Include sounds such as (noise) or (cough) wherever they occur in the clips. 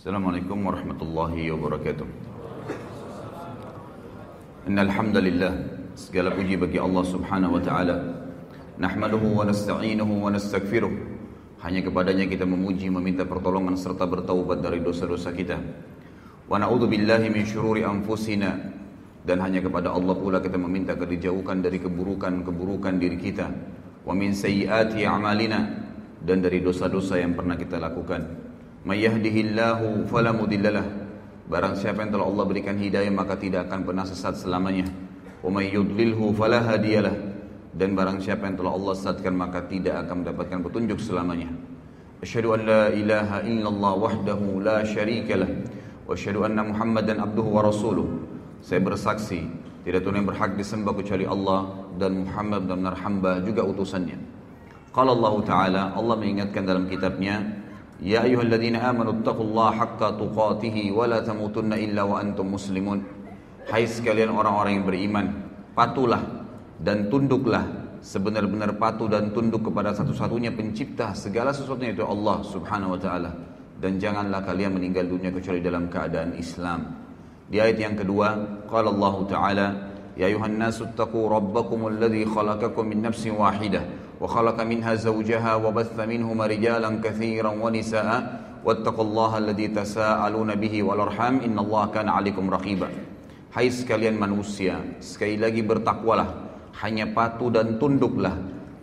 Assalamualaikum warahmatullahi wabarakatuh. Innal hamdalillah segala puji bagi Allah Subhanahu wa taala. Nahmaduhu wa nasta'inuhu wa nastaghfiruh. Hanya kepadanya kita memuji, meminta pertolongan serta bertaubat dari dosa-dosa kita. Wa billahi min syururi anfusina dan hanya kepada Allah pula kita meminta agar dijauhkan dari keburukan-keburukan diri kita wa min sayyiati a'malina dan dari dosa-dosa yang pernah kita lakukan May yahdihillahu fala Barang siapa yang telah Allah berikan hidayah maka tidak akan pernah sesat selamanya. Wa may yudlilhu Dan barang siapa yang telah Allah sesatkan maka tidak akan mendapatkan petunjuk selamanya. Asyhadu an la ilaha illallah wahdahu la syarikalah wa asyhadu anna Muhammadan abduhu wa rasuluh. Saya bersaksi tidak Tuhan yang berhak disembah kecuali Allah dan Muhammad dan hamba juga utusannya. Kalau Allah Ta'ala Allah mengingatkan dalam kitabnya يا أيها الذين آمنوا اتقوا الله حق تقاته ولا تموتن إلا وأنتم مسلمون Hai sekalian orang-orang yang beriman Patulah dan tunduklah Sebenar-benar patuh dan tunduk kepada satu-satunya pencipta segala sesuatu itu Allah subhanahu wa ta'ala Dan janganlah kalian meninggal dunia kecuali dalam keadaan Islam Di ayat yang kedua Qala Allah ta'ala Ya ayuhan nasu attaqu rabbakumul ladhi khalakakum min nafsin wahidah وخلق منها زوجها وبث منهما رجالا كثيرا ونساء واتقوا الله الذي تساءلون به والارham إن الله كان عليكم رقيبا Hai sekalian manusia, sekali lagi bertakwalah, hanya patuh dan tunduklah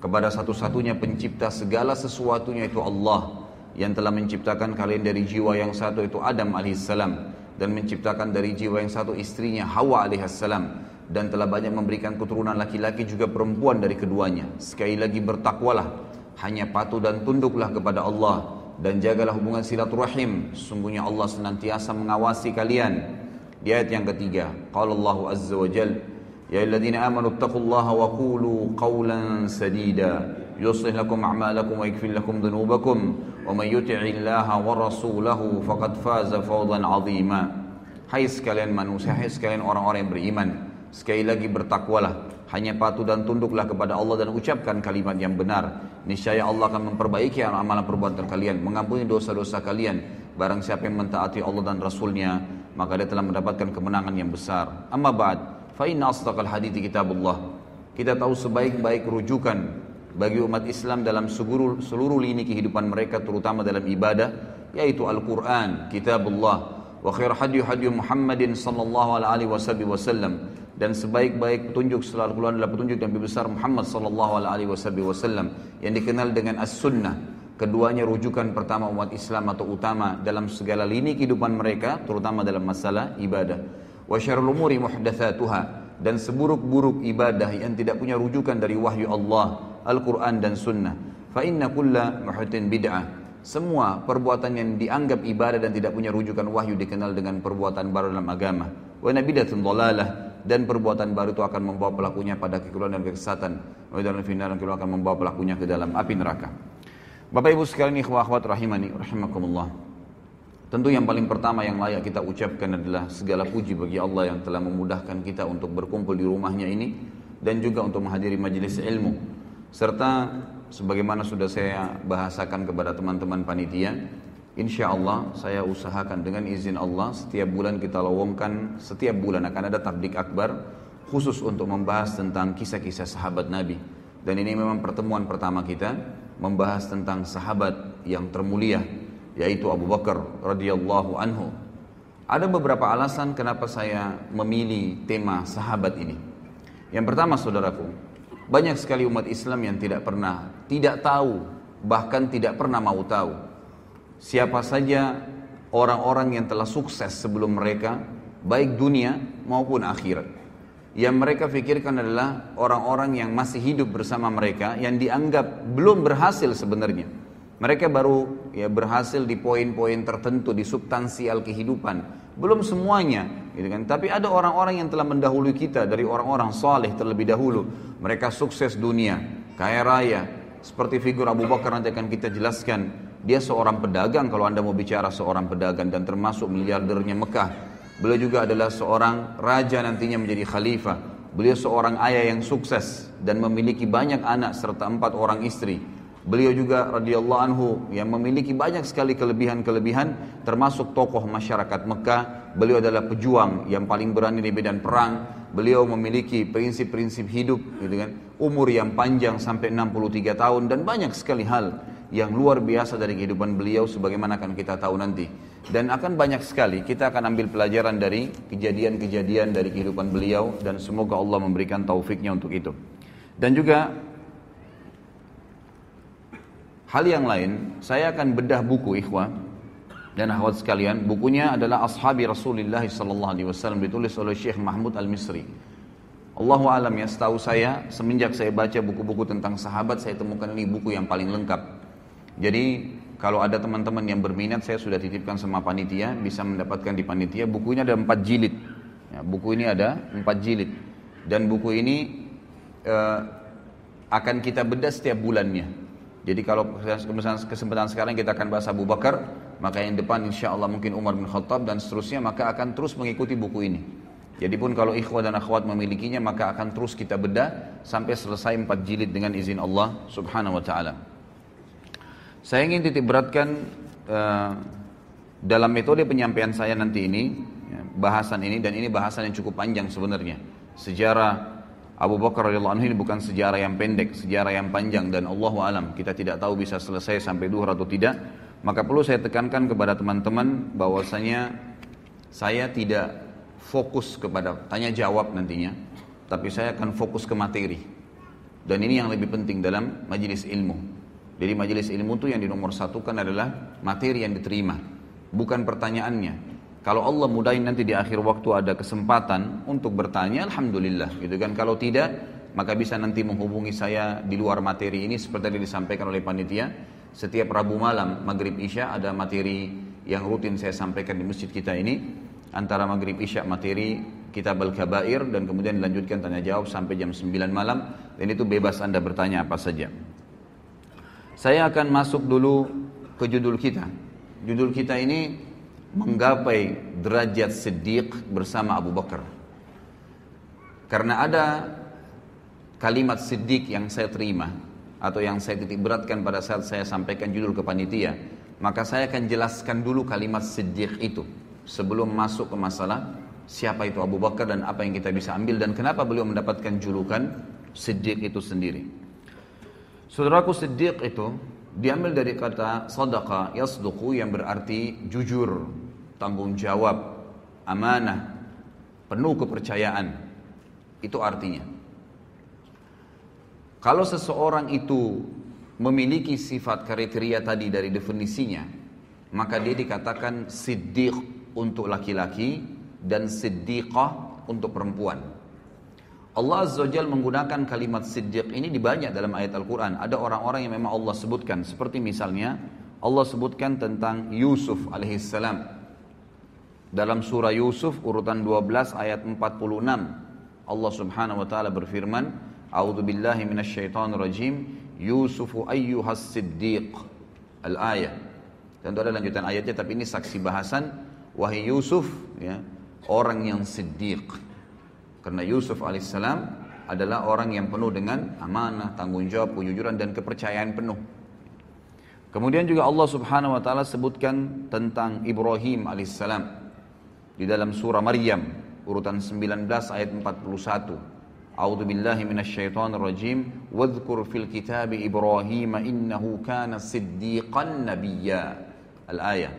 kepada satu-satunya pencipta segala sesuatunya itu Allah yang telah menciptakan kalian dari jiwa yang satu itu Adam alaihissalam dan menciptakan dari jiwa yang satu istrinya Hawa alaihissalam dan telah banyak memberikan keturunan laki-laki juga perempuan dari keduanya. Sekali lagi bertakwalah, hanya patuh dan tunduklah kepada Allah dan jagalah hubungan silaturahim. Sungguhnya Allah senantiasa mengawasi kalian. Di ayat yang ketiga, qala Allah azza wa jal, ya ayyuhalladzina amanu taqullaha wa qulu qawlan sadida. wa لكم أعمالكم ويكفر لكم ذنوبكم ومن يطع الله ورسوله Hai sekalian manusia, hai sekalian orang-orang yang beriman Sekali lagi bertakwalah, hanya patuh dan tunduklah kepada Allah dan ucapkan kalimat yang benar. Niscaya Allah akan memperbaiki amalan perbuatan kalian, mengampuni dosa-dosa kalian. Barang siapa yang mentaati Allah dan Rasulnya, maka dia telah mendapatkan kemenangan yang besar. Amma ba'd, fa inna asdaqal hadithi kitabullah. Kita tahu sebaik-baik rujukan bagi umat Islam dalam seluruh, seluruh lini kehidupan mereka terutama dalam ibadah yaitu Al-Qur'an, kitabullah. وخير حدي حدي sallallahu alaihi الله wasallam dan sebaik-baik petunjuk setelah keluar adalah petunjuk Nabi besar Muhammad sallallahu alaihi wasallam yang dikenal dengan as-sunnah. Keduanya rujukan pertama umat Islam atau utama dalam segala lini kehidupan mereka, terutama dalam masalah ibadah. Wa syarrul umuri muhdatsatuha dan seburuk-buruk ibadah yang tidak punya rujukan dari wahyu Allah, Al-Quran dan sunnah. Fa inna kulla muhdatin bid'ah semua perbuatan yang dianggap ibadah dan tidak punya rujukan wahyu dikenal dengan perbuatan baru dalam agama. Wa nabidatun dhalalah dan perbuatan baru itu akan membawa pelakunya pada kekeliruan dan kesesatan. Wa dalam final akan membawa pelakunya ke dalam api neraka. Bapak Ibu sekalian ikhwah akhwat rahimani rahimakumullah. Tentu yang paling pertama yang layak kita ucapkan adalah segala puji bagi Allah yang telah memudahkan kita untuk berkumpul di rumahnya ini dan juga untuk menghadiri majelis ilmu serta sebagaimana sudah saya bahasakan kepada teman-teman panitia, insya Allah saya usahakan dengan izin Allah setiap bulan kita lowongkan, setiap bulan akan ada tablik akbar khusus untuk membahas tentang kisah-kisah sahabat Nabi. Dan ini memang pertemuan pertama kita membahas tentang sahabat yang termulia yaitu Abu Bakar radhiyallahu anhu. Ada beberapa alasan kenapa saya memilih tema sahabat ini. Yang pertama saudaraku, banyak sekali umat Islam yang tidak pernah, tidak tahu, bahkan tidak pernah mau tahu. Siapa saja orang-orang yang telah sukses sebelum mereka, baik dunia maupun akhirat. Yang mereka pikirkan adalah orang-orang yang masih hidup bersama mereka, yang dianggap belum berhasil sebenarnya. Mereka baru ya berhasil di poin-poin tertentu, di subtansial kehidupan. Belum semuanya, gitu kan? Tapi ada orang-orang yang telah mendahului kita dari orang-orang saleh terlebih dahulu. Mereka sukses dunia, kaya raya. Seperti figur Abu Bakar nanti akan kita jelaskan. Dia seorang pedagang kalau Anda mau bicara seorang pedagang dan termasuk miliardernya Mekah. Beliau juga adalah seorang raja nantinya menjadi khalifah. Beliau seorang ayah yang sukses dan memiliki banyak anak serta empat orang istri. Beliau juga radhiyallahu anhu yang memiliki banyak sekali kelebihan-kelebihan termasuk tokoh masyarakat Mekah. Beliau adalah pejuang yang paling berani di medan perang. Beliau memiliki prinsip-prinsip hidup gitu kan? Umur yang panjang sampai 63 tahun dan banyak sekali hal yang luar biasa dari kehidupan beliau sebagaimana akan kita tahu nanti. Dan akan banyak sekali kita akan ambil pelajaran dari kejadian-kejadian dari kehidupan beliau dan semoga Allah memberikan taufiknya untuk itu. Dan juga Hal yang lain, saya akan bedah buku ikhwah dan akhwat sekalian. Bukunya adalah Ashabi Rasulullah sallallahu alaihi wasallam ditulis oleh Syekh Mahmud Al-Misri. Allahu alam ya, setahu saya semenjak saya baca buku-buku tentang sahabat saya temukan ini buku yang paling lengkap. Jadi kalau ada teman-teman yang berminat saya sudah titipkan sama panitia bisa mendapatkan di panitia bukunya ada empat jilid ya, buku ini ada empat jilid dan buku ini uh, akan kita bedah setiap bulannya jadi kalau kesempatan sekarang kita akan bahas Abu Bakar, maka yang depan insya Allah mungkin Umar bin Khattab dan seterusnya, maka akan terus mengikuti buku ini. Jadi pun kalau ikhwah dan akhwat memilikinya, maka akan terus kita bedah sampai selesai empat jilid dengan izin Allah subhanahu wa ta'ala. Saya ingin titik beratkan eh, dalam metode penyampaian saya nanti ini, ya, bahasan ini, dan ini bahasan yang cukup panjang sebenarnya. Sejarah Abu Bakar radhiyallahu anhu ini bukan sejarah yang pendek, sejarah yang panjang dan Allah alam kita tidak tahu bisa selesai sampai duhur atau tidak. Maka perlu saya tekankan kepada teman-teman bahwasanya saya tidak fokus kepada tanya jawab nantinya, tapi saya akan fokus ke materi. Dan ini yang lebih penting dalam majelis ilmu. Jadi majelis ilmu itu yang dinomor satukan adalah materi yang diterima, bukan pertanyaannya. Kalau Allah mudahin nanti di akhir waktu ada kesempatan untuk bertanya, Alhamdulillah gitu kan. Kalau tidak, maka bisa nanti menghubungi saya di luar materi ini seperti yang disampaikan oleh panitia. Setiap Rabu malam, Maghrib Isya ada materi yang rutin saya sampaikan di masjid kita ini. Antara Maghrib Isya materi kitab Al-Kabair dan kemudian dilanjutkan tanya jawab sampai jam 9 malam. Dan itu bebas Anda bertanya apa saja. Saya akan masuk dulu ke judul kita. Judul kita ini menggapai derajat siddiq bersama Abu Bakar. Karena ada kalimat siddiq yang saya terima atau yang saya titik beratkan pada saat saya sampaikan judul ke panitia, maka saya akan jelaskan dulu kalimat siddiq itu sebelum masuk ke masalah siapa itu Abu Bakar dan apa yang kita bisa ambil dan kenapa beliau mendapatkan julukan siddiq itu sendiri. Saudaraku siddiq itu diambil dari kata sadaqa yasduqu yang berarti jujur, tanggung jawab, amanah, penuh kepercayaan. Itu artinya. Kalau seseorang itu memiliki sifat kriteria tadi dari definisinya, maka dia dikatakan siddiq untuk laki-laki dan siddiqah untuk perempuan. Allah Azza wa menggunakan kalimat siddiq ini di banyak dalam ayat Al-Quran. Ada orang-orang yang memang Allah sebutkan. Seperti misalnya Allah sebutkan tentang Yusuf alaihissalam. Dalam surah Yusuf urutan 12 ayat 46. Allah subhanahu wa ta'ala berfirman. A'udhu billahi minasyaitan rajim. Yusufu ayyuhas siddiq. Al-ayah. Tentu ada lanjutan ayatnya tapi ini saksi bahasan. Wahai Yusuf. ya Orang yang siddiq karena Yusuf alaihissalam adalah orang yang penuh dengan amanah, tanggung jawab, kejujuran dan kepercayaan penuh. Kemudian juga Allah Subhanahu wa taala sebutkan tentang Ibrahim alaihissalam di dalam surah Maryam urutan 19 ayat 41. A'udzu billahi minasyaitonir rajim. Wadhkur fil kitabi Ibrahim innahu kana siddiqan nabiyya. Al-ayah.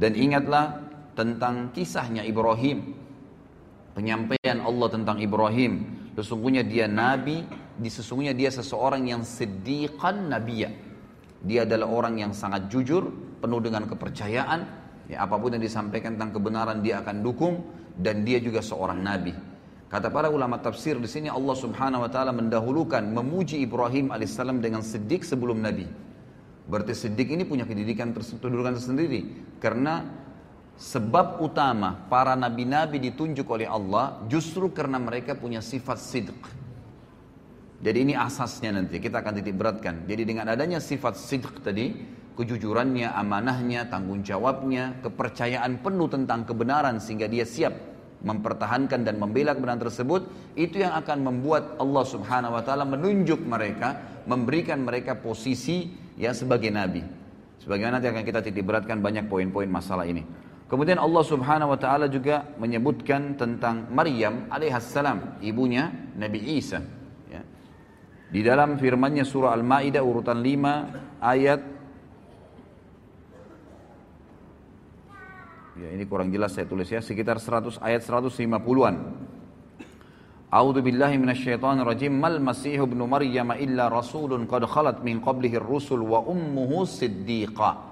Dan ingatlah tentang kisahnya Ibrahim penyampaian Allah tentang Ibrahim sesungguhnya dia nabi sesungguhnya dia seseorang yang siddiqan nabiya dia adalah orang yang sangat jujur penuh dengan kepercayaan ya, apapun yang disampaikan tentang kebenaran dia akan dukung dan dia juga seorang nabi kata para ulama tafsir di sini Allah Subhanahu wa taala mendahulukan memuji Ibrahim alaihissalam dengan siddiq sebelum nabi berarti siddiq ini punya pendidikan tersendiri karena Sebab utama para nabi-nabi ditunjuk oleh Allah justru karena mereka punya sifat sidq. Jadi ini asasnya nanti, kita akan titik beratkan. Jadi dengan adanya sifat sidq tadi, kejujurannya, amanahnya, tanggung jawabnya, kepercayaan penuh tentang kebenaran sehingga dia siap mempertahankan dan membela kebenaran tersebut, itu yang akan membuat Allah Subhanahu wa taala menunjuk mereka, memberikan mereka posisi yang sebagai nabi. Sebagaimana nanti akan kita titik beratkan banyak poin-poin masalah ini. Kemudian Allah Subhanahu wa taala juga menyebutkan tentang Maryam alaihissalam, ibunya Nabi Isa. Ya. Di dalam firman-Nya surah Al-Maidah urutan 5 ayat Ya, ini kurang jelas saya tulis ya, sekitar 100 ayat 150-an. A'udzu billahi minasyaitonir rajim. Mal masiihu ibnu Maryam illa rasulun qad khalat min qablihi ar-rusul wa ummuhu siddiqah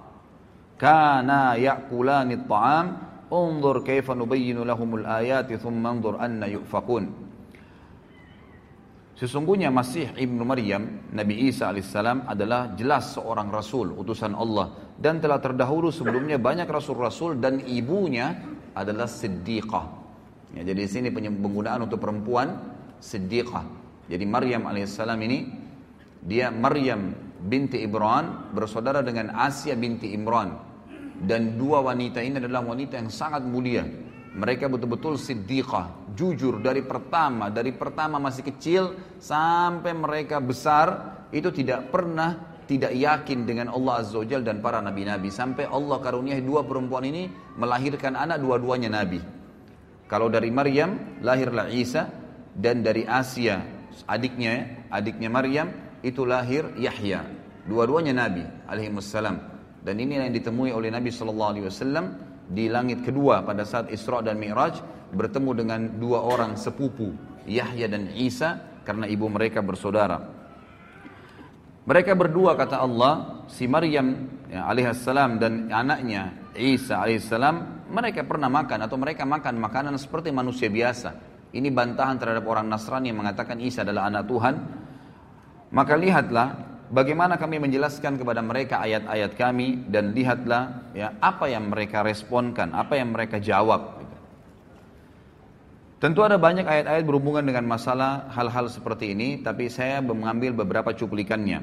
kana ya'kulani ta'am unzur kaifa nubayyinu lahumul ayati thumma unzur anna yu'fakun Sesungguhnya Masih Ibnu Maryam, Nabi Isa alaihissalam adalah jelas seorang rasul, utusan Allah. Dan telah terdahulu sebelumnya banyak rasul-rasul dan ibunya adalah siddiqah. Ya, jadi di sini penggunaan untuk perempuan siddiqah. Jadi Maryam alaihissalam ini, dia Maryam binti Ibran bersaudara dengan Asia binti Imran. Dan dua wanita ini adalah wanita yang sangat mulia. Mereka betul-betul siddiqah, jujur dari pertama, dari pertama masih kecil sampai mereka besar, itu tidak pernah tidak yakin dengan Allah Azza wa dan para nabi-nabi. Sampai Allah karuniai dua perempuan ini melahirkan anak dua-duanya nabi. Kalau dari Maryam, lahirlah Isa, dan dari Asia, adiknya, adiknya Maryam, itu lahir Yahya. Dua-duanya nabi, alaihi wassalam. Dan ini yang ditemui oleh Nabi Shallallahu Alaihi Wasallam di langit kedua pada saat Isra dan Mi'raj bertemu dengan dua orang sepupu Yahya dan Isa karena ibu mereka bersaudara. Mereka berdua kata Allah, si Maryam ya, alaihissalam dan anaknya Isa alaihissalam, mereka pernah makan atau mereka makan makanan seperti manusia biasa. Ini bantahan terhadap orang Nasrani yang mengatakan Isa adalah anak Tuhan. Maka lihatlah bagaimana kami menjelaskan kepada mereka ayat-ayat kami dan lihatlah ya apa yang mereka responkan, apa yang mereka jawab. Gitu. Tentu ada banyak ayat-ayat berhubungan dengan masalah hal-hal seperti ini, tapi saya mengambil beberapa cuplikannya.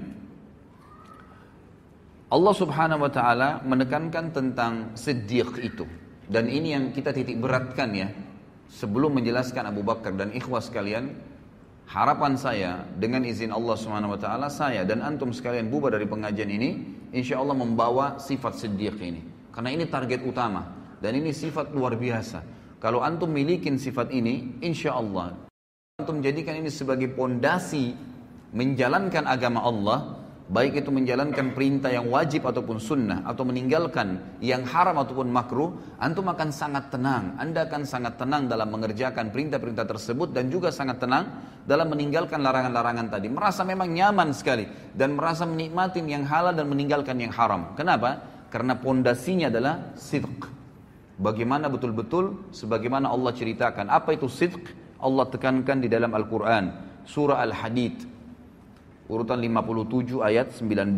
Allah Subhanahu wa taala menekankan tentang siddiq itu. Dan ini yang kita titik beratkan ya. Sebelum menjelaskan Abu Bakar dan ikhwas kalian, Harapan saya dengan izin Allah Subhanahu wa taala saya dan antum sekalian bubar dari pengajian ini insya Allah membawa sifat siddiq ini. Karena ini target utama dan ini sifat luar biasa. Kalau antum milikin sifat ini insya Allah antum jadikan ini sebagai pondasi menjalankan agama Allah baik itu menjalankan perintah yang wajib ataupun sunnah atau meninggalkan yang haram ataupun makruh antum akan sangat tenang anda akan sangat tenang dalam mengerjakan perintah-perintah tersebut dan juga sangat tenang dalam meninggalkan larangan-larangan tadi merasa memang nyaman sekali dan merasa menikmati yang halal dan meninggalkan yang haram kenapa karena pondasinya adalah sidq bagaimana betul-betul sebagaimana Allah ceritakan apa itu sidq Allah tekankan di dalam Al-Qur'an surah Al-Hadid urutan 57 ayat 19.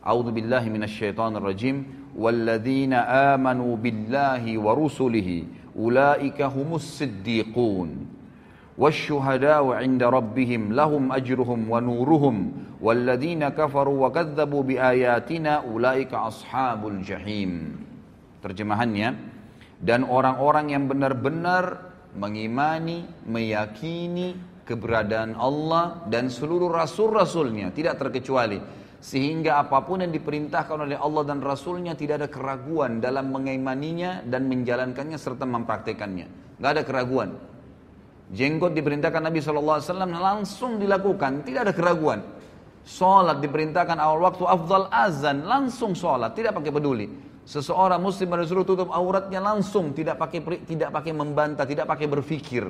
A'udzu billahi minasyaitonir rajim. Walladzina amanu billahi wa rusulihi ulaika humus siddiqun. والشهداء عند ربهم لهم أجرهم ونورهم والذين كفروا وكذبوا بآياتنا أولئك أصحاب الجحيم Terjemahannya, dan orang-orang yang benar-benar mengimani, meyakini keberadaan Allah dan seluruh rasul-rasulnya tidak terkecuali sehingga apapun yang diperintahkan oleh Allah dan Rasulnya tidak ada keraguan dalam mengimaninya dan menjalankannya serta mempraktekannya nggak ada keraguan jenggot diperintahkan Nabi saw langsung dilakukan tidak ada keraguan Sholat diperintahkan awal waktu afdal azan langsung sholat tidak pakai peduli. Seseorang muslim disuruh tutup auratnya langsung tidak pakai tidak pakai membantah tidak pakai berfikir.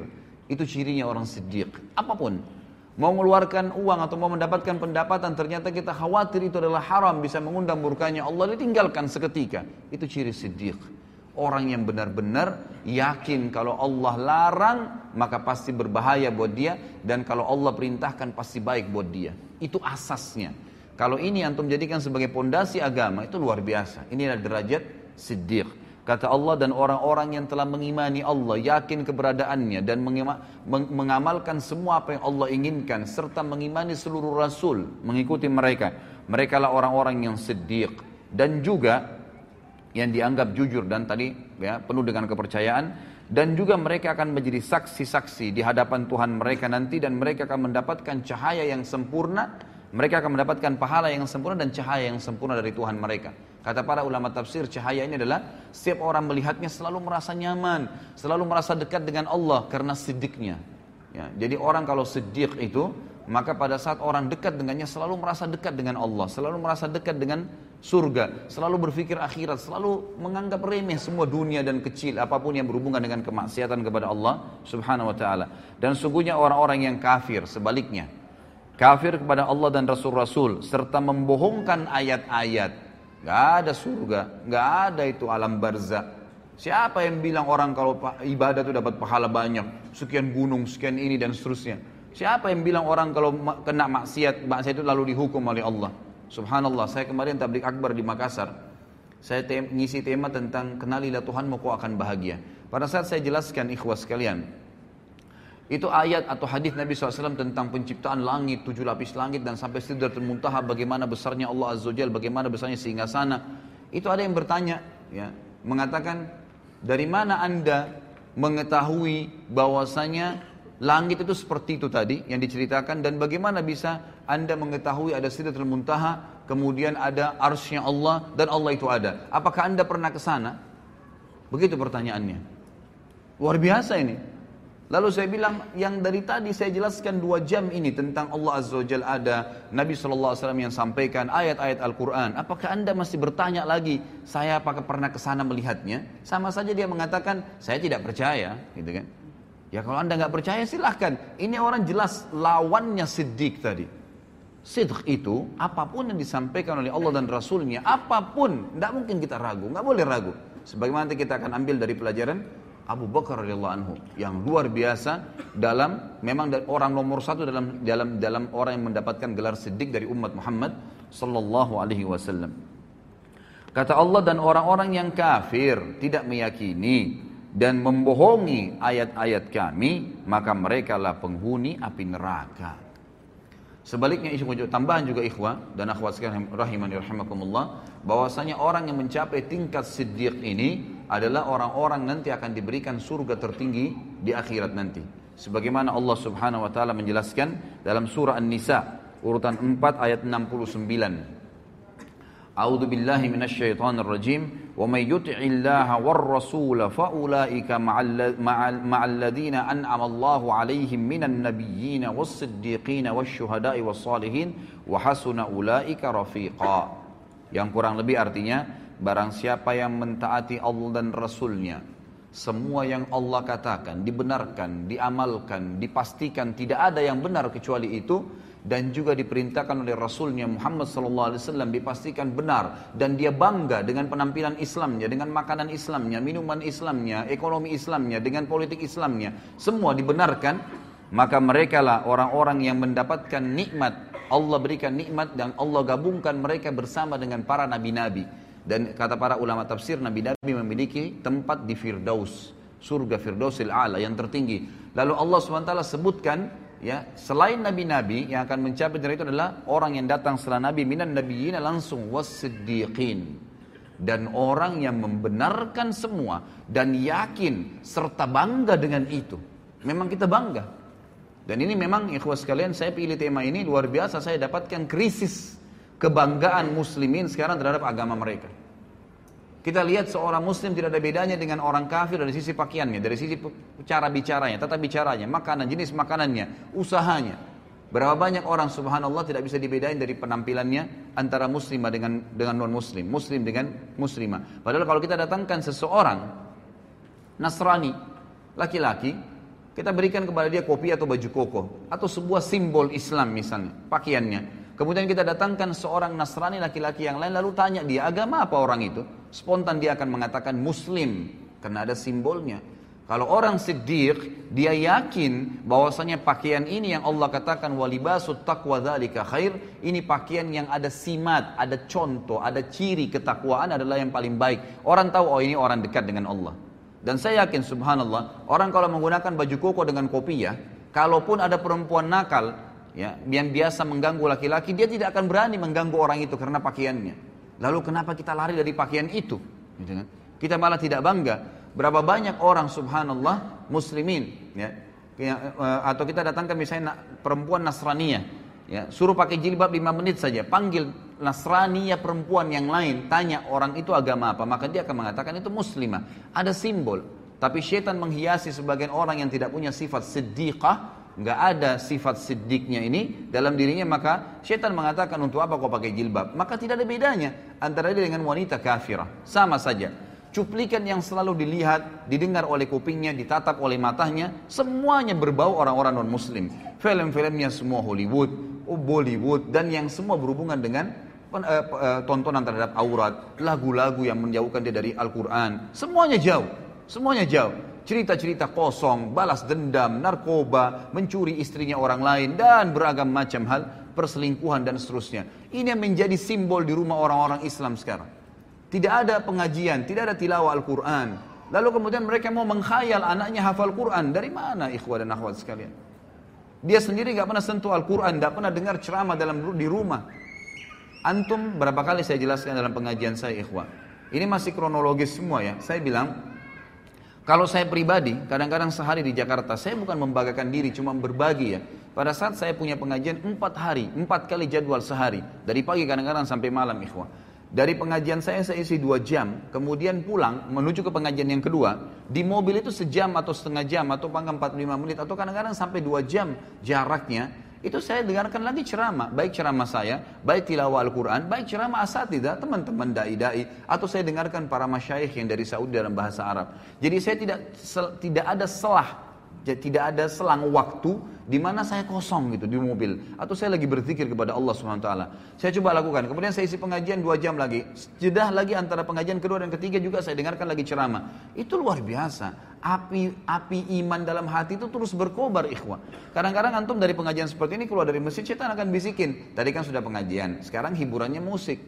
Itu cirinya orang siddiq. Apapun. Mau mengeluarkan uang atau mau mendapatkan pendapatan, ternyata kita khawatir itu adalah haram, bisa mengundang murkanya Allah, ditinggalkan seketika. Itu ciri siddiq. Orang yang benar-benar yakin kalau Allah larang, maka pasti berbahaya buat dia. Dan kalau Allah perintahkan, pasti baik buat dia. Itu asasnya. Kalau ini antum jadikan sebagai pondasi agama, itu luar biasa. Inilah derajat siddiq. Kata Allah dan orang-orang yang telah mengimani Allah, yakin keberadaannya dan mengamalkan semua apa yang Allah inginkan serta mengimani seluruh rasul, mengikuti mereka. Mereka lah orang-orang yang siddiq dan juga yang dianggap jujur dan tadi ya penuh dengan kepercayaan dan juga mereka akan menjadi saksi-saksi di hadapan Tuhan mereka nanti dan mereka akan mendapatkan cahaya yang sempurna mereka akan mendapatkan pahala yang sempurna dan cahaya yang sempurna dari Tuhan mereka. Kata para ulama tafsir, cahaya ini adalah setiap orang melihatnya selalu merasa nyaman, selalu merasa dekat dengan Allah karena sidiknya. Ya, jadi orang kalau sidik itu, maka pada saat orang dekat dengannya selalu merasa dekat dengan Allah, selalu merasa dekat dengan surga, selalu berpikir akhirat, selalu menganggap remeh semua dunia dan kecil apapun yang berhubungan dengan kemaksiatan kepada Allah Subhanahu wa taala. Dan sungguhnya orang-orang yang kafir sebaliknya, kafir kepada Allah dan Rasul-Rasul, serta membohongkan ayat-ayat. Gak ada surga, gak ada itu alam barzah. Siapa yang bilang orang kalau ibadah itu dapat pahala banyak, sekian gunung, sekian ini dan seterusnya. Siapa yang bilang orang kalau kena maksiat, maksiat itu lalu dihukum oleh Allah. Subhanallah, saya kemarin tablik akbar di Makassar. Saya tem ngisi tema tentang kenalilah Tuhanmu kau akan bahagia. Pada saat saya jelaskan ikhwas sekalian, itu ayat atau hadis Nabi SAW tentang penciptaan langit, tujuh lapis langit dan sampai sidrat muntaha bagaimana besarnya Allah Azza Jal, bagaimana besarnya sehingga sana. Itu ada yang bertanya, ya, mengatakan dari mana anda mengetahui bahwasanya langit itu seperti itu tadi yang diceritakan dan bagaimana bisa anda mengetahui ada sidrat muntaha, kemudian ada arsnya Allah dan Allah itu ada. Apakah anda pernah ke sana? Begitu pertanyaannya. Luar biasa ini. Lalu saya bilang, yang dari tadi saya jelaskan dua jam ini tentang Allah Azza wa Jal ada, Nabi Alaihi Wasallam yang sampaikan ayat-ayat Al-Quran. Apakah anda masih bertanya lagi, saya apakah pernah kesana melihatnya? Sama saja dia mengatakan, saya tidak percaya. gitu kan? Ya kalau anda nggak percaya silahkan. Ini orang jelas lawannya Siddiq tadi. Sidq itu apapun yang disampaikan oleh Allah dan Rasulnya, apapun, tidak mungkin kita ragu, nggak boleh ragu. Sebagaimana kita akan ambil dari pelajaran Abu Bakar radhiyallahu anhu yang luar biasa dalam memang orang nomor satu dalam dalam dalam orang yang mendapatkan gelar sedik dari umat Muhammad sallallahu alaihi wasallam. Kata Allah dan orang-orang yang kafir tidak meyakini dan membohongi ayat-ayat kami maka mereka lah penghuni api neraka. Sebaliknya isu tambahan juga ikhwah dan akhwat sekalian rahimani rahimakumullah bahwasanya orang yang mencapai tingkat siddiq ini adalah orang-orang nanti akan diberikan surga tertinggi di akhirat nanti. Sebagaimana Allah Subhanahu wa taala menjelaskan dalam surah An-Nisa urutan 4 ayat 69. A'udzu billahi minasyaitonir rajim. Wa may yuti'illaha war rasul fa ulaika ma'al ladzina an'ama Allahu 'alaihim minan nabiyyin was siddiqin was syuhada'i was salihin wa hasuna ulaika rafiqa. Yang kurang lebih artinya, barang siapa yang mentaati Allah dan Rasulnya, semua yang Allah katakan dibenarkan, diamalkan, dipastikan tidak ada yang benar kecuali itu dan juga diperintahkan oleh Rasulnya Muhammad SAW dipastikan benar dan dia bangga dengan penampilan Islamnya, dengan makanan Islamnya, minuman Islamnya, ekonomi Islamnya, dengan politik Islamnya, semua dibenarkan maka merekalah orang-orang yang mendapatkan nikmat Allah berikan nikmat dan Allah gabungkan mereka bersama dengan para nabi-nabi dan kata para ulama tafsir nabi-nabi memiliki tempat di Firdaus surga Firdausil A'la yang tertinggi lalu Allah SWT sebutkan ya selain nabi-nabi yang akan mencapai dari itu adalah orang yang datang setelah nabi minan nabiyina langsung wasiddiqin dan orang yang membenarkan semua dan yakin serta bangga dengan itu memang kita bangga dan ini memang ikhwas sekalian saya pilih tema ini luar biasa saya dapatkan krisis kebanggaan muslimin sekarang terhadap agama mereka. Kita lihat seorang muslim tidak ada bedanya dengan orang kafir dari sisi pakaiannya, dari sisi cara bicaranya, tata bicaranya, makanan, jenis makanannya, usahanya. Berapa banyak orang subhanallah tidak bisa dibedain dari penampilannya antara muslimah dengan dengan non muslim, muslim dengan muslimah. Padahal kalau kita datangkan seseorang Nasrani, laki-laki, kita berikan kepada dia kopi atau baju koko atau sebuah simbol Islam misalnya, pakaiannya. Kemudian kita datangkan seorang Nasrani laki-laki yang lain lalu tanya dia agama apa orang itu? Spontan dia akan mengatakan muslim karena ada simbolnya. Kalau orang siddiq, dia yakin bahwasanya pakaian ini yang Allah katakan walibasut taqwa dzalika khair, ini pakaian yang ada simat, ada contoh, ada ciri ketakwaan adalah yang paling baik. Orang tahu oh ini orang dekat dengan Allah. Dan saya yakin subhanallah, orang kalau menggunakan baju koko dengan kopiah, ya, kalaupun ada perempuan nakal ya, yang biasa mengganggu laki-laki, dia tidak akan berani mengganggu orang itu karena pakaiannya. Lalu kenapa kita lari dari pakaian itu? Gitu kan? Kita malah tidak bangga. Berapa banyak orang subhanallah muslimin ya, ya eh, atau kita datangkan misalnya perempuan Nasrani ya, suruh pakai jilbab 5 menit saja, panggil Nasrani ya perempuan yang lain tanya orang itu agama apa, maka dia akan mengatakan itu muslimah. Ada simbol. Tapi setan menghiasi sebagian orang yang tidak punya sifat siddiqah, nggak ada sifat siddiqnya ini dalam dirinya, maka setan mengatakan untuk apa kau pakai jilbab? Maka tidak ada bedanya antara dia dengan wanita kafirah. Sama saja. Cuplikan yang selalu dilihat, didengar oleh kupingnya, ditatap oleh matanya, semuanya berbau orang-orang non-muslim. Film-filmnya semua Hollywood, oh, Bollywood, dan yang semua berhubungan dengan Eh, eh, tontonan terhadap aurat, lagu-lagu yang menjauhkan dia dari Al-Quran. Semuanya jauh, semuanya jauh. Cerita-cerita kosong, balas dendam, narkoba, mencuri istrinya orang lain, dan beragam macam hal, perselingkuhan dan seterusnya. Ini yang menjadi simbol di rumah orang-orang Islam sekarang. Tidak ada pengajian, tidak ada tilawah Al-Quran. Lalu kemudian mereka mau mengkhayal anaknya hafal Quran. Dari mana ikhwah dan akhwat sekalian? Dia sendiri nggak pernah sentuh Al-Quran, nggak pernah dengar ceramah dalam di rumah. Antum berapa kali saya jelaskan dalam pengajian saya Ikhwan. Ini masih kronologis semua ya. Saya bilang kalau saya pribadi, kadang-kadang sehari di Jakarta, saya bukan membagakan diri, cuma berbagi ya. Pada saat saya punya pengajian 4 hari, 4 kali jadwal sehari. Dari pagi kadang-kadang sampai malam Ikhwan. Dari pengajian saya saya isi dua jam, kemudian pulang menuju ke pengajian yang kedua. Di mobil itu sejam atau setengah jam atau panggang 45 menit atau kadang-kadang sampai dua jam jaraknya itu saya dengarkan lagi ceramah, baik ceramah saya, baik tilawah Al-Quran, baik ceramah asatidah, teman-teman dai-dai, atau saya dengarkan para masyayikh yang dari Saudi dalam bahasa Arab. Jadi saya tidak tidak ada selah, tidak ada selang waktu di mana saya kosong gitu di mobil atau saya lagi berzikir kepada Allah Subhanahu wa taala. Saya coba lakukan. Kemudian saya isi pengajian dua jam lagi. Jedah lagi antara pengajian kedua dan ketiga juga saya dengarkan lagi ceramah. Itu luar biasa. Api api iman dalam hati itu terus berkobar Ikhwan. Kadang-kadang antum dari pengajian seperti ini keluar dari masjid setan akan bisikin. Tadi kan sudah pengajian, sekarang hiburannya musik.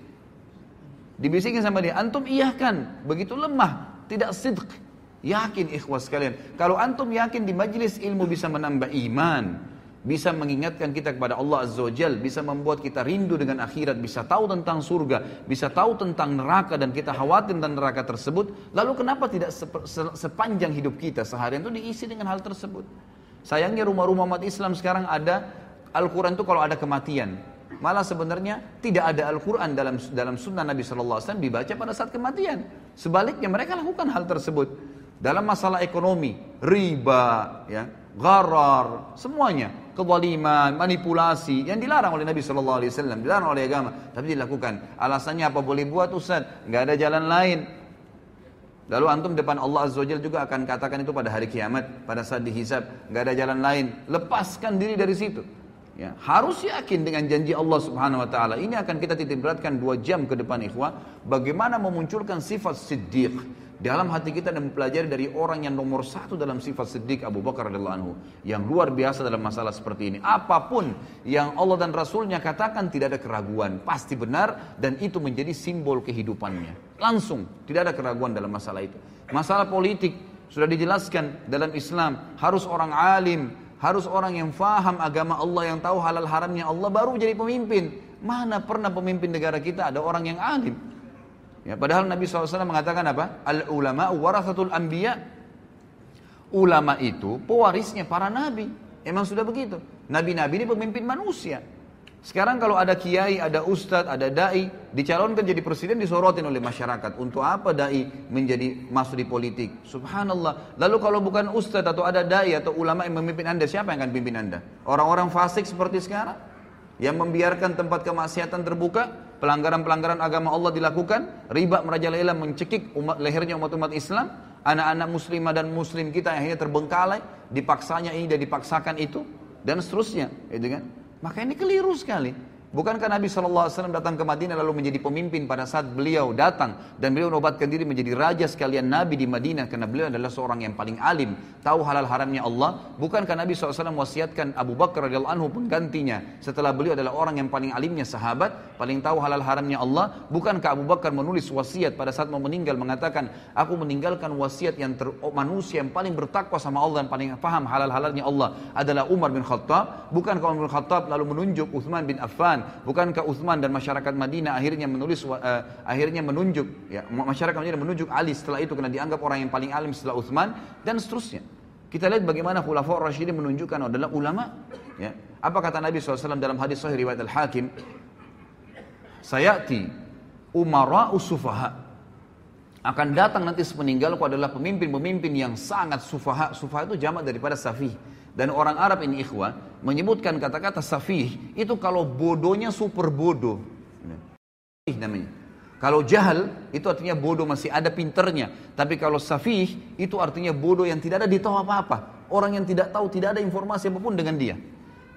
Dibisikin sama dia, antum iya kan Begitu lemah, tidak sidq, Yakin ikhwas kalian. Kalau antum yakin di majelis ilmu bisa menambah iman, bisa mengingatkan kita kepada Allah Azza wa bisa membuat kita rindu dengan akhirat, bisa tahu tentang surga, bisa tahu tentang neraka dan kita khawatir tentang neraka tersebut. Lalu kenapa tidak sepanjang hidup kita seharian itu diisi dengan hal tersebut? Sayangnya rumah-rumah umat Islam sekarang ada Al-Quran itu kalau ada kematian. Malah sebenarnya tidak ada Al-Quran dalam dalam sunnah Nabi SAW dibaca pada saat kematian. Sebaliknya mereka lakukan hal tersebut. Dalam masalah ekonomi, riba, ya, gharar, semuanya kezaliman, manipulasi yang dilarang oleh Nabi Shallallahu Alaihi Wasallam, dilarang oleh agama, tapi dilakukan. Alasannya apa boleh buat Ustaz? Nggak ada jalan lain. Lalu antum depan Allah Azza Jal juga akan katakan itu pada hari kiamat, pada saat dihisab, nggak ada jalan lain. Lepaskan diri dari situ. Ya, harus yakin dengan janji Allah Subhanahu wa taala. Ini akan kita titip beratkan dua jam ke depan ikhwah, bagaimana memunculkan sifat siddiq, dalam hati kita dan mempelajari dari orang yang nomor satu dalam sifat sedik Abu Bakar radhiallahu anhu yang luar biasa dalam masalah seperti ini apapun yang Allah dan Rasulnya katakan tidak ada keraguan pasti benar dan itu menjadi simbol kehidupannya langsung tidak ada keraguan dalam masalah itu masalah politik sudah dijelaskan dalam Islam harus orang alim harus orang yang faham agama Allah yang tahu halal haramnya Allah baru jadi pemimpin mana pernah pemimpin negara kita ada orang yang alim Ya, padahal Nabi SAW mengatakan apa? Al-ulama warasatul anbiya. Ulama itu pewarisnya para nabi. Emang sudah begitu. Nabi-nabi ini pemimpin manusia. Sekarang kalau ada kiai, ada ustadz, ada dai, dicalonkan jadi presiden disorotin oleh masyarakat. Untuk apa dai menjadi masuk di politik? Subhanallah. Lalu kalau bukan ustadz atau ada dai atau ulama yang memimpin Anda, siapa yang akan pimpin Anda? Orang-orang fasik seperti sekarang yang membiarkan tempat kemaksiatan terbuka, pelanggaran-pelanggaran agama Allah dilakukan, riba merajalela mencekik umat, lehernya umat-umat Islam, anak-anak muslimah dan muslim kita akhirnya terbengkalai, dipaksanya ini dan dipaksakan itu, dan seterusnya, gitu kan. Maka ini keliru sekali. Bukankah Nabi SAW datang ke Madinah lalu menjadi pemimpin pada saat beliau datang dan beliau menobatkan diri menjadi raja sekalian Nabi di Madinah karena beliau adalah seorang yang paling alim, tahu halal haramnya Allah. Bukankah Nabi SAW wasiatkan Abu Bakar radhiyallahu anhu penggantinya setelah beliau adalah orang yang paling alimnya sahabat, paling tahu halal haramnya Allah. Bukankah Abu Bakar menulis wasiat pada saat mau meninggal mengatakan, aku meninggalkan wasiat yang ter manusia yang paling bertakwa sama Allah dan paling paham halal halalnya Allah adalah Umar bin Khattab. Bukankah Umar bin Khattab lalu menunjuk Uthman bin Affan bukankah Uthman dan masyarakat Madinah akhirnya menulis uh, akhirnya menunjuk ya masyarakat Madinah menunjuk Ali setelah itu karena dianggap orang yang paling alim setelah Uthman dan seterusnya. Kita lihat bagaimana khulafaur rasyidin menunjukkan adalah ulama ya. Apa kata Nabi SAW dalam hadis sahih riwayat Al-Hakim? Sayati umara usufaha akan datang nanti sepeninggalku adalah pemimpin-pemimpin yang sangat sufaha. Sufaha itu jamak daripada safih dan orang Arab ini ikhwah menyebutkan kata-kata safih itu kalau bodohnya super bodoh. Nah, safih namanya. Kalau jahal itu artinya bodoh masih ada pinternya. Tapi kalau safih itu artinya bodoh yang tidak ada ditahu apa-apa. Orang yang tidak tahu tidak ada informasi apapun dengan dia.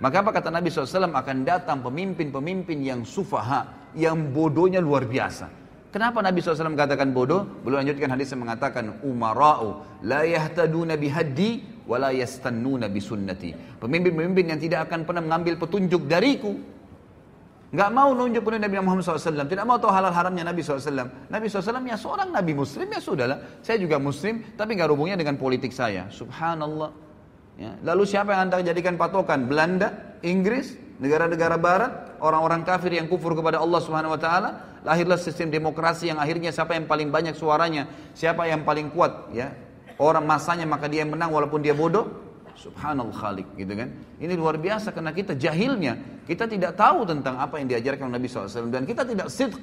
Maka apa kata Nabi SAW akan datang pemimpin-pemimpin yang sufaha, yang bodohnya luar biasa. Kenapa Nabi SAW katakan bodoh? Belum lanjutkan hadis yang mengatakan umarau la yahtaduna bihaddi wala yastannuna Sunnati Pemimpin-pemimpin yang tidak akan pernah mengambil petunjuk dariku. Nggak mau nunjuk pada Nabi Muhammad SAW. Tidak mau tahu halal haramnya Nabi SAW. Nabi SAW ya seorang Nabi Muslim ya sudahlah. Saya juga Muslim tapi nggak hubungnya dengan politik saya. Subhanallah. Ya. Lalu siapa yang anda jadikan patokan? Belanda, Inggris, negara-negara barat, orang-orang kafir yang kufur kepada Allah Subhanahu wa taala, lahirlah sistem demokrasi yang akhirnya siapa yang paling banyak suaranya, siapa yang paling kuat ya orang masanya maka dia yang menang walaupun dia bodoh? Subhanallah Khalik gitu kan. Ini luar biasa karena kita jahilnya. Kita tidak tahu tentang apa yang diajarkan Nabi SAW. Dan kita tidak sidq.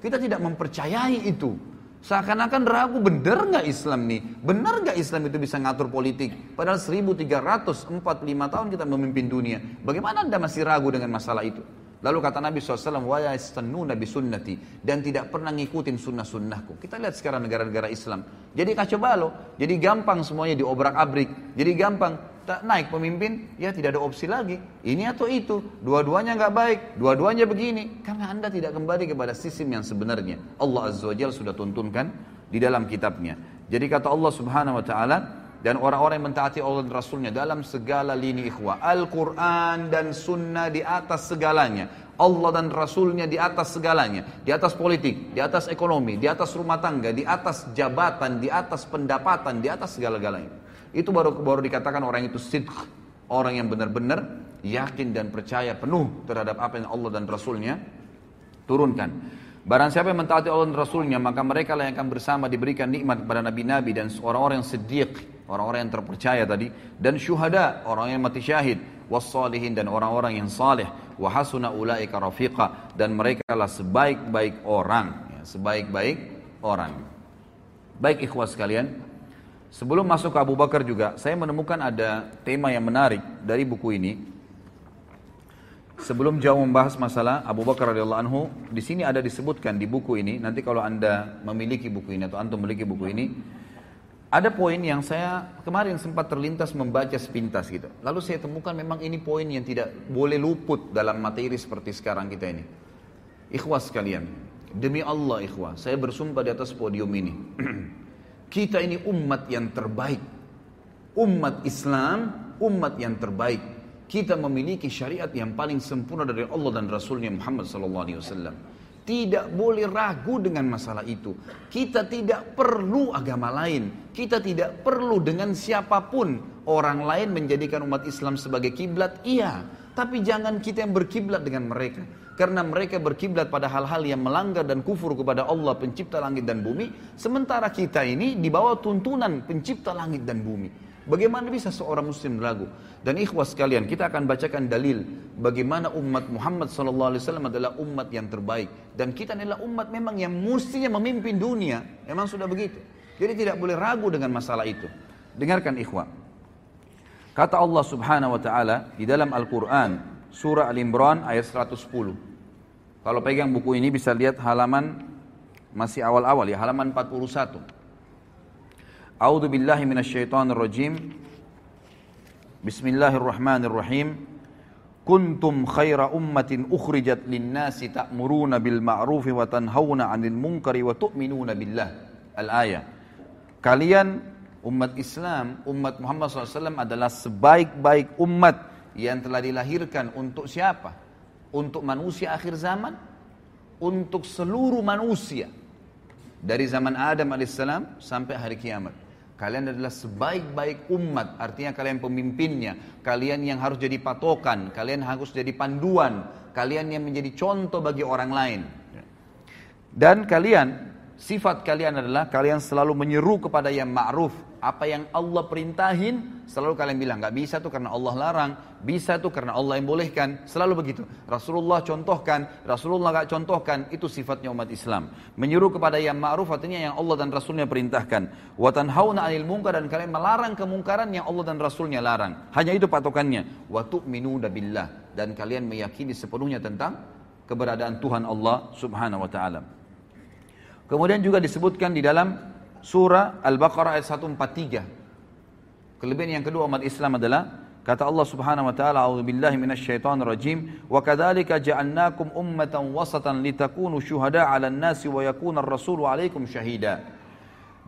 Kita tidak mempercayai itu. Seakan-akan ragu bener nggak Islam nih? Bener nggak Islam itu bisa ngatur politik? Padahal 1345 tahun kita memimpin dunia. Bagaimana Anda masih ragu dengan masalah itu? Lalu kata Nabi SAW, wa nabi sunnati. Dan tidak pernah ngikutin sunnah-sunnahku. Kita lihat sekarang negara-negara Islam. Jadi kacau balau. Jadi gampang semuanya diobrak-abrik. Jadi gampang. Tak naik pemimpin, ya tidak ada opsi lagi. Ini atau itu. Dua-duanya nggak baik. Dua-duanya begini. Karena Anda tidak kembali kepada sistem yang sebenarnya. Allah Azza wa Jal sudah tuntunkan di dalam kitabnya. Jadi kata Allah Subhanahu wa taala, dan orang-orang yang mentaati Allah dan Rasulnya dalam segala lini ikhwah. Al-Quran dan Sunnah di atas segalanya. Allah dan Rasulnya di atas segalanya. Di atas politik, di atas ekonomi, di atas rumah tangga, di atas jabatan, di atas pendapatan, di atas segala-galanya. Itu baru baru dikatakan orang itu sidq. Orang yang benar-benar yakin dan percaya penuh terhadap apa yang Allah dan Rasulnya turunkan. Barang siapa yang mentaati Allah dan Rasulnya, maka mereka lah yang akan bersama diberikan nikmat kepada nabi-nabi dan orang-orang yang sedih orang-orang yang terpercaya tadi dan syuhada orang yang mati syahid wassalihin dan orang-orang yang saleh wa ulaika rafiqa dan mereka adalah sebaik-baik orang ya, sebaik-baik orang baik ikhwas sekalian sebelum masuk ke Abu Bakar juga saya menemukan ada tema yang menarik dari buku ini sebelum jauh membahas masalah Abu Bakar radhiyallahu anhu di sini ada disebutkan di buku ini nanti kalau Anda memiliki buku ini atau antum memiliki buku ini ada poin yang saya kemarin sempat terlintas membaca sepintas gitu. Lalu saya temukan memang ini poin yang tidak boleh luput dalam materi seperti sekarang kita ini. Ikhwas kalian, demi Allah ikhwah, saya bersumpah di atas podium ini. (clears throat) kita ini umat yang terbaik. Umat Islam, umat yang terbaik. Kita memiliki syariat yang paling sempurna dari Allah dan Rasulnya Muhammad SAW. Tidak boleh ragu dengan masalah itu. Kita tidak perlu agama lain. Kita tidak perlu dengan siapapun orang lain menjadikan umat Islam sebagai kiblat. Iya, tapi jangan kita yang berkiblat dengan mereka. Karena mereka berkiblat pada hal-hal yang melanggar dan kufur kepada Allah pencipta langit dan bumi. Sementara kita ini di bawah tuntunan pencipta langit dan bumi. Bagaimana bisa seorang muslim ragu? Dan ikhwas sekalian, kita akan bacakan dalil bagaimana umat Muhammad sallallahu alaihi wasallam adalah umat yang terbaik dan kita adalah umat memang yang mestinya memimpin dunia. Memang sudah begitu. Jadi tidak boleh ragu dengan masalah itu. Dengarkan ikhwah. Kata Allah Subhanahu wa taala di dalam Al-Qur'an surah Al-Imran ayat 110. Kalau pegang buku ini bisa lihat halaman masih awal-awal ya, halaman 41. A'udzu billahi minasyaitonir rajim. Bismillahirrahmanirrahim. Kuntum khaira ummatin ukhrijat linnasi nasi ta'muruna bil ma'rufi wa tanhauna 'anil munkari wa tu'minuna billah. Al-ayah. Kalian umat Islam, umat Muhammad SAW adalah sebaik-baik umat yang telah dilahirkan untuk siapa? Untuk manusia akhir zaman? Untuk seluruh manusia. Dari zaman Adam AS sampai hari kiamat. Kalian adalah sebaik-baik umat, artinya kalian pemimpinnya, kalian yang harus jadi patokan, kalian harus jadi panduan, kalian yang menjadi contoh bagi orang lain. Ya. Dan kalian, sifat kalian adalah kalian selalu menyeru kepada yang ma'ruf apa yang Allah perintahin selalu kalian bilang nggak bisa tuh karena Allah larang, bisa tuh karena Allah yang bolehkan. Selalu begitu. Rasulullah contohkan, Rasulullah nggak contohkan. Itu sifatnya umat Islam. Menyuruh kepada yang ma'ruf artinya yang Allah dan Rasulnya perintahkan. Watanhauna anil mungkar dan kalian melarang kemungkaran yang Allah dan Rasulnya larang. Hanya itu patokannya. Watu minu billah dan kalian meyakini sepenuhnya tentang keberadaan Tuhan Allah Subhanahu wa taala. Kemudian juga disebutkan di dalam surah Al-Baqarah ayat 143. Kelebihan yang kedua umat Islam adalah Kata Allah Subhanahu wa taala, "A'udzu billahi minasyaitonir rajim. Wa kadzalika ja'alnakum ummatan wasatan litakunu syuhada 'alan nasi wa yakuna ar-rasulu 'alaikum syahida."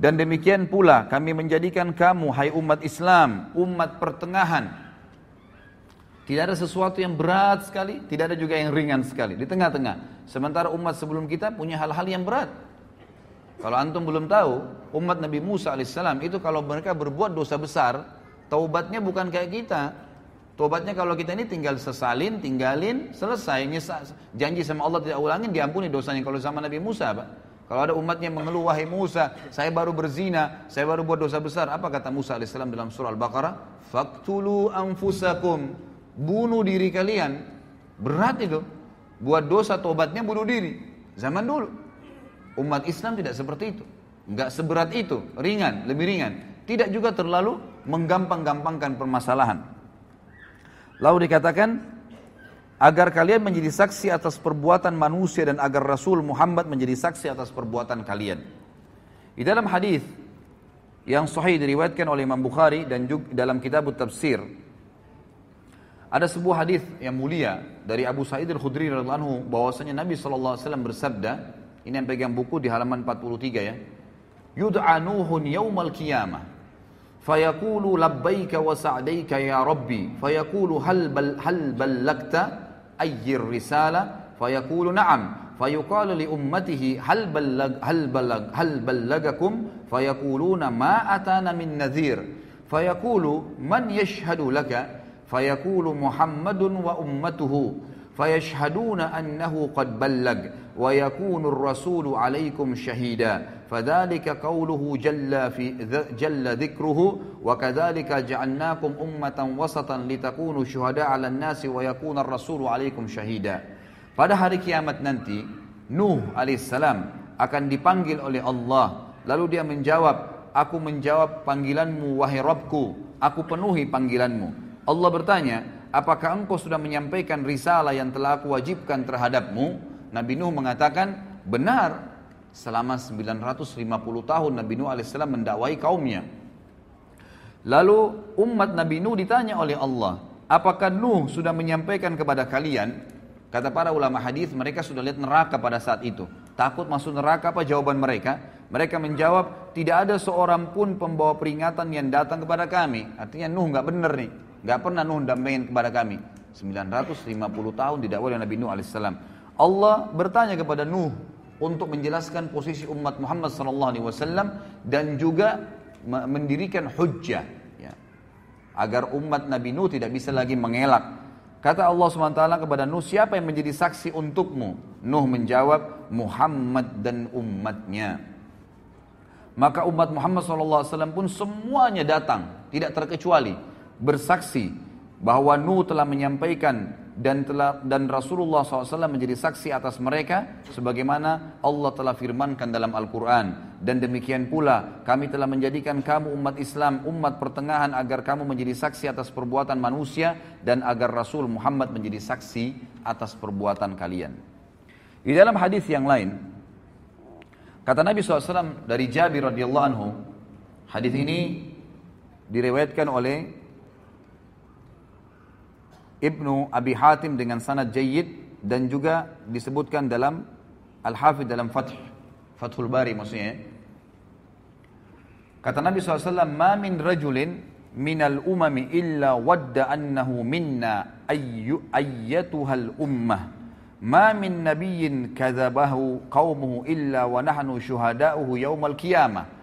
Dan demikian pula kami menjadikan kamu hai umat Islam, umat pertengahan. Tidak ada sesuatu yang berat sekali, tidak ada juga yang ringan sekali, di tengah-tengah. Sementara umat sebelum kita punya hal-hal yang berat. Kalau antum belum tahu, umat Nabi Musa alaihissalam itu kalau mereka berbuat dosa besar, taubatnya bukan kayak kita. Taubatnya kalau kita ini tinggal sesalin, tinggalin, selesai. Nyesa, janji sama Allah tidak ulangin, diampuni dosanya. Kalau sama Nabi Musa, Pak. Kalau ada umatnya mengeluh, wahai Musa, saya baru berzina, saya baru buat dosa besar. Apa kata Musa alaihissalam dalam surah Al-Baqarah? Faktulu anfusakum. Bunuh diri kalian. Berat itu. Buat dosa, taubatnya bunuh diri. Zaman dulu. Umat Islam tidak seperti itu. Nggak seberat itu, ringan, lebih ringan. Tidak juga terlalu menggampang-gampangkan permasalahan. Lalu dikatakan, agar kalian menjadi saksi atas perbuatan manusia dan agar Rasul Muhammad menjadi saksi atas perbuatan kalian. Di dalam hadis yang sahih diriwayatkan oleh Imam Bukhari dan juga dalam kitab tafsir ada sebuah hadis yang mulia dari Abu Sa'id Al-Khudri radhiyallahu anhu bahwasanya Nabi saw bersabda Ini yang pegang buku di halaman 43 ya. Yud'a Nuhun yaumal qiyamah. Fayaqulu labbaika wa sa'daika ya Rabbi. Fayaqulu hal, bal, hal ballakta ayyir risala. Fayaqulu na'am. Fayuqalu li ummatihi hal, ballag, hal, ballag, hal ballagakum. Fayaquluna ma atana min nadhir. Fayaqulu man yashhadu laka. Fayaqulu Muhammadun wa ummatuhu. Fayashhaduna annahu qad ballag. ويكون الرسول عليكم شهيدا فذلك قوله جل في جل ذكره وكذلك جعلناكم أمة وسطا لتكونوا شهداء على الناس ويكون الرسول عليكم شهيدا pada hari kiamat nanti Nuh alaihissalam akan dipanggil oleh Allah lalu dia menjawab aku menjawab panggilanmu wahai Rabbku aku penuhi panggilanmu Allah bertanya apakah engkau sudah menyampaikan risalah yang telah aku wajibkan terhadapmu Nabi Nuh mengatakan benar selama 950 tahun Nabi Nuh alaihissalam mendakwai kaumnya. Lalu umat Nabi Nuh ditanya oleh Allah, apakah Nuh sudah menyampaikan kepada kalian? Kata para ulama hadis, mereka sudah lihat neraka pada saat itu. Takut masuk neraka apa jawaban mereka? Mereka menjawab, tidak ada seorang pun pembawa peringatan yang datang kepada kami. Artinya Nuh nggak benar nih, nggak pernah Nuh dampingin kepada kami. 950 tahun didakwa oleh Nabi Nuh alaihissalam. Allah bertanya kepada Nuh untuk menjelaskan posisi umat Muhammad SAW dan juga mendirikan hujjah ya, agar umat Nabi Nuh tidak bisa lagi mengelak. Kata Allah SWT kepada Nuh, siapa yang menjadi saksi untukmu? Nuh menjawab, Muhammad dan umatnya. Maka umat Muhammad SAW pun semuanya datang, tidak terkecuali, bersaksi bahwa Nuh telah menyampaikan dan telah dan Rasulullah SAW menjadi saksi atas mereka sebagaimana Allah telah firmankan dalam Al-Quran dan demikian pula kami telah menjadikan kamu umat Islam umat pertengahan agar kamu menjadi saksi atas perbuatan manusia dan agar Rasul Muhammad menjadi saksi atas perbuatan kalian di dalam hadis yang lain kata Nabi SAW dari Jabir radhiyallahu anhu hadis ini direwetkan oleh Ibnu Abi Hatim dengan sanad jayyid dan juga disebutkan dalam Al-Hafidh dalam Fath Fathul Bari maksudnya. Ya. Kata Nabi SAW, Ma min rajulin minal umami illa wadda annahu minna ayyu ayyatuhal ummah. Ma min nabiyin kadhabahu qawmuhu illa wa nahnu syuhada'uhu yawmal qiyamah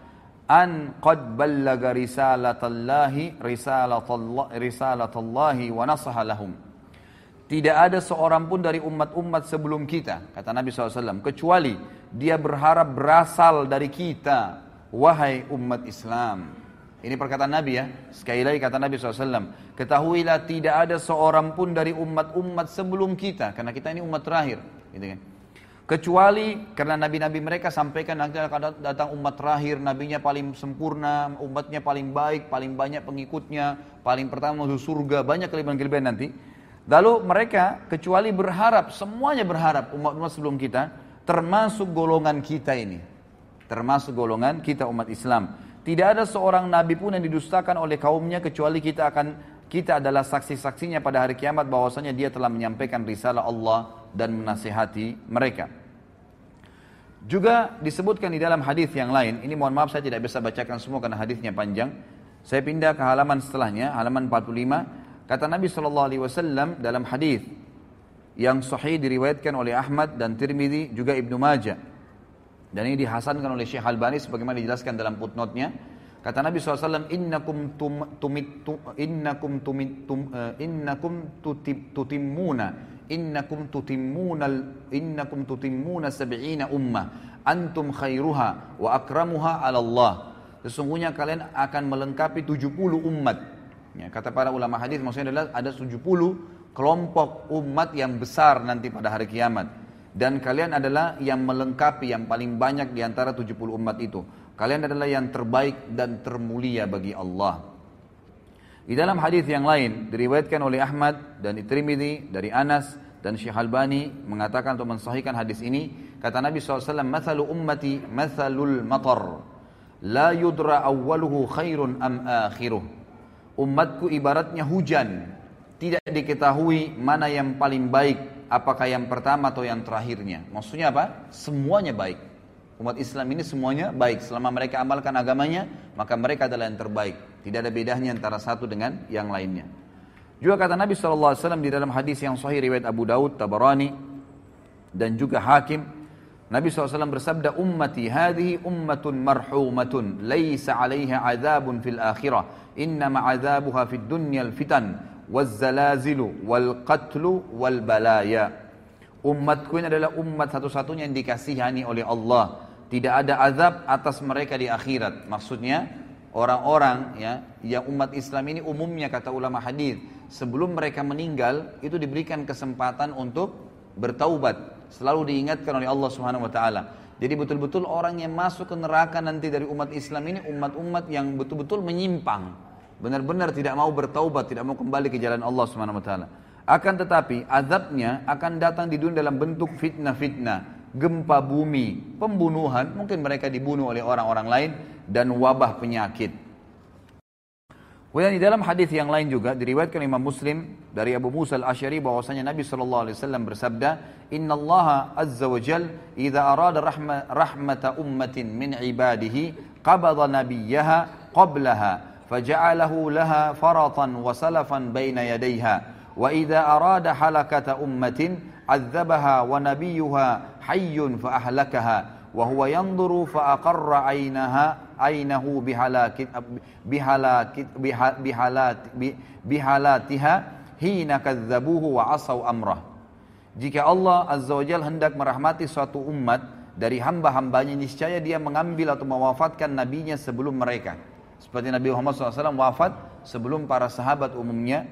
an qad ballaga risalatallahi risalatallah risalatallahi wa nasaha lahum. Tidak ada seorang pun dari umat-umat sebelum kita, kata Nabi SAW, kecuali dia berharap berasal dari kita, wahai umat Islam. Ini perkataan Nabi ya, sekali lagi kata Nabi SAW, ketahuilah tidak ada seorang pun dari umat-umat sebelum kita, karena kita ini umat terakhir. Gitu kan. ya. Kecuali karena nabi-nabi mereka sampaikan nanti agar datang umat terakhir, nabinya paling sempurna, umatnya paling baik, paling banyak pengikutnya, paling pertama masuk surga, banyak kelebihan-kelebihan nanti. Lalu mereka kecuali berharap, semuanya berharap umat-umat sebelum kita, termasuk golongan kita ini. Termasuk golongan kita umat Islam. Tidak ada seorang nabi pun yang didustakan oleh kaumnya kecuali kita akan kita adalah saksi-saksinya pada hari kiamat bahwasanya dia telah menyampaikan risalah Allah dan menasihati mereka. Juga disebutkan di dalam hadis yang lain, ini mohon maaf saya tidak bisa bacakan semua karena hadisnya panjang. Saya pindah ke halaman setelahnya, halaman 45. Kata Nabi Shallallahu Alaihi Wasallam dalam hadis yang sahih diriwayatkan oleh Ahmad dan Tirmidzi juga Ibnu Majah. Dan ini dihasankan oleh Syekh Al-Bani sebagaimana dijelaskan dalam footnote-nya. Kata Nabi SAW, innakum tum, tumit, innakum tumit, tum, uh, eh, innakum tutib, innakum tutimmuna innakum tutimmuna sab'ina ummah antum khairuha wa akramuha 'ala Allah. Sesungguhnya kalian akan melengkapi 70 umat. Ya, kata para ulama hadis maksudnya adalah ada 70 kelompok umat yang besar nanti pada hari kiamat. Dan kalian adalah yang melengkapi yang paling banyak di antara 70 umat itu. Kalian adalah yang terbaik dan termulia bagi Allah. Di dalam hadis yang lain diriwayatkan oleh Ahmad dan Tirmidzi dari Anas dan Syekh Albani mengatakan untuk mensahihkan hadis ini kata Nabi SAW mathalu ummati mathalul matar la yudra awwaluhu khairun am akhiruh umatku ibaratnya hujan tidak diketahui mana yang paling baik apakah yang pertama atau yang terakhirnya maksudnya apa semuanya baik umat Islam ini semuanya baik. Selama mereka amalkan agamanya, maka mereka adalah yang terbaik. Tidak ada bedanya antara satu dengan yang lainnya. Juga kata Nabi SAW di dalam hadis yang sahih riwayat Abu Daud, Tabarani, dan juga Hakim, Nabi SAW bersabda, Ummati hadhi ummatun marhumatun, laysa alaiha azabun fil akhirah, innama azabuha fid dunya fitan, wazzalazilu, wal qatlu, wal balaya. Umatku ini adalah umat satu-satunya yang dikasihani oleh Allah tidak ada azab atas mereka di akhirat. Maksudnya orang-orang ya yang umat Islam ini umumnya kata ulama hadis sebelum mereka meninggal itu diberikan kesempatan untuk bertaubat selalu diingatkan oleh Allah Subhanahu wa taala. Jadi betul-betul orang yang masuk ke neraka nanti dari umat Islam ini umat-umat yang betul-betul menyimpang, benar-benar tidak mau bertaubat, tidak mau kembali ke jalan Allah Subhanahu wa taala. Akan tetapi azabnya akan datang di dunia dalam bentuk fitnah-fitnah gempa bumi, pembunuhan, mungkin mereka dibunuh oleh orang-orang lain dan wabah penyakit. Kemudian di dalam hadis yang lain juga diriwayatkan Imam Muslim dari Abu Musa al-Asy'ari bahwasanya Nabi sallallahu alaihi wasallam bersabda, "Inna Allah azza wa jal idza arada rahma, rahmata ummatin min ibadihi qabada nabiyyaha qablaha faja'alahu laha faratan wa salafan baina yadayha wa idza arada halakata ummatin wa nabiyyuha hayyun fa ahlakaha wa huwa yanzuru fa aqarra aynaha aynahu bihalakit bihalakit bihalat bihalatiha hina kadzabuhu wa asaw amrah jika Allah azza wajalla hendak merahmati suatu umat dari hamba-hambanya niscaya dia mengambil atau mewafatkan nabinya sebelum mereka seperti Nabi Muhammad SAW wafat sebelum para sahabat umumnya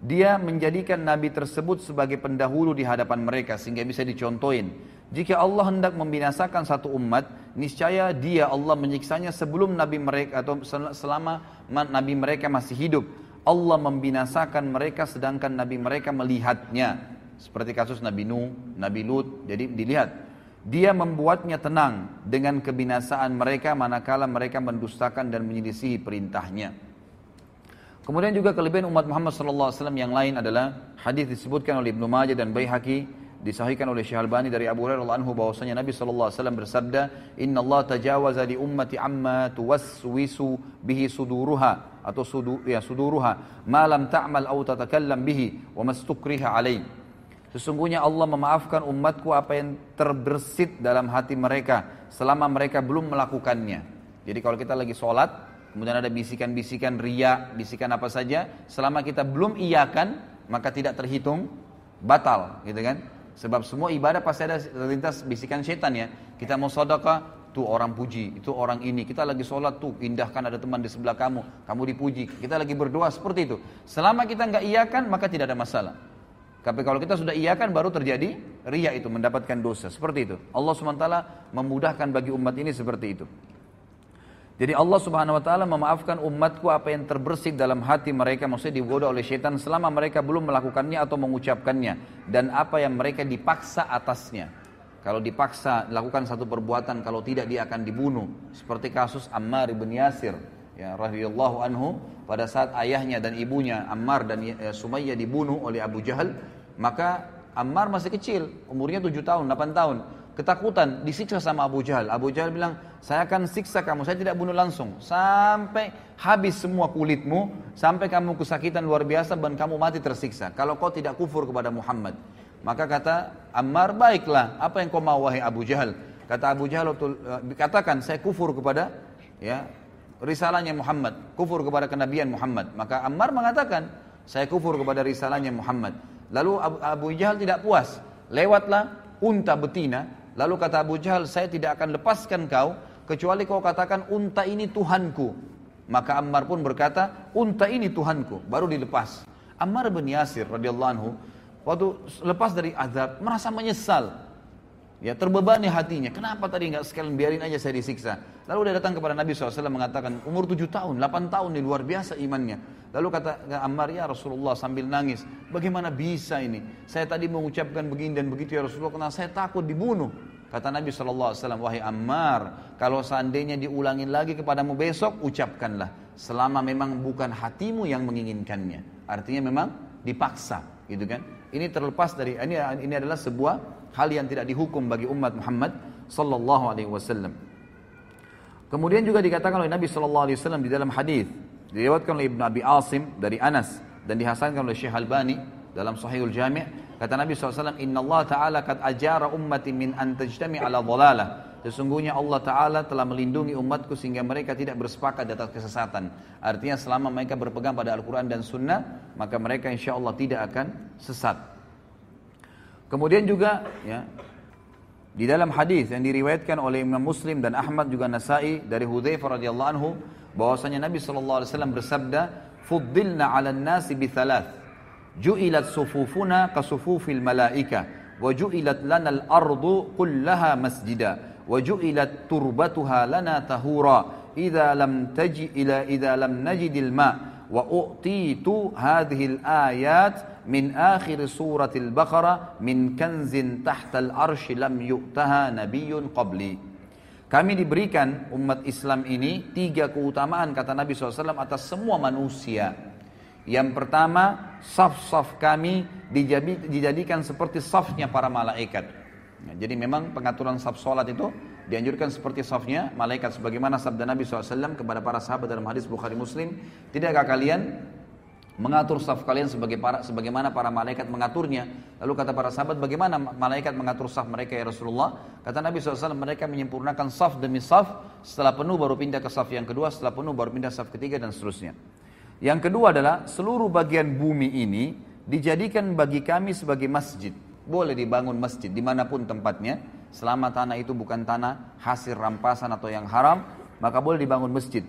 dia menjadikan nabi tersebut sebagai pendahulu di hadapan mereka sehingga bisa dicontohin jika Allah hendak membinasakan satu umat, niscaya dia Allah menyiksanya sebelum nabi mereka atau selama nabi mereka masih hidup. Allah membinasakan mereka sedangkan nabi mereka melihatnya. Seperti kasus Nabi Nuh, Nabi Lut, jadi dilihat. Dia membuatnya tenang dengan kebinasaan mereka manakala mereka mendustakan dan menyelisihi perintahnya. Kemudian juga kelebihan umat Muhammad SAW yang lain adalah hadis disebutkan oleh Ibnu Majah dan Baihaqi disahihkan oleh Syekh Albani dari Abu Hurairah anhu bahwasanya Nabi sallallahu alaihi wasallam bersabda, "Inna Allah tajawaza li ummati amma tuwaswisu bihi suduruha atau sudu, ya suduruha, ma lam ta'mal ta au tatakallam bihi wa mastukriha alaih." Sesungguhnya Allah memaafkan umatku apa yang terbersit dalam hati mereka selama mereka belum melakukannya. Jadi kalau kita lagi sholat, kemudian ada bisikan-bisikan ria, bisikan apa saja, selama kita belum iakan, maka tidak terhitung batal, gitu kan? Sebab semua ibadah pasti ada lintas bisikan setan ya. Kita mau sodaka, tuh orang puji, itu orang ini. Kita lagi sholat tuh, indahkan ada teman di sebelah kamu, kamu dipuji. Kita lagi berdoa seperti itu. Selama kita nggak iakan, maka tidak ada masalah. Tapi kalau kita sudah iakan baru terjadi ria itu mendapatkan dosa seperti itu. Allah swt memudahkan bagi umat ini seperti itu. Jadi Allah Subhanahu wa taala memaafkan umatku apa yang terbersih dalam hati mereka maksudnya digoda oleh setan selama mereka belum melakukannya atau mengucapkannya dan apa yang mereka dipaksa atasnya. Kalau dipaksa lakukan satu perbuatan kalau tidak dia akan dibunuh seperti kasus Ammar ibn Yasir ya rahiyallahu anhu pada saat ayahnya dan ibunya Ammar dan ya, Sumayyah dibunuh oleh Abu Jahal maka Ammar masih kecil umurnya 7 tahun 8 tahun ketakutan disiksa sama Abu Jahal. Abu Jahal bilang, saya akan siksa kamu, saya tidak bunuh langsung. Sampai habis semua kulitmu, sampai kamu kesakitan luar biasa dan kamu mati tersiksa. Kalau kau tidak kufur kepada Muhammad. Maka kata Ammar, baiklah, apa yang kau mau wahai Abu Jahal? Kata Abu Jahal, eh, katakan saya kufur kepada ya risalahnya Muhammad, kufur kepada kenabian Muhammad. Maka Ammar mengatakan, saya kufur kepada risalahnya Muhammad. Lalu Abu Jahal tidak puas, lewatlah unta betina Lalu kata Abu Jahal, saya tidak akan lepaskan kau, kecuali kau katakan unta ini Tuhanku. Maka Ammar pun berkata, unta ini Tuhanku. Baru dilepas. Ammar bin Yasir radhiyallahu anhu, waktu lepas dari azab, merasa menyesal. Ya terbebani hatinya. Kenapa tadi nggak sekalian biarin aja saya disiksa? Lalu dia datang kepada Nabi SAW mengatakan umur 7 tahun, 8 tahun ini luar biasa imannya. Lalu kata Ammar ya Rasulullah sambil nangis, bagaimana bisa ini? Saya tadi mengucapkan begini dan begitu ya Rasulullah karena saya takut dibunuh. Kata Nabi SAW, wahai Ammar, kalau seandainya diulangin lagi kepadamu besok, ucapkanlah. Selama memang bukan hatimu yang menginginkannya. Artinya memang dipaksa, gitu kan. Ini terlepas dari, ini, ini adalah sebuah hal yang tidak dihukum bagi umat Muhammad sallallahu alaihi wasallam. Kemudian juga dikatakan oleh Nabi sallallahu alaihi wasallam di dalam hadis diriwayatkan oleh Ibnu Abi Asim dari Anas dan dihasankan oleh Syekh Albani dalam Sahihul Jami' kata Nabi SAW Inna Allah Ta'ala kata ajara ummati min tajtami ala dhalalah Sesungguhnya Allah Ta'ala telah melindungi umatku sehingga mereka tidak bersepakat di atas kesesatan. Artinya selama mereka berpegang pada Al-Quran dan Sunnah, maka mereka insya Allah tidak akan sesat. Kemudian juga ya di dalam hadis yang diriwayatkan oleh Imam Muslim dan Ahmad juga Nasai dari Hudzaifah radhiyallahu anhu bahwasanya Nabi sallallahu alaihi wasallam bersabda, "Fuddilna 'alan nasi bi thalath. Ju'ilat sufufuna ka sufufil malaika wa ju'ilat lana al-ardu kullaha masjida wa ju'ilat turbatuha lana tahura idza lam taji ila idza lam najidil ma' wa u'titu hadhil ayat min akhir suratil Baqarah min kanzin tahtal arsh lam yu'taha nabiyyun qabli. Kami diberikan umat Islam ini tiga keutamaan kata Nabi SAW atas semua manusia. Yang pertama, saf-saf kami dijadikan seperti safnya para malaikat. Nah, jadi memang pengaturan saf sholat itu dianjurkan seperti safnya malaikat sebagaimana sabda Nabi SAW kepada para sahabat dalam hadis Bukhari Muslim tidakkah kalian mengatur saf kalian sebagai para, sebagaimana para malaikat mengaturnya. Lalu kata para sahabat, bagaimana malaikat mengatur saf mereka ya Rasulullah? Kata Nabi SAW, mereka menyempurnakan saf demi saf, setelah penuh baru pindah ke saf yang kedua, setelah penuh baru pindah saf ketiga dan seterusnya. Yang kedua adalah seluruh bagian bumi ini dijadikan bagi kami sebagai masjid. Boleh dibangun masjid dimanapun tempatnya, selama tanah itu bukan tanah hasil rampasan atau yang haram, maka boleh dibangun masjid.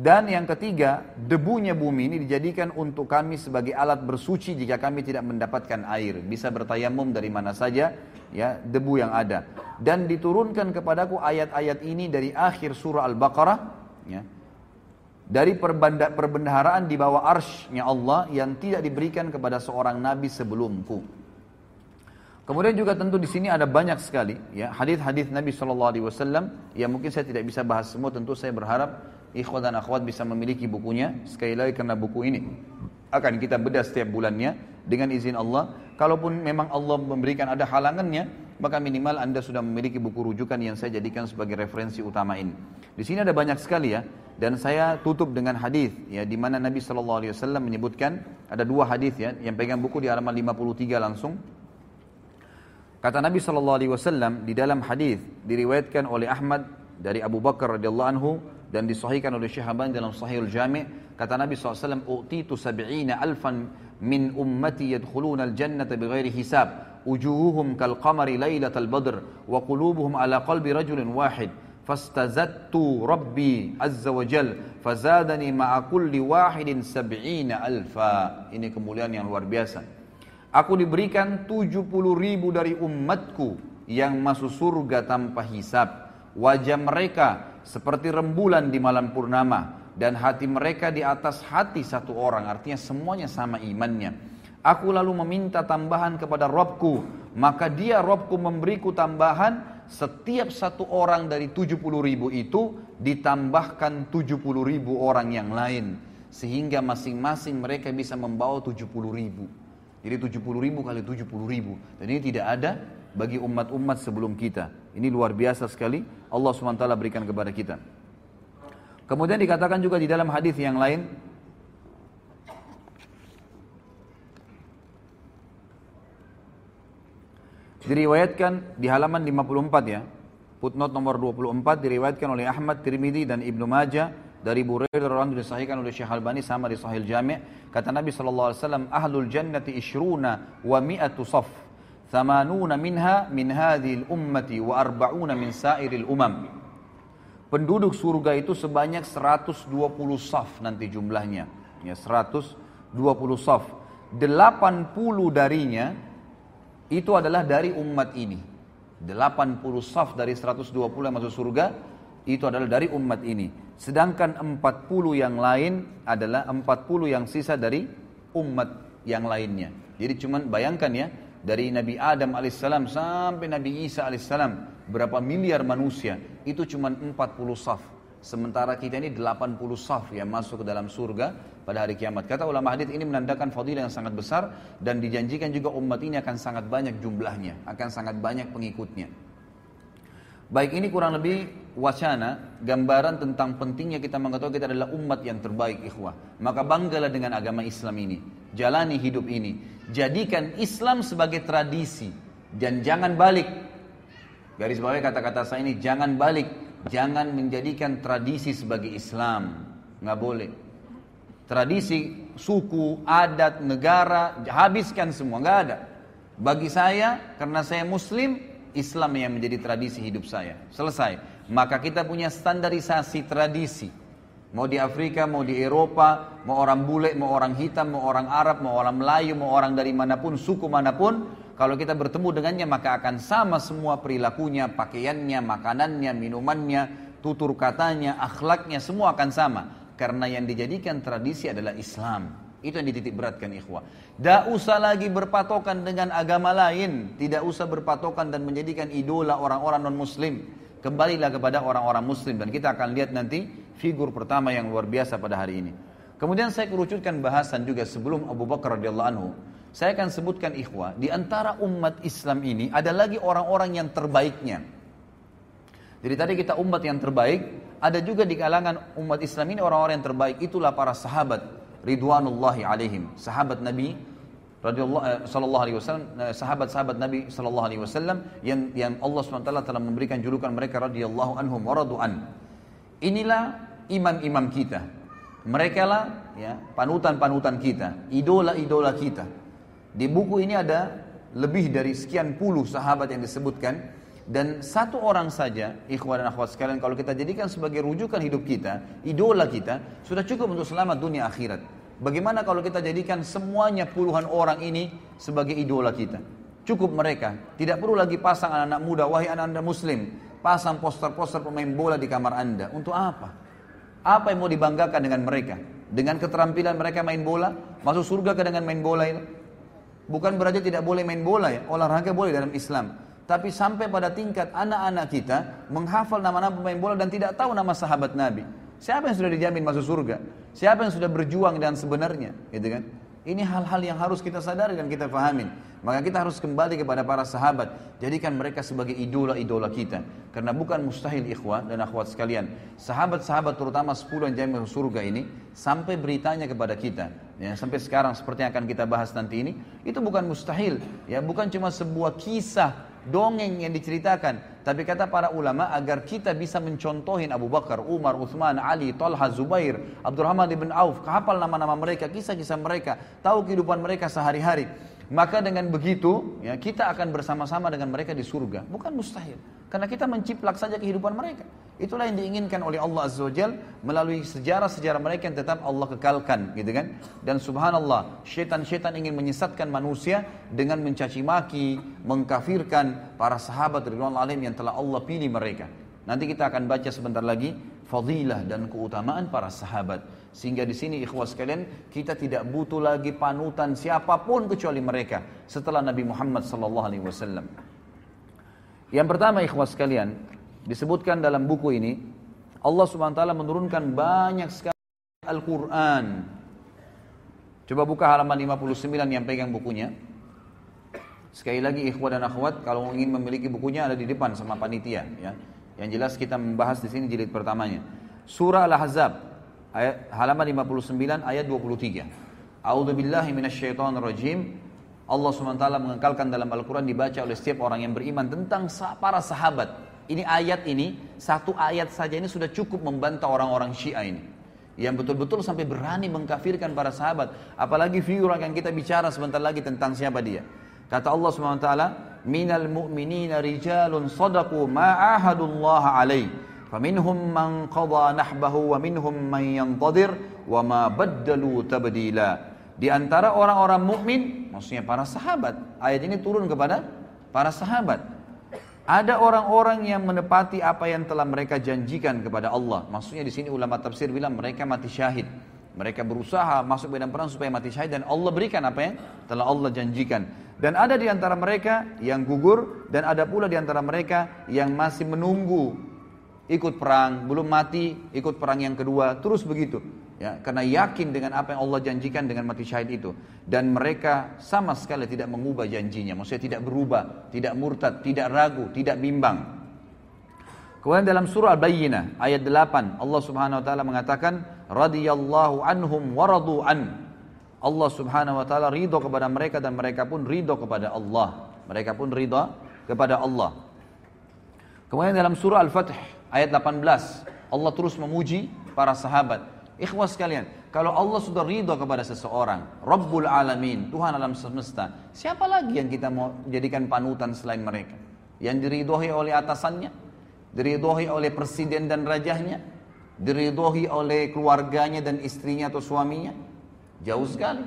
Dan yang ketiga, debunya bumi ini dijadikan untuk kami sebagai alat bersuci jika kami tidak mendapatkan air. Bisa bertayamum dari mana saja, ya, debu yang ada. Dan diturunkan kepadaku ayat-ayat ini dari akhir surah Al-Baqarah, ya. Dari perbendaharaan di bawah arsnya Allah yang tidak diberikan kepada seorang nabi sebelumku. Kemudian juga tentu di sini ada banyak sekali ya hadis-hadis Nabi Shallallahu Alaihi Wasallam yang mungkin saya tidak bisa bahas semua tentu saya berharap ikhwat dan akhwat bisa memiliki bukunya sekali lagi karena buku ini akan kita bedah setiap bulannya dengan izin Allah kalaupun memang Allah memberikan ada halangannya maka minimal Anda sudah memiliki buku rujukan yang saya jadikan sebagai referensi utama ini di sini ada banyak sekali ya dan saya tutup dengan hadis ya di mana Nabi Shallallahu Alaihi Wasallam menyebutkan ada dua hadis ya yang pegang buku di halaman 53 langsung Kata Nabi Shallallahu Alaihi Wasallam di dalam hadis diriwayatkan oleh Ahmad dari Abu Bakar radhiyallahu anhu dan disahihkan oleh Syekh Albani dalam Sahihul Jami' kata Nabi SAW utitu sab'ina alfan min ummati yadkhuluna al-jannata bighairi hisab wujuhuhum kal qamari lailatal badr wa qulubuhum ala qalbi rajulin wahid fastazattu rabbi azza wa jal fazadani ma'a kulli wahidin sab'ina alfa ini kemuliaan yang luar biasa aku diberikan 70 ribu dari umatku yang masuk surga tanpa hisab wajah mereka seperti rembulan di malam purnama dan hati mereka di atas hati satu orang artinya semuanya sama imannya aku lalu meminta tambahan kepada Robku maka dia Robku memberiku tambahan setiap satu orang dari 70 ribu itu ditambahkan 70 ribu orang yang lain sehingga masing-masing mereka bisa membawa 70 ribu jadi 70 ribu kali 70 ribu dan ini tidak ada bagi umat-umat sebelum kita ini luar biasa sekali Allah SWT berikan kepada kita. Kemudian dikatakan juga di dalam hadis yang lain Diriwayatkan di halaman 54 ya. Footnote nomor 24 diriwayatkan oleh Ahmad Tirmidzi dan Ibnu Majah dari dan orang disahikan oleh Syekh Albani sama di Sahil Jami' kata Nabi sallallahu alaihi wasallam ahlul jannati ishruna wa mi'atu saf Thamanuna minha min hadhil ummati wa arba'una min sairil umam. Penduduk surga itu sebanyak 120 saf nanti jumlahnya. Ya 120 saf. 80 darinya itu adalah dari umat ini. 80 saf dari 120 yang masuk surga itu adalah dari umat ini. Sedangkan 40 yang lain adalah 40 yang sisa dari umat yang lainnya. Jadi cuman bayangkan ya, dari Nabi Adam alaihissalam sampai Nabi Isa alaihissalam berapa miliar manusia itu cuma 40 saf sementara kita ini 80 saf yang masuk ke dalam surga pada hari kiamat kata ulama hadis ini menandakan fadilah yang sangat besar dan dijanjikan juga umat ini akan sangat banyak jumlahnya akan sangat banyak pengikutnya baik ini kurang lebih wacana gambaran tentang pentingnya kita mengetahui kita adalah umat yang terbaik ikhwah maka banggalah dengan agama Islam ini Jalani hidup ini. Jadikan Islam sebagai tradisi dan jangan balik. Garis bawahnya kata-kata saya ini jangan balik, jangan menjadikan tradisi sebagai Islam. Nggak boleh. Tradisi, suku, adat, negara, habiskan semua, nggak ada. Bagi saya, karena saya Muslim, Islam yang menjadi tradisi hidup saya. Selesai. Maka kita punya standarisasi tradisi. Mau di Afrika, mau di Eropa, mau orang bule, mau orang hitam, mau orang Arab, mau orang Melayu, mau orang dari manapun, suku manapun, kalau kita bertemu dengannya maka akan sama semua perilakunya, pakaiannya, makanannya, minumannya, tutur katanya, akhlaknya, semua akan sama. Karena yang dijadikan tradisi adalah Islam. Itu yang dititik beratkan ikhwah. Tidak usah lagi berpatokan dengan agama lain. Tidak usah berpatokan dan menjadikan idola orang-orang non-muslim. Kembalilah kepada orang-orang muslim. Dan kita akan lihat nanti figur pertama yang luar biasa pada hari ini. Kemudian saya kerucutkan bahasan juga sebelum Abu Bakar radhiyallahu anhu. Saya akan sebutkan ikhwah, di antara umat Islam ini ada lagi orang-orang yang terbaiknya. Jadi tadi kita umat yang terbaik, ada juga di kalangan umat Islam ini orang-orang yang terbaik itulah para sahabat ridwanullahi alaihim, sahabat Nabi radhiyallahu eh, sallallahu alaihi wasallam eh, sahabat-sahabat Nabi sallallahu alaihi wasallam yang yang Allah SWT telah memberikan julukan mereka radhiyallahu anhum wa an. Inilah imam-imam kita. Mereka lah ya, panutan-panutan kita, idola-idola kita. Di buku ini ada lebih dari sekian puluh sahabat yang disebutkan dan satu orang saja, ikhwan dan akhwat sekalian, kalau kita jadikan sebagai rujukan hidup kita, idola kita, sudah cukup untuk selamat dunia akhirat. Bagaimana kalau kita jadikan semuanya puluhan orang ini sebagai idola kita? Cukup mereka, tidak perlu lagi pasang anak-anak muda, wahai anak-anak muslim, pasang poster-poster pemain bola di kamar anda. Untuk apa? Apa yang mau dibanggakan dengan mereka? Dengan keterampilan mereka main bola, masuk surga ke dengan main bola ini, Bukan berarti tidak boleh main bola ya, olahraga boleh dalam Islam. Tapi sampai pada tingkat anak-anak kita menghafal nama-nama pemain bola dan tidak tahu nama sahabat Nabi. Siapa yang sudah dijamin masuk surga? Siapa yang sudah berjuang dan sebenarnya? Gitu kan? Ini hal-hal yang harus kita sadari dan kita pahamin. Maka kita harus kembali kepada para sahabat. Jadikan mereka sebagai idola-idola kita. Karena bukan mustahil ikhwah dan akhwat sekalian. Sahabat-sahabat terutama 10 yang jamin surga ini. Sampai beritanya kepada kita. Ya, sampai sekarang seperti yang akan kita bahas nanti ini. Itu bukan mustahil. ya Bukan cuma sebuah kisah dongeng yang diceritakan. Tapi kata para ulama agar kita bisa mencontohin Abu Bakar, Umar, Uthman, Ali, Talha, Zubair, Abdurrahman ibn Auf, kehafal nama-nama mereka, kisah-kisah mereka, tahu kehidupan mereka sehari-hari. Maka dengan begitu, ya kita akan bersama-sama dengan mereka di surga. Bukan mustahil. Karena kita menciplak saja kehidupan mereka. Itulah yang diinginkan oleh Allah Azza wa melalui sejarah-sejarah mereka yang tetap Allah kekalkan, gitu kan? Dan subhanallah, setan-setan ingin menyesatkan manusia dengan mencaci maki, mengkafirkan para sahabat ridwan alim yang telah Allah pilih mereka. Nanti kita akan baca sebentar lagi fadilah dan keutamaan para sahabat sehingga di sini ikhwas sekalian, kita tidak butuh lagi panutan siapapun kecuali mereka setelah Nabi Muhammad sallallahu alaihi wasallam. Yang pertama ikhwas sekalian, disebutkan dalam buku ini Allah Subhanahu wa taala menurunkan banyak sekali Al-Qur'an. Coba buka halaman 59 yang pegang bukunya. Sekali lagi ikhwah dan akhwat kalau ingin memiliki bukunya ada di depan sama panitia ya. Yang jelas kita membahas di sini jilid pertamanya. Surah Al-Ahzab ayat, halaman 59 ayat 23. A'udzu billahi minasyaitonir rajim. Allah SWT mengekalkan dalam Al-Quran dibaca oleh setiap orang yang beriman tentang para sahabat. Ini ayat ini, satu ayat saja ini sudah cukup membantah orang-orang Syiah ini. Yang betul-betul sampai berani mengkafirkan para sahabat. Apalagi figur yang kita bicara sebentar lagi tentang siapa dia. Kata Allah SWT, Minal mu'minina rijalun sadaku ma'ahadullaha alaih. Di antara orang-orang mukmin, maksudnya para sahabat, ayat ini turun kepada para sahabat. Ada orang-orang yang menepati apa yang telah mereka janjikan kepada Allah. Maksudnya di sini ulama tafsir bilang mereka mati syahid. Mereka berusaha masuk medan perang supaya mati syahid dan Allah berikan apa yang telah Allah janjikan. Dan ada di antara mereka yang gugur dan ada pula di antara mereka yang masih menunggu ikut perang, belum mati, ikut perang yang kedua, terus begitu. Ya, karena yakin dengan apa yang Allah janjikan dengan mati syahid itu. Dan mereka sama sekali tidak mengubah janjinya. Maksudnya tidak berubah, tidak murtad, tidak ragu, tidak bimbang. Kemudian dalam surah Al-Bayyinah ayat 8 Allah Subhanahu wa taala mengatakan radhiyallahu anhum waradu an. Allah Subhanahu wa taala ridho kepada mereka dan mereka pun ridho kepada Allah. Mereka pun ridho kepada Allah. Kemudian dalam surah Al-Fath ayat 18. Allah terus memuji para sahabat. Ikhwas sekalian, kalau Allah sudah ridho kepada seseorang, Rabbul Alamin, Tuhan alam semesta, siapa lagi yang kita mau jadikan panutan selain mereka? Yang diridhoi oleh atasannya, diridhoi oleh presiden dan rajahnya, diridhoi oleh keluarganya dan istrinya atau suaminya? Jauh sekali.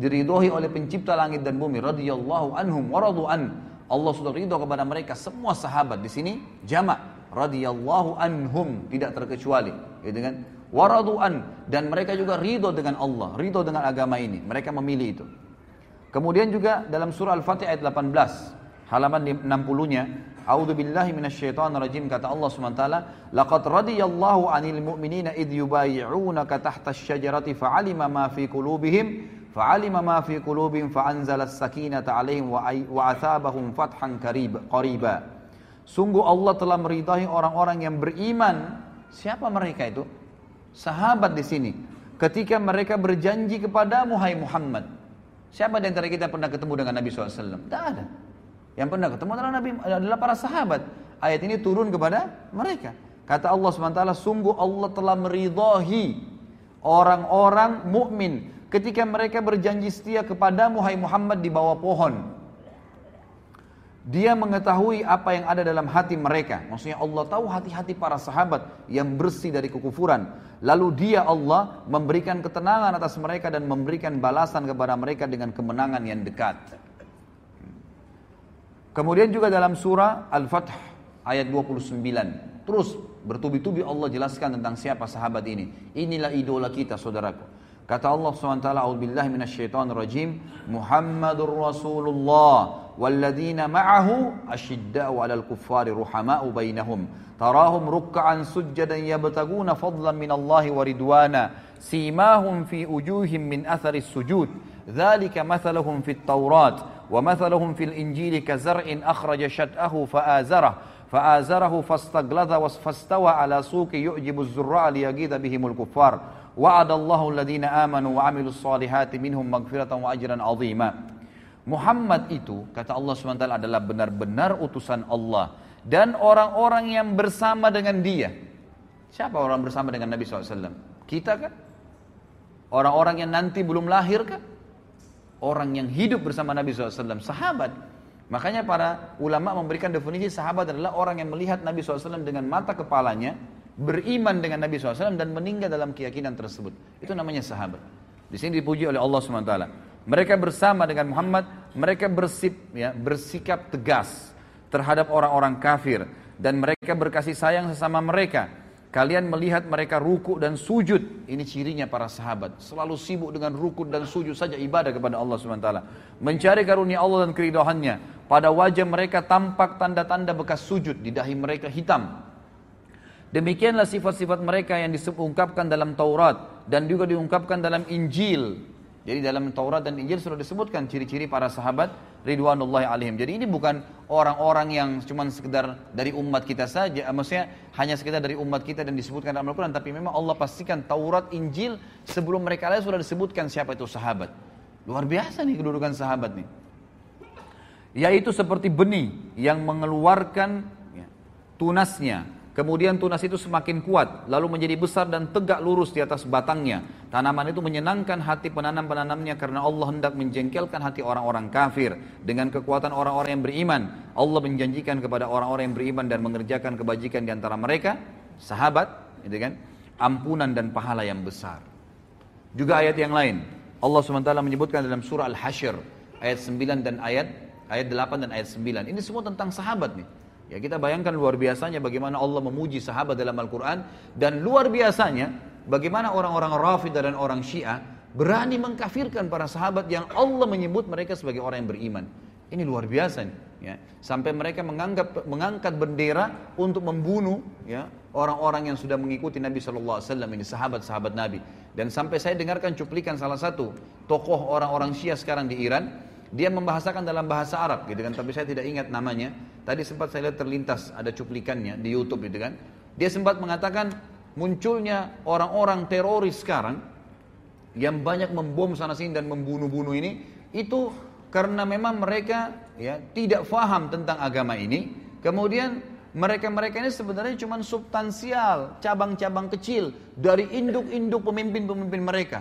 Diridhoi oleh pencipta langit dan bumi, radhiyallahu anhum waradu an. Allah sudah ridho kepada mereka semua sahabat di sini jamak radhiyallahu anhum tidak terkecuali gitu kan waradu an dan mereka juga ridho dengan Allah ridho dengan agama ini mereka memilih itu kemudian juga dalam surah al-fatih ayat 18 halaman 60-nya A'udzu billahi minasyaitonir rajim kata Allah SWT laqad radiyallahu 'anil mu'minina id yubayyi'unaka tahta asy-syajarati fa'alima ma fi qulubihim fa'alima ma fi qulubihim fa'anzala as-sakinata 'alaihim wa 'atsabahum fathan qarib qariba Sungguh Allah telah meridhai orang-orang yang beriman. Siapa mereka itu? Sahabat di sini. Ketika mereka berjanji kepada Muhammad Muhammad. Siapa di antara kita pernah ketemu dengan Nabi SAW? Tidak ada. Yang pernah ketemu adalah Nabi adalah para sahabat. Ayat ini turun kepada mereka. Kata Allah SWT, sungguh Allah telah meridahi orang-orang mukmin ketika mereka berjanji setia kepada Muhammad di bawah pohon. Dia mengetahui apa yang ada dalam hati mereka. Maksudnya Allah tahu hati-hati para sahabat yang bersih dari kekufuran. Lalu dia Allah memberikan ketenangan atas mereka dan memberikan balasan kepada mereka dengan kemenangan yang dekat. Kemudian juga dalam surah Al-Fath ayat 29. Terus bertubi-tubi Allah jelaskan tentang siapa sahabat ini. Inilah idola kita saudaraku. Kata Allah SWT, A'udzubillah minasyaitonirrajim, Muhammadur Rasulullah, والذين معه أشداء على الكفار رحماء بينهم تراهم ركعا سجدا يبتغون فضلا من الله ورضوانا سيماهم في وجوههم من أثر السجود ذلك مثلهم في التوراة ومثلهم في الإنجيل كزرع أخرج شتأه فآزره فآزره فاستغلظ فاستوى على سوق يعجب الزراع ليغيظ بهم الكفار Wa'adallahu alladhina amanu wa amilus salihati minhum magfiratan wa ajran azima. Muhammad itu kata Allah SWT adalah benar-benar utusan Allah dan orang-orang yang bersama dengan dia. Siapa orang bersama dengan Nabi SAW? Kita kan? Orang-orang yang nanti belum lahir kan? Orang yang hidup bersama Nabi SAW, sahabat. Makanya para ulama memberikan definisi sahabat adalah orang yang melihat Nabi SAW dengan mata kepalanya, beriman dengan Nabi SAW dan meninggal dalam keyakinan tersebut. Itu namanya sahabat. Di sini dipuji oleh Allah SWT. Mereka bersama dengan Muhammad, mereka bersip, ya, bersikap tegas terhadap orang-orang kafir dan mereka berkasih sayang sesama mereka. Kalian melihat mereka ruku dan sujud. Ini cirinya para sahabat. Selalu sibuk dengan ruku dan sujud saja ibadah kepada Allah SWT. Mencari karunia Allah dan keridhaannya. Pada wajah mereka tampak tanda-tanda bekas sujud. Di dahi mereka hitam. Demikianlah sifat-sifat mereka yang diungkapkan dalam Taurat dan juga diungkapkan dalam Injil. Jadi dalam Taurat dan Injil sudah disebutkan ciri-ciri para sahabat Ridwanullah alaihim. Jadi ini bukan orang-orang yang cuma sekedar dari umat kita saja, eh, maksudnya hanya sekedar dari umat kita dan disebutkan dalam Al-Quran, tapi memang Allah pastikan Taurat, Injil sebelum mereka lain sudah disebutkan siapa itu sahabat. Luar biasa nih kedudukan sahabat nih. Yaitu seperti benih yang mengeluarkan tunasnya Kemudian tunas itu semakin kuat, lalu menjadi besar dan tegak lurus di atas batangnya. Tanaman itu menyenangkan hati penanam-penanamnya karena Allah hendak menjengkelkan hati orang-orang kafir dengan kekuatan orang-orang yang beriman. Allah menjanjikan kepada orang-orang yang beriman dan mengerjakan kebajikan di antara mereka, sahabat, gitu kan? ampunan dan pahala yang besar. Juga ayat yang lain, Allah SWT menyebutkan dalam surah Al-Hashr ayat 9 dan ayat ayat 8 dan ayat 9. Ini semua tentang sahabat nih. Ya kita bayangkan luar biasanya bagaimana Allah memuji sahabat dalam Al-Quran dan luar biasanya bagaimana orang-orang Rafidah dan orang Syiah berani mengkafirkan para sahabat yang Allah menyebut mereka sebagai orang yang beriman. Ini luar biasa nih. Ya. Sampai mereka menganggap, mengangkat bendera untuk membunuh ya, orang-orang yang sudah mengikuti Nabi Shallallahu Alaihi Wasallam ini sahabat-sahabat Nabi. Dan sampai saya dengarkan cuplikan salah satu tokoh orang-orang Syiah sekarang di Iran dia membahasakan dalam bahasa Arab gitu kan, tapi saya tidak ingat namanya. Tadi sempat saya lihat terlintas ada cuplikannya di YouTube gitu kan. Dia sempat mengatakan munculnya orang-orang teroris sekarang yang banyak membom sana sini dan membunuh-bunuh ini itu karena memang mereka ya tidak faham tentang agama ini. Kemudian mereka-mereka ini sebenarnya cuma substansial, cabang-cabang kecil dari induk-induk pemimpin-pemimpin mereka.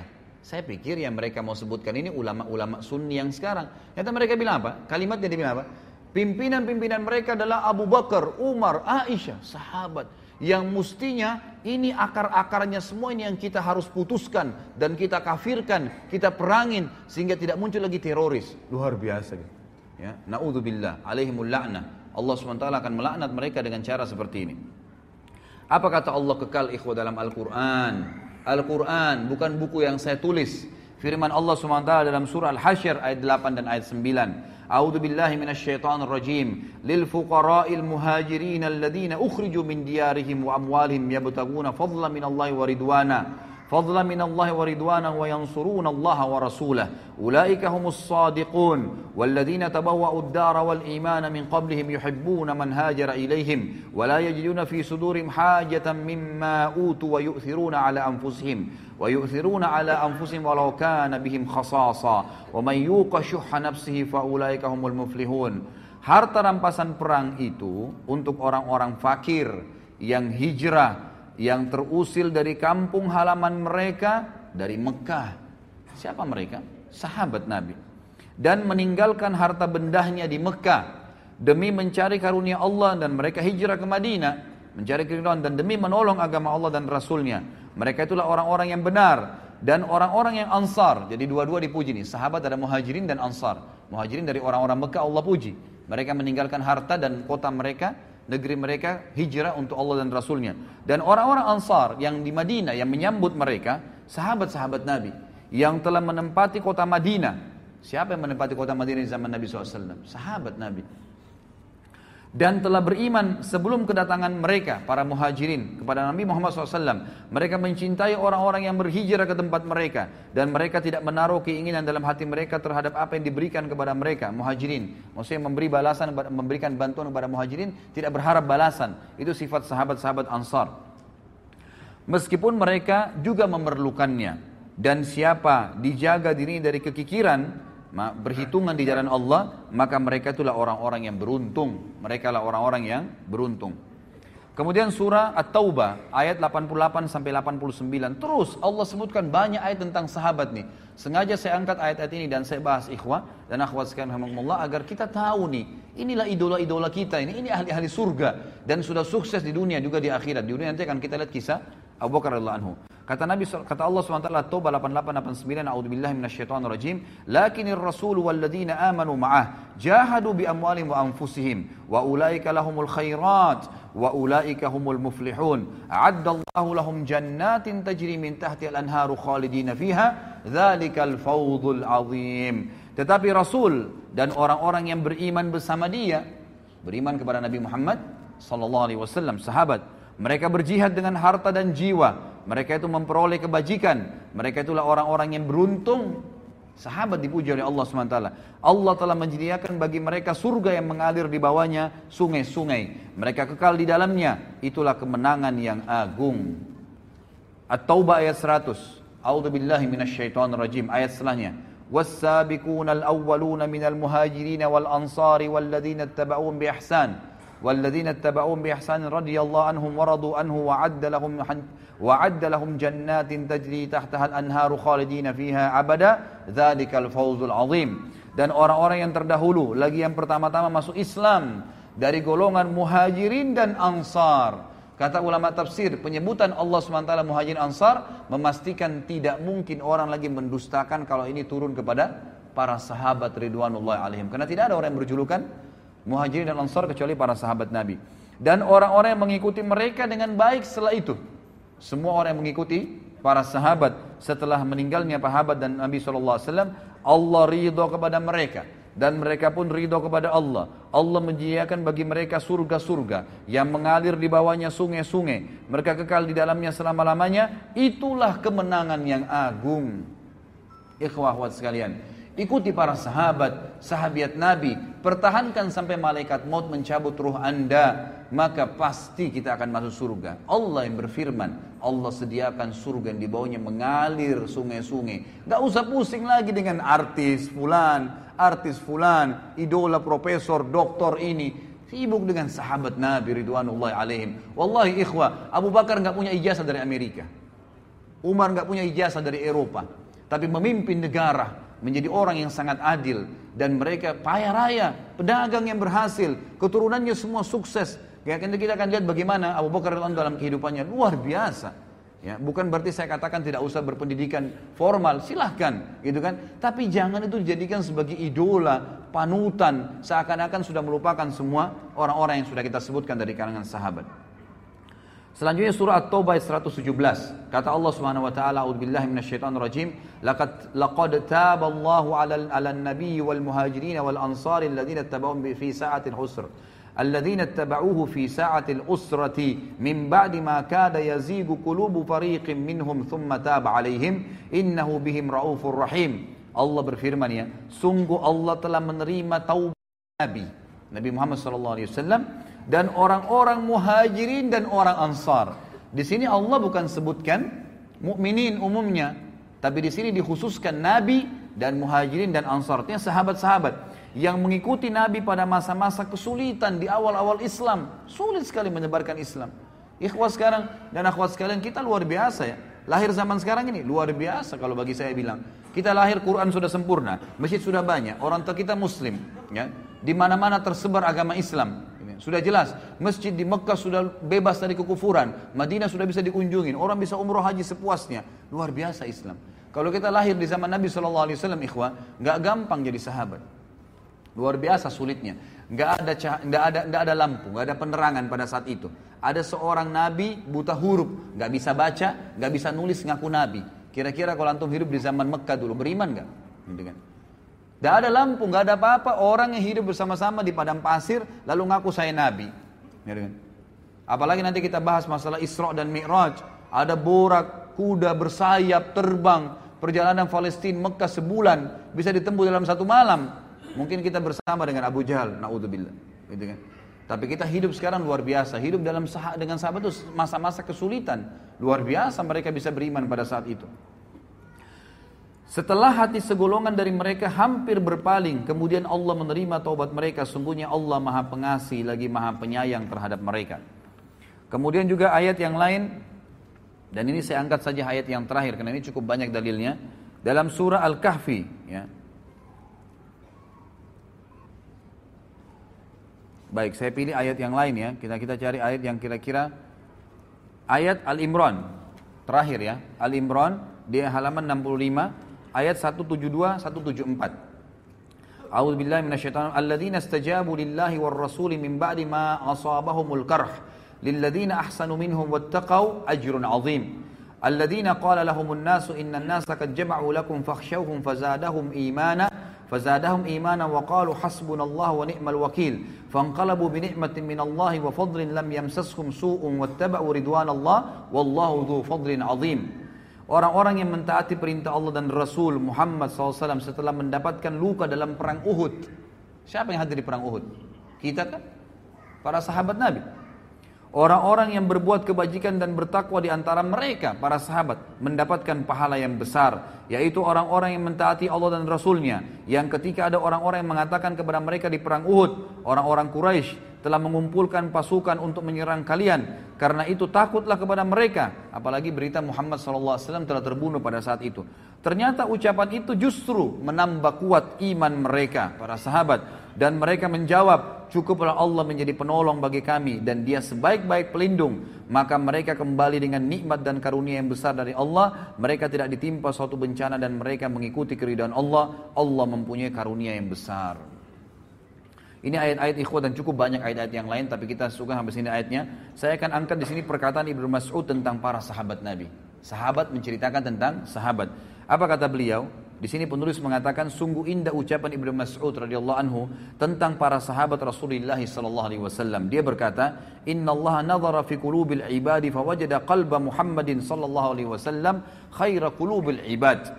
Saya pikir yang mereka mau sebutkan ini ulama-ulama sunni yang sekarang. Ternyata mereka bilang apa? Kalimatnya dibilang apa? Pimpinan-pimpinan mereka adalah Abu Bakar, Umar, Aisyah, sahabat. Yang mestinya ini akar-akarnya semua ini yang kita harus putuskan dan kita kafirkan, kita perangin sehingga tidak muncul lagi teroris. Luar biasa ya. Ya, naudzubillah alaihimul la'na. Allah SWT akan melaknat mereka dengan cara seperti ini. Apa kata Allah kekal ikhwa dalam Al-Quran? Al-Quran, bukan buku yang saya tulis. Firman Allah SWT dalam surah Al-Hashr ayat 8 dan ayat 9. A'udzu billahi minasyaitonir rajim. Lil fuqara'il muhajirin alladziina ukhriju min diyarihim wa amwalihim yabtaguna fadlan min Allahi wa ridwana فضلا من الله ورضوانا وينصرون الله ورسوله أولئك هم الصادقون والذين تبوأوا الدار والإيمان من قبلهم يحبون من هاجر إليهم ولا يجدون في صدورهم حاجة مما أوتوا ويؤثرون على أنفسهم ويؤثرون على أنفسهم ولو كان بهم خصاصا ومن يوق شح نفسه فأولئك هم المفلحون Harta rampasan perang itu untuk orang-orang fakir yang hijrah yang terusil dari kampung halaman mereka dari Mekah. Siapa mereka? Sahabat Nabi. Dan meninggalkan harta bendahnya di Mekah demi mencari karunia Allah dan mereka hijrah ke Madinah mencari keriduan dan demi menolong agama Allah dan Rasulnya. Mereka itulah orang-orang yang benar dan orang-orang yang ansar. Jadi dua-dua dipuji nih. Sahabat ada muhajirin dan ansar. Muhajirin dari orang-orang Mekah Allah puji. Mereka meninggalkan harta dan kota mereka negeri mereka hijrah untuk Allah dan Rasulnya. Dan orang-orang Ansar yang di Madinah yang menyambut mereka, sahabat-sahabat Nabi yang telah menempati kota Madinah. Siapa yang menempati kota Madinah di zaman Nabi SAW? Sahabat Nabi dan telah beriman sebelum kedatangan mereka para muhajirin kepada Nabi Muhammad SAW. Mereka mencintai orang-orang yang berhijrah ke tempat mereka dan mereka tidak menaruh keinginan dalam hati mereka terhadap apa yang diberikan kepada mereka muhajirin. Maksudnya memberi balasan, memberikan bantuan kepada muhajirin tidak berharap balasan. Itu sifat sahabat-sahabat Ansar. Meskipun mereka juga memerlukannya dan siapa dijaga diri dari kekikiran berhitungan di jalan Allah, maka mereka itulah orang-orang yang beruntung. Mereka lah orang-orang yang beruntung. Kemudian surah At-Taubah ayat 88 sampai 89 terus Allah sebutkan banyak ayat tentang sahabat nih. Sengaja saya angkat ayat-ayat ini dan saya bahas ikhwah dan akhwat sekalian Allah agar kita tahu nih, inilah idola-idola kita ini, ini ahli-ahli surga dan sudah sukses di dunia juga di akhirat. Di dunia nanti akan kita lihat kisah Abu Bakar radhiyallahu anhu. Kata Nabi kata Allah SWT Toba 8889 A'udzubillahi minasyaitonir rajim lakinir rasul walladzina amanu ma'ah jahadu bi amwalihim wa anfusihim wa ulaika lahumul khairat wa ulaika humul muflihun a'addallahu lahum jannatin tajri min tahtiha al-anharu khalidina fiha dzalikal azim tetapi rasul dan orang-orang yang beriman bersama dia beriman kepada Nabi Muhammad sahabat mereka berjihad dengan harta dan jiwa. Mereka itu memperoleh kebajikan. Mereka itulah orang-orang yang beruntung. Sahabat dipuji oleh Allah SWT. Allah telah menyediakan bagi mereka surga yang mengalir di bawahnya sungai-sungai. Mereka kekal di dalamnya. Itulah kemenangan yang agung. At-Taubah ayat 100. A'udhu billahi minasyaitan rajim. Ayat selanjutnya. والسابقون الْأَوَّلُونَ مِنَ الْمُهَاجِرِينَ وَالْأَنصَارِ وَالَّذِينَ اتَّبَعُونَ بإحسان والذين اتبعوهم بإحسان رضي الله عنهم ورضوا عنه وعد لهم وعد لهم جنات تجري تحتها الأنهار خالدين فيها أبدا ذلك الفوز العظيم dan orang-orang yang terdahulu lagi yang pertama-tama masuk Islam dari golongan muhajirin dan ansar Kata ulama tafsir, penyebutan Allah SWT muhajir ansar memastikan tidak mungkin orang lagi mendustakan kalau ini turun kepada para sahabat Ridwanullah alaihim. Karena tidak ada orang yang berjulukan Muhajirin dan Ansar kecuali para sahabat Nabi. Dan orang-orang yang mengikuti mereka dengan baik setelah itu. Semua orang yang mengikuti para sahabat setelah meninggalnya sahabat dan Nabi SAW, Allah ridho kepada mereka. Dan mereka pun ridho kepada Allah. Allah menyediakan bagi mereka surga-surga yang mengalir di bawahnya sungai-sungai. Mereka kekal di dalamnya selama-lamanya. Itulah kemenangan yang agung. Ikhwah sekalian. Ikuti para sahabat, sahabiat Nabi, pertahankan sampai malaikat maut mencabut ruh Anda, maka pasti kita akan masuk surga. Allah yang berfirman, Allah sediakan surga yang di bawahnya mengalir sungai-sungai. Gak usah pusing lagi dengan artis fulan, artis fulan, idola profesor, doktor ini. Sibuk dengan sahabat Nabi Ridwanullah alaihim. Wallahi ikhwa, Abu Bakar gak punya ijazah dari Amerika. Umar gak punya ijazah dari Eropa. Tapi memimpin negara, menjadi orang yang sangat adil dan mereka payah raya, pedagang yang berhasil, keturunannya semua sukses. Ya, kita akan lihat bagaimana Abu Bakar dalam kehidupannya luar biasa. Ya, bukan berarti saya katakan tidak usah berpendidikan formal, silahkan, gitu kan. Tapi jangan itu dijadikan sebagai idola, panutan, seakan-akan sudah melupakan semua orang-orang yang sudah kita sebutkan dari kalangan sahabat. Selanjutnya surah At-Taubah 117. Kata Allah Subhanahu wa taala, "A'udzubillahi minasyaitonirrajim. Laqad laqad taballahu 'alal 'alan nabiyyi wal muhajirin wal ansari alladziina ittaba'uhum fi sa'atil husr." الذين اتبعوه في ساعة الأسرة من بعد ما كاد يزيغ قلوب فريق منهم ثم تاب عليهم إنه بهم رؤوف رحيم Allah berfirman ya sungguh Allah telah menerima taubat Nabi Nabi Muhammad sallallahu alaihi wasallam dan orang-orang muhajirin dan orang ansar. Di sini Allah bukan sebutkan mukminin umumnya, tapi di sini dikhususkan nabi dan muhajirin dan ansar, artinya sahabat-sahabat yang mengikuti nabi pada masa-masa kesulitan di awal-awal Islam. Sulit sekali menyebarkan Islam. Ikhwah sekarang dan akhwat sekalian kita luar biasa ya. Lahir zaman sekarang ini luar biasa kalau bagi saya bilang. Kita lahir Quran sudah sempurna, masjid sudah banyak, orang tua kita muslim, ya. Di mana-mana tersebar agama Islam. Sudah jelas, masjid di Mekah sudah bebas dari kekufuran. Madinah sudah bisa dikunjungin. Orang bisa umroh haji sepuasnya. Luar biasa Islam. Kalau kita lahir di zaman Nabi Shallallahu Alaihi Wasallam ikhwah, nggak gampang jadi sahabat. Luar biasa sulitnya. Nggak ada, nggak ada, nggak ada lampu, nggak ada penerangan pada saat itu. Ada seorang Nabi buta huruf, nggak bisa baca, nggak bisa nulis ngaku Nabi. Kira-kira kalau antum hidup di zaman Mekah dulu, beriman nggak? Gitu kan. Tidak ada lampu, tidak ada apa-apa. Orang yang hidup bersama-sama di padang pasir, lalu ngaku saya nabi. Ya, Apalagi nanti kita bahas masalah Isra dan Mi'raj. Ada borak, kuda bersayap, terbang. Perjalanan Palestina Mekah sebulan bisa ditempuh dalam satu malam. Mungkin kita bersama dengan Abu Jahal, naudzubillah. Gitu kan? Tapi kita hidup sekarang luar biasa, hidup dalam sah dengan sahabat itu masa-masa kesulitan. Luar biasa mereka bisa beriman pada saat itu. Setelah hati segolongan dari mereka hampir berpaling, kemudian Allah menerima taubat mereka, sungguhnya Allah Maha Pengasih lagi Maha Penyayang terhadap mereka. Kemudian juga ayat yang lain dan ini saya angkat saja ayat yang terakhir karena ini cukup banyak dalilnya dalam surah Al-Kahfi ya. Baik, saya pilih ayat yang lain ya. Kita kita cari ayat yang kira-kira ayat Al-Imran terakhir ya. Al-Imran di halaman 65 ayat 172 174. A'udzu billahi minasyaitonir alladzina istajabu lillahi war rasuli min ba'di ma asabahumul karh lilladzina ahsanu minhum wattaqau ajrun 'azim. Alladzina qala lahumun nasu innan nasa qad jama'u lakum fakhshawhum fazadahum imana فزادهم إيمانا وقالوا حسبنا الله ونعم الوكيل فانقلبوا بنعمة من الله وفضل لم يمسسهم سوء واتبعوا رضوان الله والله ذو فضل عظيم Orang-orang yang mentaati perintah Allah dan Rasul Muhammad SAW setelah mendapatkan luka dalam perang Uhud. Siapa yang hadir di perang Uhud? Kita kan? Para sahabat Nabi. Orang-orang yang berbuat kebajikan dan bertakwa di antara mereka, para sahabat, mendapatkan pahala yang besar, yaitu orang-orang yang mentaati Allah dan Rasulnya, yang ketika ada orang-orang yang mengatakan kepada mereka di perang Uhud, orang-orang Quraisy telah mengumpulkan pasukan untuk menyerang kalian, karena itu takutlah kepada mereka, apalagi berita Muhammad SAW telah terbunuh pada saat itu. Ternyata ucapan itu justru menambah kuat iman mereka, para sahabat, dan mereka menjawab, cukuplah Allah menjadi penolong bagi kami dan dia sebaik-baik pelindung. Maka mereka kembali dengan nikmat dan karunia yang besar dari Allah. Mereka tidak ditimpa suatu bencana dan mereka mengikuti keridhaan Allah. Allah mempunyai karunia yang besar. Ini ayat-ayat ikhwah dan cukup banyak ayat-ayat yang lain tapi kita suka habis ini ayatnya. Saya akan angkat di sini perkataan Ibnu Mas'ud tentang para sahabat Nabi. Sahabat menceritakan tentang sahabat. Apa kata beliau? Di sini penulis mengatakan sungguh indah ucapan Ibnu Mas'ud radhiyallahu anhu tentang para sahabat Rasulullah sallallahu alaihi wasallam. Dia berkata, "Inna Allah nadhara fi qulubil fa wajada qalba Muhammadin sallallahu alaihi wasallam khaira qulubil ibad.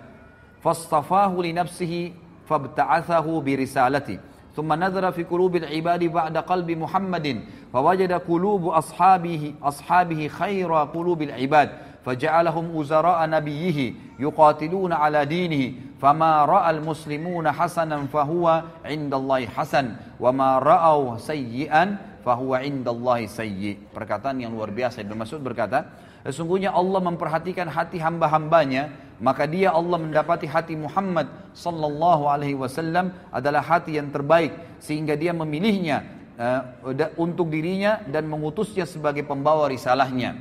Fastafahu li nafsihi fabta'athahu bi risalati." ثم نظر في قلوب العباد بعد قلب محمد فوجد قلوب أصحابه أصحابه خير قلوب العباد فجعلهم وزراء نبيه يقاتلون على دينه فما رأى المسلمون حسنا فهو عند الله حسن وما رأوا سيئا فهو عند الله سيئ perkataan yang luar biasa Ibnu Mas'ud berkata sesungguhnya Allah memperhatikan hati hamba-hambanya maka dia Allah mendapati hati Muhammad sallallahu alaihi wasallam adalah hati yang terbaik sehingga dia memilihnya uh, untuk dirinya dan mengutusnya sebagai pembawa risalahnya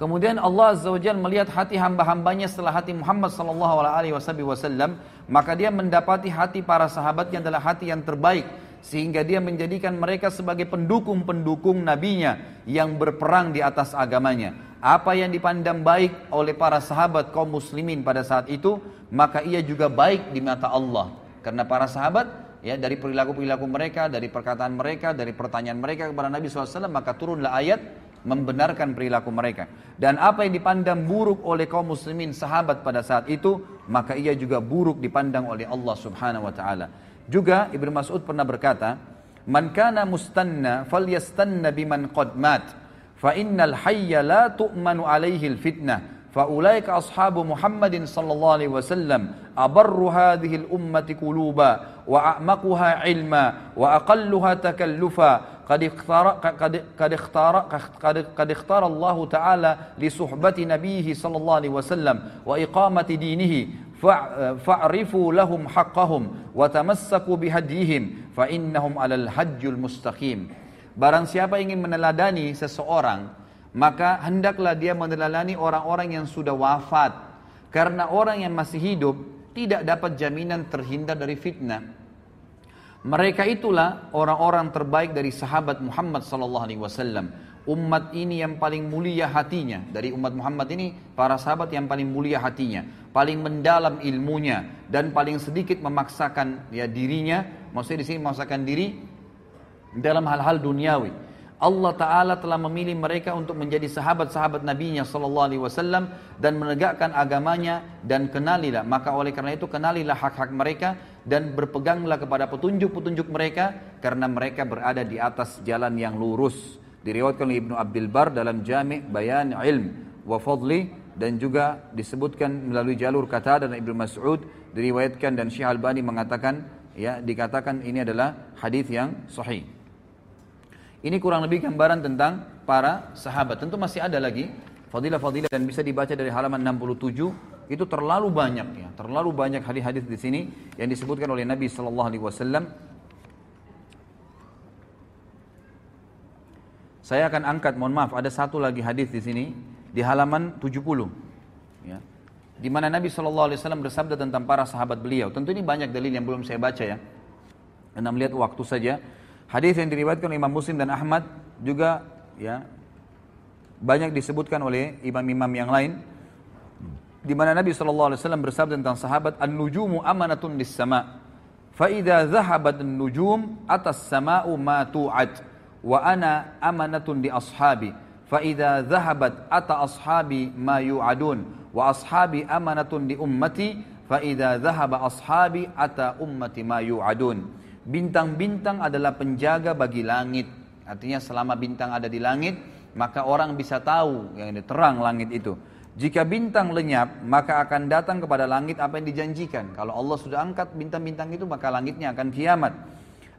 Kemudian Allah Azza wa Jal melihat hati hamba-hambanya setelah hati Muhammad sallallahu alaihi wasallam, maka dia mendapati hati para sahabatnya adalah hati yang terbaik sehingga dia menjadikan mereka sebagai pendukung-pendukung nabinya yang berperang di atas agamanya. Apa yang dipandang baik oleh para sahabat kaum muslimin pada saat itu, maka ia juga baik di mata Allah. Karena para sahabat ya dari perilaku-perilaku mereka, dari perkataan mereka, dari pertanyaan mereka kepada Nabi SAW, maka turunlah ayat membenarkan perilaku mereka. Dan apa yang dipandang buruk oleh kaum muslimin sahabat pada saat itu, maka ia juga buruk dipandang oleh Allah Subhanahu wa taala. Juga Ibnu Mas'ud pernah berkata, "Man kana mustanna yastanna biman qad mat, fa innal hayya la tu'manu alaihi al-fitnah." فأولئك أصحاب محمد صلى الله عليه وسلم أبر هذه الأمة قلوبا وأعمقها علما وأقلها تكلفا قد اختار قد قد اختار قد, قد اختار الله تعالى لصحبة نبيه صلى الله عليه وسلم وإقامة دينه فاعرفوا لهم حقهم وتمسكوا بهديهم فإنهم على الحج المستقيم Barang siapa ingin meneladani seseorang, maka hendaklah dia meneladani orang-orang yang sudah wafat. Karena orang yang masih hidup tidak dapat jaminan terhindar dari fitnah. Mereka itulah orang-orang terbaik dari sahabat Muhammad sallallahu alaihi wasallam. Umat ini yang paling mulia hatinya dari umat Muhammad ini para sahabat yang paling mulia hatinya, paling mendalam ilmunya dan paling sedikit memaksakan ya dirinya, maksudnya di sini memaksakan diri dalam hal-hal duniawi. Allah Ta'ala telah memilih mereka untuk menjadi sahabat-sahabat Nabi-Nya Sallallahu Alaihi Wasallam dan menegakkan agamanya dan kenalilah. Maka oleh karena itu kenalilah hak-hak mereka dan berpeganglah kepada petunjuk-petunjuk mereka karena mereka berada di atas jalan yang lurus. Diriwayatkan oleh Ibnu Abdul Bar dalam Jami' Bayan Ilm wa Fadli dan juga disebutkan melalui jalur kata dan Ibnu Mas'ud diriwayatkan dan Syekh Albani mengatakan ya dikatakan ini adalah hadis yang sahih. Ini kurang lebih gambaran tentang para sahabat. Tentu masih ada lagi fadilah-fadilah dan bisa dibaca dari halaman 67 itu terlalu banyak ya, terlalu banyak hadis-hadis di sini yang disebutkan oleh Nabi Shallallahu Alaihi Wasallam. Saya akan angkat, mohon maaf, ada satu lagi hadis di sini di halaman 70. Ya, di mana Nabi Shallallahu Alaihi Wasallam bersabda tentang para sahabat beliau. Tentu ini banyak dalil yang belum saya baca ya. Anda melihat waktu saja. Hadis yang diriwayatkan Imam Muslim dan Ahmad juga ya banyak disebutkan oleh imam-imam yang lain di mana Nabi SAW bersabda tentang sahabat an-nujumu amanatun di sama faida zahabat an-nujum atas sama'u ma tu'at wa ana amanatun di ashabi faida zahabat ata ashabi ma yu'adun wa ashabi amanatun di ummati faida zahaba ashabi ata ummati ma yu'adun bintang-bintang adalah penjaga bagi langit artinya selama bintang ada di langit maka orang bisa tahu yang terang langit itu jika bintang lenyap, maka akan datang kepada langit apa yang dijanjikan. Kalau Allah sudah angkat bintang-bintang itu, maka langitnya akan kiamat.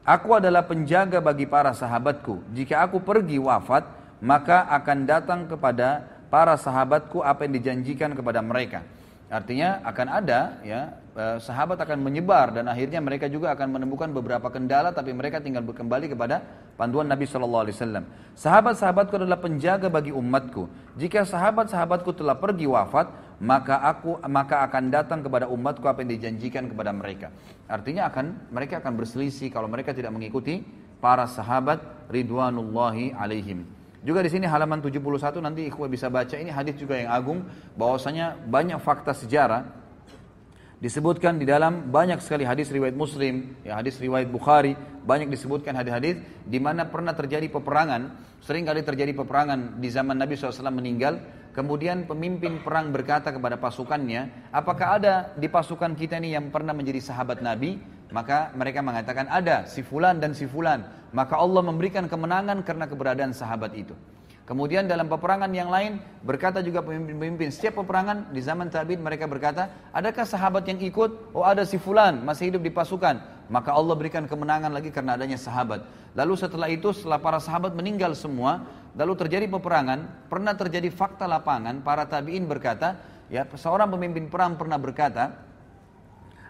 Aku adalah penjaga bagi para sahabatku. Jika aku pergi wafat, maka akan datang kepada para sahabatku apa yang dijanjikan kepada mereka.' Artinya akan ada ya e, sahabat akan menyebar dan akhirnya mereka juga akan menemukan beberapa kendala tapi mereka tinggal kembali kepada panduan Nabi Shallallahu Alaihi Wasallam. Sahabat-sahabatku adalah penjaga bagi umatku. Jika sahabat-sahabatku telah pergi wafat maka aku maka akan datang kepada umatku apa yang dijanjikan kepada mereka. Artinya akan mereka akan berselisih kalau mereka tidak mengikuti para sahabat Ridwanullahi alaihim. Juga di sini halaman 71 nanti ikhwah bisa baca ini hadis juga yang agung bahwasanya banyak fakta sejarah disebutkan di dalam banyak sekali hadis riwayat Muslim, ya hadis riwayat Bukhari, banyak disebutkan hadis-hadis di mana pernah terjadi peperangan, sering kali terjadi peperangan di zaman Nabi SAW meninggal, kemudian pemimpin perang berkata kepada pasukannya, apakah ada di pasukan kita ini yang pernah menjadi sahabat Nabi? Maka mereka mengatakan ada, si fulan dan si fulan. Maka Allah memberikan kemenangan karena keberadaan sahabat itu. Kemudian dalam peperangan yang lain berkata juga pemimpin-pemimpin setiap peperangan di zaman tabiin mereka berkata, adakah sahabat yang ikut? Oh ada si fulan masih hidup di pasukan. Maka Allah berikan kemenangan lagi karena adanya sahabat. Lalu setelah itu setelah para sahabat meninggal semua, lalu terjadi peperangan, pernah terjadi fakta lapangan, para tabiin berkata, ya seorang pemimpin perang pernah berkata,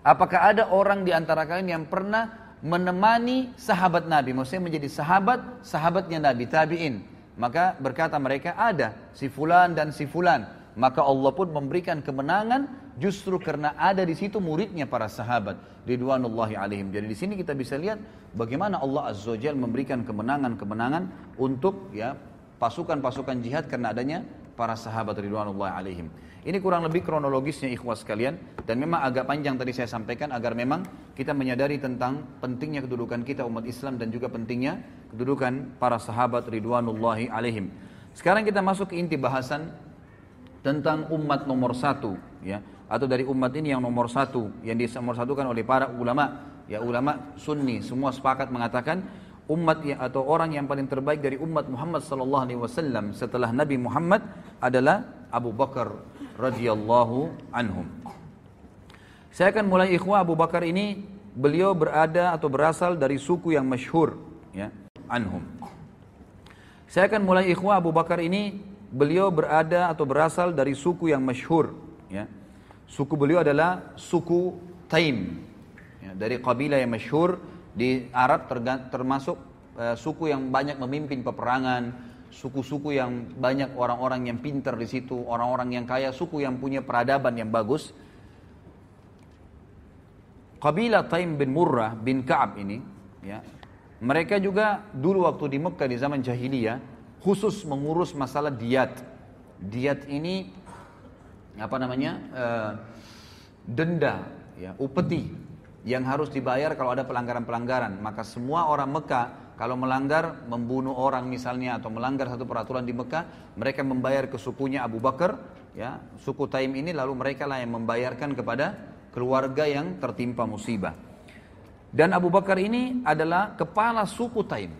apakah ada orang di antara kalian yang pernah menemani sahabat Nabi, maksudnya menjadi sahabat sahabatnya Nabi tabi'in. Maka berkata mereka ada si fulan dan si fulan. Maka Allah pun memberikan kemenangan justru karena ada di situ muridnya para sahabat ridwanullahi alaihim. Jadi di sini kita bisa lihat bagaimana Allah Azza memberikan kemenangan-kemenangan untuk ya pasukan-pasukan jihad karena adanya para sahabat ridwanullah alaihim. Ini kurang lebih kronologisnya ikhwas sekalian dan memang agak panjang tadi saya sampaikan agar memang kita menyadari tentang pentingnya kedudukan kita umat Islam dan juga pentingnya kedudukan para sahabat ridwanullahi alaihim. Sekarang kita masuk ke inti bahasan tentang umat nomor satu ya atau dari umat ini yang nomor satu yang dinomor satukan oleh para ulama ya ulama sunni semua sepakat mengatakan umat yang, atau orang yang paling terbaik dari umat Muhammad sallallahu alaihi wasallam setelah Nabi Muhammad adalah Abu Bakar radhiyallahu anhum. Saya akan mulai ikhwah Abu Bakar ini beliau berada atau berasal dari suku yang masyhur ya, anhum. Saya akan mulai ikhwah Abu Bakar ini beliau berada atau berasal dari suku yang masyhur ya. Suku beliau adalah suku Taim ya, dari kabilah yang masyhur di Arab termasuk e, suku yang banyak memimpin peperangan, suku-suku yang banyak orang-orang yang pintar di situ, orang-orang yang kaya, suku yang punya peradaban yang bagus. Kabilah Taim bin Murrah bin Ka'ab ini, ya, mereka juga dulu waktu di Mekah di zaman jahiliyah khusus mengurus masalah diat. Diat ini apa namanya? e, denda, ya, upeti yang harus dibayar kalau ada pelanggaran-pelanggaran. Maka semua orang Mekah kalau melanggar membunuh orang misalnya atau melanggar satu peraturan di Mekah, mereka membayar ke sukunya Abu Bakar, ya, suku Taim ini lalu mereka lah yang membayarkan kepada keluarga yang tertimpa musibah. Dan Abu Bakar ini adalah kepala suku Taim.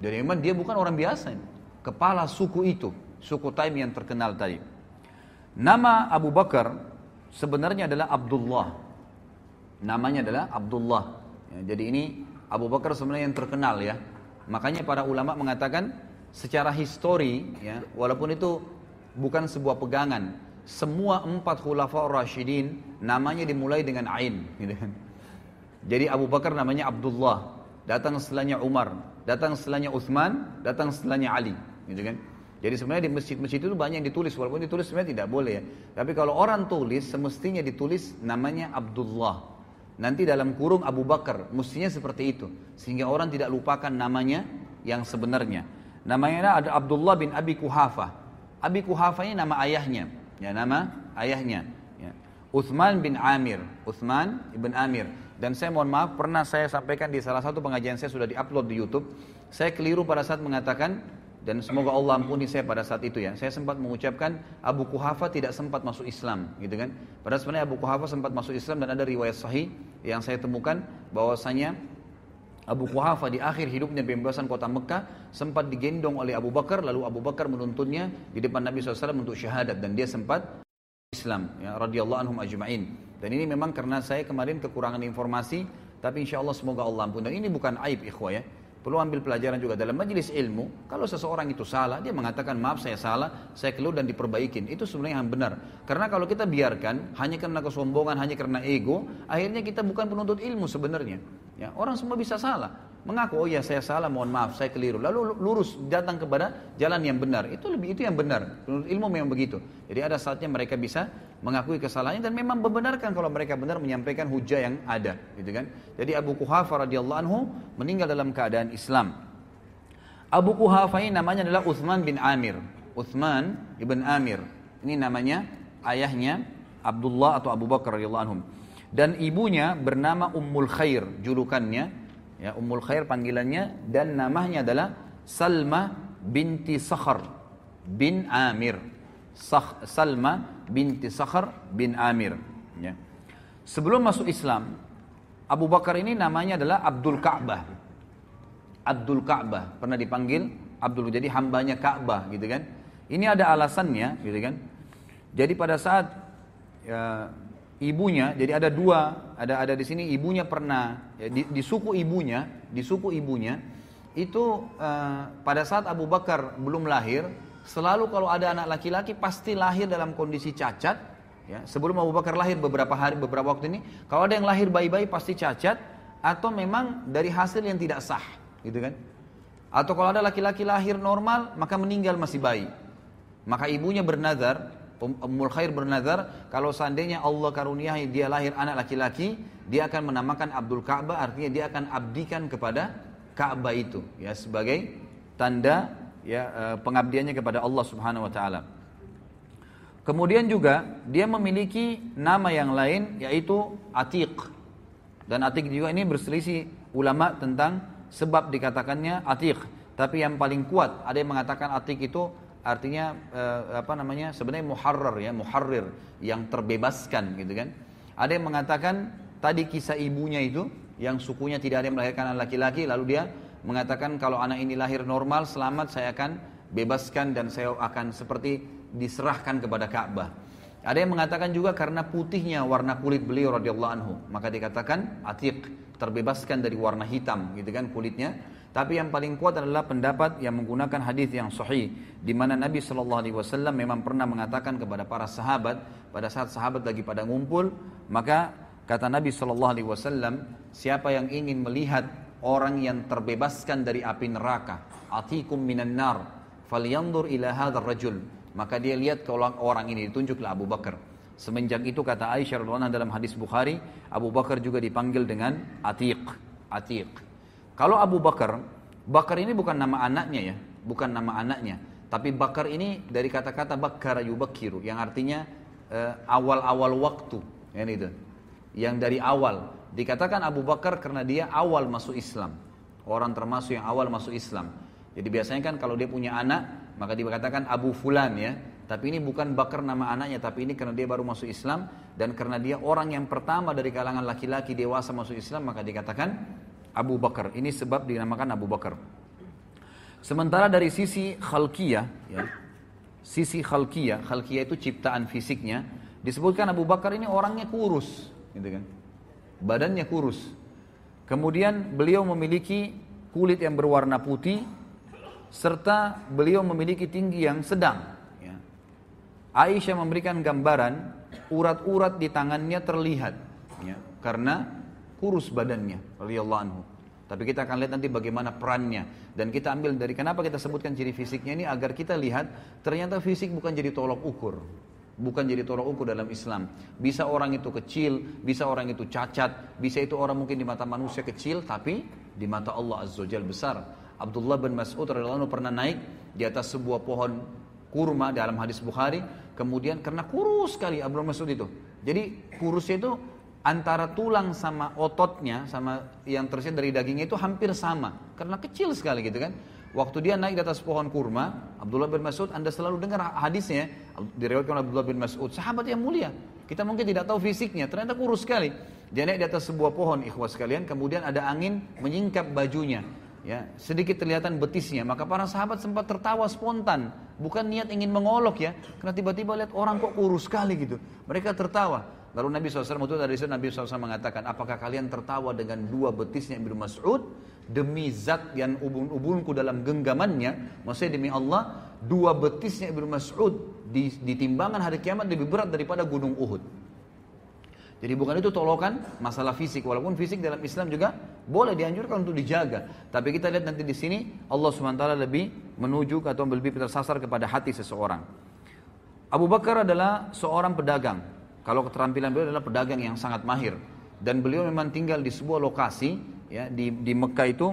Jadi memang dia bukan orang biasa ini. Kepala suku itu, suku Taim yang terkenal tadi. Nama Abu Bakar sebenarnya adalah Abdullah Namanya adalah Abdullah. Ya, jadi ini Abu Bakar sebenarnya yang terkenal ya. Makanya para ulama mengatakan secara histori ya, walaupun itu bukan sebuah pegangan, semua empat khulafa Rashidin namanya dimulai dengan Ain. Gitu kan. Jadi Abu Bakar namanya Abdullah, datang setelahnya Umar, datang setelahnya Uthman, datang setelahnya Ali, gitu kan? Jadi sebenarnya di masjid-masjid itu banyak yang ditulis, walaupun ditulis sebenarnya tidak boleh ya. Tapi kalau orang tulis, semestinya ditulis namanya Abdullah. Nanti dalam kurung Abu Bakar, mestinya seperti itu. Sehingga orang tidak lupakan namanya yang sebenarnya. Namanya ada Abdullah bin Abi Kuhafa. Abi Kuhafa ini nama ayahnya. Ya, nama ayahnya. Ya. Uthman bin Amir. Uthman bin Amir. Dan saya mohon maaf, pernah saya sampaikan di salah satu pengajian saya sudah di-upload di Youtube. Saya keliru pada saat mengatakan dan semoga Allah ampuni saya pada saat itu ya. Saya sempat mengucapkan Abu Kuhafa tidak sempat masuk Islam, gitu kan? Padahal sebenarnya Abu Kuhafa sempat masuk Islam dan ada riwayat sahih yang saya temukan bahwasanya Abu Kuhafa di akhir hidupnya pembebasan kota Mekah sempat digendong oleh Abu Bakar lalu Abu Bakar menuntunnya di depan Nabi SAW untuk syahadat dan dia sempat Islam ya radhiyallahu anhum ajma'in. Dan ini memang karena saya kemarin kekurangan informasi tapi insya Allah semoga Allah ampun dan ini bukan aib ikhwah ya. Perlu ambil pelajaran juga dalam majelis ilmu. Kalau seseorang itu salah, dia mengatakan maaf saya salah, saya keluar dan diperbaikin. Itu sebenarnya yang benar. Karena kalau kita biarkan hanya karena kesombongan, hanya karena ego, akhirnya kita bukan penuntut ilmu sebenarnya. Ya, orang semua bisa salah mengaku oh ya saya salah mohon maaf saya keliru lalu lurus datang kepada jalan yang benar itu lebih itu yang benar menurut ilmu memang begitu jadi ada saatnya mereka bisa mengakui kesalahannya dan memang membenarkan kalau mereka benar menyampaikan hujah yang ada gitu kan jadi Abu Kuhafa radhiyallahu anhu meninggal dalam keadaan Islam Abu Kuhafa ini namanya adalah Uthman bin Amir Uthman ibn Amir ini namanya ayahnya Abdullah atau Abu Bakar radhiyallahu anhum dan ibunya bernama Ummul Khair julukannya ya Ummul Khair panggilannya dan namanya adalah Salma binti Sakhar bin Amir. Sah Salma binti Sakhar bin Amir. Ya. Sebelum masuk Islam, Abu Bakar ini namanya adalah Abdul Ka'bah. Abdul Ka'bah pernah dipanggil Abdul jadi hambanya Ka'bah gitu kan. Ini ada alasannya gitu kan. Jadi pada saat ya, ibunya, jadi ada dua, ada ada di sini ibunya pernah ya, di, di suku ibunya, di suku ibunya itu uh, pada saat Abu Bakar belum lahir, selalu kalau ada anak laki-laki pasti lahir dalam kondisi cacat. Ya, sebelum Abu Bakar lahir beberapa hari beberapa waktu ini, kalau ada yang lahir bayi-bayi pasti cacat atau memang dari hasil yang tidak sah, gitu kan? Atau kalau ada laki-laki lahir normal maka meninggal masih bayi. Maka ibunya bernazar Ummul Khair bernazar kalau seandainya Allah karuniai dia lahir anak laki-laki, dia akan menamakan Abdul Ka'bah artinya dia akan abdikan kepada Ka'bah itu ya sebagai tanda ya eh, pengabdiannya kepada Allah Subhanahu wa taala. Kemudian juga dia memiliki nama yang lain yaitu Atiq. Dan Atiq juga ini berselisih ulama tentang sebab dikatakannya Atiq. Tapi yang paling kuat ada yang mengatakan Atiq itu artinya uh, apa namanya sebenarnya muharrar ya muharrir yang terbebaskan gitu kan ada yang mengatakan tadi kisah ibunya itu yang sukunya tidak ada yang melahirkan anak laki-laki lalu dia mengatakan kalau anak ini lahir normal selamat saya akan bebaskan dan saya akan seperti diserahkan kepada Ka'bah ada yang mengatakan juga karena putihnya warna kulit beliau radhiyallahu anhu maka dikatakan atiq terbebaskan dari warna hitam gitu kan kulitnya tapi yang paling kuat adalah pendapat yang menggunakan hadis yang sahih di mana Nabi Shallallahu alaihi wasallam memang pernah mengatakan kepada para sahabat pada saat sahabat lagi pada ngumpul, maka kata Nabi Shallallahu alaihi wasallam, siapa yang ingin melihat orang yang terbebaskan dari api neraka, atikum minan nar, falyandur ila hadzal rajul. Maka dia lihat ke orang ini ditunjuklah Abu Bakar. Semenjak itu kata Aisyah radhiyallahu dalam hadis Bukhari, Abu Bakar juga dipanggil dengan Atiq. Atiq kalau Abu Bakar, Bakar ini bukan nama anaknya ya, bukan nama anaknya. Tapi Bakar ini dari kata-kata Bakar Yubakiru, yang artinya eh, awal-awal eh, waktu, yang itu, yang dari awal. Dikatakan Abu Bakar karena dia awal masuk Islam, orang termasuk yang awal masuk Islam. Jadi biasanya kan kalau dia punya anak, maka dikatakan Abu Fulan ya. Tapi ini bukan Bakar nama anaknya, tapi ini karena dia baru masuk Islam dan karena dia orang yang pertama dari kalangan laki-laki dewasa masuk Islam, maka dikatakan Abu Bakar. Ini sebab dinamakan Abu Bakar. Sementara dari sisi khalqiyah, ya, sisi khalqiyah, khalqiyah itu ciptaan fisiknya, disebutkan Abu Bakar ini orangnya kurus, gitu kan. Badannya kurus. Kemudian beliau memiliki kulit yang berwarna putih serta beliau memiliki tinggi yang sedang. Ya. Aisyah memberikan gambaran urat-urat di tangannya terlihat ya, karena kurus badannya radhiyallahu anhu. Tapi kita akan lihat nanti bagaimana perannya dan kita ambil dari kenapa kita sebutkan ciri fisiknya ini agar kita lihat ternyata fisik bukan jadi tolok ukur. Bukan jadi tolok ukur dalam Islam. Bisa orang itu kecil, bisa orang itu cacat, bisa itu orang mungkin di mata manusia kecil tapi di mata Allah Azza Jal besar. Abdullah bin Mas'ud radhiyallahu anhu pernah naik di atas sebuah pohon kurma dalam hadis Bukhari, kemudian karena kurus sekali Abdullah Mas'ud itu. Jadi kurusnya itu antara tulang sama ototnya sama yang tersisa dari dagingnya itu hampir sama karena kecil sekali gitu kan Waktu dia naik di atas pohon kurma, Abdullah bin Mas'ud, Anda selalu dengar hadisnya, diriwayatkan oleh Abdullah bin Mas'ud, sahabat yang mulia. Kita mungkin tidak tahu fisiknya, ternyata kurus sekali. Dia naik di atas sebuah pohon, ikhwas sekalian, kemudian ada angin menyingkap bajunya. Ya, sedikit terlihatan betisnya, maka para sahabat sempat tertawa spontan, bukan niat ingin mengolok ya, karena tiba-tiba lihat orang kok kurus sekali gitu. Mereka tertawa. Lalu Nabi SAW itu dari sana Nabi SAW mengatakan, apakah kalian tertawa dengan dua betisnya Ibnu Mas'ud demi zat yang ubun-ubunku dalam genggamannya? Maksudnya demi Allah, dua betisnya Ibnu Mas'ud di, di hari kiamat lebih berat daripada gunung Uhud. Jadi bukan itu tolokan masalah fisik, walaupun fisik dalam Islam juga boleh dianjurkan untuk dijaga. Tapi kita lihat nanti di sini Allah SWT lebih menuju atau lebih tersasar kepada hati seseorang. Abu Bakar adalah seorang pedagang kalau keterampilan beliau adalah pedagang yang sangat mahir dan beliau memang tinggal di sebuah lokasi ya di di Mekah itu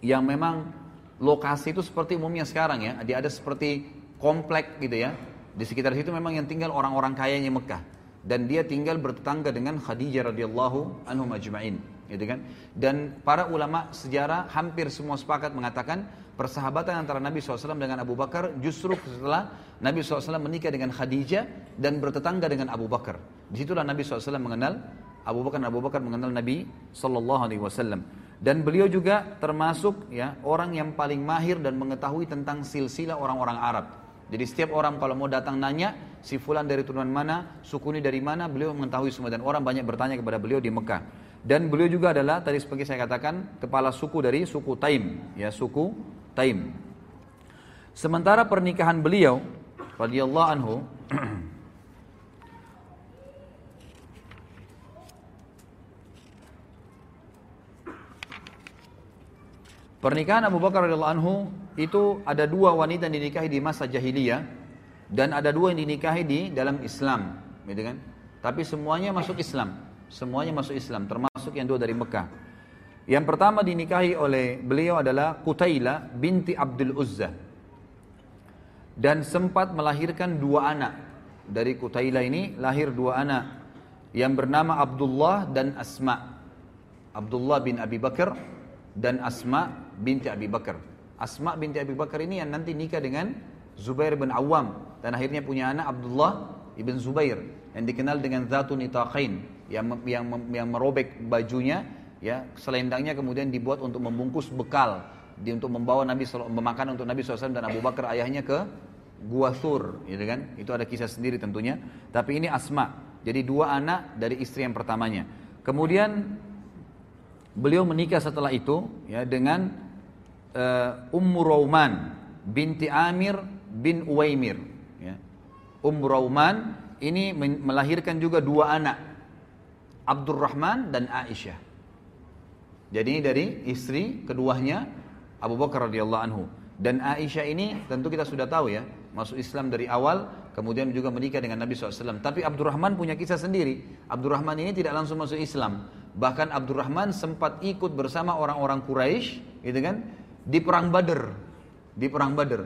yang memang lokasi itu seperti umumnya sekarang ya. Dia ada seperti komplek gitu ya. Di sekitar situ memang yang tinggal orang-orang kaya nya Mekah dan dia tinggal bertetangga dengan Khadijah radhiyallahu anhu majma'in gitu kan. Dan para ulama sejarah hampir semua sepakat mengatakan persahabatan antara Nabi SAW dengan Abu Bakar justru setelah Nabi SAW menikah dengan Khadijah dan bertetangga dengan Abu Bakar. Disitulah Nabi SAW mengenal Abu Bakar Abu Bakar mengenal Nabi Sallallahu Alaihi Wasallam dan beliau juga termasuk ya orang yang paling mahir dan mengetahui tentang silsilah orang-orang Arab. Jadi setiap orang kalau mau datang nanya si fulan dari turunan mana, suku ini dari mana, beliau mengetahui semua dan orang banyak bertanya kepada beliau di Mekah. Dan beliau juga adalah tadi seperti saya katakan kepala suku dari suku Taim, ya suku Taim. Sementara pernikahan beliau radhiyallahu anhu Pernikahan Abu Bakar radhiyallahu anhu itu ada dua wanita yang dinikahi di masa jahiliyah dan ada dua yang dinikahi di dalam Islam, gitu kan? Tapi semuanya masuk Islam, semuanya masuk Islam, termasuk yang dua dari Mekah. Yang pertama dinikahi oleh beliau adalah Kutaila binti Abdul Uzza. Dan sempat melahirkan dua anak. Dari Kutaila ini lahir dua anak. Yang bernama Abdullah dan Asma. Abdullah bin Abi Bakar dan Asma binti Abi Bakar. Asma binti Abi Bakar ini yang nanti nikah dengan Zubair bin Awam. Dan akhirnya punya anak Abdullah ibn Zubair. Yang dikenal dengan Zatun Nitaqain. Yang, yang, yang merobek bajunya ya selendangnya kemudian dibuat untuk membungkus bekal di untuk membawa Nabi memakan untuk Nabi SAW dan Abu Bakar ayahnya ke Gua Sur, gitu kan? Itu ada kisah sendiri tentunya. Tapi ini Asma, jadi dua anak dari istri yang pertamanya. Kemudian beliau menikah setelah itu ya dengan uh, Ummu Rauman binti Amir bin Uwaimir. Ya. Ummu Rauman ini melahirkan juga dua anak, Abdurrahman dan Aisyah. Jadi ini dari istri keduanya Abu Bakar radhiyallahu anhu. Dan Aisyah ini tentu kita sudah tahu ya, masuk Islam dari awal, kemudian juga menikah dengan Nabi SAW. Tapi Abdurrahman punya kisah sendiri. Abdurrahman ini tidak langsung masuk Islam. Bahkan Abdurrahman sempat ikut bersama orang-orang Quraisy, gitu kan, di perang Badr, di perang Badr.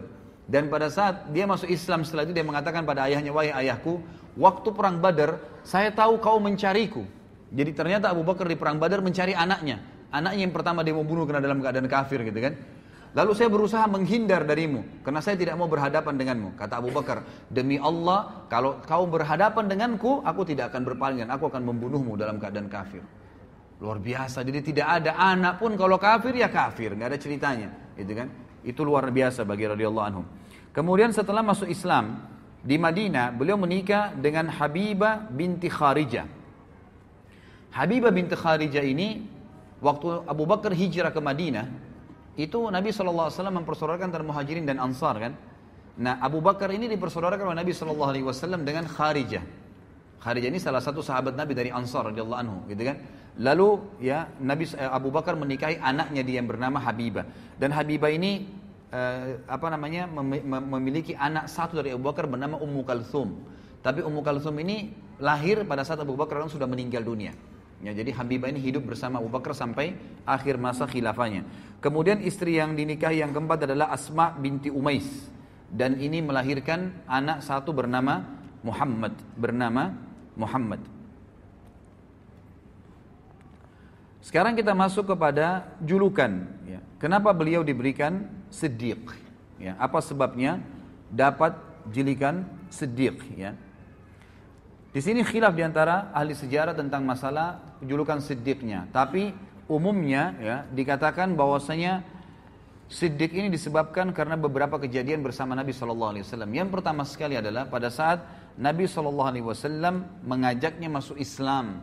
Dan pada saat dia masuk Islam setelah itu dia mengatakan pada ayahnya, wahai ayahku, waktu perang Badr saya tahu kau mencariku. Jadi ternyata Abu Bakar di perang Badar mencari anaknya. Anaknya yang pertama dia mau bunuh karena dalam keadaan kafir gitu kan. Lalu saya berusaha menghindar darimu karena saya tidak mau berhadapan denganmu. Kata Abu Bakar, demi Allah kalau kau berhadapan denganku, aku tidak akan berpalingan, aku akan membunuhmu dalam keadaan kafir. Luar biasa, jadi tidak ada anak pun kalau kafir ya kafir, nggak ada ceritanya, gitu kan? Itu luar biasa bagi radhiyallahu anhu. Kemudian setelah masuk Islam di Madinah, beliau menikah dengan Habibah binti Kharijah. Habibah binti Kharijah ini waktu Abu Bakar hijrah ke Madinah, itu Nabi SAW mempersaudarakan antara muhajirin dan ansar kan. Nah Abu Bakar ini dipersaudarakan oleh Nabi SAW dengan Kharijah. Kharijah ini salah satu sahabat Nabi dari Ansar radhiyallahu anhu, gitu kan. Lalu ya Nabi eh, Abu Bakar menikahi anaknya dia yang bernama Habibah. Dan Habibah ini eh, apa namanya memiliki anak satu dari Abu Bakar bernama Ummu Kalsum. Tapi Ummu Kalsum ini lahir pada saat Abu Bakar sudah meninggal dunia. Ya, jadi Habibah ini hidup bersama Abu Bakar sampai akhir masa khilafahnya. Kemudian istri yang dinikahi yang keempat adalah Asma binti Umais. Dan ini melahirkan anak satu bernama Muhammad. Bernama Muhammad. Sekarang kita masuk kepada julukan. Ya. Kenapa beliau diberikan sediq? Ya. Apa sebabnya dapat jilikan sediq? Ya. Di sini khilaf diantara ahli sejarah tentang masalah julukan siddiqnya. Tapi umumnya ya dikatakan bahwasanya siddiq ini disebabkan karena beberapa kejadian bersama Nabi Shallallahu Alaihi Wasallam. Yang pertama sekali adalah pada saat Nabi Shallallahu Alaihi Wasallam mengajaknya masuk Islam,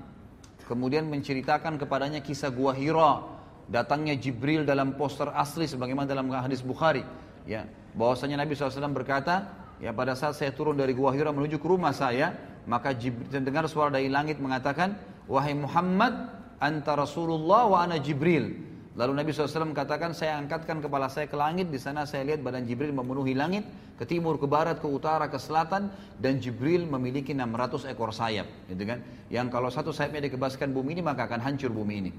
kemudian menceritakan kepadanya kisah gua Hira, datangnya Jibril dalam poster asli sebagaimana dalam hadis Bukhari. Ya, bahwasanya Nabi SAW berkata, ya pada saat saya turun dari gua Hira menuju ke rumah saya, maka Jibril dengar suara dari langit mengatakan, "Wahai Muhammad, antara Rasulullah wa ana Jibril." Lalu Nabi SAW katakan, saya angkatkan kepala saya ke langit, di sana saya lihat badan Jibril memenuhi langit, ke timur, ke barat, ke utara, ke selatan, dan Jibril memiliki 600 ekor sayap, gitu kan? Yang kalau satu sayapnya dikebaskan bumi ini, maka akan hancur bumi ini.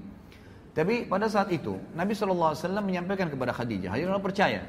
Tapi pada saat itu, Nabi SAW menyampaikan kepada Khadijah, Khadijah orang percaya.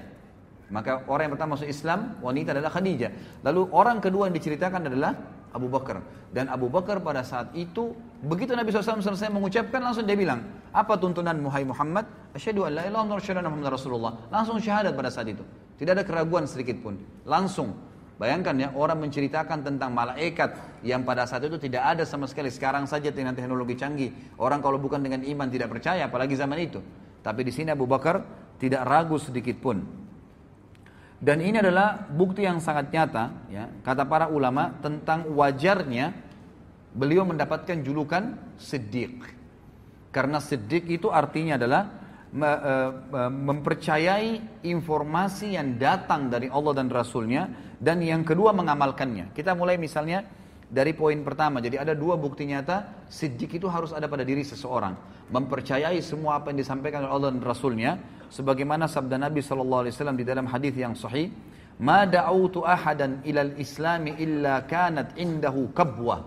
Maka orang yang pertama masuk Islam, wanita adalah Khadijah. Lalu orang kedua yang diceritakan adalah Abu Bakar. Dan Abu Bakar pada saat itu, begitu Nabi SAW selesai mengucapkan, langsung dia bilang, apa tuntunan Muhammad Muhammad? Asyadu an la ilaha Muhammad Rasulullah. Langsung syahadat pada saat itu. Tidak ada keraguan sedikit pun. Langsung. Bayangkan ya, orang menceritakan tentang malaikat yang pada saat itu tidak ada sama sekali. Sekarang saja dengan teknologi canggih. Orang kalau bukan dengan iman tidak percaya, apalagi zaman itu. Tapi di sini Abu Bakar tidak ragu sedikit pun. Dan ini adalah bukti yang sangat nyata, ya, kata para ulama tentang wajarnya beliau mendapatkan julukan sedik. Karena sedik itu artinya adalah e, e, mempercayai informasi yang datang dari Allah dan Rasulnya dan yang kedua mengamalkannya. Kita mulai misalnya dari poin pertama. Jadi ada dua bukti nyata, sidik itu harus ada pada diri seseorang. Mempercayai semua apa yang disampaikan oleh Allah dan Rasulnya. Sebagaimana sabda Nabi SAW di dalam hadis yang sahih. Ma da'autu ahadan ilal islami illa kanat indahu kabwa,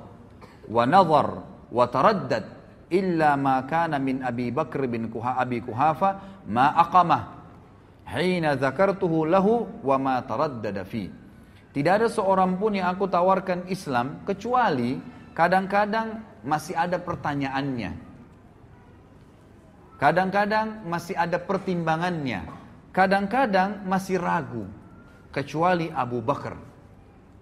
Wa nazar wa taraddad illa ma kana min Abi Bakr bin Kuha Abi Kuhafa ma aqamah hina zakartuhu lahu wa ma taraddada fihi tidak ada seorang pun yang aku tawarkan Islam kecuali kadang-kadang masih ada pertanyaannya. Kadang-kadang masih ada pertimbangannya. Kadang-kadang masih ragu. Kecuali Abu Bakar.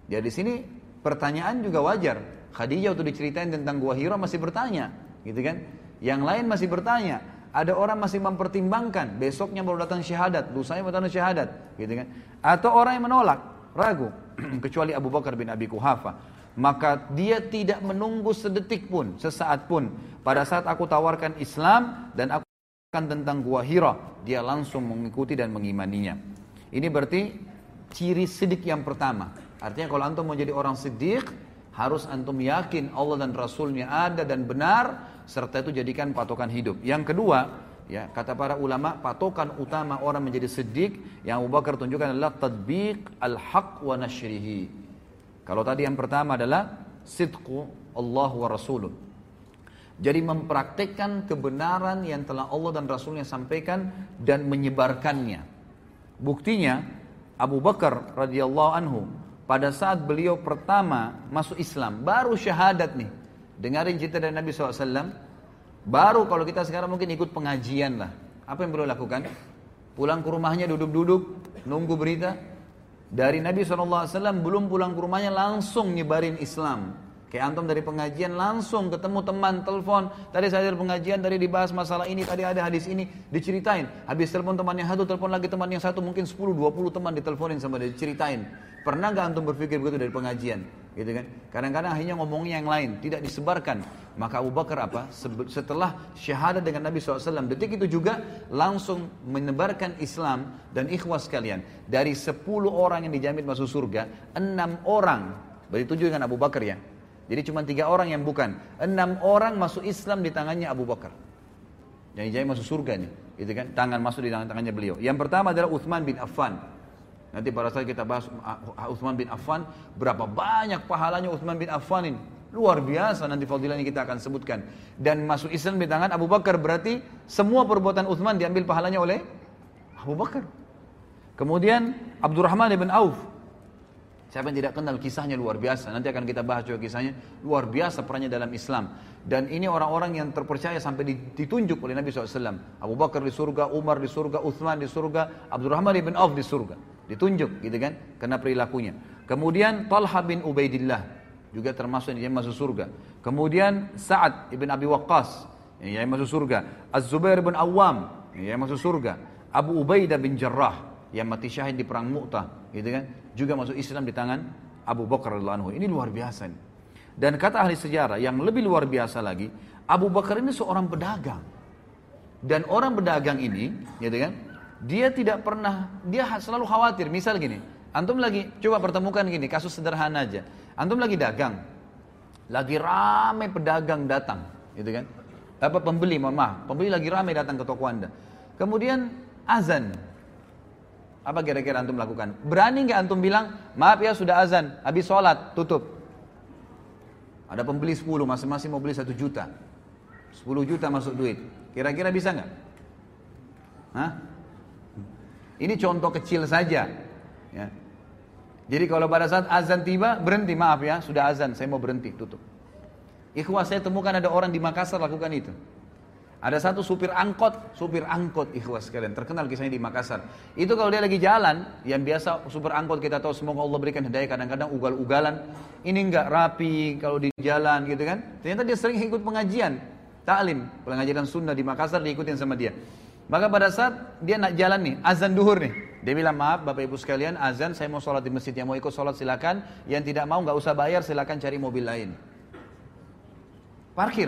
Ya sini pertanyaan juga wajar. Khadijah waktu diceritain tentang Gua Hira masih bertanya. Gitu kan? Yang lain masih bertanya. Ada orang masih mempertimbangkan. Besoknya baru datang syahadat. Lusanya baru datang syahadat. Gitu kan? Atau orang yang menolak ragu (clears throat) kecuali Abu Bakar bin Abi Kuhafa maka dia tidak menunggu sedetik pun sesaat pun pada saat aku tawarkan Islam dan aku akan tentang gua Hira dia langsung mengikuti dan mengimaninya ini berarti ciri sidik yang pertama artinya kalau antum mau jadi orang sidik harus antum yakin Allah dan Rasulnya ada dan benar serta itu jadikan patokan hidup yang kedua Ya, kata para ulama, patokan utama orang menjadi sedik yang Abu Bakar tunjukkan adalah tadbiq al-haq wa nashrihi. Kalau tadi yang pertama adalah sidqu Allah wa rasuluh. Jadi mempraktekkan kebenaran yang telah Allah dan Rasulnya sampaikan dan menyebarkannya. Buktinya Abu Bakar radhiyallahu anhu pada saat beliau pertama masuk Islam baru syahadat nih. Dengarin cerita dari Nabi SAW Baru kalau kita sekarang mungkin ikut pengajian lah. Apa yang perlu lakukan? Pulang ke rumahnya duduk-duduk, nunggu berita. Dari Nabi SAW belum pulang ke rumahnya langsung nyebarin Islam. Kayak antum dari pengajian langsung ketemu teman telepon. Tadi saya dari pengajian tadi dibahas masalah ini, tadi ada hadis ini diceritain. Habis telepon teman yang satu, telepon lagi teman yang satu, mungkin 10 20 teman diteleponin sama dia diceritain. Pernah gak antum berpikir begitu dari pengajian? Gitu kan? Kadang-kadang akhirnya ngomongnya yang lain, tidak disebarkan. Maka Abu Bakar apa? Setelah syahadat dengan Nabi SAW, detik itu juga langsung menebarkan Islam dan ikhwas kalian. Dari 10 orang yang dijamin masuk surga, 6 orang, berarti tujuh dengan Abu Bakar ya, jadi cuma tiga orang yang bukan. Enam orang masuk Islam di tangannya Abu Bakar. Jadi jadi masuk surga nih, gitu kan? Tangan masuk di tangan tangannya beliau. Yang pertama adalah Uthman bin Affan. Nanti pada saat kita bahas ah, Uthman bin Affan, berapa banyak pahalanya Uthman bin Affan ini? Luar biasa nanti fadilahnya kita akan sebutkan. Dan masuk Islam di tangan Abu Bakar berarti semua perbuatan Uthman diambil pahalanya oleh Abu Bakar. Kemudian Abdurrahman bin Auf Siapa yang tidak kenal kisahnya luar biasa. Nanti akan kita bahas juga kisahnya. Luar biasa perannya dalam Islam. Dan ini orang-orang yang terpercaya sampai ditunjuk oleh Nabi SAW. Abu Bakar di surga, Umar di surga, Uthman di surga, Abdurrahman ibn Auf di surga. Ditunjuk gitu kan. Karena perilakunya. Kemudian Talha bin Ubaidillah. Juga termasuk yang masuk surga. Kemudian Sa'ad ibn Abi Waqqas. Yang masuk surga. Az-Zubair bin Awam. Yang masuk surga. Abu Ubaidah bin Jarrah. Yang mati syahid di perang Mu'tah. Gitu kan juga masuk Islam di tangan Abu Bakar al anhu. Ini luar biasa nih. Dan kata ahli sejarah yang lebih luar biasa lagi, Abu Bakar ini seorang pedagang. Dan orang pedagang ini, ya kan, dia tidak pernah, dia selalu khawatir. Misal gini, antum lagi coba pertemukan gini, kasus sederhana aja. Antum lagi dagang, lagi ramai pedagang datang, gitu kan? Apa pembeli, mohon maaf, pembeli lagi ramai datang ke toko anda. Kemudian azan, apa kira-kira antum lakukan? Berani nggak antum bilang, maaf ya sudah azan, habis sholat, tutup. Ada pembeli 10, masing-masing mau beli 1 juta. 10 juta masuk duit. Kira-kira bisa nggak? Hah? Ini contoh kecil saja. Ya. Jadi kalau pada saat azan tiba, berhenti, maaf ya, sudah azan, saya mau berhenti, tutup. Ikhwah saya temukan ada orang di Makassar lakukan itu. Ada satu supir angkot, supir angkot ikhlas kalian terkenal kisahnya di Makassar. Itu kalau dia lagi jalan, yang biasa supir angkot kita tahu semoga Allah berikan hidayah kadang-kadang ugal-ugalan. Ini enggak rapi kalau di jalan gitu kan. Ternyata dia sering ikut pengajian, taklim, pengajian sunnah di Makassar diikutin sama dia. Maka pada saat dia nak jalan nih, azan duhur nih. Dia bilang, maaf Bapak Ibu sekalian, azan saya mau sholat di masjid. Yang mau ikut sholat silakan, yang tidak mau nggak usah bayar silakan cari mobil lain. Parkir,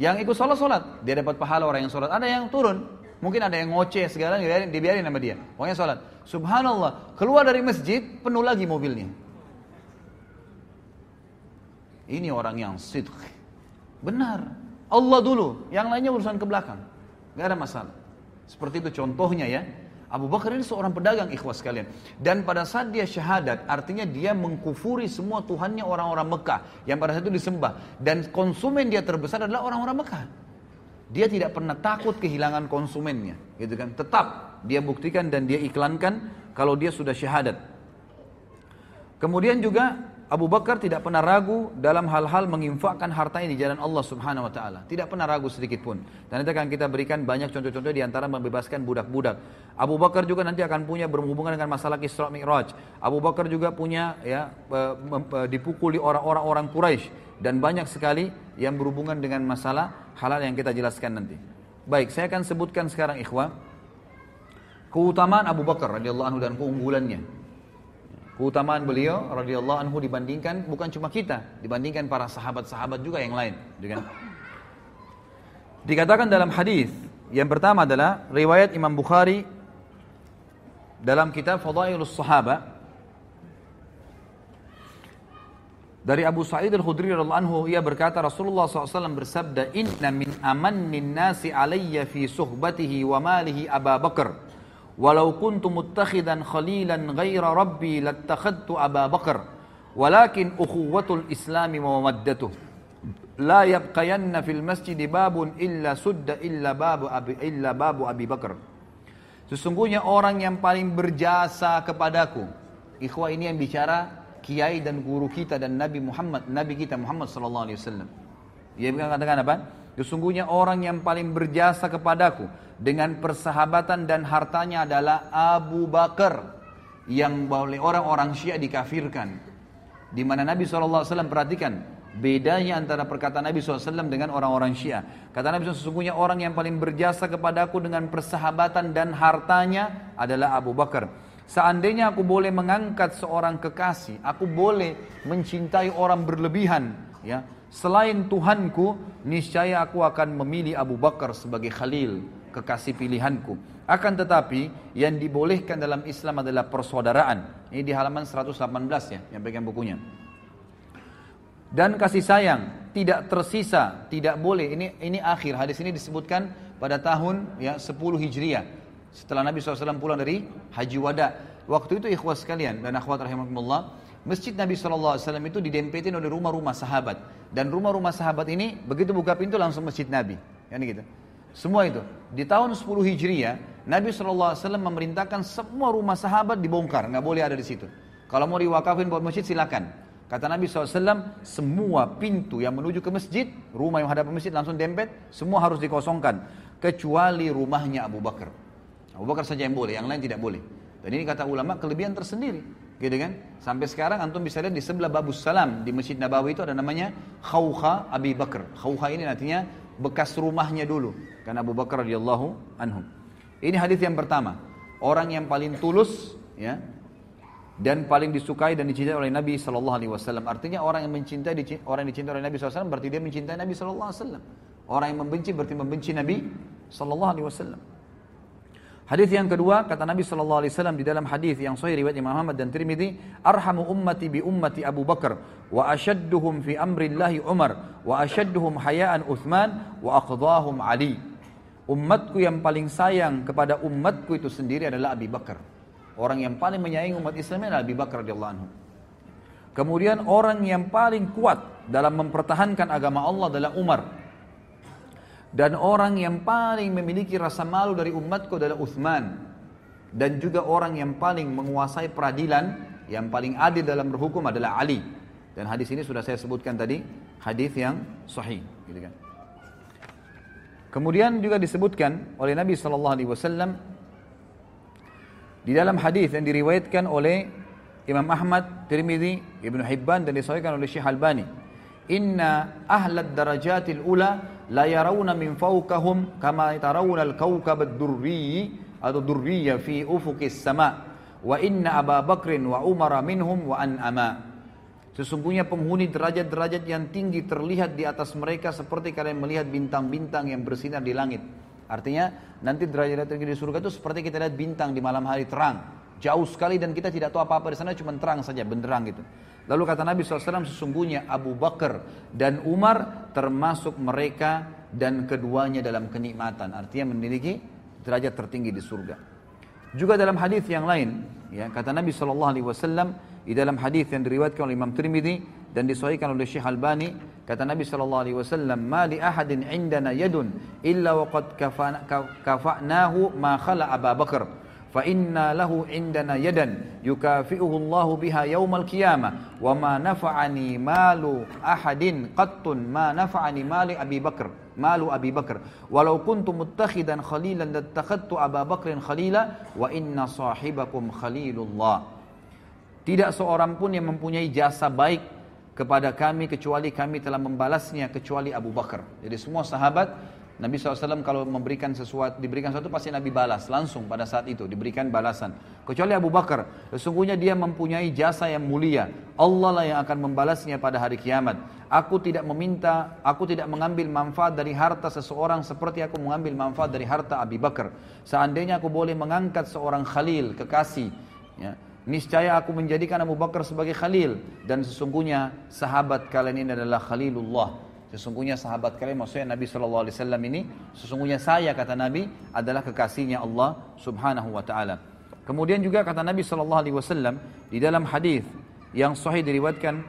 yang ikut sholat sholat, dia dapat pahala orang yang sholat. Ada yang turun, mungkin ada yang ngoceh segala, dibiarin, dibiarin sama dia. Pokoknya sholat. Subhanallah, keluar dari masjid penuh lagi mobilnya. Ini orang yang sidq. Benar. Allah dulu, yang lainnya urusan ke belakang. Gak ada masalah. Seperti itu contohnya ya. Abu Bakar ini seorang pedagang ikhwas kalian Dan pada saat dia syahadat, artinya dia mengkufuri semua Tuhannya orang-orang Mekah yang pada saat itu disembah. Dan konsumen dia terbesar adalah orang-orang Mekah. Dia tidak pernah takut kehilangan konsumennya, gitu kan? Tetap dia buktikan dan dia iklankan kalau dia sudah syahadat. Kemudian juga Abu Bakar tidak pernah ragu dalam hal-hal menginfakkan hartanya di jalan Allah Subhanahu wa taala. Tidak pernah ragu sedikit pun. Dan nanti akan kita berikan banyak contoh-contoh di antara membebaskan budak-budak. Abu Bakar juga nanti akan punya berhubungan dengan masalah Isra Mi'raj. Abu Bakar juga punya ya dipukuli orang-orang orang Quraisy dan banyak sekali yang berhubungan dengan masalah halal yang kita jelaskan nanti. Baik, saya akan sebutkan sekarang ikhwah keutamaan Abu Bakar radhiyallahu anhu dan keunggulannya keutamaan beliau radhiyallahu anhu dibandingkan bukan cuma kita, dibandingkan para sahabat-sahabat juga yang lain, dengan gitu Dikatakan dalam hadis yang pertama adalah riwayat Imam Bukhari dalam kitab Fadailus Sahaba dari Abu Sa'id Al-Khudri radhiyallahu anhu ia berkata Rasulullah SAW bersabda inna min amannin nasi alayya fi suhbatihi wa malihi Abu Bakar walau kuntu muttakhidan khalilan ghaira rabbi lattakhadtu Aba Bakar walakin ukhuwatul islami wa mawaddatuh la yabqayanna fil masjid babun illa sudda illa babu abi illa babu Abi Bakar sesungguhnya orang yang paling berjasa kepadaku ikhwah ini yang bicara kiai dan guru kita dan Nabi Muhammad Nabi kita Muhammad sallallahu alaihi wasallam dia mengatakan apa sesungguhnya orang yang paling berjasa kepadaku dengan persahabatan dan hartanya adalah Abu Bakar yang boleh orang-orang Syiah dikafirkan. Di mana Nabi SAW perhatikan bedanya antara perkataan Nabi SAW dengan orang-orang Syiah. Kata Nabi SAW sesungguhnya orang yang paling berjasa kepadaku dengan persahabatan dan hartanya adalah Abu Bakar. Seandainya aku boleh mengangkat seorang kekasih, aku boleh mencintai orang berlebihan, ya. Selain Tuhanku, niscaya aku akan memilih Abu Bakar sebagai khalil, kekasih pilihanku. Akan tetapi yang dibolehkan dalam Islam adalah persaudaraan. Ini di halaman 118 ya, yang bagian bukunya. Dan kasih sayang tidak tersisa, tidak boleh. Ini ini akhir hadis ini disebutkan pada tahun ya 10 Hijriah. Setelah Nabi SAW pulang dari Haji Wada. Waktu itu ikhwas sekalian dan akhwat rahimakumullah, Masjid Nabi SAW itu didempetin oleh rumah-rumah sahabat. Dan rumah-rumah sahabat ini begitu buka pintu langsung masjid Nabi. Yani gitu. Semua itu. Di tahun 10 Hijriah, Nabi SAW memerintahkan semua rumah sahabat dibongkar, nggak boleh ada di situ. Kalau mau diwakafin buat masjid silakan. Kata Nabi SAW, semua pintu yang menuju ke masjid, rumah yang hadap masjid langsung dempet, semua harus dikosongkan. Kecuali rumahnya Abu Bakar. Abu Bakar saja yang boleh, yang lain tidak boleh. Dan ini kata ulama kelebihan tersendiri. Gitu kan? Sampai sekarang antum bisa lihat di sebelah Babus Salam di Masjid Nabawi itu ada namanya Khawkha Abi Bakar. Khawkha ini artinya bekas rumahnya dulu karena Abu Bakar radhiyallahu anhu. Ini hadis yang pertama. Orang yang paling tulus ya dan paling disukai dan dicintai oleh Nabi Shallallahu Alaihi Wasallam. Artinya orang yang mencintai orang yang dicintai oleh Nabi SAW berarti dia mencintai Nabi Shallallahu Alaihi Wasallam. Orang yang membenci berarti membenci Nabi Shallallahu Alaihi Wasallam. Hadis yang kedua kata Nabi Shallallahu Alaihi Wasallam di dalam hadis yang sahih riwayat Imam Ahmad dan Tirmidzi, arhamu ummati bi ummati Abu Bakar, wa ashadduhum fi amrillahi Umar, wa ashadduhum hayaan Uthman, wa aqdahum Ali. Umatku yang paling sayang kepada umatku itu sendiri adalah Abu Bakar. Orang yang paling menyayangi umat Islam adalah Abu Bakar radhiyallahu anhu. Kemudian orang yang paling kuat dalam mempertahankan agama Allah adalah Umar dan orang yang paling memiliki rasa malu dari umatku adalah Uthman. Dan juga orang yang paling menguasai peradilan, yang paling adil dalam berhukum adalah Ali. Dan hadis ini sudah saya sebutkan tadi, hadis yang sahih. Gitu kan. Kemudian juga disebutkan oleh Nabi Shallallahu Alaihi Wasallam di dalam hadis yang diriwayatkan oleh Imam Ahmad, Tirmidzi, Ibn Hibban dan disahihkan oleh Syekh Albani inna ahlad darajatil ula la yarawna min fawqahum kama tarawna al-kawkab ad durriyi atau durriya fi ufukis sama wa inna Aba Bakrin wa Umar minhum wa an'ama Sesungguhnya penghuni derajat-derajat yang tinggi terlihat di atas mereka seperti kalian melihat bintang-bintang yang bersinar di langit. Artinya nanti derajat-derajat tinggi di surga itu seperti kita lihat bintang di malam hari terang. Jauh sekali dan kita tidak tahu apa-apa di sana, cuma terang saja, benderang gitu. Lalu kata Nabi SAW, sesungguhnya Abu Bakar dan Umar termasuk mereka dan keduanya dalam kenikmatan. Artinya memiliki derajat tertinggi di surga. Juga dalam hadis yang lain, ya kata Nabi saw di dalam hadis yang diriwayatkan oleh Imam Tirmidzi dan disahihkan oleh Syekh Albani, kata Nabi Shallallahu Alaihi Wasallam, "Ma ahadin indana yadun illa waqad kafanahu ma khala Abu Bakar." fa inna lahu indana yadan yukafi'uhu Allahu biha yaumal qiyamah wa ma nafa'ani malu ahadin qattun ma nafa'ani mali Abi Bakar malu Abi Bakar walau kuntu muttakhidan khalilan lattakhadtu Aba Bakrin khalila wa inna sahibakum khalilullah tidak seorang pun yang mempunyai jasa baik kepada kami kecuali kami telah membalasnya kecuali Abu Bakar jadi semua sahabat Nabi SAW kalau memberikan sesuatu, diberikan sesuatu pasti Nabi balas langsung pada saat itu, diberikan balasan. Kecuali Abu Bakar, sesungguhnya dia mempunyai jasa yang mulia. Allah lah yang akan membalasnya pada hari kiamat. Aku tidak meminta, aku tidak mengambil manfaat dari harta seseorang seperti aku mengambil manfaat dari harta Abu Bakar. Seandainya aku boleh mengangkat seorang Khalil, kekasih, ya, Niscaya aku menjadikan Abu Bakar sebagai khalil dan sesungguhnya sahabat kalian ini adalah khalilullah Sesungguhnya sahabat kalian maksudnya Nabi Shallallahu Alaihi Wasallam ini sesungguhnya saya kata Nabi adalah kekasihnya Allah Subhanahu Wa Taala. Kemudian juga kata Nabi Shallallahu Alaihi Wasallam di dalam hadis yang sahih diriwayatkan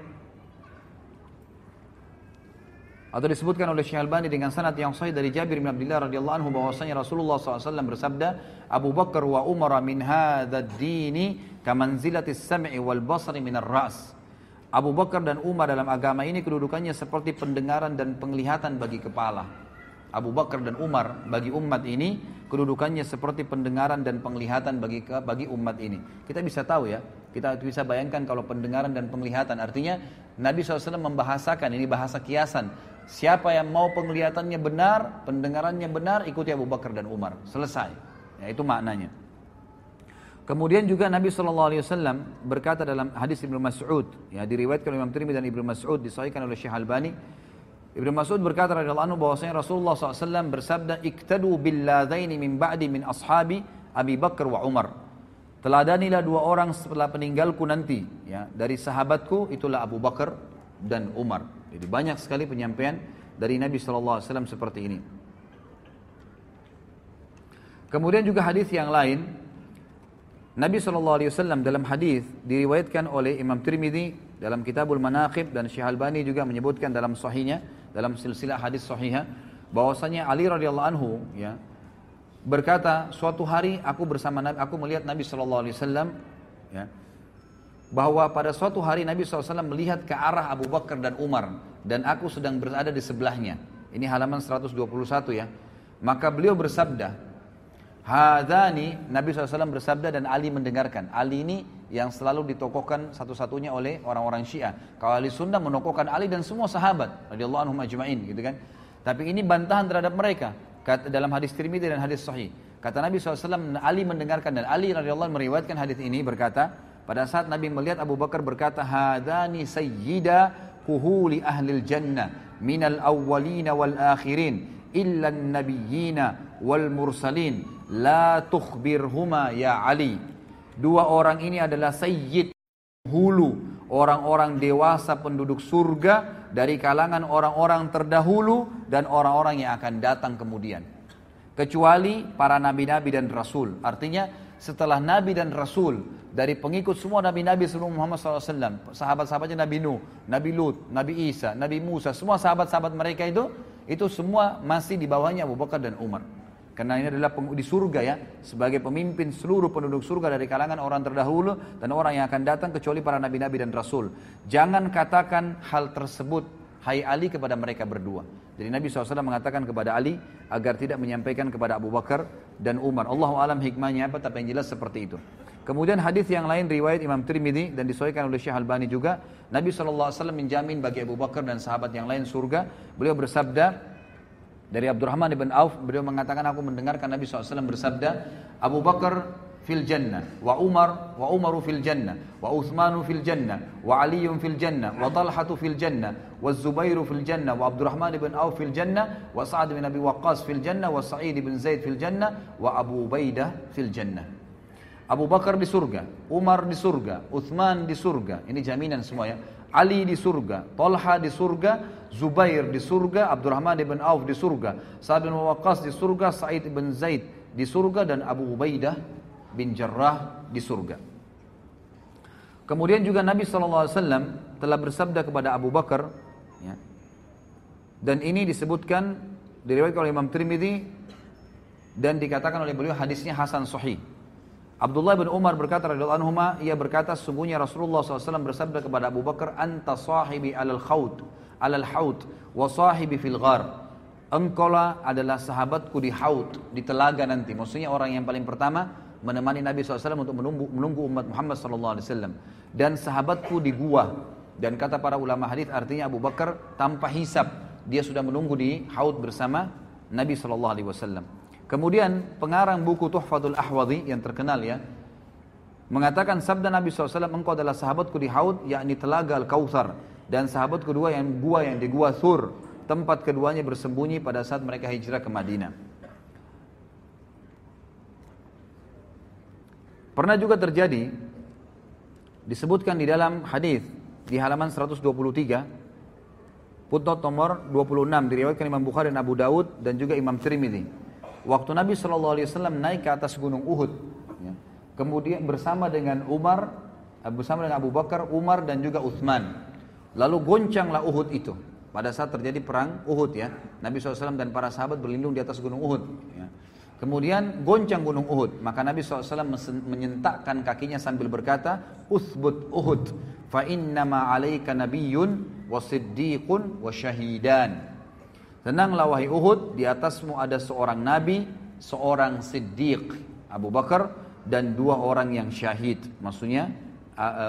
atau disebutkan oleh Syekh Albani dengan sanad yang sahih dari Jabir bin Abdullah radhiyallahu anhu bahwasanya Rasulullah SAW bersabda Abu Bakar wa Umar min hadzal dini kamanzilatis sam'i wal basri ar ra's Abu Bakar dan Umar dalam agama ini kedudukannya seperti pendengaran dan penglihatan bagi kepala. Abu Bakar dan Umar bagi umat ini kedudukannya seperti pendengaran dan penglihatan bagi bagi umat ini. Kita bisa tahu ya, kita bisa bayangkan kalau pendengaran dan penglihatan artinya Nabi SAW membahasakan ini bahasa kiasan. Siapa yang mau penglihatannya benar, pendengarannya benar, ikuti Abu Bakar dan Umar. Selesai. Ya, itu maknanya. Kemudian juga Nabi Shallallahu Alaihi Wasallam berkata dalam hadis Ibnu Mas'ud, ya diriwayatkan oleh Imam Tirmidzi dan Ibnu Mas'ud disahihkan oleh Syekh Albani. Ibnu Mas'ud berkata radhiyallahu anhu bahwasanya Rasulullah SAW bersabda iktadu billadzaini min ba'di min ashabi Abi Bakar wa Umar. Teladanilah dua orang setelah peninggalku nanti, ya dari sahabatku itulah Abu Bakar dan Umar. Jadi banyak sekali penyampaian dari Nabi Shallallahu Alaihi Wasallam seperti ini. Kemudian juga hadis yang lain Nabi SAW dalam hadis diriwayatkan oleh Imam Tirmidzi dalam Kitabul Manaqib dan Syekh Albani juga menyebutkan dalam sahihnya dalam silsilah hadis sahihah bahwasanya Ali radhiyallahu anhu ya berkata suatu hari aku bersama Nabi aku melihat Nabi SAW ya bahwa pada suatu hari Nabi SAW melihat ke arah Abu Bakar dan Umar dan aku sedang berada di sebelahnya ini halaman 121 ya maka beliau bersabda Hadani Nabi SAW bersabda dan Ali mendengarkan. Ali ini yang selalu ditokohkan satu-satunya oleh orang-orang Syiah. Kalau Ali Sunda menokohkan Ali dan semua sahabat radhiyallahu anhum ajma'in gitu kan. Tapi ini bantahan terhadap mereka Kata, dalam hadis Tirmidzi dan hadis Sahih. Kata Nabi SAW, Ali mendengarkan dan Ali radhiyallahu anhu meriwayatkan hadis ini berkata, pada saat Nabi melihat Abu Bakar berkata, "Hadani sayyida kuhuli ahlil jannah minal awwalina wal akhirin." illan nabiyyina wal mursalin la tukhbirhuma ya Ali. Dua orang ini adalah sayyid hulu, orang-orang dewasa penduduk surga dari kalangan orang-orang terdahulu dan orang-orang yang akan datang kemudian. Kecuali para nabi-nabi dan rasul. Artinya setelah nabi dan rasul dari pengikut semua nabi-nabi sebelum Muhammad SAW, sahabat-sahabatnya Nabi Nuh, Nabi Lut, Nabi Isa, Nabi Musa, semua sahabat-sahabat mereka itu itu semua masih di bawahnya Abu Bakar dan Umar. Karena ini adalah di surga ya, sebagai pemimpin seluruh penduduk surga dari kalangan orang terdahulu dan orang yang akan datang kecuali para nabi-nabi dan rasul. Jangan katakan hal tersebut, hai Ali kepada mereka berdua. Jadi Nabi SAW mengatakan kepada Ali agar tidak menyampaikan kepada Abu Bakar dan Umar. Allahu alam hikmahnya apa, tapi yang jelas seperti itu. Kemudian hadis yang lain riwayat Imam Tirmidzi dan disahihkan oleh Syekh Albani juga, Nabi SAW menjamin bagi Abu Bakar dan sahabat yang lain surga. Beliau bersabda dari Abdurrahman ibn Auf, beliau mengatakan aku mendengarkan Nabi SAW bersabda, Abu Bakar fil jannah, wa Umar wa Umaru fil jannah, wa Uthmanu fil jannah, wa Aliun fil jannah, wa Talhatu fil jannah, wa Zubairu fil jannah, wa Abdurrahman ibn Auf fil jannah, wa Sa'ad bin Abi Waqqas fil jannah, wa Sa'id bin Zaid fil jannah, wa Abu Ubaidah fil jannah. Abu Bakar di surga, Umar di surga, Uthman di surga. Ini jaminan semua ya. Ali di surga, Talha di surga, Zubair di surga, Abdurrahman ibn Auf di surga, Sa'ad bin Waqqas di surga, Sa'id bin Zaid di surga dan Abu Ubaidah bin Jarrah di surga. Kemudian juga Nabi SAW telah bersabda kepada Abu Bakar ya, dan ini disebutkan diriwayatkan oleh Imam Tirmidzi dan dikatakan oleh beliau hadisnya Hasan Sahih Abdullah bin Umar berkata radhiyallahu anhu ia berkata sesungguhnya Rasulullah SAW bersabda kepada Abu Bakar anta sahibi alal khaut alal haut wa sahibi fil ghar engkaulah adalah sahabatku di haut di telaga nanti maksudnya orang yang paling pertama menemani Nabi SAW untuk menunggu, menunggu umat Muhammad SAW dan sahabatku di gua dan kata para ulama hadis artinya Abu Bakar tanpa hisap dia sudah menunggu di haut bersama Nabi SAW Kemudian pengarang buku Tuhfatul Ahwadi yang terkenal ya, mengatakan sabda Nabi SAW, engkau adalah sahabatku di Haud, yakni telaga Al-Kautsar dan sahabat kedua yang gua yang di gua Sur, tempat keduanya bersembunyi pada saat mereka hijrah ke Madinah. Pernah juga terjadi disebutkan di dalam hadis di halaman 123 putnot nomor 26 diriwayatkan Imam Bukhari dan Abu Daud dan juga Imam Tirmidzi Waktu Nabi Shallallahu Alaihi Wasallam naik ke atas gunung Uhud, ya. kemudian bersama dengan Umar, eh, bersama dengan Abu Bakar, Umar dan juga Uthman. Lalu goncanglah Uhud itu. Pada saat terjadi perang Uhud ya, Nabi SAW dan para sahabat berlindung di atas gunung Uhud. Ya. Kemudian goncang gunung Uhud, maka Nabi SAW menyentakkan kakinya sambil berkata, Uthbut Uhud, nama alaika nabiyyun wa siddiqun wa syahidan. Tenanglah wahai Uhud, di atasmu ada seorang nabi, seorang siddiq, Abu Bakar dan dua orang yang syahid. Maksudnya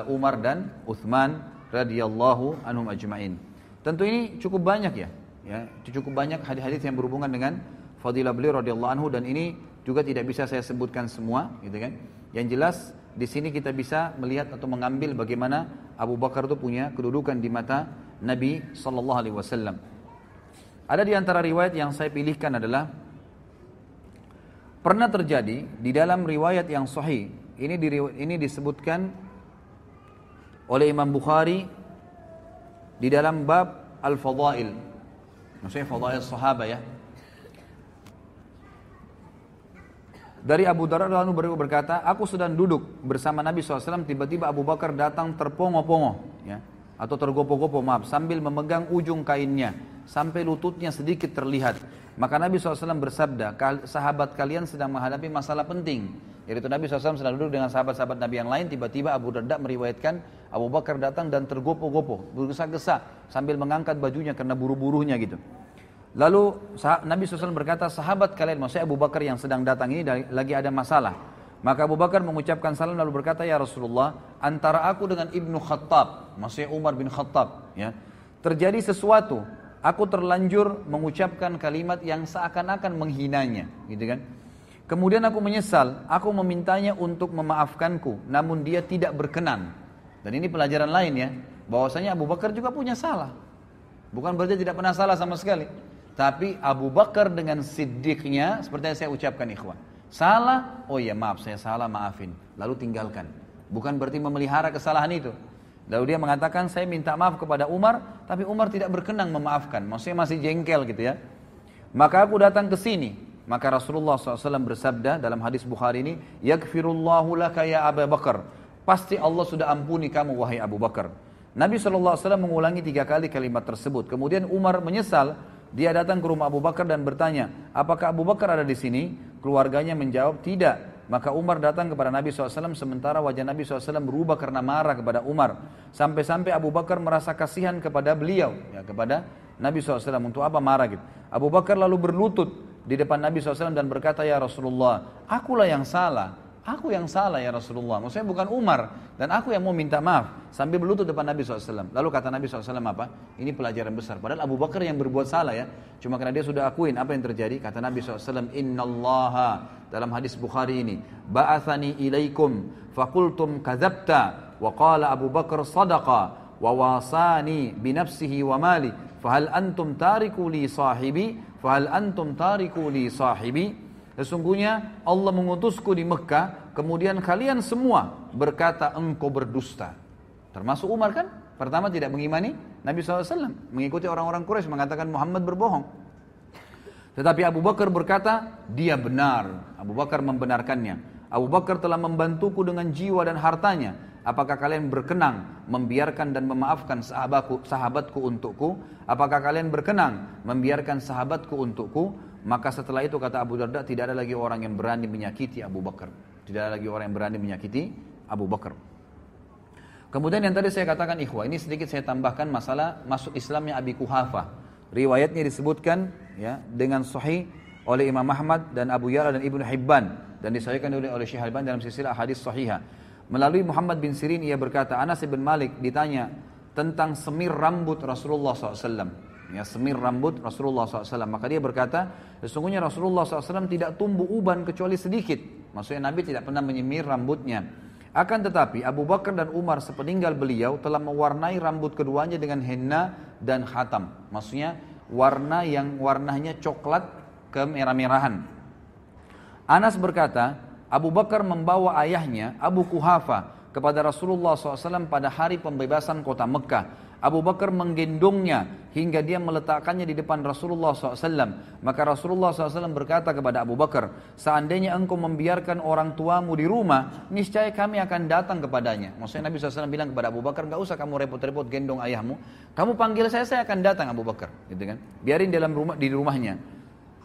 Umar dan Uthman radhiyallahu anhum ajma'in. Tentu ini cukup banyak ya. Ya, cukup banyak hadis-hadis yang berhubungan dengan fadilah beliau radhiyallahu anhu dan ini juga tidak bisa saya sebutkan semua, gitu kan. Yang jelas di sini kita bisa melihat atau mengambil bagaimana Abu Bakar itu punya kedudukan di mata Nabi sallallahu alaihi wasallam. Ada di antara riwayat yang saya pilihkan adalah pernah terjadi di dalam riwayat yang sahih. Ini di, ini disebutkan oleh Imam Bukhari di dalam bab Al-Fadail. Maksudnya Fadail Sahabah ya. Dari Abu Darda lalu berkata, aku sedang duduk bersama Nabi SAW, tiba-tiba Abu Bakar datang terpongo-pongo, ya, atau tergopoh-gopoh, maaf, sambil memegang ujung kainnya sampai lututnya sedikit terlihat. Maka Nabi SAW bersabda, sahabat kalian sedang menghadapi masalah penting. itu Nabi SAW sedang duduk dengan sahabat-sahabat Nabi yang lain, tiba-tiba Abu Darda meriwayatkan Abu Bakar datang dan tergopoh-gopoh, bergesa-gesa sambil mengangkat bajunya karena buru-burunya gitu. Lalu Nabi SAW berkata, sahabat kalian, maksudnya Abu Bakar yang sedang datang ini lagi ada masalah. Maka Abu Bakar mengucapkan salam lalu berkata, Ya Rasulullah, antara aku dengan Ibnu Khattab, maksudnya Umar bin Khattab, ya, terjadi sesuatu Aku terlanjur mengucapkan kalimat yang seakan-akan menghinanya, gitu kan? Kemudian aku menyesal, aku memintanya untuk memaafkanku, namun dia tidak berkenan. Dan ini pelajaran lain ya, bahwasanya Abu Bakar juga punya salah. Bukan berarti tidak pernah salah sama sekali. Tapi Abu Bakar dengan sidiknya, seperti yang saya ucapkan ikhwan. Salah, oh ya maaf saya salah, maafin. Lalu tinggalkan. Bukan berarti memelihara kesalahan itu. Lalu dia mengatakan saya minta maaf kepada Umar, tapi Umar tidak berkenang memaafkan. Maksudnya masih jengkel gitu ya. Maka aku datang ke sini. Maka Rasulullah SAW bersabda dalam hadis Bukhari ini, Yakfirullahu laka ya Abu Bakar. Pasti Allah sudah ampuni kamu wahai Abu Bakar. Nabi SAW mengulangi tiga kali kalimat tersebut. Kemudian Umar menyesal, dia datang ke rumah Abu Bakar dan bertanya, apakah Abu Bakar ada di sini? Keluarganya menjawab, tidak. Maka Umar datang kepada Nabi SAW sementara wajah Nabi SAW berubah karena marah kepada Umar. Sampai-sampai Abu Bakar merasa kasihan kepada beliau, ya, kepada Nabi SAW. Untuk apa marah gitu? Abu Bakar lalu berlutut di depan Nabi SAW dan berkata, Ya Rasulullah, akulah yang salah. Aku yang salah ya Rasulullah. Maksudnya bukan Umar. Dan aku yang mau minta maaf. Sambil berlutut depan Nabi SAW. Lalu kata Nabi SAW apa? Ini pelajaran besar. Padahal Abu Bakar yang berbuat salah ya. Cuma karena dia sudah akuin apa yang terjadi. Kata Nabi SAW. Allah Dalam hadis Bukhari ini. Ba'athani ilaikum. Fakultum kazabta. Wa Abu Bakar sadaqa. Wa wasani binafsihi wa mali. Fahal antum tariku li sahibi. Fahal antum tariku li sahibi. Sesungguhnya Allah mengutusku di Mekah, kemudian kalian semua berkata engkau berdusta. Termasuk Umar kan? Pertama tidak mengimani Nabi SAW. Mengikuti orang-orang Quraisy mengatakan Muhammad berbohong. Tetapi Abu Bakar berkata, dia benar. Abu Bakar membenarkannya. Abu Bakar telah membantuku dengan jiwa dan hartanya. Apakah kalian berkenang membiarkan dan memaafkan sahabatku, sahabatku untukku? Apakah kalian berkenang membiarkan sahabatku untukku? Maka setelah itu kata Abu Darda tidak ada lagi orang yang berani menyakiti Abu Bakar. Tidak ada lagi orang yang berani menyakiti Abu Bakar. Kemudian yang tadi saya katakan ikhwah, ini sedikit saya tambahkan masalah masuk Islamnya Abi Kuhafa. Riwayatnya disebutkan ya dengan sahih oleh Imam Ahmad dan Abu Yala dan Ibnu Hibban dan disahihkan oleh oleh Syekh al dalam silsilah hadis sahihah. Melalui Muhammad bin Sirin ia berkata Anas bin Malik ditanya tentang semir rambut Rasulullah SAW ya semir rambut Rasulullah SAW. Maka dia berkata, sesungguhnya Rasulullah SAW tidak tumbuh uban kecuali sedikit. Maksudnya Nabi tidak pernah menyemir rambutnya. Akan tetapi Abu Bakar dan Umar sepeninggal beliau telah mewarnai rambut keduanya dengan henna dan khatam. Maksudnya warna yang warnanya coklat kemerah-merahan. Anas berkata, Abu Bakar membawa ayahnya Abu Kuhafa kepada Rasulullah SAW pada hari pembebasan kota Mekah. Abu Bakar menggendongnya hingga dia meletakkannya di depan Rasulullah SAW. Maka Rasulullah SAW berkata kepada Abu Bakar, seandainya engkau membiarkan orang tuamu di rumah, niscaya kami akan datang kepadanya. Maksudnya Nabi SAW bilang kepada Abu Bakar, nggak usah kamu repot-repot gendong ayahmu, kamu panggil saya, saya akan datang Abu Bakar, gitu kan? Biarin dalam rumah di rumahnya.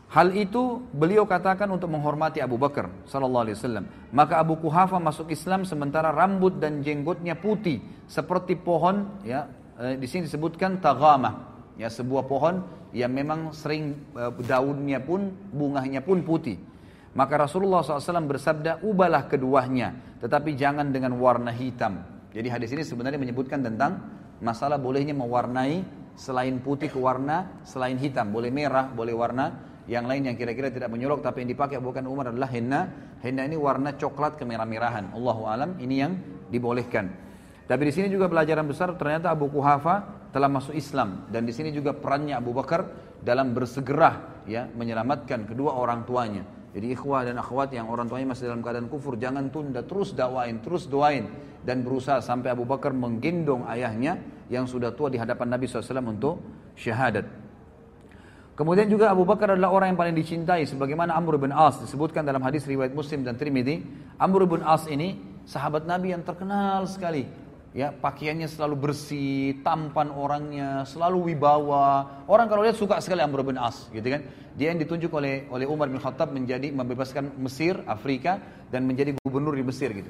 Hal itu beliau katakan untuk menghormati Abu Bakar sallallahu alaihi wasallam. Maka Abu Kuhafa masuk Islam sementara rambut dan jenggotnya putih seperti pohon ya eh, di sini disebutkan tagamah ya sebuah pohon yang memang sering eh, daunnya pun bungahnya pun putih. Maka Rasulullah SAW bersabda, ubahlah keduanya, tetapi jangan dengan warna hitam. Jadi hadis ini sebenarnya menyebutkan tentang masalah bolehnya mewarnai selain putih ke warna selain hitam, boleh merah, boleh warna yang lain yang kira-kira tidak menyolok tapi yang dipakai bukan umar adalah henna. Henna ini warna coklat kemerah-merahan. Allahu alam ini yang dibolehkan. Tapi di sini juga pelajaran besar ternyata Abu Kuhafa telah masuk Islam dan di sini juga perannya Abu Bakar dalam bersegera ya menyelamatkan kedua orang tuanya. Jadi ikhwah dan akhwat yang orang tuanya masih dalam keadaan kufur jangan tunda terus dakwain, terus doain dan berusaha sampai Abu Bakar menggendong ayahnya yang sudah tua di hadapan Nabi SAW untuk syahadat. Kemudian juga Abu Bakar adalah orang yang paling dicintai sebagaimana Amr bin As disebutkan dalam hadis riwayat Muslim dan Trimidi. Amr bin As ini sahabat Nabi yang terkenal sekali ya pakaiannya selalu bersih, tampan orangnya, selalu wibawa. Orang kalau lihat suka sekali Amr bin As, gitu kan? Dia yang ditunjuk oleh oleh Umar bin Khattab menjadi membebaskan Mesir, Afrika dan menjadi gubernur di Mesir gitu.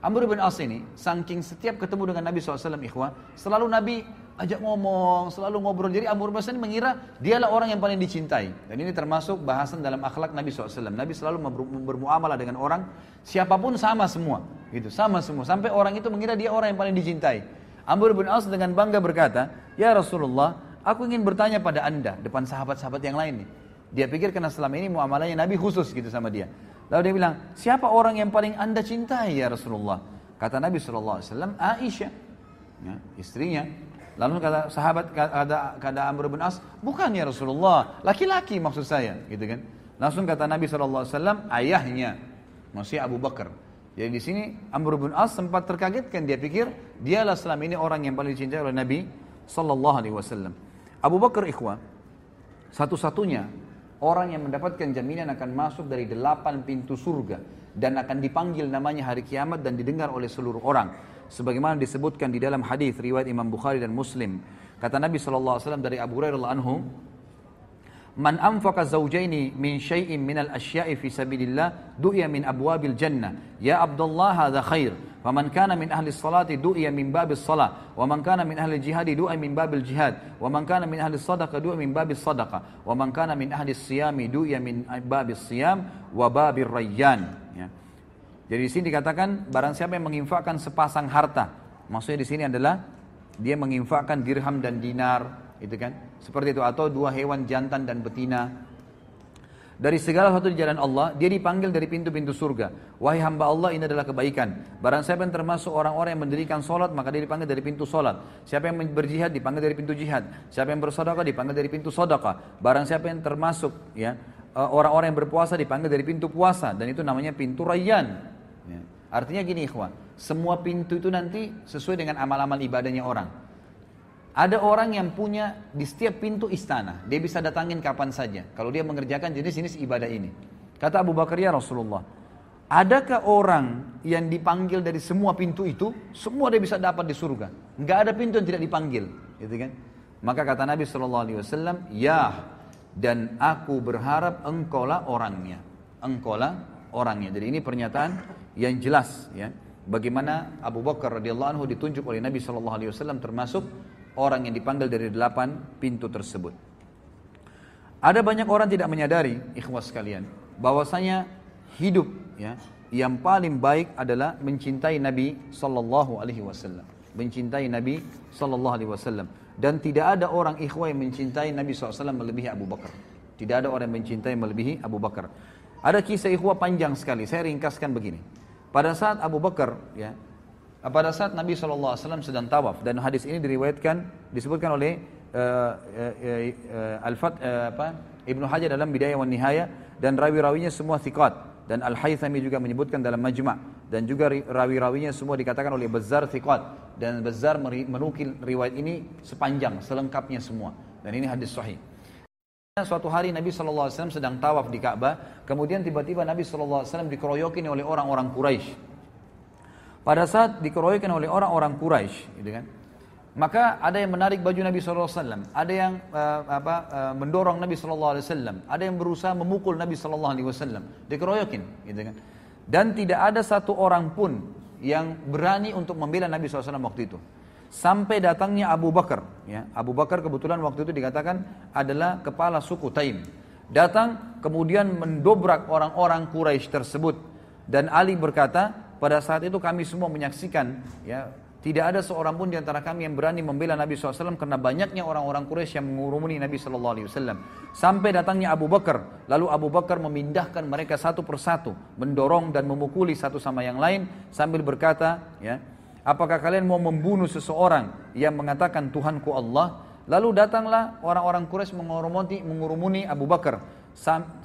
Amr bin As ini, saking setiap ketemu dengan Nabi SAW, ikhwah, selalu Nabi ajak ngomong, selalu ngobrol. Jadi Abu Hurairah mengira dialah orang yang paling dicintai. Dan ini termasuk bahasan dalam akhlak Nabi SAW. Nabi selalu bermuamalah dengan orang, siapapun sama semua. gitu Sama semua, sampai orang itu mengira dia orang yang paling dicintai. Abu bin Aus dengan bangga berkata, Ya Rasulullah, aku ingin bertanya pada anda, depan sahabat-sahabat yang lain nih. Dia pikir karena selama ini muamalahnya Nabi khusus gitu sama dia. Lalu dia bilang, siapa orang yang paling anda cintai ya Rasulullah? Kata Nabi SAW, Aisyah. Ya, istrinya Lalu kata sahabat kata, kata Amr bin As, bukan ya Rasulullah, laki-laki maksud saya, gitu kan. Langsung kata Nabi SAW, ayahnya, masih Abu Bakar. Jadi di sini Amr bin As sempat terkagetkan, dia pikir dialah selama ini orang yang paling dicintai oleh Nabi saw Abu Bakar ikhwah, satu-satunya orang yang mendapatkan jaminan akan masuk dari delapan pintu surga dan akan dipanggil namanya hari kiamat dan didengar oleh seluruh orang sebagaimana disebutkan di dalam hadis riwayat Imam Bukhari dan Muslim kata Nabi saw dari Abu Hurairah anhu Man anfaqa zawjaini min syai'in min al asya'i fi sabilillah du'ya min abwabil jannah. Ya Abdullah hadha khair. Faman kana min ahli salati du'ya min babis salah. Wa man kana min ahli jihadi du'ya min babil jihad. Wa man kana min ahli sadaqa du'ya min babis sadaqa. Wa man kana min ahli siyami du'ya min babis siyam wa babir rayyan. Ya. Jadi di sini dikatakan barang siapa yang menginfakkan sepasang harta. Maksudnya di sini adalah dia menginfakkan dirham dan dinar, itu kan? Seperti itu atau dua hewan jantan dan betina. Dari segala satu di jalan Allah, dia dipanggil dari pintu-pintu surga. Wahai hamba Allah, ini adalah kebaikan. Barang siapa yang termasuk orang-orang yang mendirikan sholat, maka dia dipanggil dari pintu sholat. Siapa yang berjihad, dipanggil dari pintu jihad. Siapa yang bersodaka dipanggil dari pintu sodaka Barang siapa yang termasuk ya eh, orang-orang yang berpuasa, dipanggil dari pintu puasa. Dan itu namanya pintu rayyan. Ya. Artinya gini ikhwan, semua pintu itu nanti sesuai dengan amal-amal ibadahnya orang. Ada orang yang punya di setiap pintu istana, dia bisa datangin kapan saja. Kalau dia mengerjakan jenis-jenis ibadah ini. Kata Abu Bakar ya Rasulullah, adakah orang yang dipanggil dari semua pintu itu, semua dia bisa dapat di surga? Enggak ada pintu yang tidak dipanggil, gitu kan? Maka kata Nabi Shallallahu Alaihi Wasallam, ya dan aku berharap engkaulah orangnya, engkaulah orangnya. Jadi ini pernyataan yang jelas ya. Bagaimana Abu Bakar radhiyallahu anhu ditunjuk oleh Nabi Shallallahu Alaihi Wasallam termasuk orang yang dipanggil dari delapan pintu tersebut. Ada banyak orang tidak menyadari, ikhwas sekalian, bahwasanya hidup ya yang paling baik adalah mencintai Nabi Shallallahu Alaihi Wasallam, mencintai Nabi Shallallahu Alaihi Wasallam. Dan tidak ada orang ikhwah yang mencintai Nabi SAW melebihi Abu Bakar. Tidak ada orang yang mencintai melebihi Abu Bakar. Ada kisah ikhwah panjang sekali. Saya ringkaskan begini. Pada saat Abu Bakar ya pada saat Nabi SAW sedang tawaf dan hadis ini diriwayatkan disebutkan oleh uh, uh, uh, Al-Fat uh, Ibnu Hajar dalam Bidayah wan Nihaya dan rawi-rawinya semua thiqat dan Al-Haythami juga menyebutkan dalam Majma' dan juga rawi-rawinya semua dikatakan oleh Bazzar thiqat dan Bazzar menukil riwayat ini sepanjang selengkapnya semua dan ini hadis sahih Suatu hari Nabi SAW sedang tawaf di Ka'bah, kemudian tiba-tiba Nabi SAW dikeroyokin oleh orang-orang Quraisy pada saat dikeroyokan oleh orang-orang Quraisy, gitu kan? Maka ada yang menarik baju Nabi SAW, ada yang uh, apa, uh, mendorong Nabi SAW, ada yang berusaha memukul Nabi SAW, dikeroyokin, gitu kan? Dan tidak ada satu orang pun yang berani untuk membela Nabi SAW waktu itu. Sampai datangnya Abu Bakar, ya. Abu Bakar kebetulan waktu itu dikatakan adalah kepala suku Taim. Datang kemudian mendobrak orang-orang Quraisy tersebut dan Ali berkata, pada saat itu kami semua menyaksikan ya tidak ada seorang pun di antara kami yang berani membela Nabi SAW karena banyaknya orang-orang Quraisy yang mengurumuni Nabi SAW. Sampai datangnya Abu Bakar, lalu Abu Bakar memindahkan mereka satu persatu, mendorong dan memukuli satu sama yang lain sambil berkata, ya, apakah kalian mau membunuh seseorang yang mengatakan Tuhanku Allah? Lalu datanglah orang-orang Quraisy mengurumuni, mengurumuni Abu Bakar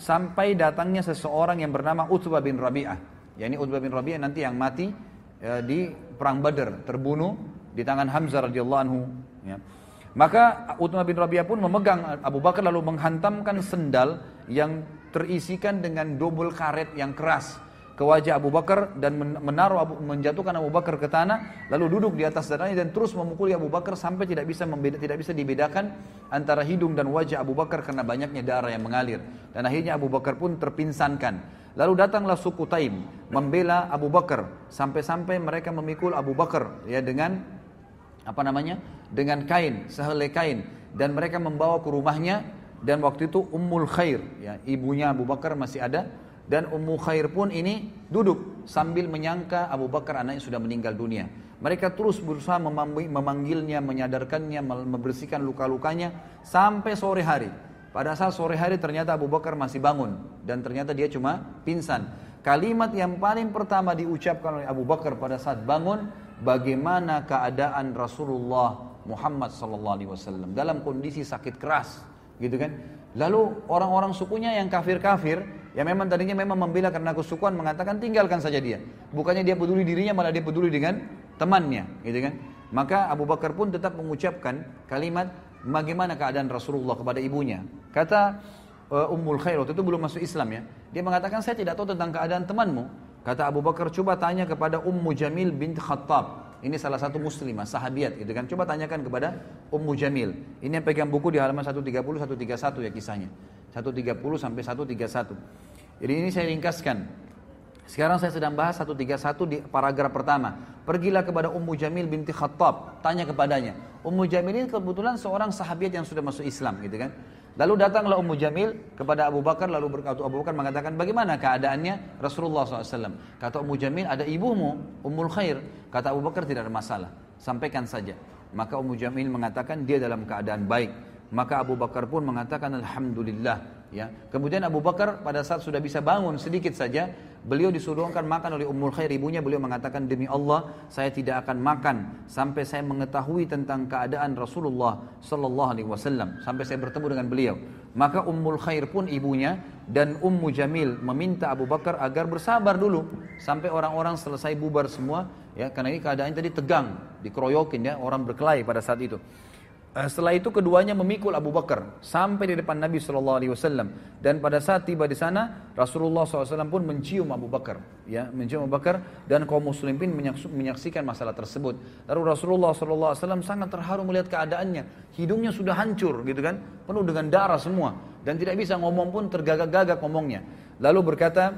sampai datangnya seseorang yang bernama Utbah bin Rabi'ah yakni Utbah bin Rabi'ah nanti yang mati ya, di perang Badar, terbunuh di tangan Hamzah radhiyallahu anhu ya. Maka Utbah bin Rabi'ah pun memegang Abu Bakar lalu menghantamkan sendal yang terisikan dengan double karet yang keras ke wajah Abu Bakar dan menaruh Abu, menjatuhkan Abu Bakar ke tanah lalu duduk di atas dadanya dan terus memukuli Abu Bakar sampai tidak bisa membeda, tidak bisa dibedakan antara hidung dan wajah Abu Bakar karena banyaknya darah yang mengalir dan akhirnya Abu Bakar pun terpinsankan Lalu datanglah suku Taim membela Abu Bakar sampai-sampai mereka memikul Abu Bakar ya dengan apa namanya? dengan kain, sehelai kain dan mereka membawa ke rumahnya dan waktu itu Ummul Khair ya, ibunya Abu Bakar masih ada dan Ummu Khair pun ini duduk sambil menyangka Abu Bakar anaknya sudah meninggal dunia. Mereka terus berusaha memanggilnya, menyadarkannya, membersihkan luka-lukanya sampai sore hari. Pada saat sore hari ternyata Abu Bakar masih bangun dan ternyata dia cuma pingsan. Kalimat yang paling pertama diucapkan oleh Abu Bakar pada saat bangun, bagaimana keadaan Rasulullah Muhammad sallallahu alaihi wasallam dalam kondisi sakit keras, gitu kan? Lalu orang-orang sukunya yang kafir-kafir yang memang tadinya memang membela karena kesukuan mengatakan tinggalkan saja dia. Bukannya dia peduli dirinya malah dia peduli dengan temannya, gitu kan? Maka Abu Bakar pun tetap mengucapkan kalimat bagaimana keadaan Rasulullah kepada ibunya. Kata eh, Ummul Khair waktu itu belum masuk Islam ya. Dia mengatakan saya tidak tahu tentang keadaan temanmu. Kata Abu Bakar coba tanya kepada Ummu Jamil bint Khattab. Ini salah satu muslimah, sahabiat gitu kan. Coba tanyakan kepada Ummu Jamil. Ini yang pegang buku di halaman 130 131 ya kisahnya. 130 sampai 131. Jadi ini saya ringkaskan. Sekarang saya sedang bahas 131 di paragraf pertama. Pergilah kepada Ummu Jamil binti Khattab, tanya kepadanya. Ummu Jamil ini kebetulan seorang sahabat yang sudah masuk Islam gitu kan. Lalu datanglah Ummu Jamil kepada Abu Bakar lalu berkata Abu Bakar mengatakan bagaimana keadaannya Rasulullah SAW. Kata Ummu Jamil ada ibumu Ummul Khair. Kata Abu Bakar tidak ada masalah. Sampaikan saja. Maka Ummu Jamil mengatakan dia dalam keadaan baik. Maka Abu Bakar pun mengatakan Alhamdulillah ya. Kemudian Abu Bakar pada saat sudah bisa bangun sedikit saja, beliau disuruhkan makan oleh Ummul Khair ibunya, beliau mengatakan demi Allah saya tidak akan makan sampai saya mengetahui tentang keadaan Rasulullah sallallahu alaihi wasallam, sampai saya bertemu dengan beliau. Maka Ummul Khair pun ibunya dan Ummu Jamil meminta Abu Bakar agar bersabar dulu sampai orang-orang selesai bubar semua ya karena ini keadaan tadi tegang, dikeroyokin ya orang berkelahi pada saat itu. Eh, setelah itu keduanya memikul Abu Bakar sampai di depan Nabi Shallallahu Alaihi Wasallam dan pada saat tiba di sana Rasulullah SAW pun mencium Abu Bakar ya mencium Abu Bakar dan kaum muslimin pun menyaksikan masalah tersebut lalu Rasulullah SAW sangat terharu melihat keadaannya hidungnya sudah hancur gitu kan penuh dengan darah semua dan tidak bisa ngomong pun tergagak-gagak ngomongnya lalu berkata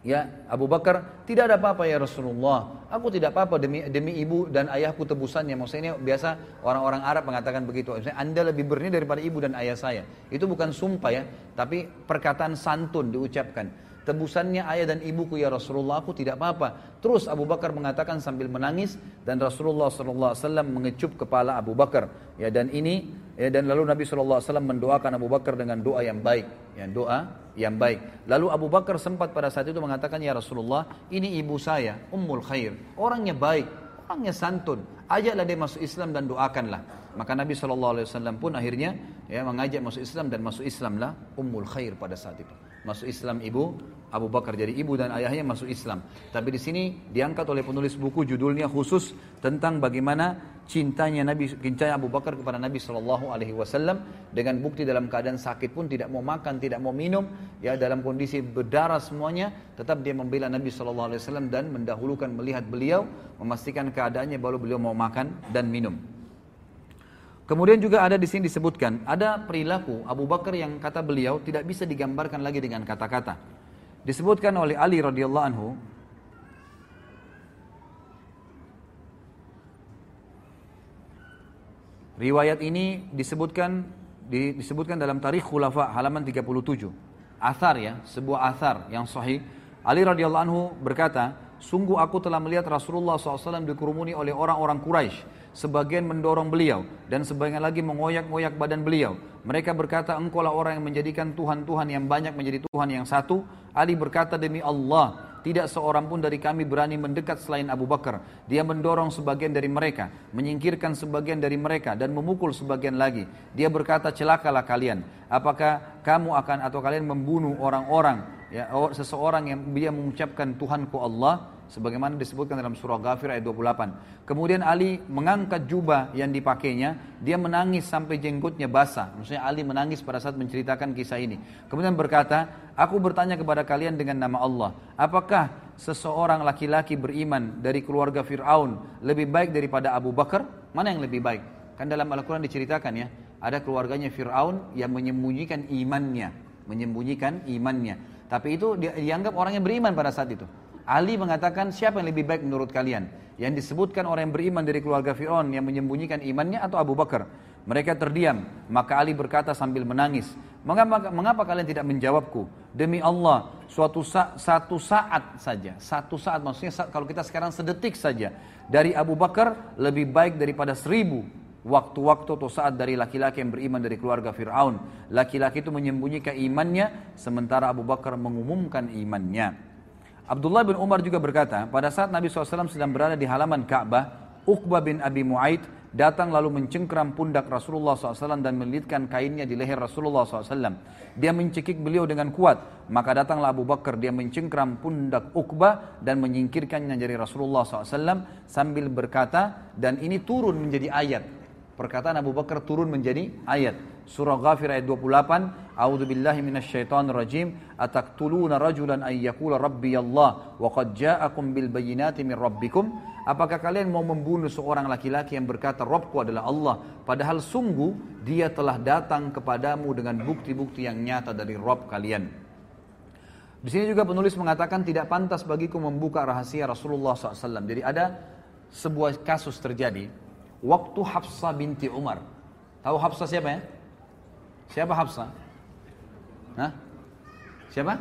Ya, Abu Bakar, tidak ada apa-apa ya Rasulullah. Aku tidak apa-apa demi demi ibu dan ayahku tebusannya. Maksudnya ini biasa orang-orang Arab mengatakan begitu. Maksudnya, Anda lebih berani daripada ibu dan ayah saya. Itu bukan sumpah ya, tapi perkataan santun diucapkan. Tebusannya ayah dan ibuku ya Rasulullah, aku tidak apa-apa. Terus Abu Bakar mengatakan sambil menangis dan Rasulullah SAW mengecup kepala Abu Bakar. Ya dan ini Ya, dan lalu Nabi SAW mendoakan Abu Bakar dengan doa yang baik. Ya, doa yang baik. Lalu Abu Bakar sempat pada saat itu mengatakan, Ya Rasulullah, ini ibu saya, Ummul Khair. Orangnya baik, orangnya santun. Ajaklah dia masuk Islam dan doakanlah. Maka Nabi SAW pun akhirnya ya, mengajak masuk Islam dan masuk Islamlah Ummul Khair pada saat itu. Masuk Islam ibu Abu Bakar jadi ibu dan ayahnya masuk Islam. Tapi di sini diangkat oleh penulis buku judulnya khusus tentang bagaimana cintanya Nabi cintanya Abu Bakar kepada Nabi Shallallahu Alaihi Wasallam dengan bukti dalam keadaan sakit pun tidak mau makan, tidak mau minum, ya dalam kondisi berdarah semuanya, tetap dia membela Nabi Shallallahu Alaihi Wasallam dan mendahulukan melihat beliau, memastikan keadaannya baru beliau mau makan dan minum. Kemudian juga ada di sini disebutkan ada perilaku Abu Bakar yang kata beliau tidak bisa digambarkan lagi dengan kata-kata disebutkan oleh Ali radhiyallahu anhu Riwayat ini disebutkan disebutkan dalam tarikh khulafa halaman 37. Athar ya, sebuah athar yang sahih. Ali radhiyallahu anhu berkata, sungguh aku telah melihat Rasulullah SAW dikerumuni oleh orang-orang Quraisy sebagian mendorong beliau, dan sebagian lagi mengoyak-ngoyak badan beliau. Mereka berkata, engkaulah orang yang menjadikan Tuhan-Tuhan yang banyak menjadi Tuhan yang satu. Ali berkata, demi Allah, tidak seorang pun dari kami berani mendekat selain Abu Bakar. Dia mendorong sebagian dari mereka, menyingkirkan sebagian dari mereka, dan memukul sebagian lagi. Dia berkata, celakalah kalian. Apakah kamu akan atau kalian membunuh orang-orang ya oh, seseorang yang dia mengucapkan Tuhanku Allah sebagaimana disebutkan dalam surah Ghafir ayat 28. Kemudian Ali mengangkat jubah yang dipakainya, dia menangis sampai jenggotnya basah. Maksudnya Ali menangis pada saat menceritakan kisah ini. Kemudian berkata, "Aku bertanya kepada kalian dengan nama Allah, apakah seseorang laki-laki beriman dari keluarga Firaun lebih baik daripada Abu Bakar? Mana yang lebih baik?" Kan dalam Al-Qur'an diceritakan ya, ada keluarganya Firaun yang menyembunyikan imannya menyembunyikan imannya. Tapi itu dianggap orang yang beriman pada saat itu. Ali mengatakan siapa yang lebih baik menurut kalian? Yang disebutkan orang yang beriman dari keluarga Fir'aun yang menyembunyikan imannya atau Abu Bakar? Mereka terdiam. Maka Ali berkata sambil menangis. Mengapa, mengapa kalian tidak menjawabku? Demi Allah, suatu sa satu saat saja. Satu saat maksudnya kalau kita sekarang sedetik saja. Dari Abu Bakar lebih baik daripada seribu waktu-waktu atau saat dari laki-laki yang beriman dari keluarga Fir'aun. Laki-laki itu menyembunyikan imannya, sementara Abu Bakar mengumumkan imannya. Abdullah bin Umar juga berkata, pada saat Nabi SAW sedang berada di halaman Ka'bah, Uqbah bin Abi Mu'aid datang lalu mencengkram pundak Rasulullah SAW dan melilitkan kainnya di leher Rasulullah SAW. Dia mencekik beliau dengan kuat. Maka datanglah Abu Bakar, dia mencengkram pundak Uqbah dan menyingkirkannya dari Rasulullah SAW sambil berkata, dan ini turun menjadi ayat perkataan Abu Bakar turun menjadi ayat. Surah Ghafir ayat 28, A'udzu billahi minasyaitonir rajim, ataqtuluna rajulan ay yaqula rabbiyallah wa qad ja'akum bil bayyinati min rabbikum? Apakah kalian mau membunuh seorang laki-laki yang berkata Robku adalah Allah padahal sungguh dia telah datang kepadamu dengan bukti-bukti yang nyata dari Rob kalian? Di sini juga penulis mengatakan tidak pantas bagiku membuka rahasia Rasulullah SAW. Jadi ada sebuah kasus terjadi waktu hafsa binti Umar. Tahu hafsa siapa ya? Siapa hafsa? Hah? Siapa?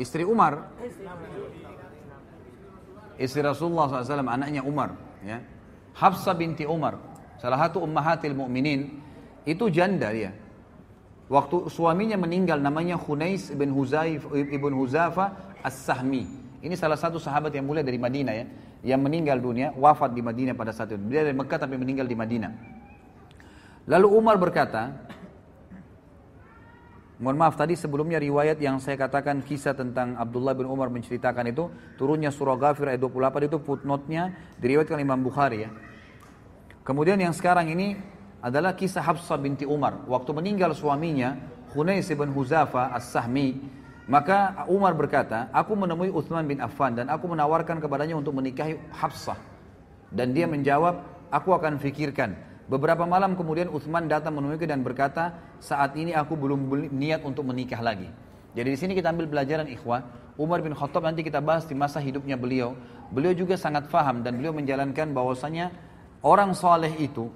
Istri Umar. Istri Rasulullah SAW, anaknya Umar. Ya. Hafsa binti Umar, salah satu ummahatil mu'minin, itu janda dia. Waktu suaminya meninggal namanya Hunais ibn, Huzaif, ibn Huzafa As-Sahmi. Ini salah satu sahabat yang mulia dari Madinah ya yang meninggal dunia, wafat di Madinah pada saat itu. Dia dari Mekah tapi meninggal di Madinah. Lalu Umar berkata, Mohon maaf tadi sebelumnya riwayat yang saya katakan kisah tentang Abdullah bin Umar menceritakan itu turunnya surah Ghafir ayat 28 itu footnote-nya diriwayatkan Imam Bukhari ya. Kemudian yang sekarang ini adalah kisah Hafsah binti Umar. Waktu meninggal suaminya Hunais bin Huzafa As-Sahmi maka Umar berkata, aku menemui Uthman bin Affan dan aku menawarkan kepadanya untuk menikahi Hafsah. Dan dia menjawab, aku akan fikirkan. Beberapa malam kemudian Uthman datang menemuiku dan berkata, saat ini aku belum niat untuk menikah lagi. Jadi di sini kita ambil pelajaran ikhwah. Umar bin Khattab nanti kita bahas di masa hidupnya beliau. Beliau juga sangat faham dan beliau menjalankan bahwasanya orang soleh itu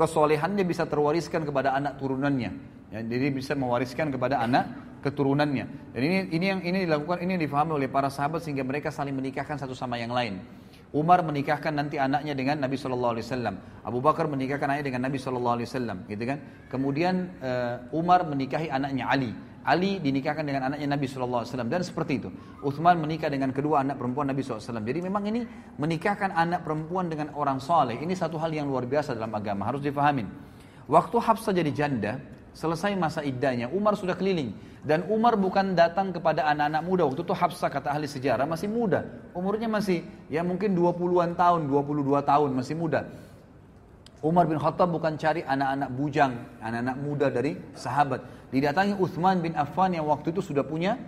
kesolehannya bisa terwariskan kepada anak turunannya. Ya, jadi bisa mewariskan kepada anak keturunannya. Dan ini ini yang ini dilakukan ini yang difahami oleh para sahabat sehingga mereka saling menikahkan satu sama yang lain. Umar menikahkan nanti anaknya dengan Nabi Shallallahu Alaihi Wasallam. Abu Bakar menikahkan anaknya dengan Nabi Shallallahu Alaihi Wasallam, gitu kan? Kemudian uh, Umar menikahi anaknya Ali. Ali dinikahkan dengan anaknya Nabi Shallallahu Alaihi Wasallam dan seperti itu. Uthman menikah dengan kedua anak perempuan Nabi SAW. Jadi memang ini menikahkan anak perempuan dengan orang soleh ini satu hal yang luar biasa dalam agama harus difahamin. Waktu Habsah jadi janda, Selesai masa iddahnya, Umar sudah keliling. Dan Umar bukan datang kepada anak-anak muda. Waktu itu habsa kata ahli sejarah masih muda. Umurnya masih ya mungkin 20-an tahun, 22 tahun masih muda. Umar bin Khattab bukan cari anak-anak bujang, anak-anak muda dari sahabat. Didatangi Uthman bin Affan yang waktu itu sudah punya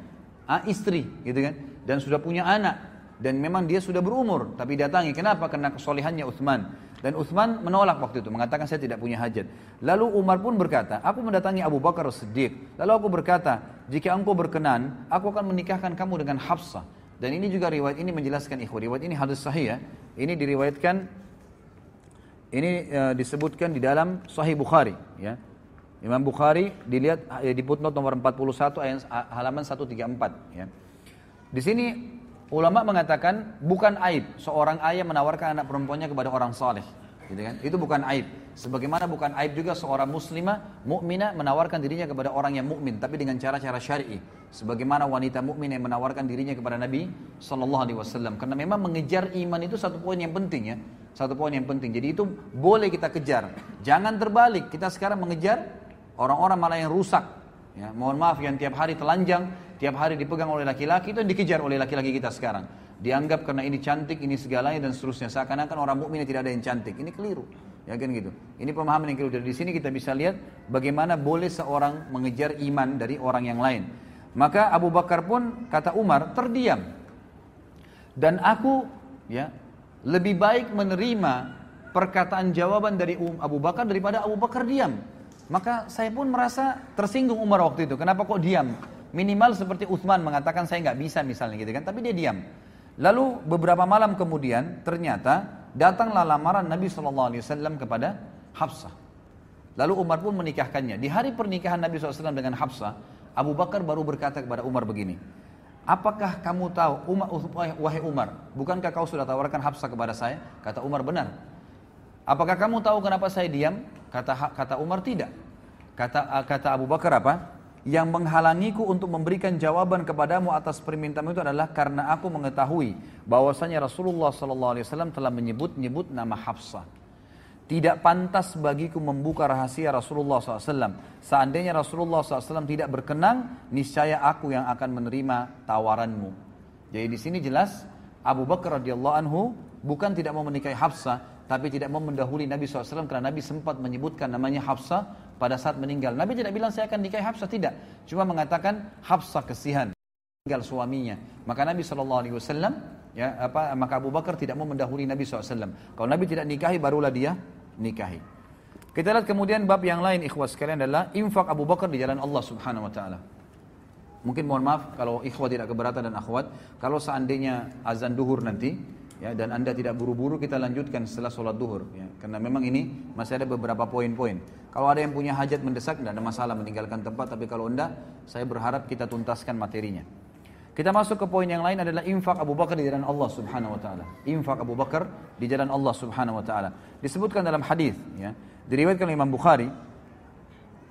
ah, istri, gitu kan? Dan sudah punya anak. Dan memang dia sudah berumur, tapi datangi. Kenapa? Karena kesolehannya Uthman. Dan Uthman menolak waktu itu, mengatakan saya tidak punya hajat. Lalu Umar pun berkata, aku mendatangi Abu Bakar Siddiq. Lalu aku berkata, jika engkau berkenan, aku akan menikahkan kamu dengan Hafsah. Dan ini juga riwayat ini menjelaskan ikhwan. Riwayat ini hadis sahih ya. Ini diriwayatkan, ini e, disebutkan di dalam Sahih Bukhari. Ya. Imam Bukhari dilihat e, di footnote nomor 41 ayat halaman 134. Ya. Di sini Ulama mengatakan bukan aib seorang ayah menawarkan anak perempuannya kepada orang saleh. Gitu kan? Itu bukan aib. Sebagaimana bukan aib juga seorang muslimah mukminah menawarkan dirinya kepada orang yang mukmin tapi dengan cara-cara syar'i. Sebagaimana wanita mukmin yang menawarkan dirinya kepada Nabi sallallahu alaihi wasallam karena memang mengejar iman itu satu poin yang penting ya. Satu poin yang penting. Jadi itu boleh kita kejar. Jangan terbalik. Kita sekarang mengejar orang-orang malah yang rusak. Ya, mohon maaf yang tiap hari telanjang tiap hari dipegang oleh laki-laki itu dikejar oleh laki-laki kita sekarang. Dianggap karena ini cantik, ini segalanya dan seterusnya. Seakan-akan orang mukmin tidak ada yang cantik. Ini keliru. Ya kan gitu. Ini pemahaman yang keliru. Dari sini kita bisa lihat bagaimana boleh seorang mengejar iman dari orang yang lain. Maka Abu Bakar pun kata Umar terdiam. Dan aku ya lebih baik menerima perkataan jawaban dari um, Abu Bakar daripada Abu Bakar diam. Maka saya pun merasa tersinggung Umar waktu itu. Kenapa kok diam? Minimal seperti Uthman mengatakan saya nggak bisa misalnya gitu kan, tapi dia diam. Lalu beberapa malam kemudian ternyata datanglah lamaran Nabi Shallallahu Alaihi Wasallam kepada Hafsah. Lalu Umar pun menikahkannya. Di hari pernikahan Nabi SAW dengan Hafsah, Abu Bakar baru berkata kepada Umar begini, Apakah kamu tahu, Umar, wahai Umar, bukankah kau sudah tawarkan Hafsah kepada saya? Kata Umar, benar. Apakah kamu tahu kenapa saya diam? Kata kata Umar, tidak. Kata kata Abu Bakar apa? yang menghalangiku untuk memberikan jawaban kepadamu atas permintaanmu itu adalah karena aku mengetahui bahwasanya Rasulullah sallallahu alaihi wasallam telah menyebut-nyebut nama Hafsah. Tidak pantas bagiku membuka rahasia Rasulullah SAW. Seandainya Rasulullah SAW tidak berkenang, niscaya aku yang akan menerima tawaranmu. Jadi di sini jelas Abu Bakar radhiyallahu anhu bukan tidak mau menikahi Hafsah, tapi tidak mau mendahului Nabi SAW karena Nabi sempat menyebutkan namanya Hafsah pada saat meninggal. Nabi tidak bilang saya akan nikahi Habsah, tidak. Cuma mengatakan Habsah kesihan meninggal suaminya. Maka Nabi Shallallahu Alaihi Wasallam ya apa maka Abu Bakar tidak mau mendahului Nabi SAW. Kalau Nabi tidak nikahi barulah dia nikahi. Kita lihat kemudian bab yang lain ikhwas sekalian adalah infak Abu Bakar di jalan Allah Subhanahu wa taala. Mungkin mohon maaf kalau ikhwat tidak keberatan dan akhwat, kalau seandainya azan duhur nanti ya dan anda tidak buru-buru kita lanjutkan setelah sholat duhur ya karena memang ini masih ada beberapa poin-poin kalau ada yang punya hajat mendesak tidak ada masalah meninggalkan tempat tapi kalau anda saya berharap kita tuntaskan materinya kita masuk ke poin yang lain adalah infak Abu Bakar di jalan Allah Subhanahu wa taala. Infak Abu Bakar di jalan Allah Subhanahu wa taala. Disebutkan dalam hadis ya. Diriwayatkan oleh Imam Bukhari.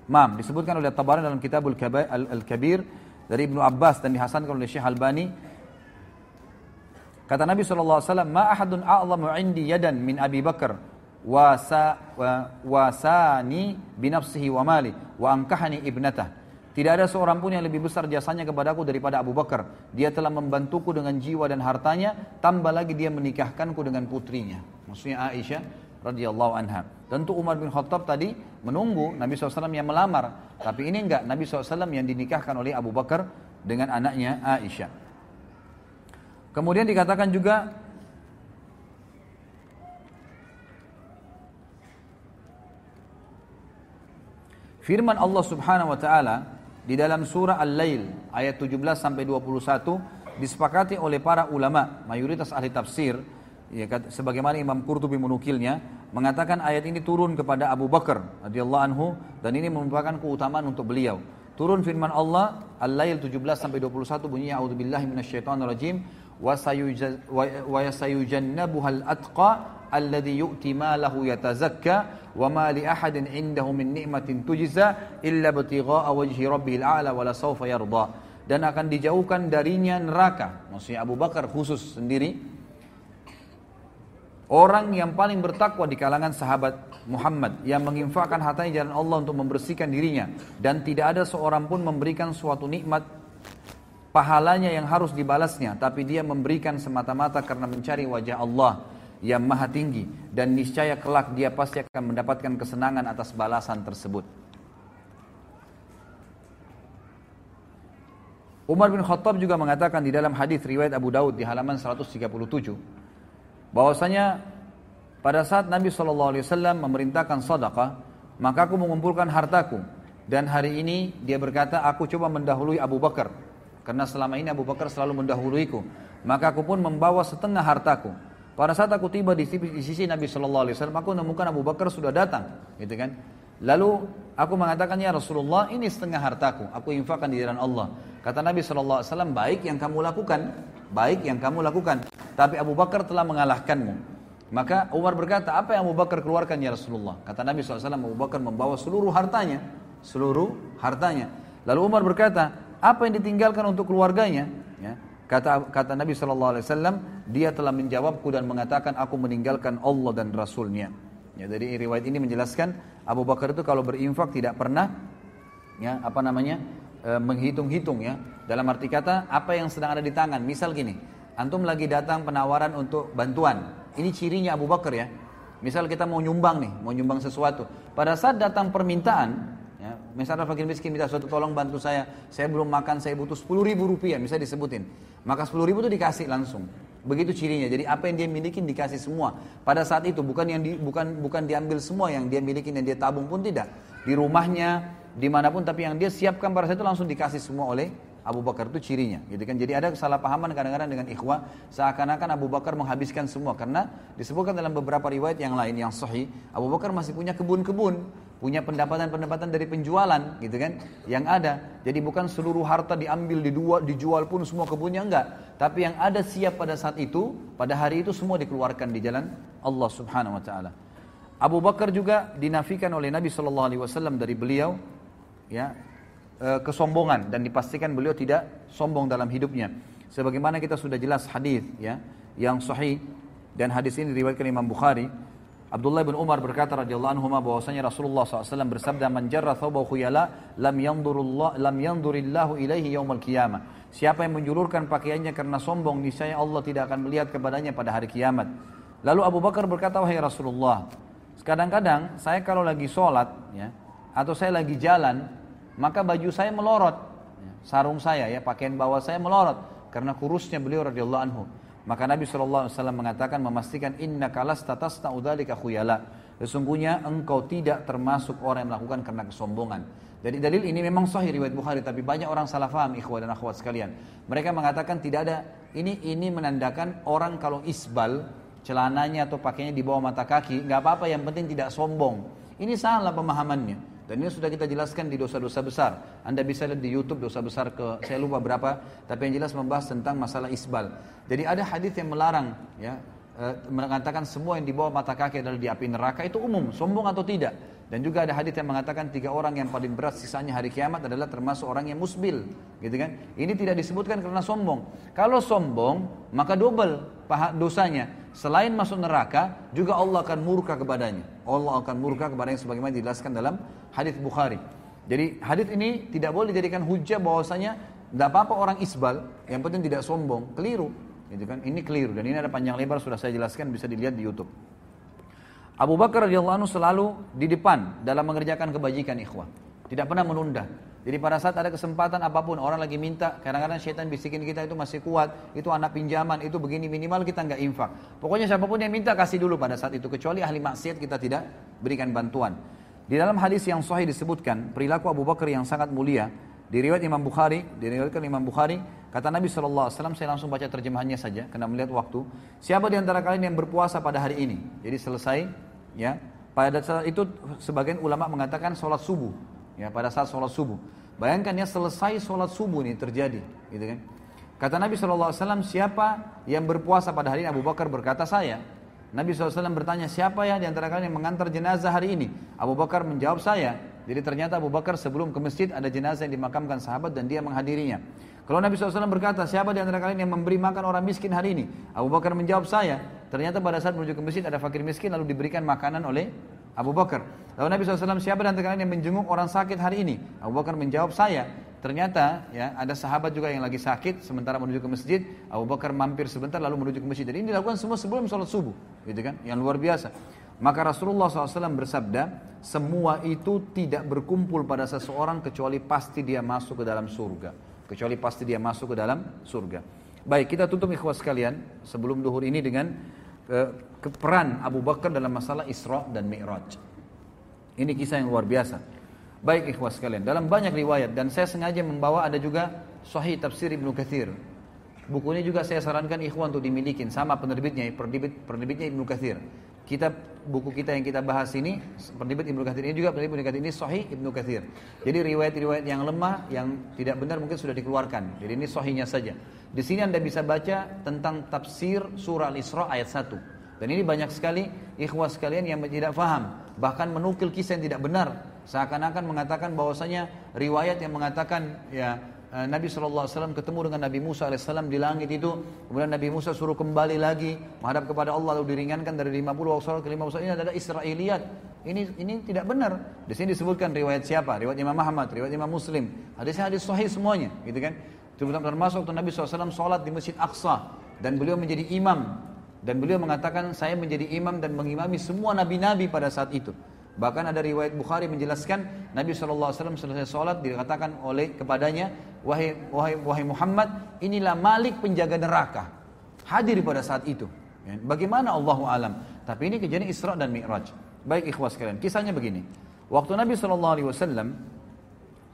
Mam disebutkan oleh Tabarani dalam Kitabul Al-Kabir dari Ibnu Abbas dan dihasankan oleh Syekh Albani Kata Nabi SAW, Ma ahadun a'lamu indi yadan min Abi Bakar, wasa, wasani binafsihi wa mali, wa angkahani ibnatah. Tidak ada seorang pun yang lebih besar jasanya kepadaku daripada Abu Bakar. Dia telah membantuku dengan jiwa dan hartanya, tambah lagi dia menikahkanku dengan putrinya. Maksudnya Aisyah radhiyallahu anha. Tentu Umar bin Khattab tadi menunggu Nabi SAW yang melamar. Tapi ini enggak, Nabi SAW yang dinikahkan oleh Abu Bakar dengan anaknya Aisyah. Kemudian dikatakan juga firman Allah Subhanahu wa taala di dalam surah Al-Lail ayat 17 sampai 21 disepakati oleh para ulama mayoritas ahli tafsir ya, sebagaimana Imam Qurtubi menukilnya mengatakan ayat ini turun kepada Abu Bakar radhiyallahu anhu dan ini merupakan keutamaan untuk beliau turun firman Allah Al-Lail 17 sampai 21 bunyinya auzubillahi minasyaitonirrajim rajim ويسيجنبها الأتقى الذي يؤتي ماله يتزكى وما لأحد عنده من نعمة تجزى إلا ابتغاء وجه ربه الأعلى ولا سوف يرضى dan akan dijauhkan darinya neraka maksudnya Abu Bakar khusus sendiri orang yang paling bertakwa di kalangan sahabat Muhammad yang menginfakkan hartanya jalan Allah untuk membersihkan dirinya dan tidak ada seorang pun memberikan suatu nikmat pahalanya yang harus dibalasnya, tapi dia memberikan semata-mata karena mencari wajah Allah yang maha tinggi dan niscaya kelak dia pasti akan mendapatkan kesenangan atas balasan tersebut. Umar bin Khattab juga mengatakan di dalam hadis riwayat Abu Daud di halaman 137 bahwasanya pada saat Nabi Shallallahu Alaihi Wasallam memerintahkan sadaqah maka aku mengumpulkan hartaku dan hari ini dia berkata aku coba mendahului Abu Bakar karena selama ini Abu Bakar selalu mendahuluiku. Maka aku pun membawa setengah hartaku. Pada saat aku tiba di sisi, Nabi Shallallahu Alaihi Wasallam, aku menemukan Abu Bakar sudah datang, gitu kan? Lalu aku mengatakan ya Rasulullah, ini setengah hartaku, aku infakkan di jalan Allah. Kata Nabi Shallallahu Alaihi Wasallam, baik yang kamu lakukan, baik yang kamu lakukan. Tapi Abu Bakar telah mengalahkanmu. Maka Umar berkata, apa yang Abu Bakar keluarkan ya Rasulullah? Kata Nabi Alaihi Wasallam, Abu Bakar membawa seluruh hartanya. Seluruh hartanya. Lalu Umar berkata, apa yang ditinggalkan untuk keluarganya ya kata kata Nabi saw. dia telah menjawabku dan mengatakan aku meninggalkan Allah dan rasulnya ya jadi riwayat ini menjelaskan Abu Bakar itu kalau berinfak tidak pernah ya apa namanya e, menghitung-hitung ya dalam arti kata apa yang sedang ada di tangan misal gini antum lagi datang penawaran untuk bantuan ini cirinya Abu Bakar ya misal kita mau nyumbang nih mau nyumbang sesuatu pada saat datang permintaan Misalnya fakir miskin minta suatu tolong bantu saya, saya belum makan, saya butuh 10 ribu rupiah, misalnya disebutin. Maka 10 ribu itu dikasih langsung. Begitu cirinya. Jadi apa yang dia miliki dikasih semua. Pada saat itu bukan yang di, bukan bukan diambil semua yang dia miliki yang dia tabung pun tidak. Di rumahnya, dimanapun tapi yang dia siapkan pada saat itu langsung dikasih semua oleh Abu Bakar itu cirinya gitu kan jadi ada kesalahpahaman kadang-kadang dengan ikhwah seakan-akan Abu Bakar menghabiskan semua karena disebutkan dalam beberapa riwayat yang lain yang sahih Abu Bakar masih punya kebun-kebun punya pendapatan-pendapatan dari penjualan gitu kan yang ada. Jadi bukan seluruh harta diambil di dua dijual pun semua kebunnya enggak, tapi yang ada siap pada saat itu, pada hari itu semua dikeluarkan di jalan Allah Subhanahu wa taala. Abu Bakar juga dinafikan oleh Nabi Shallallahu alaihi wasallam dari beliau ya e, kesombongan dan dipastikan beliau tidak sombong dalam hidupnya. Sebagaimana kita sudah jelas hadis ya yang sahih dan hadis ini diriwayatkan Imam Bukhari Abdullah bin Umar berkata radhiyallahu anhu bahwasanya Rasulullah SAW bersabda man jarra thawbahu khuyala lam yandurullah lam yandurillahu ilaihi yaumul qiyamah. Siapa yang menjulurkan pakaiannya karena sombong niscaya Allah tidak akan melihat kepadanya pada hari kiamat. Lalu Abu Bakar berkata wahai Rasulullah, kadang-kadang saya kalau lagi sholat ya atau saya lagi jalan maka baju saya melorot ya, sarung saya ya pakaian bawah saya melorot karena kurusnya beliau radhiyallahu anhu maka Nabi SAW mengatakan memastikan inna kalas tatas naudalika khuyala. Sesungguhnya engkau tidak termasuk orang yang melakukan karena kesombongan. Jadi dalil ini memang sahih riwayat Bukhari tapi banyak orang salah faham ikhwah dan akhwat sekalian. Mereka mengatakan tidak ada ini ini menandakan orang kalau isbal celananya atau pakainya di bawah mata kaki nggak apa-apa yang penting tidak sombong. Ini salah pemahamannya. Dan ini sudah kita jelaskan di dosa-dosa besar. Anda bisa lihat di YouTube dosa besar ke saya lupa berapa, tapi yang jelas membahas tentang masalah isbal. Jadi ada hadis yang melarang ya eh, mengatakan semua yang di bawah mata kaki adalah di api neraka itu umum, sombong atau tidak. Dan juga ada hadis yang mengatakan tiga orang yang paling berat sisanya hari kiamat adalah termasuk orang yang musbil, gitu kan? Ini tidak disebutkan karena sombong. Kalau sombong, maka double paha dosanya. Selain masuk neraka, juga Allah akan murka kepadanya. Allah akan murka kepadanya sebagaimana dijelaskan dalam hadis Bukhari. Jadi hadis ini tidak boleh dijadikan hujah bahwasanya tidak apa-apa orang isbal, yang penting tidak sombong, keliru. Gitu kan? Ini keliru dan ini ada panjang lebar sudah saya jelaskan bisa dilihat di YouTube. Abu Bakar radhiyallahu anhu selalu di depan dalam mengerjakan kebajikan ikhwah. Tidak pernah menunda. Jadi pada saat ada kesempatan apapun orang lagi minta, kadang-kadang syaitan bisikin kita itu masih kuat, itu anak pinjaman, itu begini minimal kita nggak infak. Pokoknya siapapun yang minta kasih dulu pada saat itu kecuali ahli maksiat kita tidak berikan bantuan. Di dalam hadis yang sahih disebutkan perilaku Abu Bakar yang sangat mulia. Diriwayat Imam Bukhari, diriwayatkan Imam Bukhari, kata Nabi SAW, saya langsung baca terjemahannya saja, karena melihat waktu. Siapa di antara kalian yang berpuasa pada hari ini? Jadi selesai, ya. Pada saat itu sebagian ulama mengatakan sholat subuh, ya pada saat sholat subuh. Bayangkan ya selesai sholat subuh ini terjadi, gitu kan? Kata Nabi SAW, siapa yang berpuasa pada hari ini? Abu Bakar berkata, saya. Nabi SAW bertanya, siapa ya di antara kalian yang mengantar jenazah hari ini? Abu Bakar menjawab, saya. Jadi ternyata Abu Bakar sebelum ke masjid ada jenazah yang dimakamkan sahabat dan dia menghadirinya. Kalau Nabi SAW berkata, siapa di antara kalian yang memberi makan orang miskin hari ini? Abu Bakar menjawab, saya. Ternyata pada saat menuju ke masjid ada fakir miskin lalu diberikan makanan oleh Abu Bakar. Lalu Nabi SAW, siapa di antara kalian yang menjenguk orang sakit hari ini? Abu Bakar menjawab, saya. Ternyata ya ada sahabat juga yang lagi sakit sementara menuju ke masjid, Abu Bakar mampir sebentar lalu menuju ke masjid. Jadi ini dilakukan semua sebelum sholat subuh, gitu kan? Yang luar biasa. Maka Rasulullah SAW bersabda, semua itu tidak berkumpul pada seseorang kecuali pasti dia masuk ke dalam surga. Kecuali pasti dia masuk ke dalam surga. Baik, kita tutup ikhwas sekalian sebelum duhur ini dengan keperan Abu Bakar dalam masalah Isra dan Mi'raj. Ini kisah yang luar biasa. Baik ikhwah sekalian, dalam banyak riwayat dan saya sengaja membawa ada juga Sahih Tafsir Ibnu Katsir. Buku ini juga saya sarankan ikhwan untuk dimiliki sama penerbitnya, penerbit, penerbitnya Ibnu Katsir. Kita buku kita yang kita bahas ini penerbit Ibnu Katsir ini juga penerbit Ibnu Katsir ini Sahih Ibnu Katsir. Jadi riwayat-riwayat yang lemah yang tidak benar mungkin sudah dikeluarkan. Jadi ini sahihnya saja. Di sini Anda bisa baca tentang tafsir surah Al-Isra ayat 1. Dan ini banyak sekali ikhwah sekalian yang tidak faham, bahkan menukil kisah yang tidak benar Seakan-akan mengatakan bahwasanya riwayat yang mengatakan ya eh, Nabi SAW ketemu dengan Nabi Musa AS di langit itu. Kemudian Nabi Musa suruh kembali lagi menghadap kepada Allah lalu diringankan dari 50 waktu ke 50 ini adalah Israeliat Ini ini tidak benar. Di sini disebutkan riwayat siapa? Riwayat Imam Muhammad riwayat Imam Muslim. Hadisnya hadis sahih semuanya, gitu kan? Termasuk waktu Nabi SAW sholat di Masjid Aqsa dan beliau menjadi imam dan beliau mengatakan saya menjadi imam dan mengimami semua nabi-nabi pada saat itu. Bahkan ada riwayat Bukhari menjelaskan Nabi SAW selesai sholat dikatakan oleh kepadanya wahai, wahai, wahai Muhammad inilah Malik penjaga neraka hadir pada saat itu. Ya, bagaimana Allah alam? Tapi ini kejadian Isra dan Mi'raj. Baik ikhwas kalian, kisahnya begini. Waktu Nabi SAW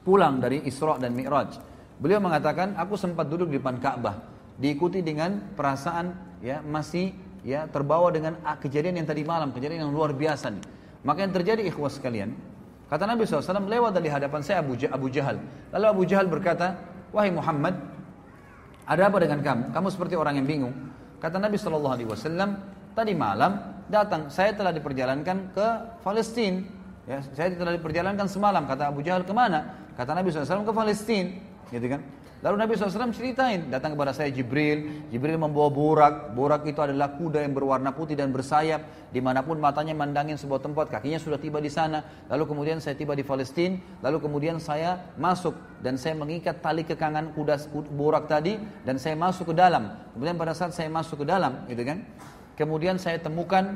pulang dari Isra dan Mi'raj, beliau mengatakan, aku sempat duduk di depan Ka'bah, diikuti dengan perasaan ya masih ya terbawa dengan ah, kejadian yang tadi malam, kejadian yang luar biasa nih maka yang terjadi ikhwas sekalian, kata Nabi SAW lewat dari hadapan saya Abu, Abu Jahal. Lalu Abu Jahal berkata, wahai Muhammad, ada apa dengan kamu? Kamu seperti orang yang bingung. Kata Nabi SAW, tadi malam datang, saya telah diperjalankan ke Palestina. Ya, saya telah diperjalankan semalam. Kata Abu Jahal kemana? Kata Nabi SAW ke Palestina. Gitu kan? Lalu Nabi SAW ceritain, datang kepada saya Jibril, Jibril membawa borak, borak itu adalah kuda yang berwarna putih dan bersayap, dimanapun matanya mandangin sebuah tempat, kakinya sudah tiba di sana, lalu kemudian saya tiba di Palestina, lalu kemudian saya masuk, dan saya mengikat tali kekangan kuda borak tadi, dan saya masuk ke dalam, kemudian pada saat saya masuk ke dalam, gitu kan, kemudian saya temukan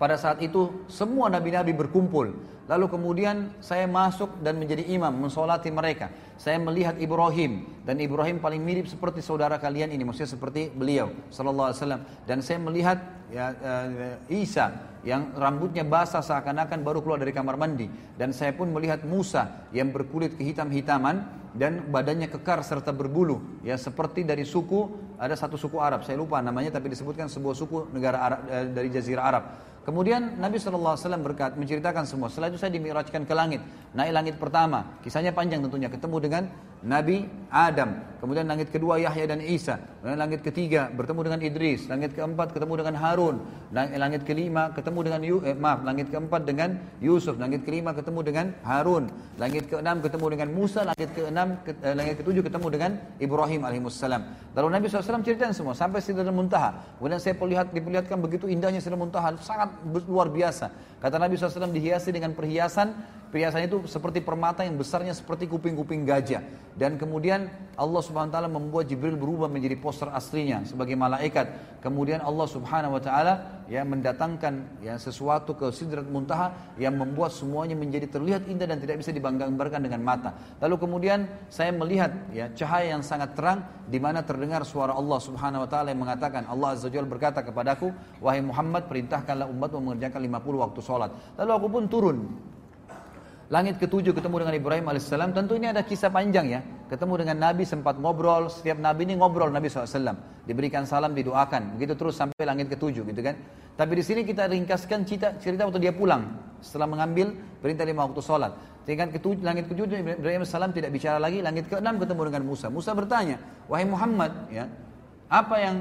pada saat itu semua nabi-nabi berkumpul. Lalu kemudian saya masuk dan menjadi imam, mensolati mereka. Saya melihat Ibrahim dan Ibrahim paling mirip seperti saudara kalian ini, maksudnya seperti beliau, Sallallahu Alaihi Dan saya melihat ya, uh, Isa yang rambutnya basah seakan-akan baru keluar dari kamar mandi. Dan saya pun melihat Musa yang berkulit kehitam-hitaman dan badannya kekar serta berbulu, ya seperti dari suku ada satu suku Arab, saya lupa namanya tapi disebutkan sebuah suku negara Arab, uh, eh, dari Jazirah Arab. Kemudian Nabi SAW berkat, menceritakan semua. Setelah itu saya dimirajkan ke langit. Naik langit pertama. Kisahnya panjang tentunya. Ketemu dengan Nabi Adam. Kemudian langit kedua Yahya dan Isa. Kemudian langit ketiga bertemu dengan Idris. Langit keempat ketemu dengan Harun. Langit kelima ketemu dengan Yu, eh, maaf, langit keempat dengan Yusuf. Langit kelima ketemu dengan Harun. Langit keenam ketemu dengan Musa. Langit keenam, ke, eh, langit ketujuh ketemu dengan Ibrahim alaihissalam. Lalu Nabi SAW ceritain semua sampai Sidratul Muntaha. Kemudian saya melihat diperlihatkan begitu indahnya Sidratul Muntaha sangat luar biasa. Kata Nabi SAW dihiasi dengan perhiasan Perhiasan itu seperti permata yang besarnya seperti kuping-kuping gajah. Dan kemudian Allah subhanahu wa ta'ala membuat Jibril berubah menjadi poster aslinya sebagai malaikat. Kemudian Allah subhanahu wa ta'ala ya, mendatangkan ya, sesuatu ke sidrat muntaha yang membuat semuanya menjadi terlihat indah dan tidak bisa dibangga dengan mata. Lalu kemudian saya melihat ya, cahaya yang sangat terang di mana terdengar suara Allah subhanahu wa ta'ala yang mengatakan Allah azza wa berkata kepadaku, Wahai Muhammad perintahkanlah umat mengerjakan 50 waktu sholat. Lalu aku pun turun langit ketujuh ketemu dengan Ibrahim alaihissalam. Tentu ini ada kisah panjang ya. Ketemu dengan Nabi sempat ngobrol. Setiap Nabi ini ngobrol Nabi SAW. Diberikan salam, didoakan. Begitu terus sampai langit ketujuh gitu kan. Tapi di sini kita ringkaskan cerita, cerita waktu dia pulang. Setelah mengambil perintah lima waktu sholat. Tingkat ketujuh, langit ketujuh Ibrahim alaihissalam tidak bicara lagi. Langit keenam ketemu dengan Musa. Musa bertanya, wahai Muhammad ya. Apa yang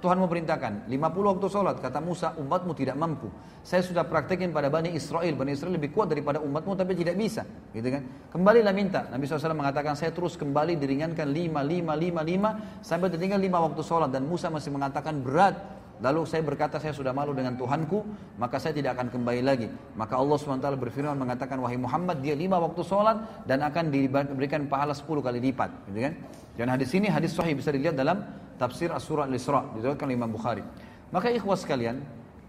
Tuhan memerintahkan 50 waktu sholat kata Musa umatmu tidak mampu saya sudah praktekin pada Bani Israel Bani Israel lebih kuat daripada umatmu tapi tidak bisa gitu kan kembalilah minta Nabi SAW mengatakan saya terus kembali diringankan 5, 5, 5, 5 sampai tertinggal 5 waktu sholat dan Musa masih mengatakan berat Lalu saya berkata saya sudah malu dengan Tuhanku, maka saya tidak akan kembali lagi. Maka Allah SWT berfirman mengatakan, wahai Muhammad, dia lima waktu sholat dan akan diberikan pahala 10 kali lipat. Gitu kan? Dan hadis ini hadis sahih bisa dilihat dalam tafsir surah Al-Isra diriwayatkan Imam Bukhari. Maka ikhwas sekalian,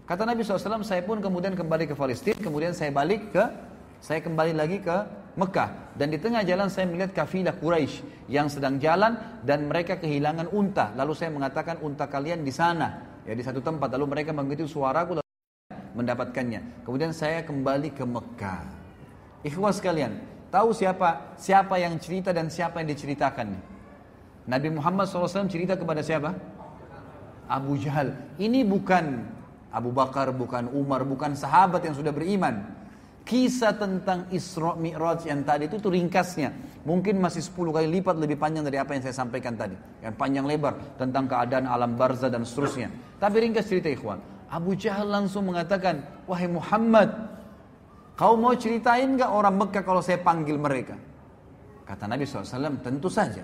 kata Nabi SAW, saya pun kemudian kembali ke Palestina, kemudian saya balik ke saya kembali lagi ke Mekah dan di tengah jalan saya melihat kafilah Quraisy yang sedang jalan dan mereka kehilangan unta. Lalu saya mengatakan unta kalian di sana, ya di satu tempat. Lalu mereka mengikuti suaraku lalu mendapatkannya. Kemudian saya kembali ke Mekah. Ikhwas kalian, tahu siapa siapa yang cerita dan siapa yang diceritakan Nabi Muhammad SAW cerita kepada siapa? Abu Jahal. Ini bukan Abu Bakar, bukan Umar, bukan sahabat yang sudah beriman. Kisah tentang Isra Mi'raj yang tadi itu, itu ringkasnya. Mungkin masih 10 kali lipat lebih panjang dari apa yang saya sampaikan tadi. Yang panjang lebar tentang keadaan alam barza dan seterusnya. Tapi ringkas cerita ikhwan. Abu Jahal langsung mengatakan, Wahai Muhammad, kau mau ceritain gak orang Mekah kalau saya panggil mereka? Kata Nabi SAW, tentu saja.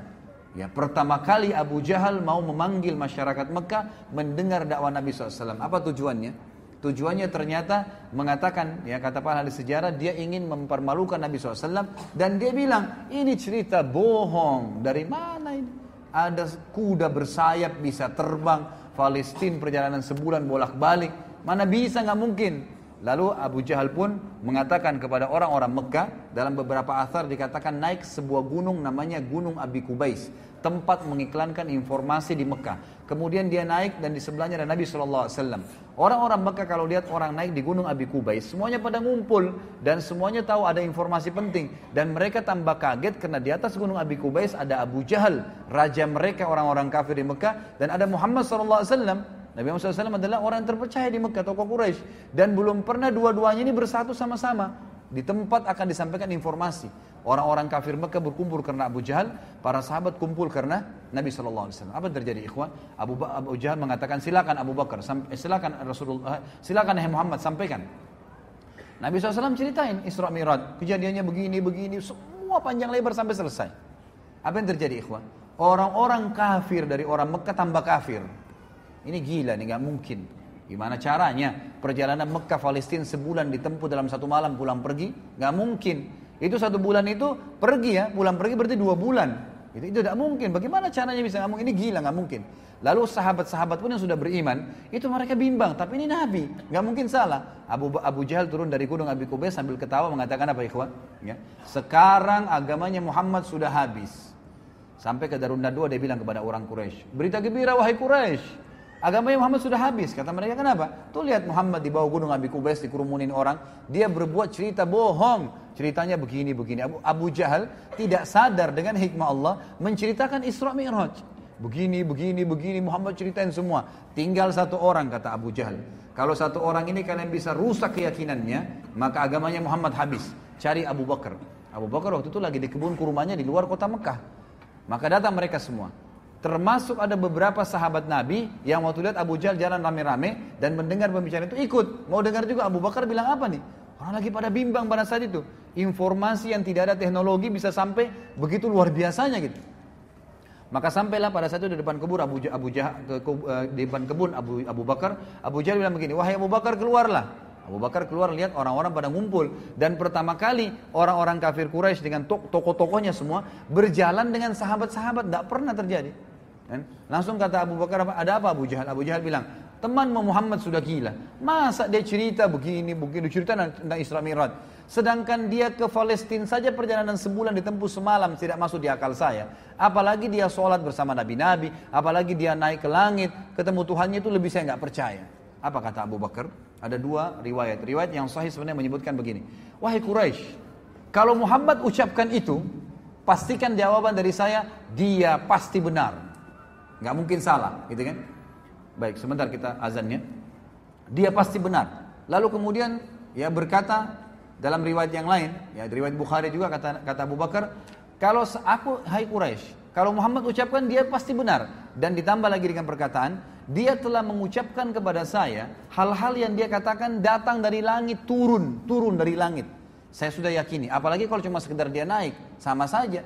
Ya, pertama kali Abu Jahal mau memanggil masyarakat Mekah mendengar dakwah Nabi SAW. Apa tujuannya? Tujuannya ternyata mengatakan, ya kata para ahli sejarah, dia ingin mempermalukan Nabi SAW. Dan dia bilang, ini cerita bohong. Dari mana ini? Ada kuda bersayap bisa terbang. Palestine perjalanan sebulan bolak-balik. Mana bisa nggak mungkin. Lalu Abu Jahal pun mengatakan kepada orang-orang Mekah dalam beberapa asar dikatakan naik sebuah gunung namanya Gunung Abi Kubais tempat mengiklankan informasi di Mekah. Kemudian dia naik dan di sebelahnya ada Nabi Shallallahu Alaihi Wasallam. Orang-orang Mekah kalau lihat orang naik di Gunung Abi Kubais, semuanya pada ngumpul dan semuanya tahu ada informasi penting dan mereka tambah kaget karena di atas Gunung Abi Kubais ada Abu Jahal, raja mereka orang-orang kafir di Mekah dan ada Muhammad Shallallahu Alaihi Wasallam Nabi Muhammad SAW adalah orang terpercaya di Mekah, tokoh Quraisy dan belum pernah dua-duanya ini bersatu sama-sama. Di tempat akan disampaikan informasi. Orang-orang kafir Mekah berkumpul karena Abu Jahal, para sahabat kumpul karena Nabi SAW. Apa yang terjadi ikhwan? Abu, ba Abu Jahal mengatakan silakan Abu Bakar, eh, silakan Rasulullah, eh, silakan Nabi Muhammad sampaikan. Nabi SAW ceritain Isra Mi'raj, kejadiannya begini, begini, semua panjang lebar sampai selesai. Apa yang terjadi ikhwan? Orang-orang kafir dari orang Mekah tambah kafir. Ini gila nih nggak mungkin. Gimana caranya? Perjalanan Mekah Palestina sebulan ditempuh dalam satu malam pulang pergi? Nggak mungkin. Itu satu bulan itu pergi ya, pulang pergi berarti dua bulan. Itu, tidak mungkin. Bagaimana caranya bisa ngomong ini gila nggak mungkin. Lalu sahabat-sahabat pun yang sudah beriman, itu mereka bimbang. Tapi ini Nabi, nggak mungkin salah. Abu Abu Jahal turun dari gunung Abi Kubais sambil ketawa mengatakan apa ikhwan? Ya. Sekarang agamanya Muhammad sudah habis. Sampai ke Darunda dua dia bilang kepada orang Quraisy, berita gembira wahai Quraisy, Agamanya Muhammad sudah habis. Kata mereka, kenapa? Tuh lihat Muhammad di bawah gunung Abi Kubais dikurumunin orang. Dia berbuat cerita bohong. Ceritanya begini-begini. Abu, Abu Jahal tidak sadar dengan hikmah Allah menceritakan Isra Mi'raj. Begini, begini, begini. Muhammad ceritain semua. Tinggal satu orang, kata Abu Jahal. Kalau satu orang ini kalian bisa rusak keyakinannya, maka agamanya Muhammad habis. Cari Abu Bakar. Abu Bakar waktu itu lagi di kebun kurumannya di luar kota Mekah. Maka datang mereka semua. Termasuk ada beberapa sahabat Nabi yang waktu lihat Abu Jahal jalan rame-rame dan mendengar pembicaraan itu ikut. Mau dengar juga Abu Bakar bilang apa nih? Orang lagi pada bimbang pada saat itu. Informasi yang tidak ada teknologi bisa sampai begitu luar biasanya gitu. Maka sampailah pada saat itu di depan kebun Abu Jah, Abu ke, ke, eh, di depan kebun Abu Abu Bakar, Abu Jahal bilang begini, "Wahai Abu Bakar, keluarlah." Abu Bakar keluar lihat orang-orang pada ngumpul dan pertama kali orang-orang kafir Quraisy dengan tokoh-tokohnya semua berjalan dengan sahabat-sahabat, tidak -sahabat, pernah terjadi. Dan Langsung kata Abu Bakar, ada apa Abu Jahal? Abu Jahal bilang, teman Muhammad sudah gila. Masa dia cerita begini, begini, cerita tentang Isra Mi'raj. Sedangkan dia ke Palestina saja perjalanan sebulan ditempuh semalam tidak masuk di akal saya. Apalagi dia sholat bersama nabi-nabi, apalagi dia naik ke langit, ketemu Tuhannya itu lebih saya nggak percaya. Apa kata Abu Bakar? Ada dua riwayat. Riwayat yang sahih sebenarnya menyebutkan begini. Wahai Quraisy, kalau Muhammad ucapkan itu, pastikan jawaban dari saya, dia pasti benar nggak mungkin salah, gitu kan? Baik, sebentar kita azannya. Dia pasti benar. Lalu kemudian ya berkata dalam riwayat yang lain, ya riwayat Bukhari juga kata kata Abu Bakar, kalau aku hai Quraisy, kalau Muhammad ucapkan dia pasti benar dan ditambah lagi dengan perkataan dia telah mengucapkan kepada saya hal-hal yang dia katakan datang dari langit turun, turun dari langit. Saya sudah yakini, apalagi kalau cuma sekedar dia naik, sama saja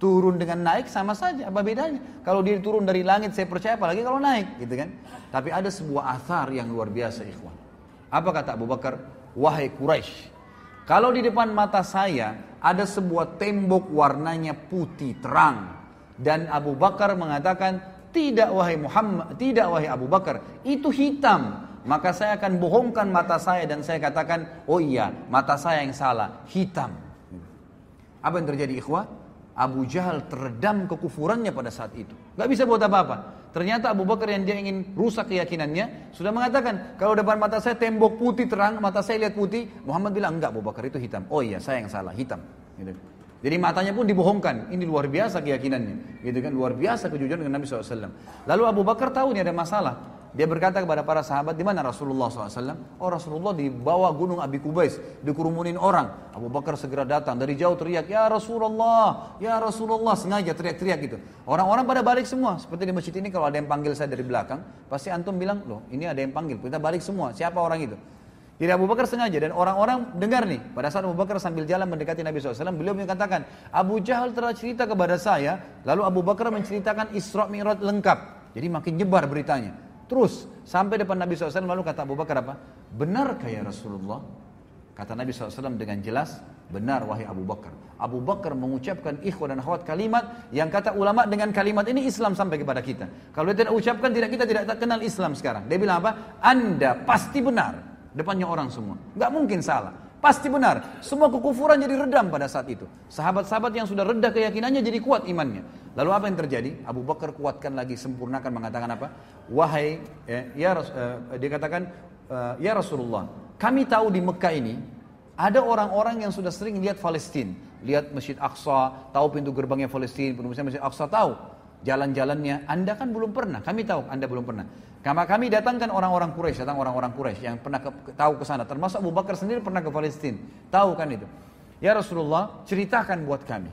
turun dengan naik sama saja apa bedanya kalau dia turun dari langit saya percaya apalagi kalau naik gitu kan tapi ada sebuah asar yang luar biasa ikhwan apa kata Abu Bakar wahai Quraisy kalau di depan mata saya ada sebuah tembok warnanya putih terang dan Abu Bakar mengatakan tidak wahai Muhammad tidak wahai Abu Bakar itu hitam maka saya akan bohongkan mata saya dan saya katakan oh iya mata saya yang salah hitam apa yang terjadi Ikhwan Abu Jahal teredam kekufurannya pada saat itu. Gak bisa buat apa-apa. Ternyata Abu Bakar yang dia ingin rusak keyakinannya sudah mengatakan kalau depan mata saya tembok putih terang, mata saya lihat putih. Muhammad bilang enggak Abu Bakar itu hitam. Oh iya saya yang salah hitam. Gitu. Jadi matanya pun dibohongkan. Ini luar biasa keyakinannya. Gitu kan luar biasa kejujuran dengan Nabi SAW. Lalu Abu Bakar tahu ini ada masalah. Dia berkata kepada para sahabat, di mana Rasulullah SAW? Oh Rasulullah di bawah gunung Abi Kubais, dikurumunin orang. Abu Bakar segera datang, dari jauh teriak, Ya Rasulullah, Ya Rasulullah, sengaja teriak-teriak gitu. Orang-orang pada balik semua, seperti di masjid ini kalau ada yang panggil saya dari belakang, pasti antum bilang, loh ini ada yang panggil, kita balik semua, siapa orang itu? Jadi Abu Bakar sengaja dan orang-orang dengar nih. Pada saat Abu Bakar sambil jalan mendekati Nabi SAW, beliau mengatakan, Abu Jahal telah cerita kepada saya, lalu Abu Bakar menceritakan Isra Mi'raj lengkap. Jadi makin nyebar beritanya. Terus sampai depan Nabi SAW lalu kata Abu Bakar apa? Benarkah ya Rasulullah? Kata Nabi SAW dengan jelas, benar wahai Abu Bakar. Abu Bakar mengucapkan ikhwan dan khawat kalimat yang kata ulama dengan kalimat ini Islam sampai kepada kita. Kalau dia tidak ucapkan tidak kita tidak kenal Islam sekarang. Dia bilang apa? Anda pasti benar. Depannya orang semua. Gak mungkin salah. Pasti benar. Semua kekufuran jadi redam pada saat itu. Sahabat-sahabat yang sudah reda keyakinannya jadi kuat imannya. Lalu apa yang terjadi? Abu Bakar kuatkan lagi, sempurnakan mengatakan apa? Wahai, ya, ya uh, eh, dia katakan, uh, eh, ya Rasulullah, kami tahu di Mekah ini ada orang-orang yang sudah sering lihat Palestina, lihat Masjid Aqsa, tahu pintu gerbangnya Palestina, penuh Masjid Aqsa tahu jalan-jalannya. Anda kan belum pernah, kami tahu Anda belum pernah. Karena kami datangkan orang-orang Quraisy, datang orang-orang Quraisy yang pernah ke, tahu ke sana, termasuk Abu Bakar sendiri pernah ke Palestina, tahu kan itu. Ya Rasulullah, ceritakan buat kami.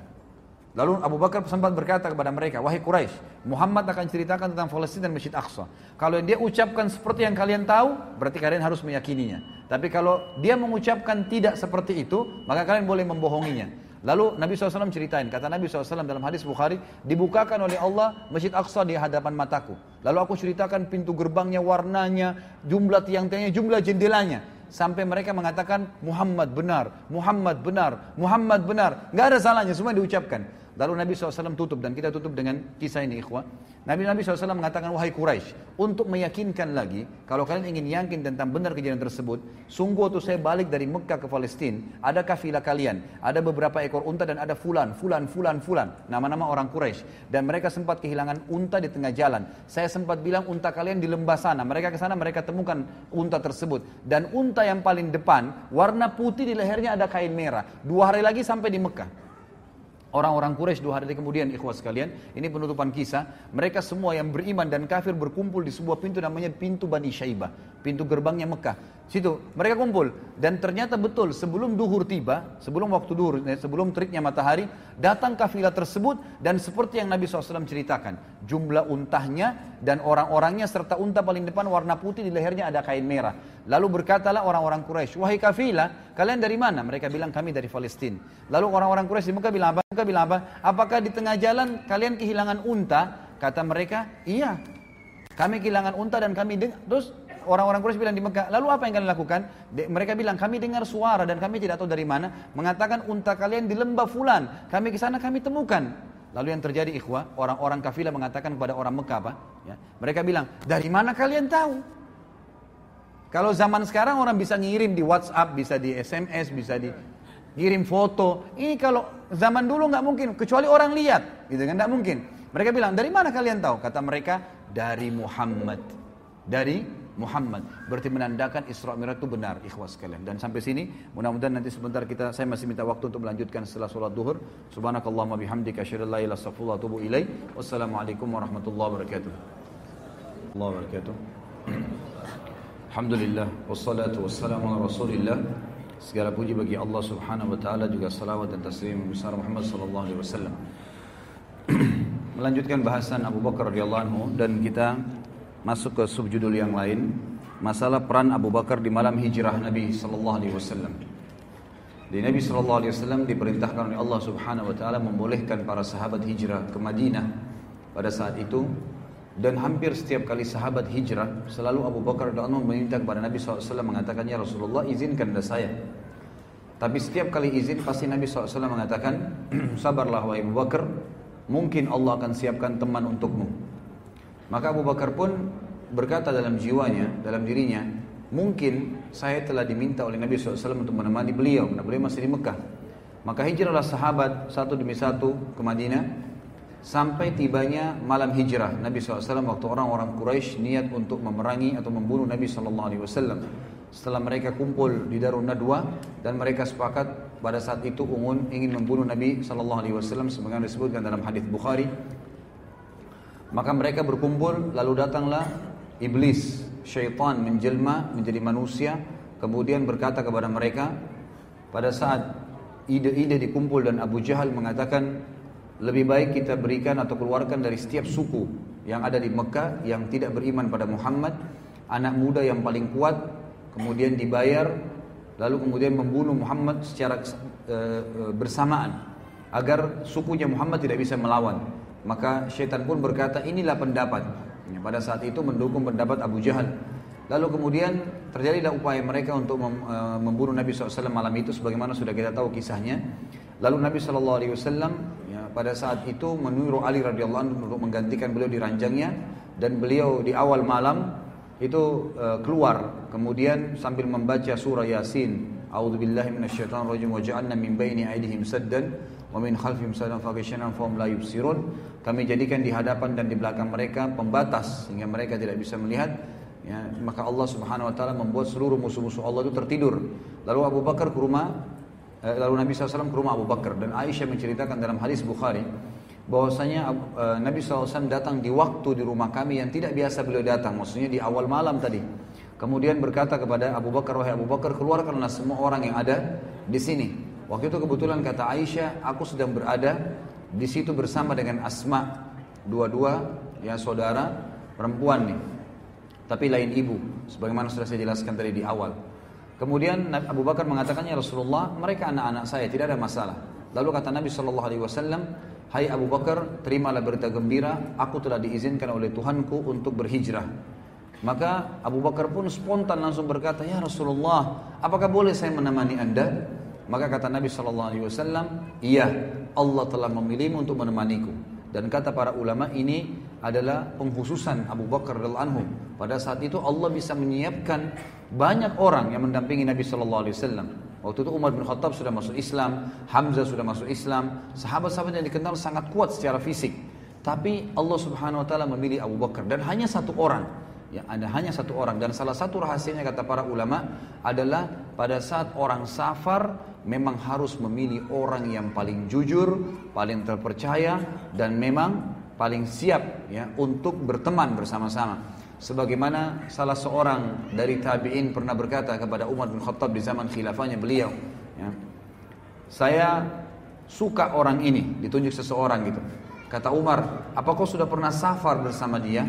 Lalu Abu Bakar sempat berkata kepada mereka, wahai Quraisy, Muhammad akan ceritakan tentang Palestina dan Masjid Aqsa. Kalau dia ucapkan seperti yang kalian tahu, berarti kalian harus meyakininya. Tapi kalau dia mengucapkan tidak seperti itu, maka kalian boleh membohonginya. Lalu Nabi SAW ceritain, kata Nabi SAW dalam hadis Bukhari, dibukakan oleh Allah Masjid Aqsa di hadapan mataku. Lalu aku ceritakan pintu gerbangnya, warnanya, jumlah tiang-tiangnya, jumlah jendelanya. Sampai mereka mengatakan Muhammad benar, Muhammad benar, Muhammad benar. Gak ada salahnya, semua diucapkan. Lalu Nabi SAW tutup dan kita tutup dengan kisah ini ikhwah. Nabi Nabi SAW mengatakan wahai Quraisy untuk meyakinkan lagi kalau kalian ingin yakin tentang benar kejadian tersebut, sungguh waktu saya balik dari Mekah ke Palestina, ada kafilah kalian, ada beberapa ekor unta dan ada fulan, fulan, fulan, fulan, nama-nama orang Quraisy dan mereka sempat kehilangan unta di tengah jalan. Saya sempat bilang unta kalian di lembah sana, mereka ke sana mereka temukan unta tersebut dan unta yang paling depan warna putih di lehernya ada kain merah. Dua hari lagi sampai di Mekah orang-orang Quraisy dua hari kemudian ikhwas sekalian, ini penutupan kisah, mereka semua yang beriman dan kafir berkumpul di sebuah pintu namanya pintu Bani Syaibah, pintu gerbangnya Mekah. Situ mereka kumpul dan ternyata betul sebelum duhur tiba, sebelum waktu duhur, eh, sebelum teriknya matahari, datang kafilah tersebut dan seperti yang Nabi SAW ceritakan, jumlah untahnya dan orang-orangnya serta unta paling depan warna putih di lehernya ada kain merah. Lalu berkatalah orang-orang Quraisy, "Wahai kafilah, kalian dari mana?" Mereka bilang, "Kami dari Palestina." Lalu orang-orang Quraisy di Mekah bilang apa? Mekah bilang apa? "Apakah di tengah jalan kalian kehilangan unta?" Kata mereka, "Iya." Kami kehilangan unta dan kami dengar. Terus orang-orang Quraisy bilang di Mekah, lalu apa yang kalian lakukan? De mereka bilang, kami dengar suara dan kami tidak tahu dari mana. Mengatakan unta kalian di lembah fulan. Kami ke sana kami temukan. Lalu yang terjadi ikhwah, orang-orang kafilah mengatakan kepada orang Mekah apa? Ya, mereka bilang, dari mana kalian tahu? Kalau zaman sekarang orang bisa ngirim di WhatsApp, bisa di SMS, bisa di ngirim foto. Ini kalau zaman dulu nggak mungkin, kecuali orang lihat, gitu kan? Nggak mungkin. Mereka bilang, dari mana kalian tahu? Kata mereka, dari Muhammad. Dari Muhammad berarti menandakan Isra Mi'raj itu benar ikhwas sekalian dan sampai sini mudah-mudahan nanti sebentar kita saya masih minta waktu untuk melanjutkan setelah sholat duhur subhanakallahumma bihamdika asyhadu an la ilaha illa anta ilaik wassalamualaikum warahmatullahi wabarakatuh Allah wabarakatuh Alhamdulillah wassalatu wassalamu ala rasulillah segala puji bagi Allah subhanahu wa ta'ala juga salawat dan taslim besar Muhammad sallallahu alaihi wasallam (clears throat) melanjutkan bahasan Abu Bakar radhiyallahu anhu dan kita masuk ke subjudul yang lain, masalah peran Abu Bakar di malam hijrah Nabi Shallallahu alaihi wasallam. Di Nabi Shallallahu alaihi wasallam diperintahkan oleh Allah Subhanahu wa taala membolehkan para sahabat hijrah ke Madinah pada saat itu dan hampir setiap kali sahabat hijrah selalu Abu Bakar radhiyallahu anhu meminta kepada Nabi SAW mengatakan ya Rasulullah izinkan saya tapi setiap kali izin pasti Nabi SAW mengatakan (clears throat) sabarlah wahai Abu Bakar mungkin Allah akan siapkan teman untukmu maka Abu Bakar pun berkata dalam jiwanya, dalam dirinya, mungkin saya telah diminta oleh Nabi SAW untuk menemani beliau, karena beliau masih di Mekah. Maka hijrahlah sahabat satu demi satu ke Madinah, sampai tibanya malam hijrah Nabi SAW waktu orang-orang Quraisy niat untuk memerangi atau membunuh Nabi SAW setelah mereka kumpul di Darun Nadwa dan mereka sepakat pada saat itu Ungun ingin membunuh Nabi SAW sebagaimana disebutkan dalam hadis Bukhari maka mereka berkumpul lalu datanglah iblis, syaitan menjelma menjadi manusia kemudian berkata kepada mereka pada saat ide-ide dikumpul dan Abu Jahal mengatakan lebih baik kita berikan atau keluarkan dari setiap suku yang ada di Mekah yang tidak beriman pada Muhammad anak muda yang paling kuat kemudian dibayar lalu kemudian membunuh Muhammad secara e, e, bersamaan agar sukunya Muhammad tidak bisa melawan maka syaitan pun berkata inilah pendapat. Pada saat itu mendukung pendapat Abu Jahal. Lalu kemudian terjadilah upaya mereka untuk mem, e, membunuh Nabi SAW malam itu sebagaimana sudah kita tahu kisahnya. Lalu Nabi SAW ya, pada saat itu menyuruh Ali radhiyallahu anhu untuk menggantikan beliau di ranjangnya dan beliau di awal malam itu e, keluar kemudian sambil membaca surah Yasin أعوذ بالله من الشيطان الرجيم وجعلنا من بين أيديهم سدا wa min khalfihim sadan faghishyanahum fahum la yubsirun kami jadikan di hadapan dan di belakang mereka pembatas sehingga mereka tidak bisa melihat ya, maka Allah Subhanahu wa taala membuat seluruh musuh-musuh Allah itu tertidur lalu Abu Bakar ke rumah eh, lalu Nabi SAW ke rumah Abu Bakar dan Aisyah menceritakan dalam hadis Bukhari bahwasanya eh, Nabi SAW datang di waktu di rumah kami yang tidak biasa beliau datang maksudnya di awal malam tadi Kemudian berkata kepada Abu Bakar, wahai Abu Bakar, keluarkanlah semua orang yang ada di sini. Waktu itu kebetulan kata Aisyah, aku sedang berada di situ bersama dengan Asma, dua-dua ya saudara perempuan nih. Tapi lain ibu, sebagaimana sudah saya jelaskan tadi di awal. Kemudian Abu Bakar mengatakannya Rasulullah, mereka anak-anak saya, tidak ada masalah. Lalu kata Nabi Shallallahu Alaihi Wasallam, Hai Abu Bakar, terimalah berita gembira, aku telah diizinkan oleh Tuhanku untuk berhijrah maka Abu Bakar pun spontan langsung berkata, "Ya Rasulullah, apakah boleh saya menemani Anda?" Maka kata Nabi SAW, alaihi "Iya, Allah telah memilihmu untuk menemaniku." Dan kata para ulama ini adalah penghususan Abu Bakar dan anhu. Pada saat itu Allah bisa menyiapkan banyak orang yang mendampingi Nabi SAW. Waktu itu Umar bin Khattab sudah masuk Islam, Hamzah sudah masuk Islam, sahabat-sahabat yang dikenal sangat kuat secara fisik. Tapi Allah Subhanahu wa taala memilih Abu Bakar dan hanya satu orang Ya, ada hanya satu orang dan salah satu rahasianya kata para ulama adalah pada saat orang safar memang harus memilih orang yang paling jujur, paling terpercaya dan memang paling siap ya untuk berteman bersama-sama. Sebagaimana salah seorang dari tabi'in pernah berkata kepada Umar bin Khattab di zaman khilafahnya beliau, ya, saya suka orang ini, ditunjuk seseorang gitu. Kata Umar, apa kau sudah pernah safar bersama dia?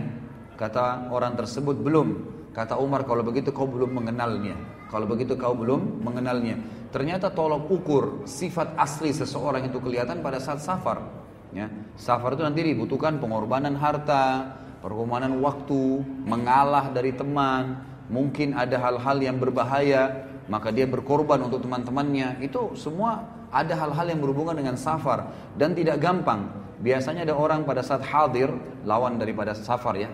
Kata orang tersebut belum. Kata Umar kalau begitu kau belum mengenalnya. Kalau begitu kau belum mengenalnya. Ternyata tolong ukur sifat asli seseorang itu kelihatan pada saat safar. Ya, safar itu nanti dibutuhkan pengorbanan harta, pengorbanan waktu, mengalah dari teman, mungkin ada hal-hal yang berbahaya, maka dia berkorban untuk teman-temannya. Itu semua ada hal-hal yang berhubungan dengan safar dan tidak gampang. Biasanya ada orang pada saat hadir lawan daripada safar ya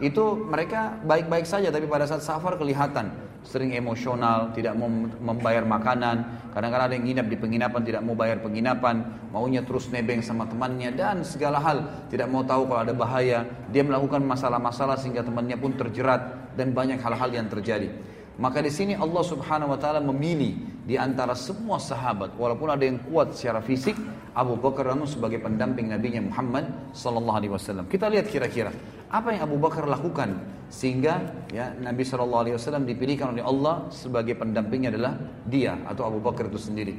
itu mereka baik-baik saja tapi pada saat safar kelihatan sering emosional, tidak mau membayar makanan, kadang-kadang ada yang nginap di penginapan tidak mau bayar penginapan, maunya terus nebeng sama temannya dan segala hal, tidak mau tahu kalau ada bahaya, dia melakukan masalah-masalah sehingga temannya pun terjerat dan banyak hal-hal yang terjadi. Maka di sini Allah Subhanahu wa taala memilih di antara semua sahabat walaupun ada yang kuat secara fisik Abu Bakar Ranu sebagai pendamping nabinya Muhammad sallallahu alaihi wasallam. Kita lihat kira-kira apa yang Abu Bakar lakukan sehingga ya Nabi sallallahu alaihi wasallam dipilihkan oleh Allah sebagai pendampingnya adalah dia atau Abu Bakar itu sendiri.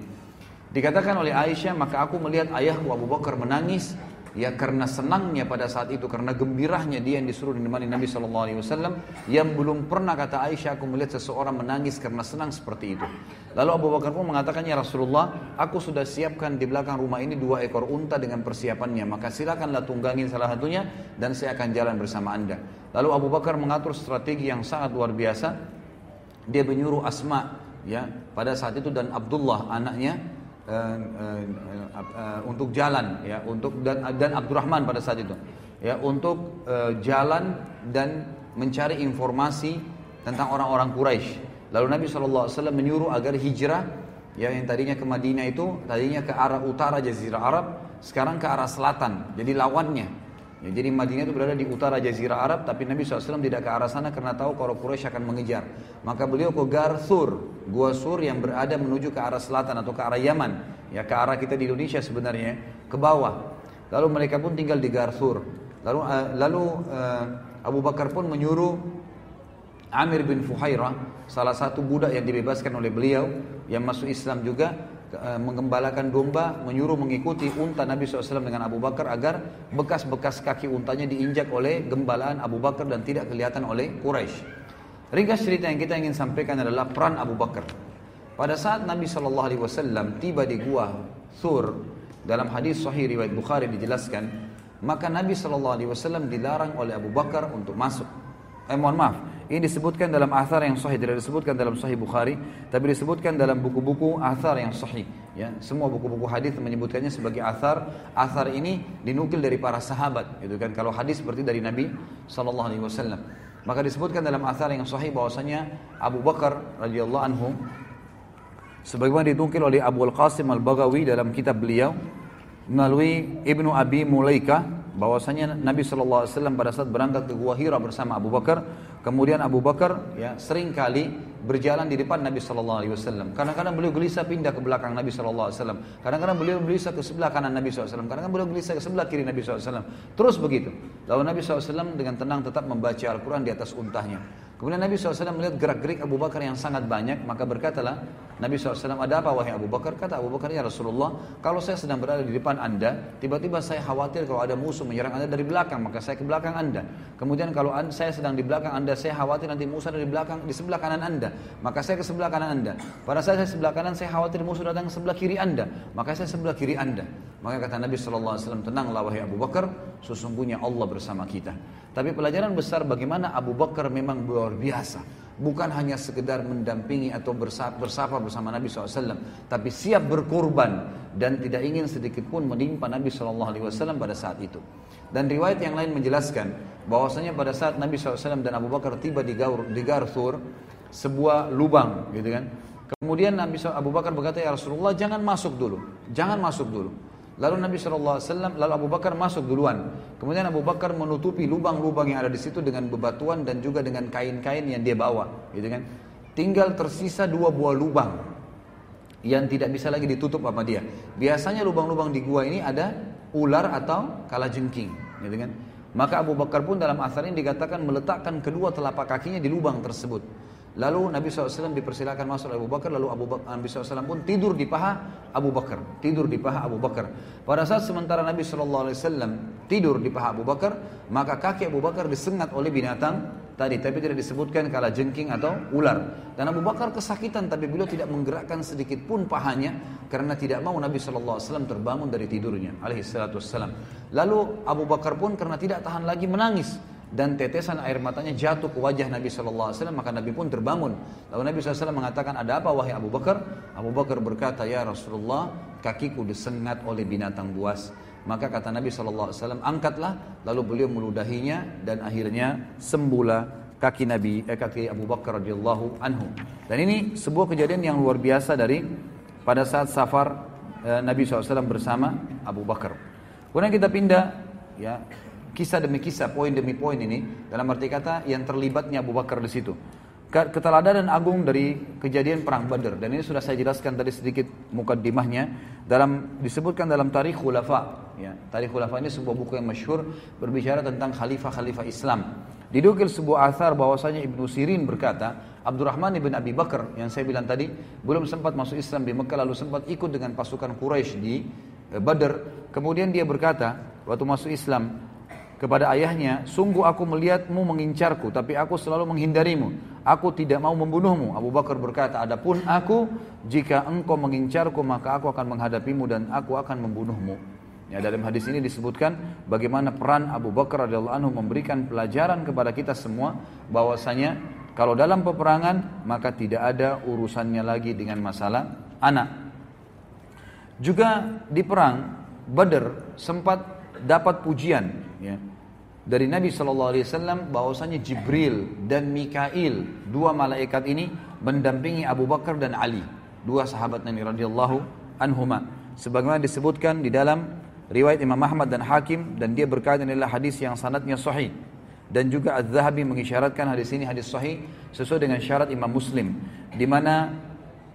Dikatakan oleh Aisyah, maka aku melihat ayahku Abu Bakar menangis ya karena senangnya pada saat itu karena gembiranya dia yang disuruh dinemani Nabi Shallallahu Alaihi Wasallam yang belum pernah kata Aisyah aku melihat seseorang menangis karena senang seperti itu lalu Abu Bakar pun mengatakannya Rasulullah aku sudah siapkan di belakang rumah ini dua ekor unta dengan persiapannya maka silakanlah tunggangin salah satunya dan saya akan jalan bersama anda lalu Abu Bakar mengatur strategi yang sangat luar biasa dia menyuruh Asma ya pada saat itu dan Abdullah anaknya Eh, eh, eh, untuk jalan ya untuk dan dan Abdurrahman pada saat itu ya untuk uh, jalan dan mencari informasi tentang orang-orang Quraisy. Lalu Nabi SAW menyuruh agar hijrah ya yang tadinya ke Madinah itu tadinya ke arah utara Jazirah Arab sekarang ke arah selatan jadi lawannya Ya, jadi Madinah itu berada di utara Jazirah Arab, tapi Nabi SAW tidak ke arah sana karena tahu kalau Quraisy akan mengejar. Maka beliau ke Garthur, gua sur yang berada menuju ke arah selatan atau ke arah Yaman, ya ke arah kita di Indonesia sebenarnya, ke bawah. Lalu mereka pun tinggal di Garthur. Lalu, uh, lalu uh, Abu Bakar pun menyuruh Amir bin Fuhairah, salah satu budak yang dibebaskan oleh beliau, yang masuk Islam juga, Eh, menggembalakan domba, menyuruh mengikuti unta Nabi SAW dengan Abu Bakar agar bekas-bekas kaki untanya diinjak oleh gembalaan Abu Bakar dan tidak kelihatan oleh Quraisy. Ringkas cerita yang kita ingin sampaikan adalah peran Abu Bakar. Pada saat Nabi SAW tiba di gua Sur, dalam hadis sahih riwayat Bukhari dijelaskan, maka Nabi SAW dilarang oleh Abu Bakar untuk masuk. Eh mohon maaf, ini disebutkan dalam asar yang sahih, tidak disebutkan dalam sahih Bukhari, tapi disebutkan dalam buku-buku asar yang sahih. Ya, semua buku-buku hadis menyebutkannya sebagai asar. Asar ini dinukil dari para sahabat, gitu kan? Kalau hadis seperti dari Nabi Shallallahu Alaihi Wasallam. Maka disebutkan dalam asar yang sahih bahwasanya Abu Bakar radhiyallahu anhu sebagaimana ditungkil oleh Abu Al-Qasim al Bagawi dalam kitab beliau melalui Ibnu Abi Mulaika bahwasanya Nabi Shallallahu alaihi wasallam pada saat berangkat ke Gua Hira bersama Abu Bakar Kemudian Abu Bakar ya sering kali berjalan di depan Nabi Shallallahu Alaihi Wasallam. Kadang-kadang beliau gelisah pindah ke belakang Nabi Shallallahu Alaihi Wasallam. Kadang-kadang beliau gelisah ke sebelah kanan Nabi Alaihi Wasallam. Kadang-kadang beliau gelisah ke sebelah kiri Nabi Alaihi Wasallam. Terus begitu. Lalu Nabi Alaihi Wasallam dengan tenang tetap membaca Al-Quran di atas untahnya. Kemudian Nabi SAW melihat gerak-gerik Abu Bakar yang sangat banyak, maka berkatalah, Nabi SAW, ada apa wahai Abu Bakar? Kata Abu Bakar, ya Rasulullah, kalau saya sedang berada di depan anda, tiba-tiba saya khawatir kalau ada musuh menyerang anda dari belakang, maka saya ke belakang anda. Kemudian kalau saya sedang di belakang anda, saya khawatir nanti musuh ada di belakang, di sebelah kanan anda, maka saya ke sebelah kanan anda. Pada saat saya sebelah kanan, saya khawatir musuh datang ke sebelah kiri anda, maka saya sebelah kiri anda. Maka kata Nabi SAW, tenanglah wahai Abu Bakar, sesungguhnya Allah bersama kita. Tapi pelajaran besar bagaimana Abu Bakar memang luar luar biasa bukan hanya sekedar mendampingi atau bersapa bersama Nabi SAW, tapi siap berkorban dan tidak ingin sedikitpun pun menimpa Nabi SAW pada saat itu. Dan riwayat yang lain menjelaskan bahwasanya pada saat Nabi SAW dan Abu Bakar tiba di, Gaur, di Garthur, sebuah lubang, gitu kan. Kemudian Nabi SAW, Abu Bakar berkata, ya Rasulullah jangan masuk dulu, jangan masuk dulu. Lalu Nabi SAW, lalu Abu Bakar masuk duluan. Kemudian Abu Bakar menutupi lubang-lubang yang ada di situ dengan bebatuan dan juga dengan kain-kain yang dia bawa. Gitu kan? Tinggal tersisa dua buah lubang yang tidak bisa lagi ditutup sama dia. Biasanya lubang-lubang di gua ini ada ular atau kalajengking. Gitu kan? Maka Abu Bakar pun dalam asar ini dikatakan meletakkan kedua telapak kakinya di lubang tersebut. Lalu Nabi SAW dipersilakan masuk Abu Bakar, lalu Abu Bakar, Nabi SAW pun tidur di paha Abu Bakar. Tidur di paha Abu Bakar. Pada saat sementara Nabi SAW tidur di paha Abu Bakar, maka kaki Abu Bakar disengat oleh binatang tadi, tapi tidak disebutkan kala jengking atau ular. Dan Abu Bakar kesakitan, tapi beliau tidak menggerakkan sedikit pun pahanya, karena tidak mau Nabi SAW terbangun dari tidurnya, alaihissalatu Lalu Abu Bakar pun karena tidak tahan lagi menangis dan tetesan air matanya jatuh ke wajah Nabi SAW maka Nabi pun terbangun lalu Nabi SAW mengatakan ada apa wahai Abu Bakar Abu Bakar berkata ya Rasulullah kakiku disengat oleh binatang buas maka kata Nabi SAW angkatlah lalu beliau meludahinya dan akhirnya sembuhlah kaki Nabi eh, kaki Abu Bakar radhiyallahu anhu dan ini sebuah kejadian yang luar biasa dari pada saat safar eh, Nabi SAW bersama Abu Bakar kemudian kita pindah ya kisah demi kisah, poin demi poin ini, dalam arti kata yang terlibatnya Abu Bakar di situ. Keteladanan agung dari kejadian perang Badar dan ini sudah saya jelaskan tadi sedikit muka dimahnya dalam disebutkan dalam tarikh khulafa ya tarikh khulafa ini sebuah buku yang masyhur berbicara tentang khalifah-khalifah Islam didukil sebuah asar bahwasanya Ibnu Sirin berkata Abdurrahman bin Abi Bakar yang saya bilang tadi belum sempat masuk Islam di Mekah lalu sempat ikut dengan pasukan Quraisy di eh, Badar kemudian dia berkata waktu masuk Islam kepada ayahnya, sungguh aku melihatmu mengincarku, tapi aku selalu menghindarimu. Aku tidak mau membunuhmu. Abu Bakar berkata, adapun aku, jika engkau mengincarku, maka aku akan menghadapimu dan aku akan membunuhmu. Ya, dalam hadis ini disebutkan bagaimana peran Abu Bakar radhiyallahu anhu memberikan pelajaran kepada kita semua bahwasanya kalau dalam peperangan maka tidak ada urusannya lagi dengan masalah anak. Juga di perang Badr sempat dapat pujian ya dari Nabi Shallallahu Alaihi Wasallam bahwasanya Jibril dan Mikail dua malaikat ini mendampingi Abu Bakar dan Ali dua sahabat Nabi radhiyallahu anhuma sebagaimana disebutkan di dalam riwayat Imam Ahmad dan Hakim dan dia berkaitan adalah hadis yang sanatnya sahih dan juga Az-Zahabi mengisyaratkan hadis ini hadis sahih sesuai dengan syarat Imam Muslim di mana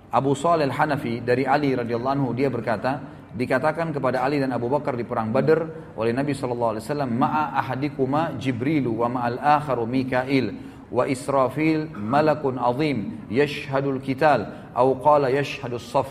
Abu Saleh Al-Hanafi dari Ali radhiyallahu anhu dia berkata dikatakan kepada Ali dan Abu Bakar di perang Badr oleh Nabi Shallallahu alaihi wasallam ma'a ahadikuma Jibrilu wa ma'al akharu Mikail wa Israfil malakun azim yashhadul kital au qala yashhadus saf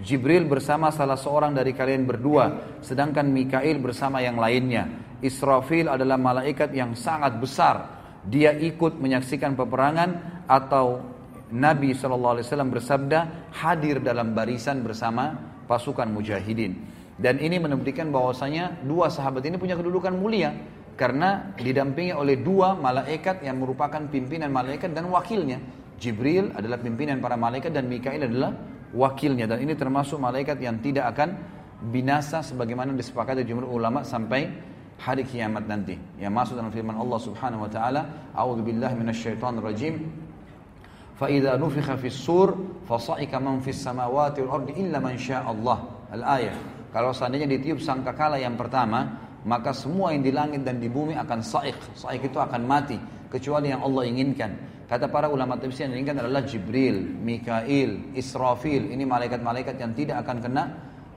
Jibril bersama salah seorang dari kalian berdua sedangkan Mikail bersama yang lainnya Israfil adalah malaikat yang sangat besar dia ikut menyaksikan peperangan atau Nabi SAW bersabda hadir dalam barisan bersama pasukan mujahidin. Dan ini menunjukkan bahwasanya dua sahabat ini punya kedudukan mulia karena didampingi oleh dua malaikat yang merupakan pimpinan malaikat dan wakilnya. Jibril adalah pimpinan para malaikat dan Mikail adalah wakilnya dan ini termasuk malaikat yang tidak akan binasa sebagaimana disepakati jumhur ulama sampai hari kiamat nanti. Yang masuk dalam firman Allah Subhanahu wa taala, "A'udzubillahi minasyaitonirrajim." fa idza nufikha fis sur fasaika man fis samawati wal ardi illa man al ayah kalau seandainya ditiup sangkakala yang pertama maka semua yang di langit dan di bumi akan saik saik itu akan mati kecuali yang Allah inginkan kata para ulama tafsir yang inginkan adalah Jibril Mikail Israfil ini malaikat-malaikat yang tidak akan kena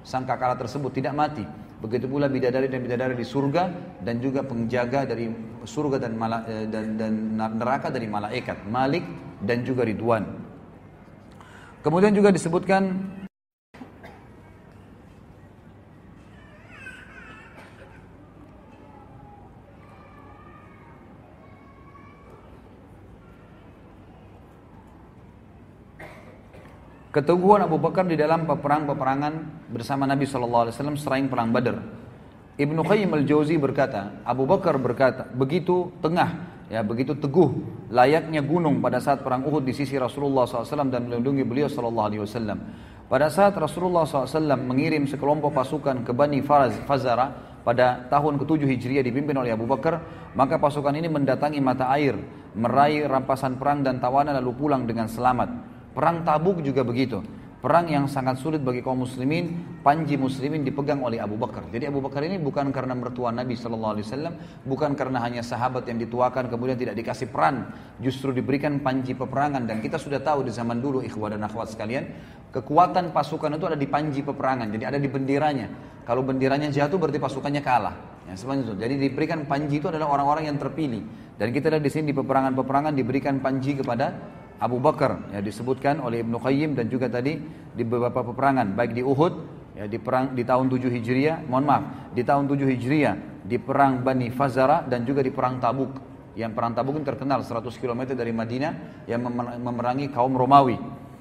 sangkakala tersebut tidak mati Begitu pula bidadari dan bidadari di surga dan juga penjaga dari surga dan, mala, eh, dan, dan neraka dari malaikat. Malik dan juga Ridwan. Kemudian juga disebutkan keteguhan Abu Bakar di dalam peperangan peperangan bersama Nabi Shallallahu Alaihi Wasallam selain perang Badar. Ibnu Qayyim al-Jauzi berkata, Abu Bakar berkata, begitu tengah ya begitu teguh layaknya gunung pada saat perang Uhud di sisi Rasulullah SAW dan melindungi beliau SAW. Pada saat Rasulullah SAW mengirim sekelompok pasukan ke Bani Faraz, Fazara pada tahun ke-7 Hijriah dipimpin oleh Abu Bakar, maka pasukan ini mendatangi mata air, meraih rampasan perang dan tawanan lalu pulang dengan selamat. Perang Tabuk juga begitu. Perang yang sangat sulit bagi kaum muslimin, panji muslimin dipegang oleh Abu Bakar. Jadi Abu Bakar ini bukan karena mertua Nabi Shallallahu alaihi wasallam, bukan karena hanya sahabat yang dituakan kemudian tidak dikasih peran, justru diberikan panji peperangan dan kita sudah tahu di zaman dulu ikhwah dan akhwat sekalian, kekuatan pasukan itu ada di panji peperangan. Jadi ada di benderanya. Kalau benderanya jatuh berarti pasukannya kalah. Ya, itu. Jadi diberikan panji itu adalah orang-orang yang terpilih. Dan kita lihat di sini di peperangan-peperangan diberikan panji kepada Abu Bakar ya disebutkan oleh Ibnu Qayyim dan juga tadi di beberapa peperangan baik di Uhud ya di perang di tahun 7 Hijriah, mohon maaf, di tahun 7 Hijriah, di perang Bani Fazara dan juga di perang Tabuk. Yang perang Tabuk ini terkenal 100 km dari Madinah yang memerangi kaum Romawi.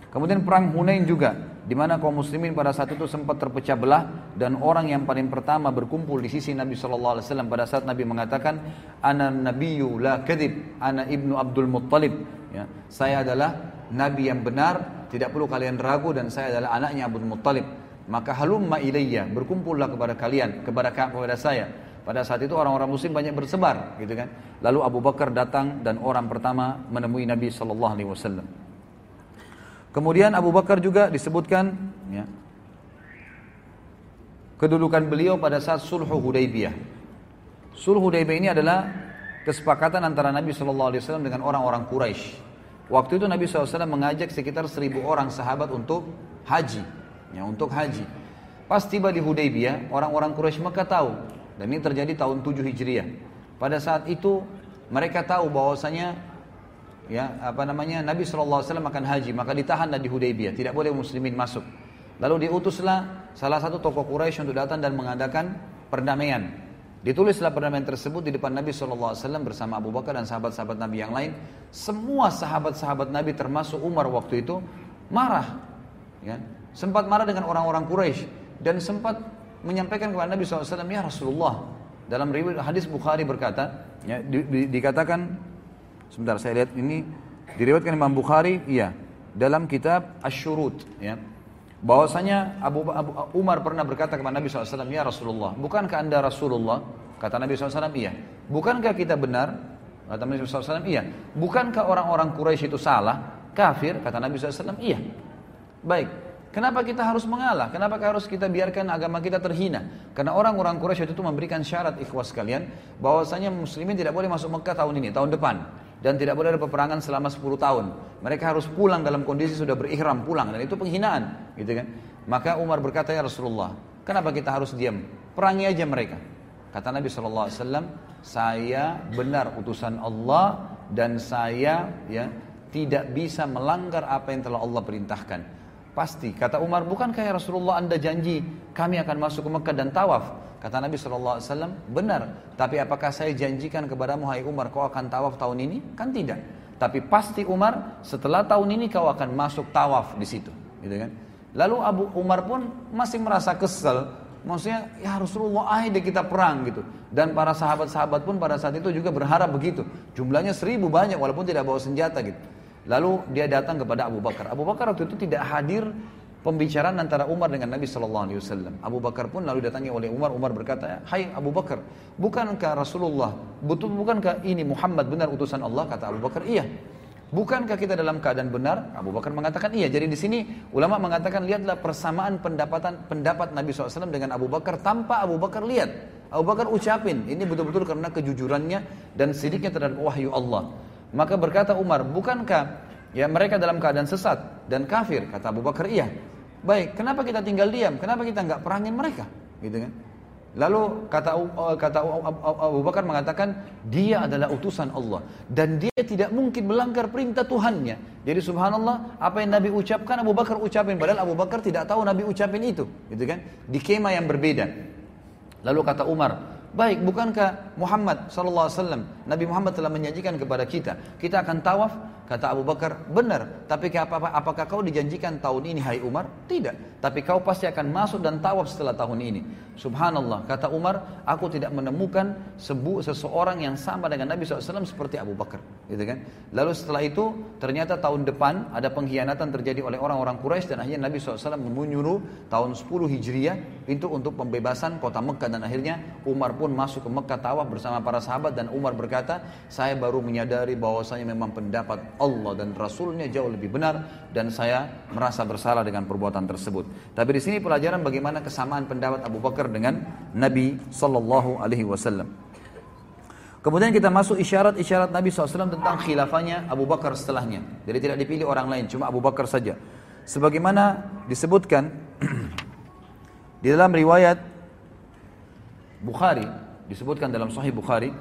Kemudian perang Hunain juga, di mana kaum muslimin pada saat itu sempat terpecah belah dan orang yang paling pertama berkumpul di sisi Nabi Shallallahu Alaihi Wasallam pada saat Nabi mengatakan, Ana Nabiyyu la kadib, Ana ibnu Abdul Muttalib. Ya, saya adalah Nabi yang benar, tidak perlu kalian ragu dan saya adalah anaknya Abdul Muttalib. Maka halumma ilayya, berkumpullah kepada kalian, kepada kepada saya. Pada saat itu orang-orang muslim banyak bersebar, gitu kan. Lalu Abu Bakar datang dan orang pertama menemui Nabi Shallallahu Alaihi Wasallam. Kemudian Abu Bakar juga disebutkan ya, kedudukan beliau pada saat Sulh Hudaybiyah. Sulh Hudaybiyah ini adalah kesepakatan antara Nabi Shallallahu Alaihi Wasallam dengan orang-orang Quraisy. Waktu itu Nabi SAW mengajak sekitar seribu orang sahabat untuk haji, ya untuk haji. Pas tiba di Hudaybiyah, orang-orang Quraisy Mekah tahu dan ini terjadi tahun 7 Hijriah. Pada saat itu mereka tahu bahwasanya ya apa namanya Nabi SAW akan haji maka ditahan di Hudaybiyah tidak boleh muslimin masuk lalu diutuslah salah satu tokoh Quraisy untuk datang dan mengadakan perdamaian ditulislah perdamaian tersebut di depan Nabi SAW bersama Abu Bakar dan sahabat-sahabat Nabi yang lain semua sahabat-sahabat Nabi termasuk Umar waktu itu marah ya. sempat marah dengan orang-orang Quraisy dan sempat menyampaikan kepada Nabi SAW ya Rasulullah dalam riwayat hadis Bukhari berkata ya, di, di, dikatakan Sebentar saya lihat ini diriwayatkan Imam Bukhari, iya, dalam kitab Asy-Syurut, ya. Bahwasanya Abu, Abu Umar pernah berkata kepada Nabi SAW, Ya Rasulullah, bukankah anda Rasulullah? Kata Nabi SAW, iya. Bukankah kita benar? Kata Nabi SAW, iya. Bukankah orang-orang Quraisy itu salah? Kafir? Kata Nabi SAW, iya. Baik, Kenapa kita harus mengalah? Kenapa harus kita biarkan agama kita terhina? Karena orang-orang Quraisy itu memberikan syarat ikhwas kalian bahwasanya muslimin tidak boleh masuk Mekah tahun ini, tahun depan dan tidak boleh ada peperangan selama 10 tahun. Mereka harus pulang dalam kondisi sudah berihram pulang dan itu penghinaan, gitu kan? Maka Umar berkata ya Rasulullah, kenapa kita harus diam? Perangi aja mereka. Kata Nabi Shallallahu Alaihi Wasallam, saya benar utusan Allah dan saya ya tidak bisa melanggar apa yang telah Allah perintahkan. Pasti. Kata Umar, bukankah ya Rasulullah anda janji kami akan masuk ke Mekah dan tawaf? Kata Nabi SAW, benar. Tapi apakah saya janjikan kepada hai Umar, kau akan tawaf tahun ini? Kan tidak. Tapi pasti Umar, setelah tahun ini kau akan masuk tawaf di situ. Gitu kan? Lalu Abu Umar pun masih merasa kesel. Maksudnya, ya Rasulullah, ayo kita perang gitu. Dan para sahabat-sahabat pun pada saat itu juga berharap begitu. Jumlahnya seribu banyak, walaupun tidak bawa senjata gitu. Lalu dia datang kepada Abu Bakar. Abu Bakar waktu itu tidak hadir pembicaraan antara Umar dengan Nabi Shallallahu Alaihi Wasallam. Abu Bakar pun lalu datangi oleh Umar. Umar berkata, Hai Abu Bakar, bukankah Rasulullah, betul bukankah ini Muhammad benar utusan Allah? Kata Abu Bakar, iya. Bukankah kita dalam keadaan benar? Abu Bakar mengatakan iya. Jadi di sini ulama mengatakan lihatlah persamaan pendapatan pendapat Nabi SAW dengan Abu Bakar tanpa Abu Bakar lihat. Abu Bakar ucapin ini betul-betul karena kejujurannya dan sidiknya terhadap wahyu Allah. Maka berkata Umar, bukankah ya mereka dalam keadaan sesat dan kafir? Kata Abu Bakar, iya. Baik, kenapa kita tinggal diam? Kenapa kita nggak perangin mereka? Gitu kan? Lalu kata eh, kata Abu Bakar mengatakan dia adalah utusan Allah dan dia tidak mungkin melanggar perintah Tuhannya. Jadi subhanallah apa yang Nabi ucapkan Abu Bakar ucapin padahal Abu Bakar tidak tahu Nabi ucapin itu, gitu kan? Di kema yang berbeda. Lalu kata Umar, Baik, bukankah Muhammad saw Nabi Muhammad telah menjanjikan kepada kita, kita akan tawaf? Kata Abu Bakar, benar. Tapi apa, apakah kau dijanjikan tahun ini hai Umar? Tidak. Tapi kau pasti akan masuk dan tawaf setelah tahun ini. Subhanallah, kata Umar, aku tidak menemukan sebu seseorang yang sama dengan Nabi SAW seperti Abu Bakar. Gitu kan? Lalu setelah itu, ternyata tahun depan ada pengkhianatan terjadi oleh orang-orang Quraisy dan akhirnya Nabi SAW menyuruh tahun 10 Hijriah itu untuk pembebasan kota Mekah dan akhirnya Umar pun masuk ke Mekah tawaf bersama para sahabat dan Umar berkata, saya baru menyadari bahwasanya memang pendapat Allah dan Rasulnya jauh lebih benar dan saya merasa bersalah dengan perbuatan tersebut. Tapi di sini pelajaran bagaimana kesamaan pendapat Abu Bakar dengan Nabi Shallallahu Alaihi Wasallam. Kemudian kita masuk isyarat-isyarat Nabi SAW tentang khilafahnya Abu Bakar setelahnya. Jadi tidak dipilih orang lain, cuma Abu Bakar saja. Sebagaimana disebutkan (clears throat) di dalam riwayat Bukhari disebutkan dalam Sahih Bukhari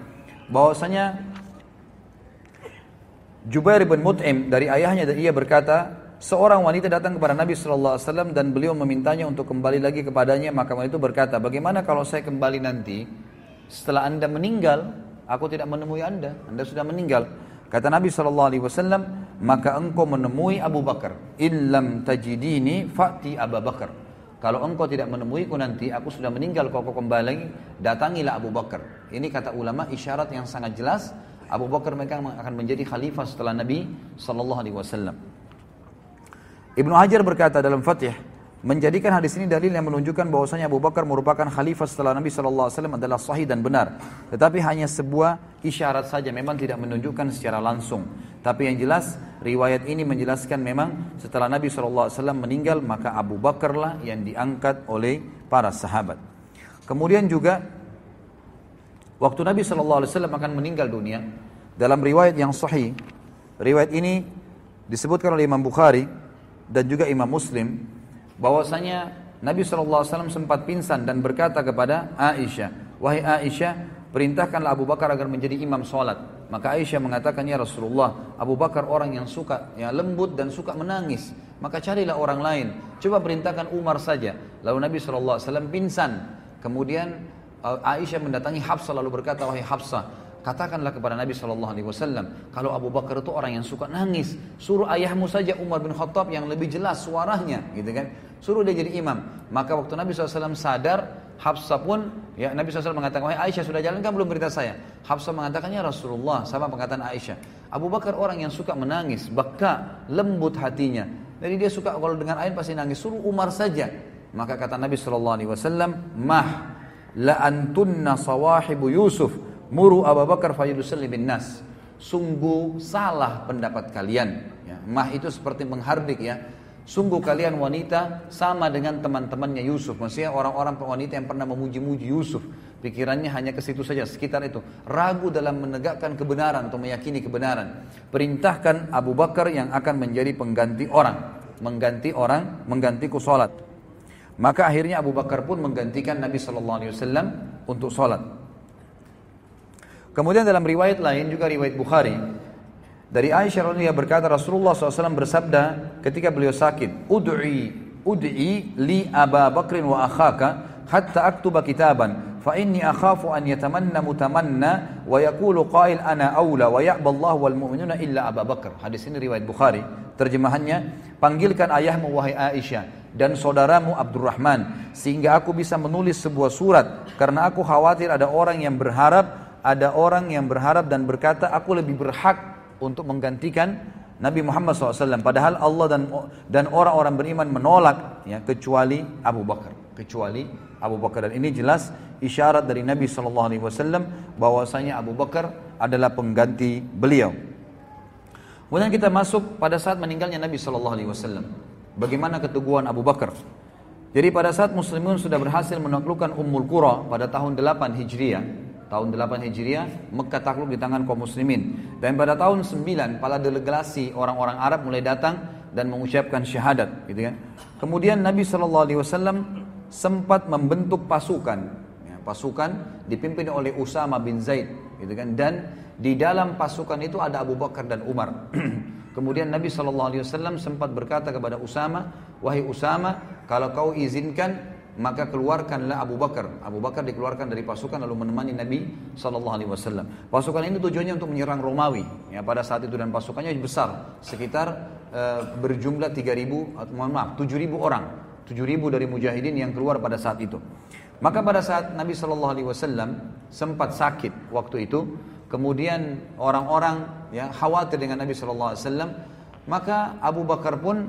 bahwasanya Jubair bin Mut'im dari ayahnya dan ia berkata seorang wanita datang kepada Nabi Shallallahu Alaihi Wasallam dan beliau memintanya untuk kembali lagi kepadanya maka wanita itu berkata bagaimana kalau saya kembali nanti setelah anda meninggal aku tidak menemui anda anda sudah meninggal kata Nabi Shallallahu Alaihi Wasallam maka engkau menemui Abu Bakar illam tajidini fati Abu Bakar kalau engkau tidak menemuiku nanti, aku sudah meninggal, kau, kau kembali, datangilah Abu Bakar. Ini kata ulama isyarat yang sangat jelas, Abu Bakar mereka akan menjadi khalifah setelah Nabi Sallallahu Alaihi Wasallam. Ibnu Hajar berkata dalam Fatih, menjadikan hadis ini dalil yang menunjukkan bahwasanya Abu Bakar merupakan khalifah setelah Nabi SAW adalah sahih dan benar. Tetapi hanya sebuah isyarat saja, memang tidak menunjukkan secara langsung. Tapi yang jelas, riwayat ini menjelaskan memang setelah Nabi SAW meninggal, maka Abu Bakarlah yang diangkat oleh para sahabat. Kemudian juga, waktu Nabi SAW akan meninggal dunia, dalam riwayat yang sahih, riwayat ini disebutkan oleh Imam Bukhari dan juga Imam Muslim, bahwasanya Nabi SAW sempat pingsan dan berkata kepada Aisyah, "Wahai Aisyah, perintahkanlah Abu Bakar agar menjadi imam sholat. Maka Aisyah mengatakan, ya Rasulullah, Abu Bakar orang yang suka, ya lembut dan suka menangis. Maka carilah orang lain. Coba perintahkan Umar saja. Lalu Nabi SAW pingsan. Kemudian uh, Aisyah mendatangi Hafsah lalu berkata, wahai Hafsah, Katakanlah kepada Nabi Shallallahu Alaihi Wasallam, kalau Abu Bakar itu orang yang suka nangis, suruh ayahmu saja Umar bin Khattab yang lebih jelas suaranya, gitu kan? Suruh dia jadi imam. Maka waktu Nabi SAW sadar, Habsa pun, ya Nabi SAW mengatakan, wahai Aisyah sudah jalan kan belum berita saya. Habsa mengatakannya Rasulullah, sama pengkatan Aisyah. Abu Bakar orang yang suka menangis, baka, lembut hatinya. Jadi dia suka kalau dengan air pasti nangis, suruh Umar saja. Maka kata Nabi SAW, mah, la antunna sawahibu Yusuf, Muru Abu Bakar fayusalli bin nas. Sungguh salah pendapat kalian. Ya, mah itu seperti menghardik ya. Sungguh kalian wanita sama dengan teman-temannya Yusuf. Maksudnya orang-orang wanita yang pernah memuji-muji Yusuf. Pikirannya hanya ke situ saja, sekitar itu. Ragu dalam menegakkan kebenaran atau meyakini kebenaran. Perintahkan Abu Bakar yang akan menjadi pengganti orang. Mengganti orang, menggantiku sholat. Maka akhirnya Abu Bakar pun menggantikan Nabi Shallallahu Alaihi Wasallam untuk sholat. Kemudian dalam riwayat lain juga riwayat Bukhari dari Aisyah radhiyallahu berkata Rasulullah SAW bersabda ketika beliau sakit, "Ud'i, ud'i li Aba Bakrin wa akhaka hatta aktuba kitaban fa inni akhafu an yatamanna mutamanna wa yaqulu qail ana aula wa ya'ba Allah wal mu'minuna illa Aba Bakar." Hadis ini riwayat Bukhari. Terjemahannya, "Panggilkan ayahmu wahai Aisyah, dan saudaramu Abdurrahman sehingga aku bisa menulis sebuah surat karena aku khawatir ada orang yang berharap ada orang yang berharap dan berkata, aku lebih berhak untuk menggantikan Nabi Muhammad SAW. Padahal Allah dan dan orang-orang beriman menolak ya kecuali Abu Bakar, kecuali Abu Bakar. Dan ini jelas isyarat dari Nabi SAW bahwasanya Abu Bakar adalah pengganti beliau. Kemudian kita masuk pada saat meninggalnya Nabi SAW. Bagaimana keteguhan Abu Bakar? Jadi pada saat muslimun sudah berhasil menaklukkan Ummul Qura pada tahun 8 Hijriah, tahun 8 Hijriah, Mekah takluk di tangan kaum muslimin. Dan pada tahun 9, para delegasi orang-orang Arab mulai datang dan mengucapkan syahadat, gitu kan. Kemudian Nabi saw sempat membentuk pasukan. Ya, pasukan dipimpin oleh Usama bin Zaid, gitu kan. Dan di dalam pasukan itu ada Abu Bakar dan Umar. (clears throat) Kemudian Nabi saw sempat berkata kepada Usama, "Wahai Usama, kalau kau izinkan maka keluarkanlah Abu Bakar. Abu Bakar dikeluarkan dari pasukan lalu menemani Nabi Shallallahu Alaihi Wasallam. Pasukan ini tujuannya untuk menyerang Romawi. Ya, pada saat itu dan pasukannya besar, sekitar e, berjumlah 3.000 atau mohon maaf 7.000 orang, 7.000 dari mujahidin yang keluar pada saat itu. Maka pada saat Nabi Shallallahu Alaihi Wasallam sempat sakit waktu itu, kemudian orang-orang ya khawatir dengan Nabi Shallallahu Alaihi Wasallam, maka Abu Bakar pun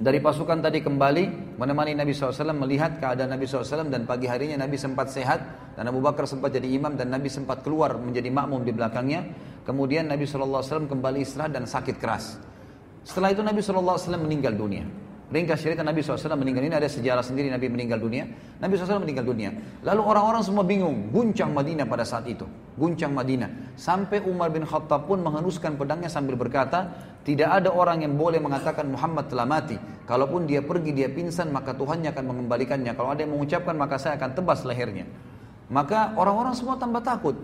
dari pasukan tadi kembali menemani Nabi SAW melihat keadaan Nabi SAW dan pagi harinya Nabi sempat sehat dan Abu Bakar sempat jadi imam dan Nabi sempat keluar menjadi makmum di belakangnya kemudian Nabi SAW kembali istirahat dan sakit keras setelah itu Nabi SAW meninggal dunia ringkas cerita Nabi SAW meninggal ini ada sejarah sendiri Nabi meninggal dunia. Nabi SAW meninggal dunia. Lalu orang-orang semua bingung, guncang Madinah pada saat itu. Guncang Madinah. Sampai Umar bin Khattab pun menghenuskan pedangnya sambil berkata, tidak ada orang yang boleh mengatakan Muhammad telah mati. Kalaupun dia pergi, dia pingsan, maka Tuhannya akan mengembalikannya. Kalau ada yang mengucapkan, maka saya akan tebas lehernya. Maka orang-orang semua tambah takut.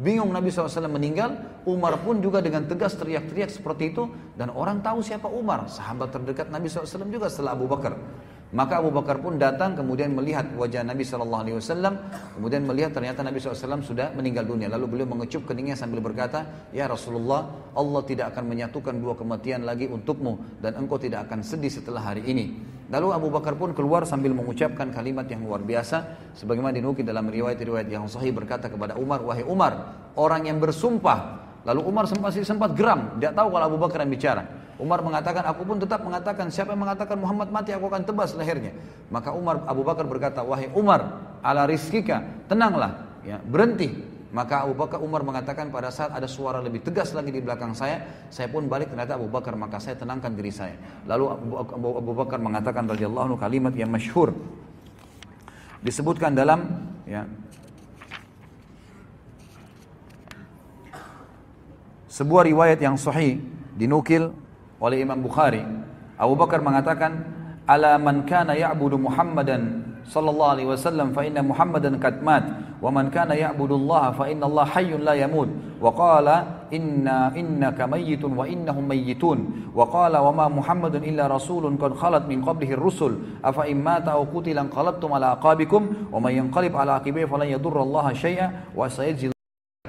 Bingung Nabi SAW meninggal, Umar pun juga dengan tegas teriak-teriak seperti itu. Dan orang tahu siapa Umar, sahabat terdekat Nabi SAW juga setelah Abu Bakar. Maka Abu Bakar pun datang kemudian melihat wajah Nabi Shallallahu Alaihi Wasallam, kemudian melihat ternyata Nabi Alaihi Wasallam sudah meninggal dunia. Lalu beliau mengecup keningnya sambil berkata, Ya Rasulullah, Allah tidak akan menyatukan dua kematian lagi untukmu dan engkau tidak akan sedih setelah hari ini. Lalu Abu Bakar pun keluar sambil mengucapkan kalimat yang luar biasa, sebagaimana dinukil dalam riwayat-riwayat yang sahih berkata kepada Umar, Wahai Umar, orang yang bersumpah Lalu Umar sempat sempat geram, tidak tahu kalau Abu Bakar yang bicara. Umar mengatakan, aku pun tetap mengatakan, siapa yang mengatakan Muhammad mati, aku akan tebas lehernya. Maka Umar, Abu Bakar berkata, wahai Umar, ala rizkika, tenanglah, ya, berhenti. Maka Abu Bakar Umar mengatakan pada saat ada suara lebih tegas lagi di belakang saya, saya pun balik ternyata Abu Bakar, maka saya tenangkan diri saya. Lalu Abu, Bakar mengatakan Rasulullah kalimat yang masyhur disebutkan dalam ya sebuah riwayat yang sahih dinukil oleh Imam Bukhari. Abu Bakar mengatakan, "Ala man kana ya'budu Muhammadan sallallahu alaihi wasallam fa inna Muhammadan qad mat wa man kana ya'budu Allah fa inna Allah hayyun la yamut." Wa qala, "Inna innaka mayyitun wa innahum mayyitun." Wa qala, "Wa ma Muhammadun illa rasulun qad khalat min qablihi ar-rusul. Afa in mata aw qutila anqalabtum ala aqabikum wa man yanqalib ala aqibihi falan yadurra Allah shay'a wa sayajzi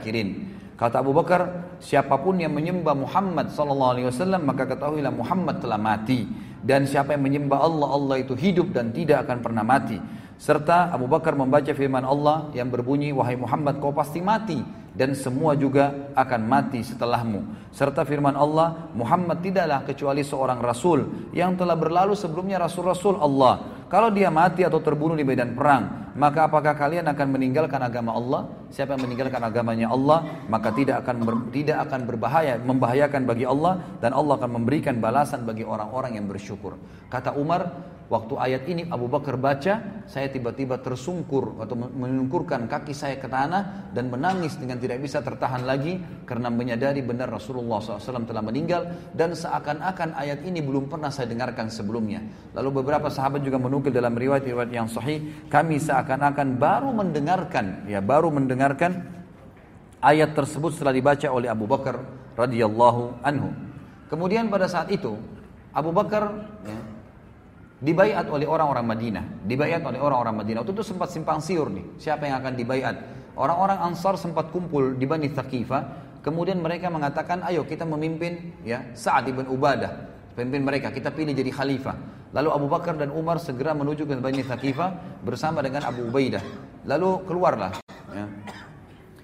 kirin. Kata Abu Bakar, siapapun yang menyembah Muhammad sallallahu alaihi wasallam maka ketahuilah Muhammad telah mati dan siapa yang menyembah Allah Allah itu hidup dan tidak akan pernah mati. Serta Abu Bakar membaca firman Allah yang berbunyi wahai Muhammad kau pasti mati dan semua juga akan mati setelahmu. Serta firman Allah Muhammad tidaklah kecuali seorang rasul yang telah berlalu sebelumnya rasul-rasul Allah kalau dia mati atau terbunuh di medan perang, maka apakah kalian akan meninggalkan agama Allah? Siapa yang meninggalkan agamanya Allah, maka tidak akan ber, tidak akan berbahaya, membahayakan bagi Allah dan Allah akan memberikan balasan bagi orang-orang yang bersyukur. Kata Umar, Waktu ayat ini Abu Bakar baca, saya tiba-tiba tersungkur atau menyungkurkan kaki saya ke tanah dan menangis dengan tidak bisa tertahan lagi karena menyadari benar Rasulullah SAW telah meninggal dan seakan-akan ayat ini belum pernah saya dengarkan sebelumnya. Lalu beberapa sahabat juga menukil dalam riwayat-riwayat yang sahih, kami seakan-akan baru mendengarkan, ya baru mendengarkan ayat tersebut setelah dibaca oleh Abu Bakar radhiyallahu anhu. Kemudian pada saat itu Abu Bakar ya, dibayat oleh orang-orang Madinah, dibayat oleh orang-orang Madinah. Waktu itu sempat simpang siur nih, siapa yang akan dibayat? Orang-orang Ansar sempat kumpul di Bani Thaqifah, kemudian mereka mengatakan, "Ayo kita memimpin ya Sa'ad ibn Ubadah." Pemimpin mereka, kita pilih jadi khalifah. Lalu Abu Bakar dan Umar segera menuju ke Bani Thaqifah bersama dengan Abu Ubaidah. Lalu keluarlah ya.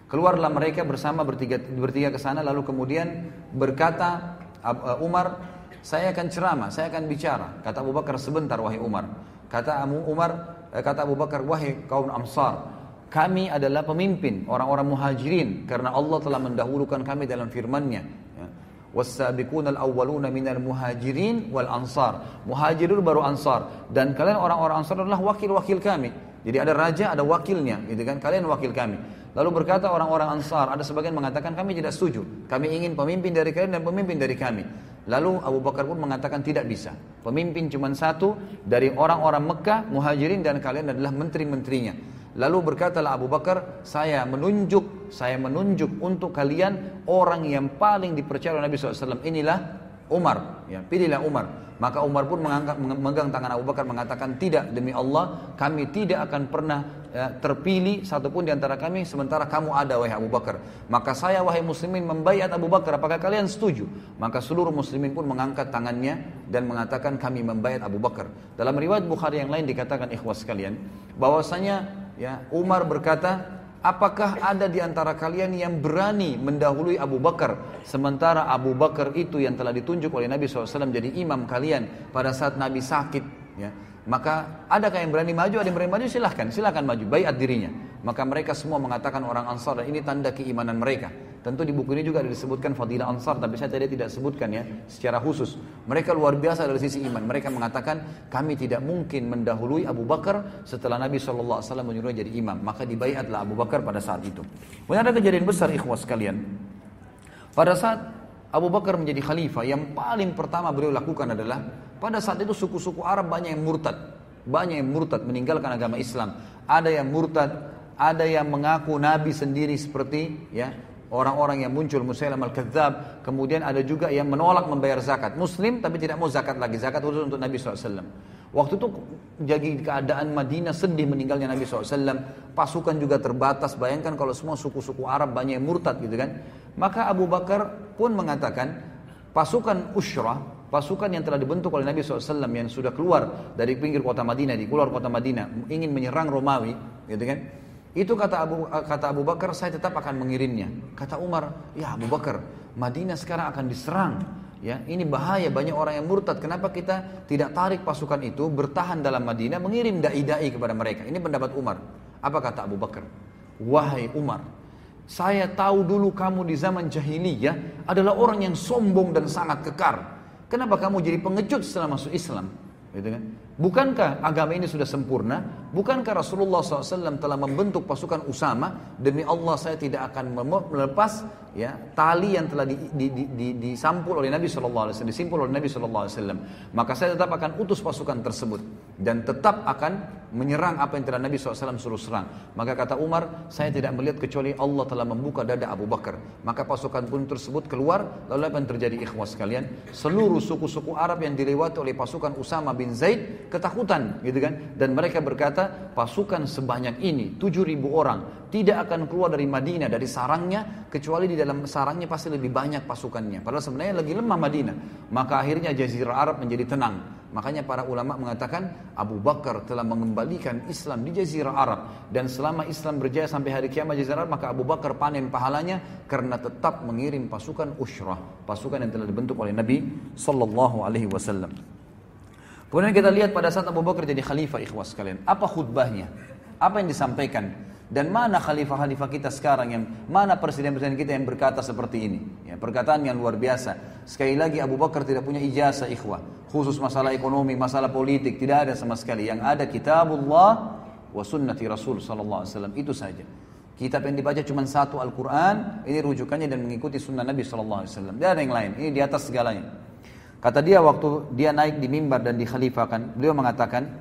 Keluarlah mereka bersama bertiga bertiga ke sana lalu kemudian berkata eh, Umar saya akan ceramah, saya akan bicara. Kata Abu Bakar sebentar wahai Umar. Kata Abu Umar, eh, kata Abu Bakar wahai kaum Ansar. Kami adalah pemimpin orang-orang muhajirin karena Allah telah mendahulukan kami dalam firman-Nya. والسابقون ya. الأولون muhajirin wal ansar. Muhajirul baru ansar dan kalian orang-orang ansar adalah wakil-wakil kami jadi ada raja ada wakilnya gitu kan kalian wakil kami lalu berkata orang-orang ansar ada sebagian mengatakan kami tidak setuju kami ingin pemimpin dari kalian dan pemimpin dari kami Lalu Abu Bakar pun mengatakan tidak bisa. Pemimpin cuma satu dari orang-orang Mekah, muhajirin dan kalian adalah menteri-menterinya. Lalu berkatalah Abu Bakar, saya menunjuk, saya menunjuk untuk kalian orang yang paling dipercaya oleh Nabi SAW. Inilah Umar, ya, pilihlah Umar. Maka Umar pun mengangkat, memegang tangan Abu Bakar mengatakan, tidak demi Allah, kami tidak akan pernah ya, terpilih satupun di antara kami sementara kamu ada wahai Abu Bakar. Maka saya wahai muslimin membayat Abu Bakar. Apakah kalian setuju? Maka seluruh muslimin pun mengangkat tangannya dan mengatakan kami membayat Abu Bakar. Dalam riwayat Bukhari yang lain dikatakan ikhwas kalian bahwasanya ya Umar berkata, "Apakah ada di antara kalian yang berani mendahului Abu Bakar sementara Abu Bakar itu yang telah ditunjuk oleh Nabi SAW jadi imam kalian pada saat Nabi sakit?" ya. Maka adakah yang berani maju, ada yang berani maju silahkan, silahkan maju, bayat dirinya. Maka mereka semua mengatakan orang Ansar dan ini tanda keimanan mereka. Tentu di buku ini juga ada disebutkan fadilah Ansar, tapi saya tadi tidak sebutkan ya secara khusus. Mereka luar biasa dari sisi iman. Mereka mengatakan kami tidak mungkin mendahului Abu Bakar setelah Nabi SAW menyuruh jadi imam. Maka dibayatlah Abu Bakar pada saat itu. Kemudian ada kejadian besar ikhwas kalian. Pada saat Abu Bakar menjadi khalifah, yang paling pertama beliau lakukan adalah pada saat itu suku-suku Arab banyak yang murtad, banyak yang murtad meninggalkan agama Islam. Ada yang murtad, ada yang mengaku nabi sendiri seperti ya orang-orang yang muncul Musailam al-Kadzab, kemudian ada juga yang menolak membayar zakat. Muslim tapi tidak mau zakat lagi, zakat khusus untuk Nabi SAW. Waktu itu jadi keadaan Madinah sedih meninggalnya Nabi SAW. Pasukan juga terbatas. Bayangkan kalau semua suku-suku Arab banyak yang murtad gitu kan. Maka Abu Bakar pun mengatakan pasukan Ushrah, pasukan yang telah dibentuk oleh Nabi SAW yang sudah keluar dari pinggir kota Madinah, di keluar kota Madinah, ingin menyerang Romawi gitu kan. Itu kata Abu, kata Abu Bakar, saya tetap akan mengirimnya. Kata Umar, ya Abu Bakar, Madinah sekarang akan diserang Ya, ini bahaya banyak orang yang murtad. Kenapa kita tidak tarik pasukan itu bertahan dalam Madinah mengirim dai-dai kepada mereka? Ini pendapat Umar. Apa kata Abu Bakar? Wahai Umar, saya tahu dulu kamu di zaman jahiliyah adalah orang yang sombong dan sangat kekar. Kenapa kamu jadi pengecut setelah masuk Islam? Gitu kan? Bukankah agama ini sudah sempurna? Bukankah Rasulullah SAW telah membentuk pasukan Usama? Demi Allah saya tidak akan melepas ya tali yang telah disampul oleh Nabi SAW, disimpul oleh Nabi SAW. Maka saya tetap akan utus pasukan tersebut. Dan tetap akan menyerang apa yang telah Nabi SAW suruh serang. Maka kata Umar, saya tidak melihat kecuali Allah telah membuka dada Abu Bakar. Maka pasukan pun tersebut keluar. Lalu apa yang terjadi ikhwas sekalian? Seluruh suku-suku Arab yang dilewati oleh pasukan Usama bin Zaid ketakutan gitu kan dan mereka berkata pasukan sebanyak ini 7000 orang tidak akan keluar dari Madinah dari sarangnya kecuali di dalam sarangnya pasti lebih banyak pasukannya padahal sebenarnya lagi lemah Madinah maka akhirnya jazirah Arab menjadi tenang Makanya para ulama mengatakan Abu Bakar telah mengembalikan Islam di Jazirah Arab dan selama Islam berjaya sampai hari kiamat Jazirah Arab maka Abu Bakar panen pahalanya karena tetap mengirim pasukan usyrah, pasukan yang telah dibentuk oleh Nabi sallallahu alaihi wasallam. Kemudian kita lihat pada saat Abu Bakar jadi khalifah ikhwas sekalian. Apa khutbahnya? Apa yang disampaikan? Dan mana khalifah-khalifah kita sekarang yang mana presiden-presiden kita yang berkata seperti ini? Ya, perkataan yang luar biasa. Sekali lagi Abu Bakar tidak punya ijazah ikhwah. Khusus masalah ekonomi, masalah politik tidak ada sama sekali. Yang ada kitabullah wa sunnati Rasul sallallahu alaihi wasallam itu saja. Kitab yang dibaca cuma satu Al-Quran, ini rujukannya dan mengikuti sunnah Nabi SAW. Tidak ada yang lain, ini di atas segalanya. Kata dia waktu dia naik di mimbar dan di kan, beliau mengatakan,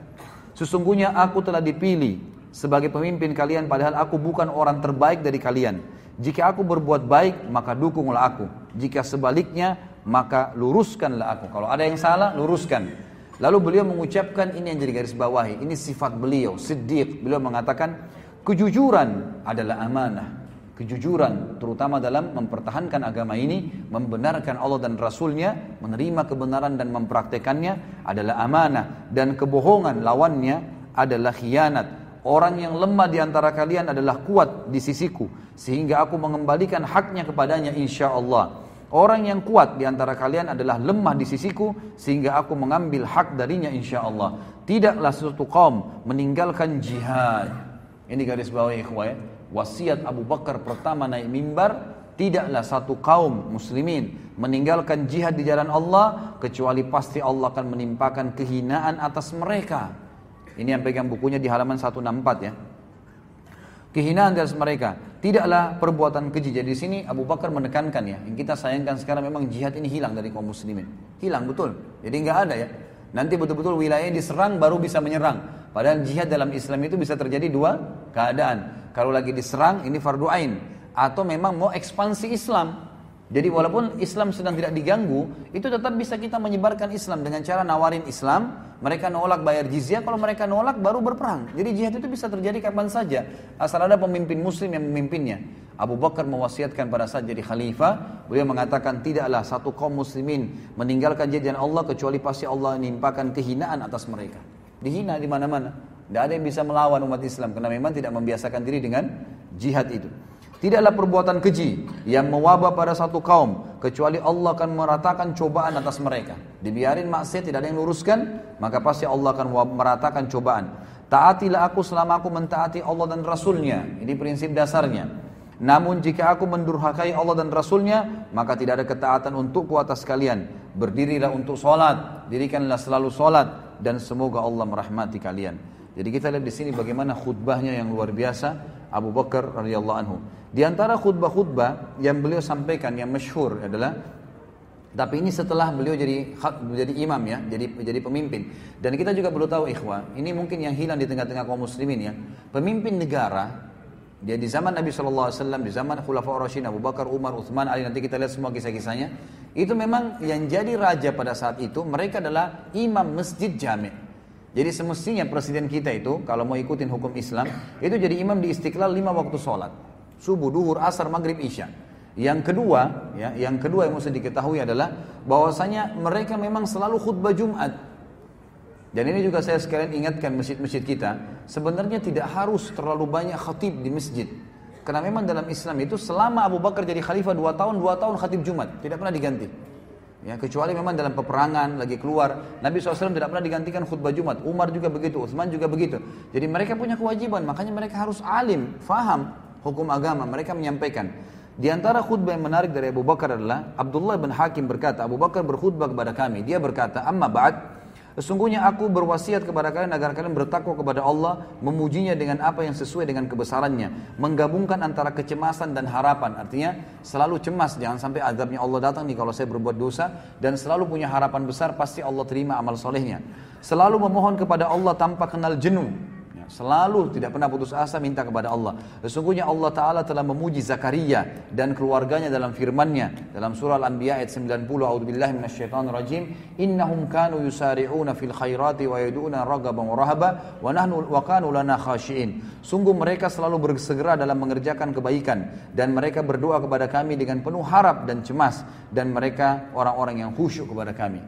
Sesungguhnya aku telah dipilih sebagai pemimpin kalian padahal aku bukan orang terbaik dari kalian. Jika aku berbuat baik, maka dukunglah aku. Jika sebaliknya, maka luruskanlah aku. Kalau ada yang salah, luruskan. Lalu beliau mengucapkan ini yang jadi garis bawahi. Ini sifat beliau, siddiq. Beliau mengatakan, kejujuran adalah amanah kejujuran terutama dalam mempertahankan agama ini membenarkan Allah dan Rasulnya menerima kebenaran dan mempraktekannya adalah amanah dan kebohongan lawannya adalah khianat orang yang lemah diantara kalian adalah kuat di sisiku sehingga aku mengembalikan haknya kepadanya insya Allah orang yang kuat di antara kalian adalah lemah di sisiku sehingga aku mengambil hak darinya insya Allah tidaklah suatu kaum meninggalkan jihad ini garis bawah ikhwah ya wasiat Abu Bakar pertama naik mimbar tidaklah satu kaum muslimin meninggalkan jihad di jalan Allah kecuali pasti Allah akan menimpakan kehinaan atas mereka. Ini yang pegang bukunya di halaman 164 ya. Kehinaan atas mereka tidaklah perbuatan keji. Jadi sini Abu Bakar menekankan ya. Yang kita sayangkan sekarang memang jihad ini hilang dari kaum muslimin. Hilang betul. Jadi nggak ada ya. Nanti betul-betul wilayahnya diserang baru bisa menyerang. Padahal jihad dalam Islam itu bisa terjadi dua keadaan kalau lagi diserang ini fardu ain atau memang mau ekspansi Islam. Jadi walaupun Islam sedang tidak diganggu, itu tetap bisa kita menyebarkan Islam dengan cara nawarin Islam, mereka nolak bayar jizyah, kalau mereka nolak baru berperang. Jadi jihad itu bisa terjadi kapan saja, asal ada pemimpin muslim yang memimpinnya. Abu Bakar mewasiatkan pada saat jadi khalifah, beliau mengatakan tidaklah satu kaum muslimin meninggalkan jajan Allah kecuali pasti Allah menimpakan kehinaan atas mereka. Dihina di mana-mana. Tidak ada yang bisa melawan umat Islam karena memang tidak membiasakan diri dengan jihad itu. Tidaklah perbuatan keji yang mewabah pada satu kaum kecuali Allah akan meratakan cobaan atas mereka. Dibiarin maksiat tidak ada yang luruskan, maka pasti Allah akan meratakan cobaan. Taatilah aku selama aku mentaati Allah dan Rasulnya. Ini prinsip dasarnya. Namun jika aku mendurhakai Allah dan Rasulnya, maka tidak ada ketaatan untukku atas kalian. Berdirilah untuk sholat. dirikanlah selalu sholat dan semoga Allah merahmati kalian. Jadi kita lihat di sini bagaimana khutbahnya yang luar biasa Abu Bakar radhiyallahu anhu. Di antara khutbah-khutbah yang beliau sampaikan yang masyhur adalah tapi ini setelah beliau jadi jadi imam ya, jadi jadi pemimpin. Dan kita juga perlu tahu ikhwah, ini mungkin yang hilang di tengah-tengah kaum muslimin ya. Pemimpin negara dia di zaman Nabi SAW, di zaman Khulafa Rasyid, Abu Bakar, Umar, Uthman, Ali, nanti kita lihat semua kisah-kisahnya. Itu memang yang jadi raja pada saat itu, mereka adalah imam masjid jami' Jadi semestinya presiden kita itu kalau mau ikutin hukum Islam itu jadi imam di Istiqlal lima waktu sholat subuh, duhur, asar, maghrib, isya. Yang kedua, ya, yang kedua yang mesti diketahui adalah bahwasanya mereka memang selalu khutbah Jumat. Dan ini juga saya sekalian ingatkan masjid-masjid kita, sebenarnya tidak harus terlalu banyak khatib di masjid. Karena memang dalam Islam itu selama Abu Bakar jadi khalifah dua tahun, dua tahun khatib Jumat, tidak pernah diganti. Ya, kecuali memang dalam peperangan lagi keluar, Nabi SAW tidak pernah digantikan khutbah Jumat. Umar juga begitu, Utsman juga begitu. Jadi mereka punya kewajiban, makanya mereka harus alim, faham hukum agama. Mereka menyampaikan. Di antara khutbah yang menarik dari Abu Bakar adalah Abdullah bin Hakim berkata, Abu Bakar berkhutbah kepada kami. Dia berkata, "Amma ba'd, Sesungguhnya aku berwasiat kepada kalian agar kalian bertakwa kepada Allah, memujinya dengan apa yang sesuai dengan kebesarannya, menggabungkan antara kecemasan dan harapan. Artinya, selalu cemas, jangan sampai azabnya Allah datang nih kalau saya berbuat dosa, dan selalu punya harapan besar, pasti Allah terima amal solehnya. Selalu memohon kepada Allah tanpa kenal jenuh, Selalu tidak pernah putus asa minta kepada Allah. Sesungguhnya Allah Ta'ala telah memuji Zakaria dan keluarganya dalam firmannya. Dalam surah Al-Anbiya ayat 90. A'udzubillah minasyaitan rajim. Innahum kanu yusari'una fil khairati wa yadu'una ragaban wa rahaba wa nahnu wa kanu lana khashi'in. Sungguh mereka selalu bersegera dalam mengerjakan kebaikan. Dan mereka berdoa kepada kami dengan penuh harap dan cemas. Dan mereka orang-orang yang khusyuk kepada kami.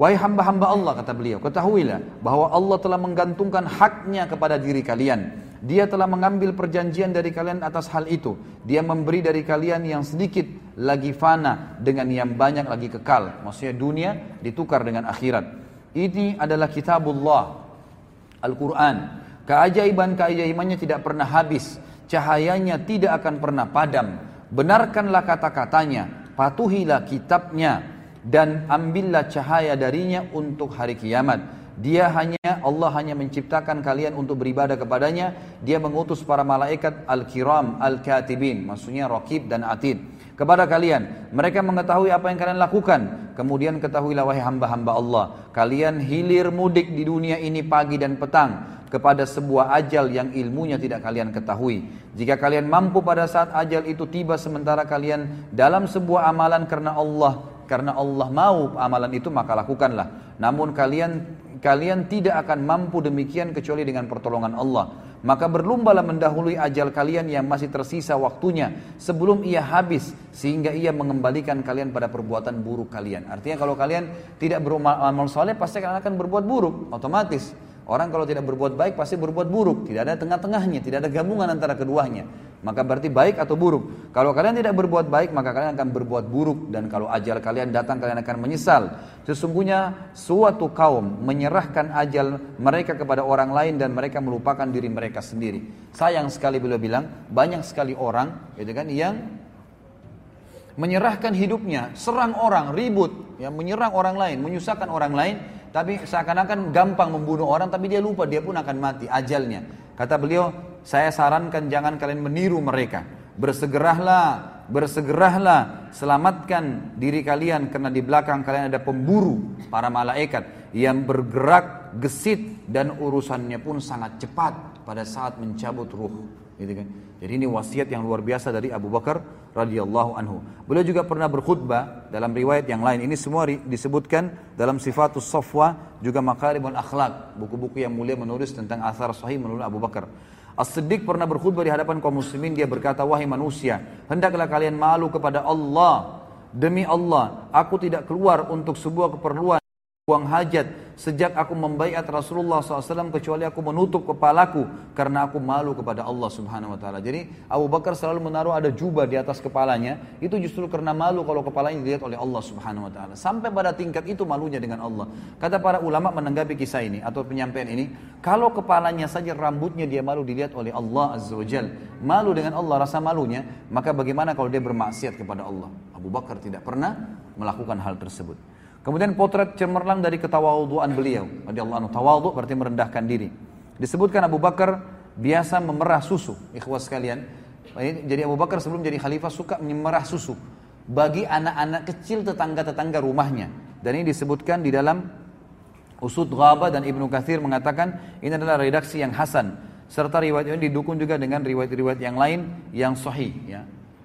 Wahai hamba-hamba Allah kata beliau, ketahuilah bahwa Allah telah menggantungkan haknya kepada diri kalian. Dia telah mengambil perjanjian dari kalian atas hal itu. Dia memberi dari kalian yang sedikit lagi fana dengan yang banyak lagi kekal. Maksudnya dunia ditukar dengan akhirat. Ini adalah kitabullah Al-Quran. Keajaiban-keajaibannya tidak pernah habis. Cahayanya tidak akan pernah padam. Benarkanlah kata-katanya. Patuhilah kitabnya dan ambillah cahaya darinya untuk hari kiamat. Dia hanya Allah hanya menciptakan kalian untuk beribadah kepadanya. Dia mengutus para malaikat al-kiram al khatibin, maksudnya rakib dan atid kepada kalian. Mereka mengetahui apa yang kalian lakukan. Kemudian ketahuilah wahai hamba-hamba Allah, kalian hilir mudik di dunia ini pagi dan petang kepada sebuah ajal yang ilmunya tidak kalian ketahui. Jika kalian mampu pada saat ajal itu tiba sementara kalian dalam sebuah amalan karena Allah karena Allah mau amalan itu maka lakukanlah. Namun kalian kalian tidak akan mampu demikian kecuali dengan pertolongan Allah. Maka berlombalah mendahului ajal kalian yang masih tersisa waktunya sebelum ia habis sehingga ia mengembalikan kalian pada perbuatan buruk kalian. Artinya kalau kalian tidak beramal soleh pasti kalian akan berbuat buruk otomatis. Orang kalau tidak berbuat baik pasti berbuat buruk, tidak ada tengah-tengahnya, tidak ada gabungan antara keduanya. Maka berarti baik atau buruk. Kalau kalian tidak berbuat baik, maka kalian akan berbuat buruk dan kalau ajal kalian datang kalian akan menyesal. Sesungguhnya suatu kaum menyerahkan ajal mereka kepada orang lain dan mereka melupakan diri mereka sendiri. Sayang sekali beliau bilang, banyak sekali orang gitu kan yang menyerahkan hidupnya, serang orang, ribut, ya menyerang orang lain, menyusahkan orang lain, tapi seakan-akan gampang membunuh orang, tapi dia lupa dia pun akan mati ajalnya. Kata beliau, saya sarankan jangan kalian meniru mereka. bersegerahlah, bersegerahlah, selamatkan diri kalian karena di belakang kalian ada pemburu para malaikat yang bergerak gesit dan urusannya pun sangat cepat pada saat mencabut ruh gitu kan. Jadi ini wasiat yang luar biasa dari Abu Bakar radhiyallahu anhu. Beliau juga pernah berkhutbah dalam riwayat yang lain. Ini semua disebutkan dalam Sifatus Safwa juga makaribun Akhlak, buku-buku yang mulia menulis tentang asar sahih menurut Abu Bakar. As-Siddiq pernah berkhutbah di hadapan kaum muslimin dia berkata wahai manusia hendaklah kalian malu kepada Allah demi Allah aku tidak keluar untuk sebuah keperluan buang hajat sejak aku membaiat Rasulullah SAW kecuali aku menutup kepalaku karena aku malu kepada Allah Subhanahu wa taala. Jadi Abu Bakar selalu menaruh ada jubah di atas kepalanya itu justru karena malu kalau kepalanya dilihat oleh Allah Subhanahu wa taala. Sampai pada tingkat itu malunya dengan Allah. Kata para ulama menanggapi kisah ini atau penyampaian ini, kalau kepalanya saja rambutnya dia malu dilihat oleh Allah Azza wa Malu dengan Allah rasa malunya, maka bagaimana kalau dia bermaksiat kepada Allah? Abu Bakar tidak pernah melakukan hal tersebut. Kemudian potret cemerlang dari ketawaduan beliau. Radiyallahu anhu tawadu berarti merendahkan diri. Disebutkan Abu Bakar biasa memerah susu, ikhwas sekalian. Jadi Abu Bakar sebelum jadi khalifah suka memerah susu bagi anak-anak kecil tetangga-tetangga rumahnya. Dan ini disebutkan di dalam Usud Ghaba dan Ibnu Kathir mengatakan ini adalah redaksi yang hasan serta riwayat ini didukung juga dengan riwayat-riwayat yang lain yang sahih ya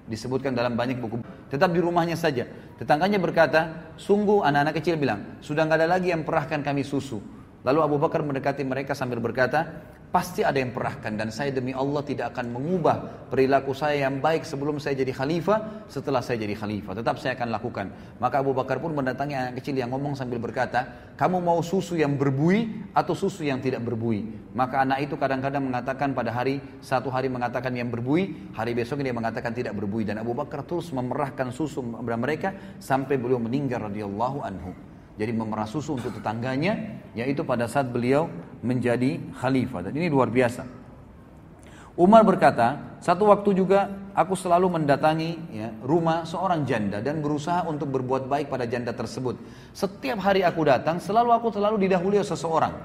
disebutkan dalam banyak buku. Tetap di rumahnya saja. Tetangganya berkata, sungguh anak-anak kecil bilang, sudah nggak ada lagi yang perahkan kami susu. Lalu Abu Bakar mendekati mereka sambil berkata, Pasti ada yang perahkan dan saya demi Allah tidak akan mengubah perilaku saya yang baik sebelum saya jadi khalifah, setelah saya jadi khalifah. Tetap saya akan lakukan. Maka Abu Bakar pun mendatangi anak kecil yang ngomong sambil berkata, kamu mau susu yang berbuih atau susu yang tidak berbuih Maka anak itu kadang-kadang mengatakan pada hari, satu hari mengatakan yang berbuih hari besok dia mengatakan tidak berbuih Dan Abu Bakar terus memerahkan susu mereka sampai beliau meninggal radhiyallahu anhu. Jadi memerah susu untuk tetangganya, yaitu pada saat beliau menjadi khalifah. Dan ini luar biasa. Umar berkata, satu waktu juga aku selalu mendatangi ya, rumah seorang janda dan berusaha untuk berbuat baik pada janda tersebut. Setiap hari aku datang, selalu aku selalu didahului seseorang.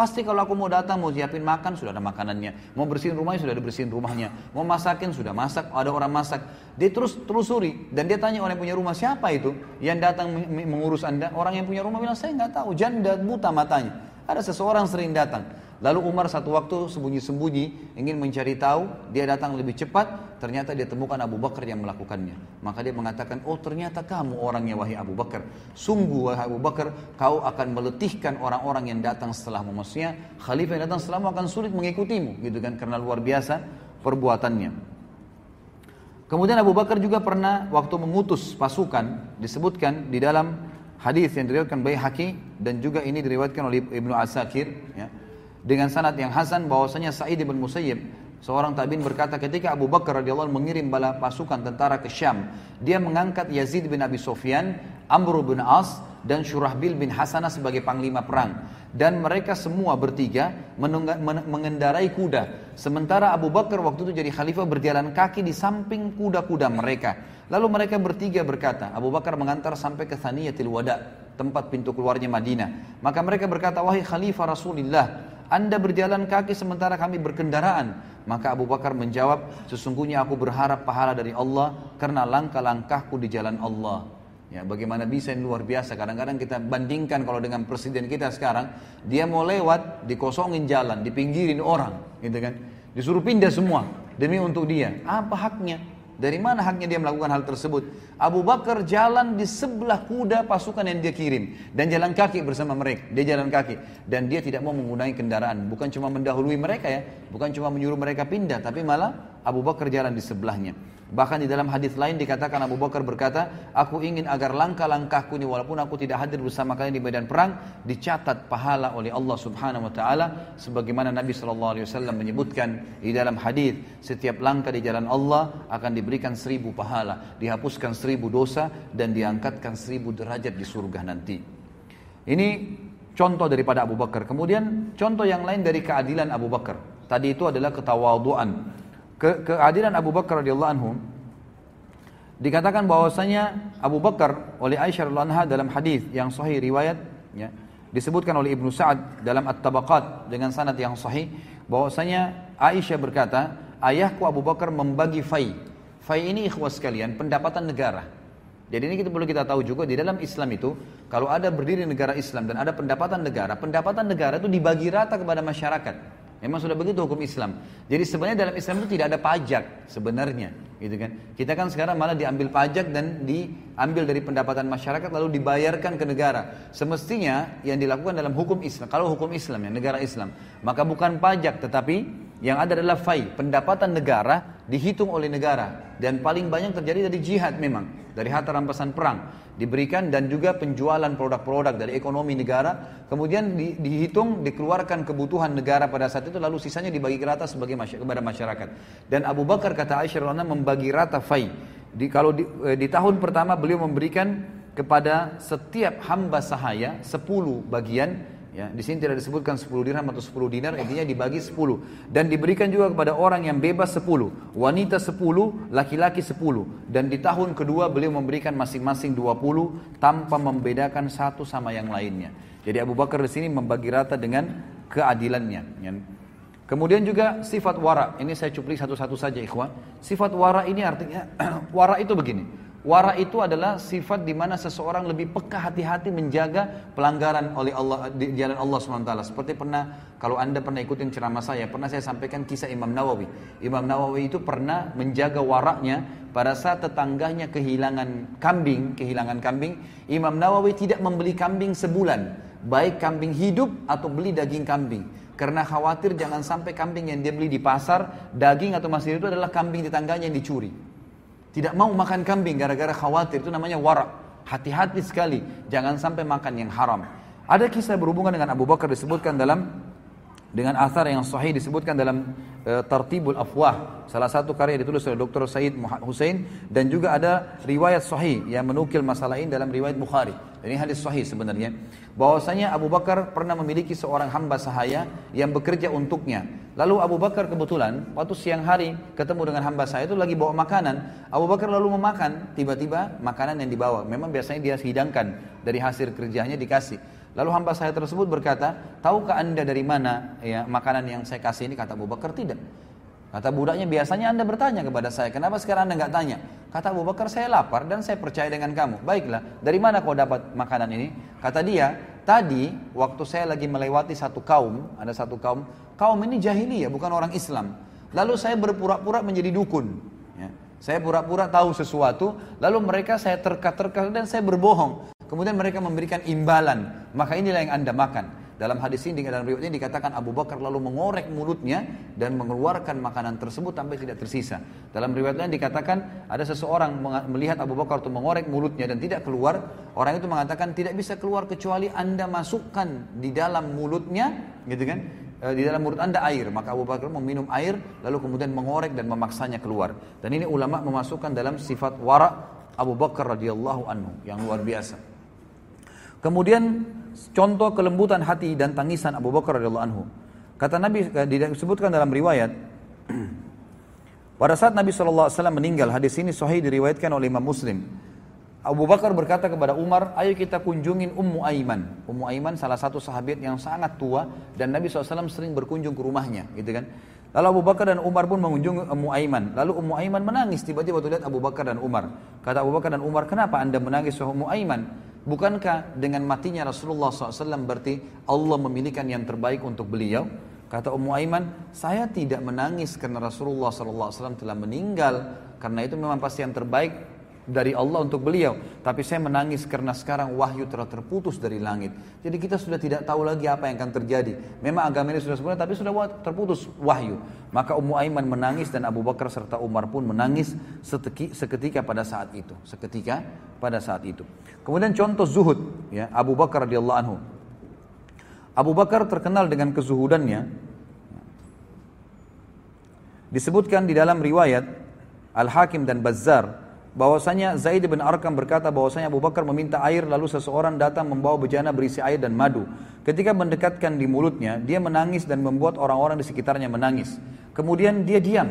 Pasti kalau aku mau datang, mau siapin makan, sudah ada makanannya. Mau bersihin rumahnya, sudah ada bersihin rumahnya. Mau masakin, sudah masak, ada orang masak. Dia terus telusuri. Dan dia tanya orang yang punya rumah, siapa itu? Yang datang mengurus anda? Orang yang punya rumah bilang, saya nggak tahu, janda, buta matanya. Ada seseorang sering datang. Lalu Umar satu waktu sembunyi-sembunyi ingin mencari tahu, dia datang lebih cepat, ternyata dia temukan Abu Bakar yang melakukannya. Maka dia mengatakan, oh ternyata kamu orangnya wahai Abu Bakar. Sungguh wahai Abu Bakar, kau akan meletihkan orang-orang yang datang setelah maksudnya khalifah yang datang setelahmu akan sulit mengikutimu gitu kan karena luar biasa perbuatannya. Kemudian Abu Bakar juga pernah waktu mengutus pasukan disebutkan di dalam hadis yang diriwayatkan Baihaqi dan juga ini diriwayatkan oleh Ibnu Asakir ya dengan sanad yang hasan bahwasanya Sa'id bin Musayyib seorang tabi'in berkata ketika Abu Bakar radhiyallahu anhu mengirim bala pasukan tentara ke Syam dia mengangkat Yazid bin Abi Sufyan Amr bin As dan Syurahbil bin Hasana sebagai panglima perang dan mereka semua bertiga mengendarai kuda sementara Abu Bakar waktu itu jadi khalifah berjalan kaki di samping kuda-kuda mereka lalu mereka bertiga berkata Abu Bakar mengantar sampai ke Thaniyatil Wada tempat pintu keluarnya Madinah maka mereka berkata wahai khalifah Rasulullah anda berjalan kaki sementara kami berkendaraan. Maka Abu Bakar menjawab, sesungguhnya aku berharap pahala dari Allah karena langkah-langkahku di jalan Allah. Ya, bagaimana bisa ini luar biasa. Kadang-kadang kita bandingkan kalau dengan presiden kita sekarang, dia mau lewat, dikosongin jalan, dipinggirin orang, gitu kan. Disuruh pindah semua demi untuk dia. Apa haknya? Dari mana haknya dia melakukan hal tersebut? Abu Bakar jalan di sebelah kuda pasukan yang dia kirim dan jalan kaki bersama mereka. Dia jalan kaki dan dia tidak mau menggunakan kendaraan. Bukan cuma mendahului mereka ya, bukan cuma menyuruh mereka pindah, tapi malah Abu Bakar jalan di sebelahnya. Bahkan di dalam hadis lain dikatakan Abu Bakar berkata, aku ingin agar langkah-langkahku ini walaupun aku tidak hadir bersama kalian di medan perang dicatat pahala oleh Allah Subhanahu wa taala sebagaimana Nabi Shallallahu alaihi wasallam menyebutkan di dalam hadis, setiap langkah di jalan Allah akan diberikan seribu pahala, dihapuskan seribu dosa dan diangkatkan seribu derajat di surga nanti. Ini contoh daripada Abu Bakar. Kemudian contoh yang lain dari keadilan Abu Bakar. Tadi itu adalah ketawaduan ke kehadiran Abu Bakar radhiyallahu anhu dikatakan bahwasanya Abu Bakar oleh Aisyah radhiyallahu dalam hadis yang sahih riwayat ya, disebutkan oleh Ibnu Sa'ad dalam At-Tabaqat dengan sanad yang sahih bahwasanya Aisyah berkata, "Ayahku Abu Bakar membagi fai." Fai ini ikhwas sekalian, pendapatan negara. Jadi ini kita perlu kita tahu juga di dalam Islam itu kalau ada berdiri negara Islam dan ada pendapatan negara, pendapatan negara itu dibagi rata kepada masyarakat. Memang sudah begitu hukum Islam. Jadi sebenarnya dalam Islam itu tidak ada pajak sebenarnya, gitu kan? Kita kan sekarang malah diambil pajak dan diambil dari pendapatan masyarakat lalu dibayarkan ke negara. Semestinya yang dilakukan dalam hukum Islam, kalau hukum Islam ya negara Islam, maka bukan pajak tetapi yang ada adalah fai, pendapatan negara dihitung oleh negara dan paling banyak terjadi dari jihad memang, dari harta rampasan perang diberikan dan juga penjualan produk-produk dari ekonomi negara, kemudian di, dihitung dikeluarkan kebutuhan negara pada saat itu lalu sisanya dibagi rata sebagai masyarakat, kepada masyarakat. Dan Abu Bakar kata Aisyah membagi rata fai. Di, kalau di, eh, di tahun pertama beliau memberikan kepada setiap hamba sahaya 10 bagian Ya, di sini tidak disebutkan 10 dirham atau 10 dinar, intinya dibagi 10 dan diberikan juga kepada orang yang bebas 10, wanita 10, laki-laki 10 dan di tahun kedua beliau memberikan masing-masing 20 tanpa membedakan satu sama yang lainnya. Jadi Abu Bakar di sini membagi rata dengan keadilannya. Ya. Kemudian juga sifat wara, ini saya cuplik satu-satu saja ikhwan. Sifat wara ini artinya (clears throat) wara itu begini. Wara itu adalah sifat di mana seseorang lebih peka hati-hati menjaga pelanggaran oleh Allah di jalan Allah SWT. Seperti pernah kalau Anda pernah ikutin ceramah saya, pernah saya sampaikan kisah Imam Nawawi. Imam Nawawi itu pernah menjaga waraknya pada saat tetangganya kehilangan kambing, kehilangan kambing, Imam Nawawi tidak membeli kambing sebulan, baik kambing hidup atau beli daging kambing. Karena khawatir jangan sampai kambing yang dia beli di pasar, daging atau masih itu adalah kambing tetangganya yang dicuri. Tidak mau makan kambing gara-gara khawatir itu namanya warak. Hati-hati sekali, jangan sampai makan yang haram. Ada kisah berhubungan dengan Abu Bakar disebutkan dalam dengan asar yang sahih disebutkan dalam e, Tartibul Afwah salah satu karya ditulis oleh Dr. Said Hussein dan juga ada riwayat sahih yang menukil masalah ini dalam riwayat Bukhari ini hadis sahih sebenarnya. Bahwasanya Abu Bakar pernah memiliki seorang hamba sahaya yang bekerja untuknya. Lalu Abu Bakar kebetulan waktu siang hari ketemu dengan hamba sahaya itu lagi bawa makanan. Abu Bakar lalu memakan, tiba-tiba makanan yang dibawa. Memang biasanya dia hidangkan dari hasil kerjanya dikasih. Lalu hamba saya tersebut berkata, tahukah anda dari mana ya makanan yang saya kasih ini? Kata Abu Bakar, tidak. Kata budaknya, biasanya anda bertanya kepada saya, kenapa sekarang anda nggak tanya? Kata Abu Bakar, saya lapar dan saya percaya dengan kamu. Baiklah, dari mana kau dapat makanan ini? Kata dia, tadi waktu saya lagi melewati satu kaum, ada satu kaum, kaum ini jahiliyah, bukan orang Islam. Lalu saya berpura-pura menjadi dukun. Ya. Saya pura-pura tahu sesuatu, lalu mereka saya terka-terka dan saya berbohong. Kemudian mereka memberikan imbalan, maka inilah yang anda makan. Dalam hadis ini dalam riwayat ini dikatakan Abu Bakar lalu mengorek mulutnya dan mengeluarkan makanan tersebut sampai tidak tersisa. Dalam riwayat lain dikatakan ada seseorang melihat Abu Bakar itu mengorek mulutnya dan tidak keluar. Orang itu mengatakan tidak bisa keluar kecuali Anda masukkan di dalam mulutnya, gitu kan? E, di dalam mulut anda air maka Abu Bakar meminum air lalu kemudian mengorek dan memaksanya keluar dan ini ulama memasukkan dalam sifat warak Abu Bakar radhiyallahu anhu yang luar biasa Kemudian contoh kelembutan hati dan tangisan Abu Bakar radhiyallahu anhu. Kata Nabi eh, disebutkan dalam riwayat (clears throat) pada saat Nabi SAW meninggal, hadis ini sahih diriwayatkan oleh Imam Muslim. Abu Bakar berkata kepada Umar, ayo kita kunjungin Ummu Aiman. Ummu Aiman salah satu sahabat yang sangat tua dan Nabi SAW sering berkunjung ke rumahnya. gitu kan. Lalu Abu Bakar dan Umar pun mengunjungi Ummu Aiman. Lalu Ummu Aiman menangis tiba-tiba waktu lihat Abu Bakar dan Umar. Kata Abu Bakar dan Umar, kenapa anda menangis Ummu Aiman? Bukankah dengan matinya Rasulullah SAW berarti Allah memilihkan yang terbaik untuk beliau? Kata Ummu Aiman, saya tidak menangis karena Rasulullah SAW telah meninggal. Karena itu memang pasti yang terbaik dari Allah untuk beliau. Tapi saya menangis karena sekarang wahyu telah terputus dari langit. Jadi kita sudah tidak tahu lagi apa yang akan terjadi. Memang agama ini sudah sempurna tapi sudah terputus wahyu. Maka Ummu Aiman menangis dan Abu Bakar serta Umar pun menangis seketika pada saat itu. Seketika pada saat itu. Kemudian contoh zuhud ya Abu Bakar radhiyallahu anhu. Abu Bakar terkenal dengan kezuhudannya. Disebutkan di dalam riwayat Al-Hakim dan Bazzar bahwasanya Zaid bin Arkam berkata bahwasanya Abu Bakar meminta air lalu seseorang datang membawa bejana berisi air dan madu. Ketika mendekatkan di mulutnya, dia menangis dan membuat orang-orang di sekitarnya menangis. Kemudian dia diam.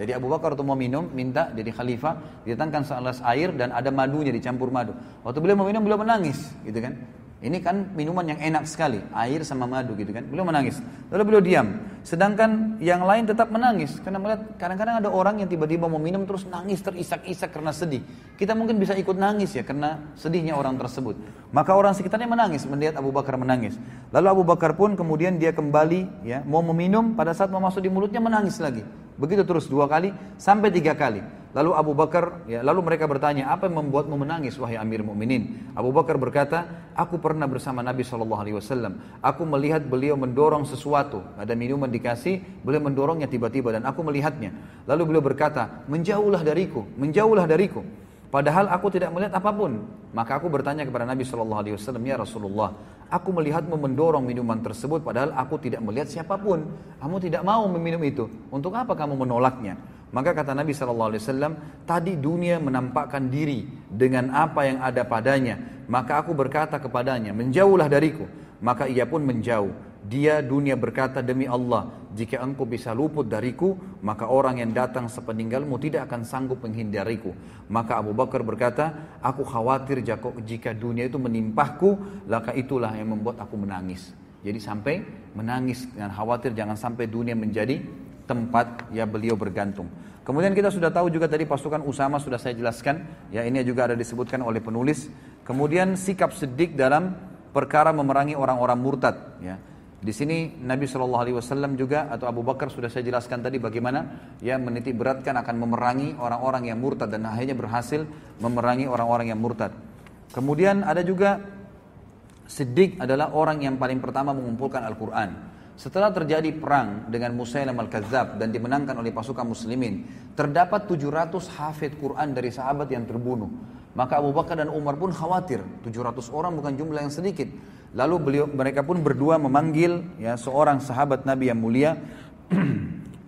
Jadi Abu Bakar waktu mau minum, minta jadi khalifah, didatangkan sealas air dan ada madunya dicampur madu. Waktu beliau mau minum, beliau menangis, gitu kan. Ini kan minuman yang enak sekali, air sama madu gitu kan. Beliau menangis. Lalu beliau diam. Sedangkan yang lain tetap menangis karena melihat kadang-kadang ada orang yang tiba-tiba mau minum terus nangis terisak-isak karena sedih. Kita mungkin bisa ikut nangis ya karena sedihnya orang tersebut. Maka orang sekitarnya menangis melihat Abu Bakar menangis. Lalu Abu Bakar pun kemudian dia kembali ya mau meminum pada saat mau masuk di mulutnya menangis lagi. Begitu terus dua kali sampai tiga kali. Lalu Abu Bakar, ya, lalu mereka bertanya, apa yang membuatmu menangis wahai Amir Mukminin? Abu Bakar berkata, aku pernah bersama Nabi Shallallahu Alaihi Wasallam. Aku melihat beliau mendorong sesuatu, ada minuman dikasih, beliau mendorongnya tiba-tiba dan aku melihatnya. Lalu beliau berkata, menjauhlah dariku, menjauhlah dariku. Padahal aku tidak melihat apapun. Maka aku bertanya kepada Nabi Shallallahu Alaihi Wasallam, ya Rasulullah, aku melihat mendorong minuman tersebut, padahal aku tidak melihat siapapun. Kamu tidak mau meminum itu. Untuk apa kamu menolaknya? Maka kata Nabi Shallallahu Alaihi Wasallam, tadi dunia menampakkan diri dengan apa yang ada padanya. Maka aku berkata kepadanya, menjauhlah dariku. Maka ia pun menjauh. Dia dunia berkata demi Allah, jika engkau bisa luput dariku, maka orang yang datang sepeninggalmu tidak akan sanggup menghindariku. Maka Abu Bakar berkata, aku khawatir jika dunia itu menimpahku, laka itulah yang membuat aku menangis. Jadi sampai menangis dengan khawatir jangan sampai dunia menjadi tempat ya beliau bergantung. Kemudian kita sudah tahu juga tadi pasukan Usama sudah saya jelaskan, ya ini juga ada disebutkan oleh penulis. Kemudian sikap sedik dalam perkara memerangi orang-orang murtad, ya. Di sini Nabi Shallallahu Alaihi Wasallam juga atau Abu Bakar sudah saya jelaskan tadi bagaimana ya menitik beratkan akan memerangi orang-orang yang murtad dan akhirnya berhasil memerangi orang-orang yang murtad. Kemudian ada juga Siddiq adalah orang yang paling pertama mengumpulkan Al-Quran. Setelah terjadi perang dengan Musaylam al kazab dan dimenangkan oleh pasukan muslimin, terdapat 700 hafid Quran dari sahabat yang terbunuh. Maka Abu Bakar dan Umar pun khawatir, 700 orang bukan jumlah yang sedikit. Lalu beliau mereka pun berdua memanggil ya seorang sahabat Nabi yang mulia (clears throat)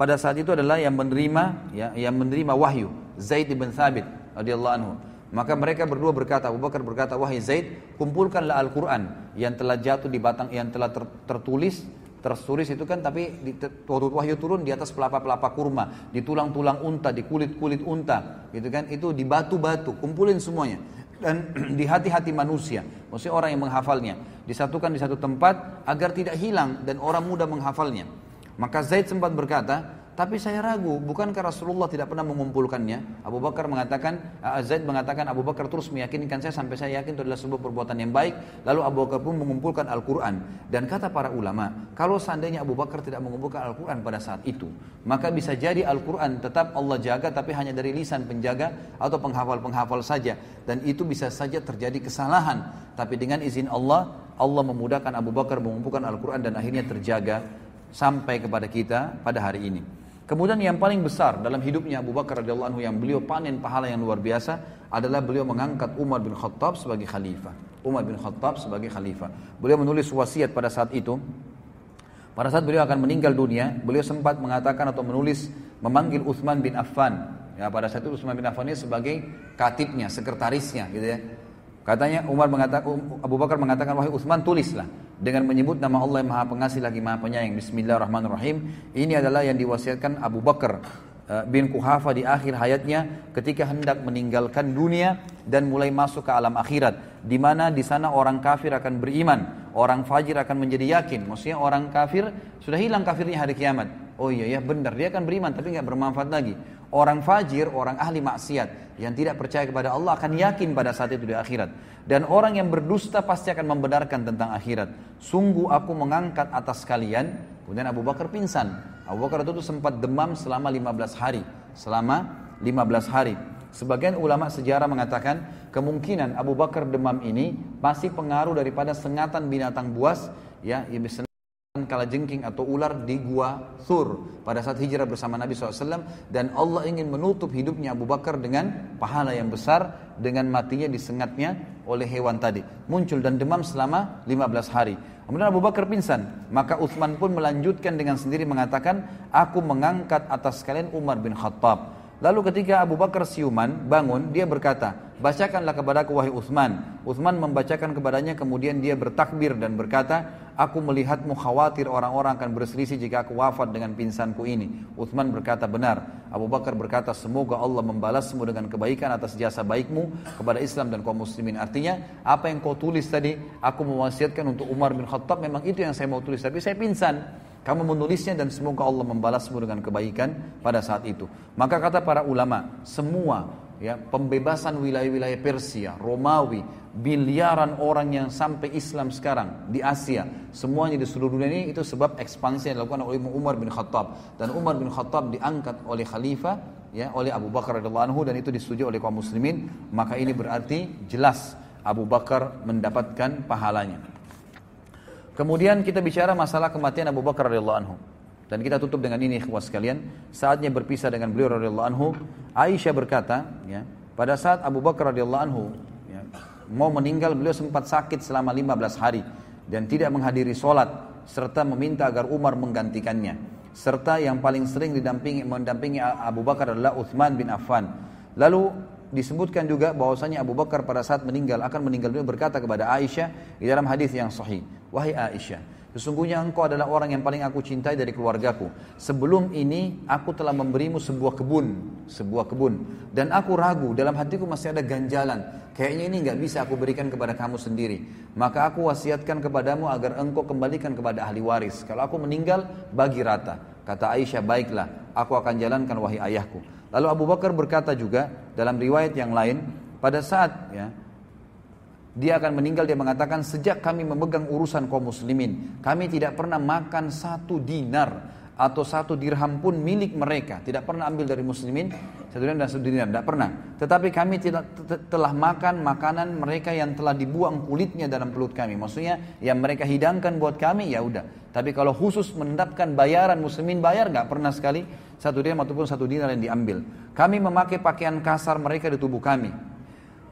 pada saat itu adalah yang menerima ya yang menerima wahyu Zaid bin Thabit radhiyallahu anhu. Maka mereka berdua berkata, Abu Bakar berkata, "Wahai Zaid, kumpulkanlah Al-Qur'an yang telah jatuh di batang yang telah ter, tertulis tersuris itu kan tapi di, waktu wahyu turun di atas pelapa-pelapa kurma, di tulang-tulang unta, di kulit-kulit unta, gitu kan? Itu di batu-batu, kumpulin semuanya dan (clears throat) di hati-hati manusia. Maksudnya orang yang menghafalnya. Disatukan di satu tempat agar tidak hilang dan orang mudah menghafalnya. Maka Zaid sempat berkata, tapi saya ragu, bukankah Rasulullah tidak pernah mengumpulkannya? Abu Bakar mengatakan, Zaid mengatakan Abu Bakar terus meyakinkan saya sampai saya yakin itu adalah sebuah perbuatan yang baik. Lalu Abu Bakar pun mengumpulkan Al-Quran. Dan kata para ulama, kalau seandainya Abu Bakar tidak mengumpulkan Al-Quran pada saat itu, maka bisa jadi Al-Quran tetap Allah jaga tapi hanya dari lisan penjaga atau penghafal-penghafal saja. Dan itu bisa saja terjadi kesalahan. Tapi dengan izin Allah, Allah memudahkan Abu Bakar mengumpulkan Al-Quran dan akhirnya terjaga sampai kepada kita pada hari ini. Kemudian yang paling besar dalam hidupnya Abu Bakar radhiyallahu anhu yang beliau panen pahala yang luar biasa adalah beliau mengangkat Umar bin Khattab sebagai khalifah. Umar bin Khattab sebagai khalifah. Beliau menulis wasiat pada saat itu. Pada saat beliau akan meninggal dunia, beliau sempat mengatakan atau menulis memanggil Uthman bin Affan. Ya, pada saat itu Uthman bin Affan ini sebagai katibnya, sekretarisnya gitu ya. Katanya Umar mengatakan Abu Bakar mengatakan wahai Utsman tulislah dengan menyebut nama Allah yang Maha Pengasih lagi Maha Penyayang Bismillahirrahmanirrahim. Ini adalah yang diwasiatkan Abu Bakar eh, bin Kuhafa di akhir hayatnya ketika hendak meninggalkan dunia dan mulai masuk ke alam akhirat di mana di sana orang kafir akan beriman, orang fajir akan menjadi yakin. Maksudnya orang kafir sudah hilang kafirnya hari kiamat, oh iya ya benar dia kan beriman tapi nggak bermanfaat lagi orang fajir orang ahli maksiat yang tidak percaya kepada Allah akan yakin pada saat itu di akhirat dan orang yang berdusta pasti akan membenarkan tentang akhirat sungguh aku mengangkat atas kalian kemudian Abu Bakar pingsan Abu Bakar itu sempat demam selama 15 hari selama 15 hari Sebagian ulama sejarah mengatakan kemungkinan Abu Bakar demam ini masih pengaruh daripada sengatan binatang buas ya Kan kala jengking atau ular di gua sur pada saat hijrah bersama Nabi SAW dan Allah ingin menutup hidupnya Abu Bakar dengan pahala yang besar dengan matinya disengatnya oleh hewan tadi muncul dan demam selama 15 hari kemudian Abu Bakar pingsan maka Uthman pun melanjutkan dengan sendiri mengatakan aku mengangkat atas kalian Umar bin Khattab lalu ketika Abu Bakar siuman bangun dia berkata bacakanlah kepadaku wahai Utsman. Utsman membacakan kepadanya kemudian dia bertakbir dan berkata, aku melihatmu khawatir orang-orang akan berselisih jika aku wafat dengan pinsanku ini. Utsman berkata benar. Abu Bakar berkata semoga Allah membalasmu dengan kebaikan atas jasa baikmu kepada Islam dan kaum muslimin. Artinya apa yang kau tulis tadi, aku mewasiatkan untuk Umar bin Khattab memang itu yang saya mau tulis tapi saya pingsan. Kamu menulisnya dan semoga Allah membalasmu dengan kebaikan pada saat itu. Maka kata para ulama, semua ya pembebasan wilayah-wilayah Persia, Romawi, biliaran orang yang sampai Islam sekarang di Asia, semuanya di seluruh dunia ini itu sebab ekspansi yang dilakukan oleh Umar bin Khattab dan Umar bin Khattab diangkat oleh khalifah ya oleh Abu Bakar radhiyallahu anhu dan itu disetujui oleh kaum muslimin, maka ini berarti jelas Abu Bakar mendapatkan pahalanya. Kemudian kita bicara masalah kematian Abu Bakar radhiyallahu anhu. Dan kita tutup dengan ini ikhwas sekalian. Saatnya berpisah dengan beliau radhiyallahu anhu. Aisyah berkata, ya, pada saat Abu Bakar radhiyallahu anhu ya, mau meninggal beliau sempat sakit selama 15 hari dan tidak menghadiri sholat serta meminta agar Umar menggantikannya. Serta yang paling sering didampingi mendampingi Abu Bakar adalah Uthman bin Affan. Lalu disebutkan juga bahwasanya Abu Bakar pada saat meninggal akan meninggal beliau berkata kepada Aisyah di dalam hadis yang sahih, "Wahai Aisyah, Sesungguhnya engkau adalah orang yang paling aku cintai dari keluargaku. Sebelum ini aku telah memberimu sebuah kebun, sebuah kebun. Dan aku ragu dalam hatiku masih ada ganjalan. Kayaknya ini nggak bisa aku berikan kepada kamu sendiri. Maka aku wasiatkan kepadamu agar engkau kembalikan kepada ahli waris. Kalau aku meninggal bagi rata. Kata Aisyah, baiklah, aku akan jalankan wahai ayahku. Lalu Abu Bakar berkata juga dalam riwayat yang lain, pada saat ya dia akan meninggal, dia mengatakan, sejak kami memegang urusan kaum muslimin, kami tidak pernah makan satu dinar atau satu dirham pun milik mereka. Tidak pernah ambil dari muslimin, satu dinar dan satu dinar, tidak pernah. Tetapi kami tidak, telah makan makanan mereka yang telah dibuang kulitnya dalam pelut kami. Maksudnya yang mereka hidangkan buat kami, ya udah. Tapi kalau khusus menetapkan bayaran muslimin bayar, nggak pernah sekali satu dinar ataupun satu dinar yang diambil. Kami memakai pakaian kasar mereka di tubuh kami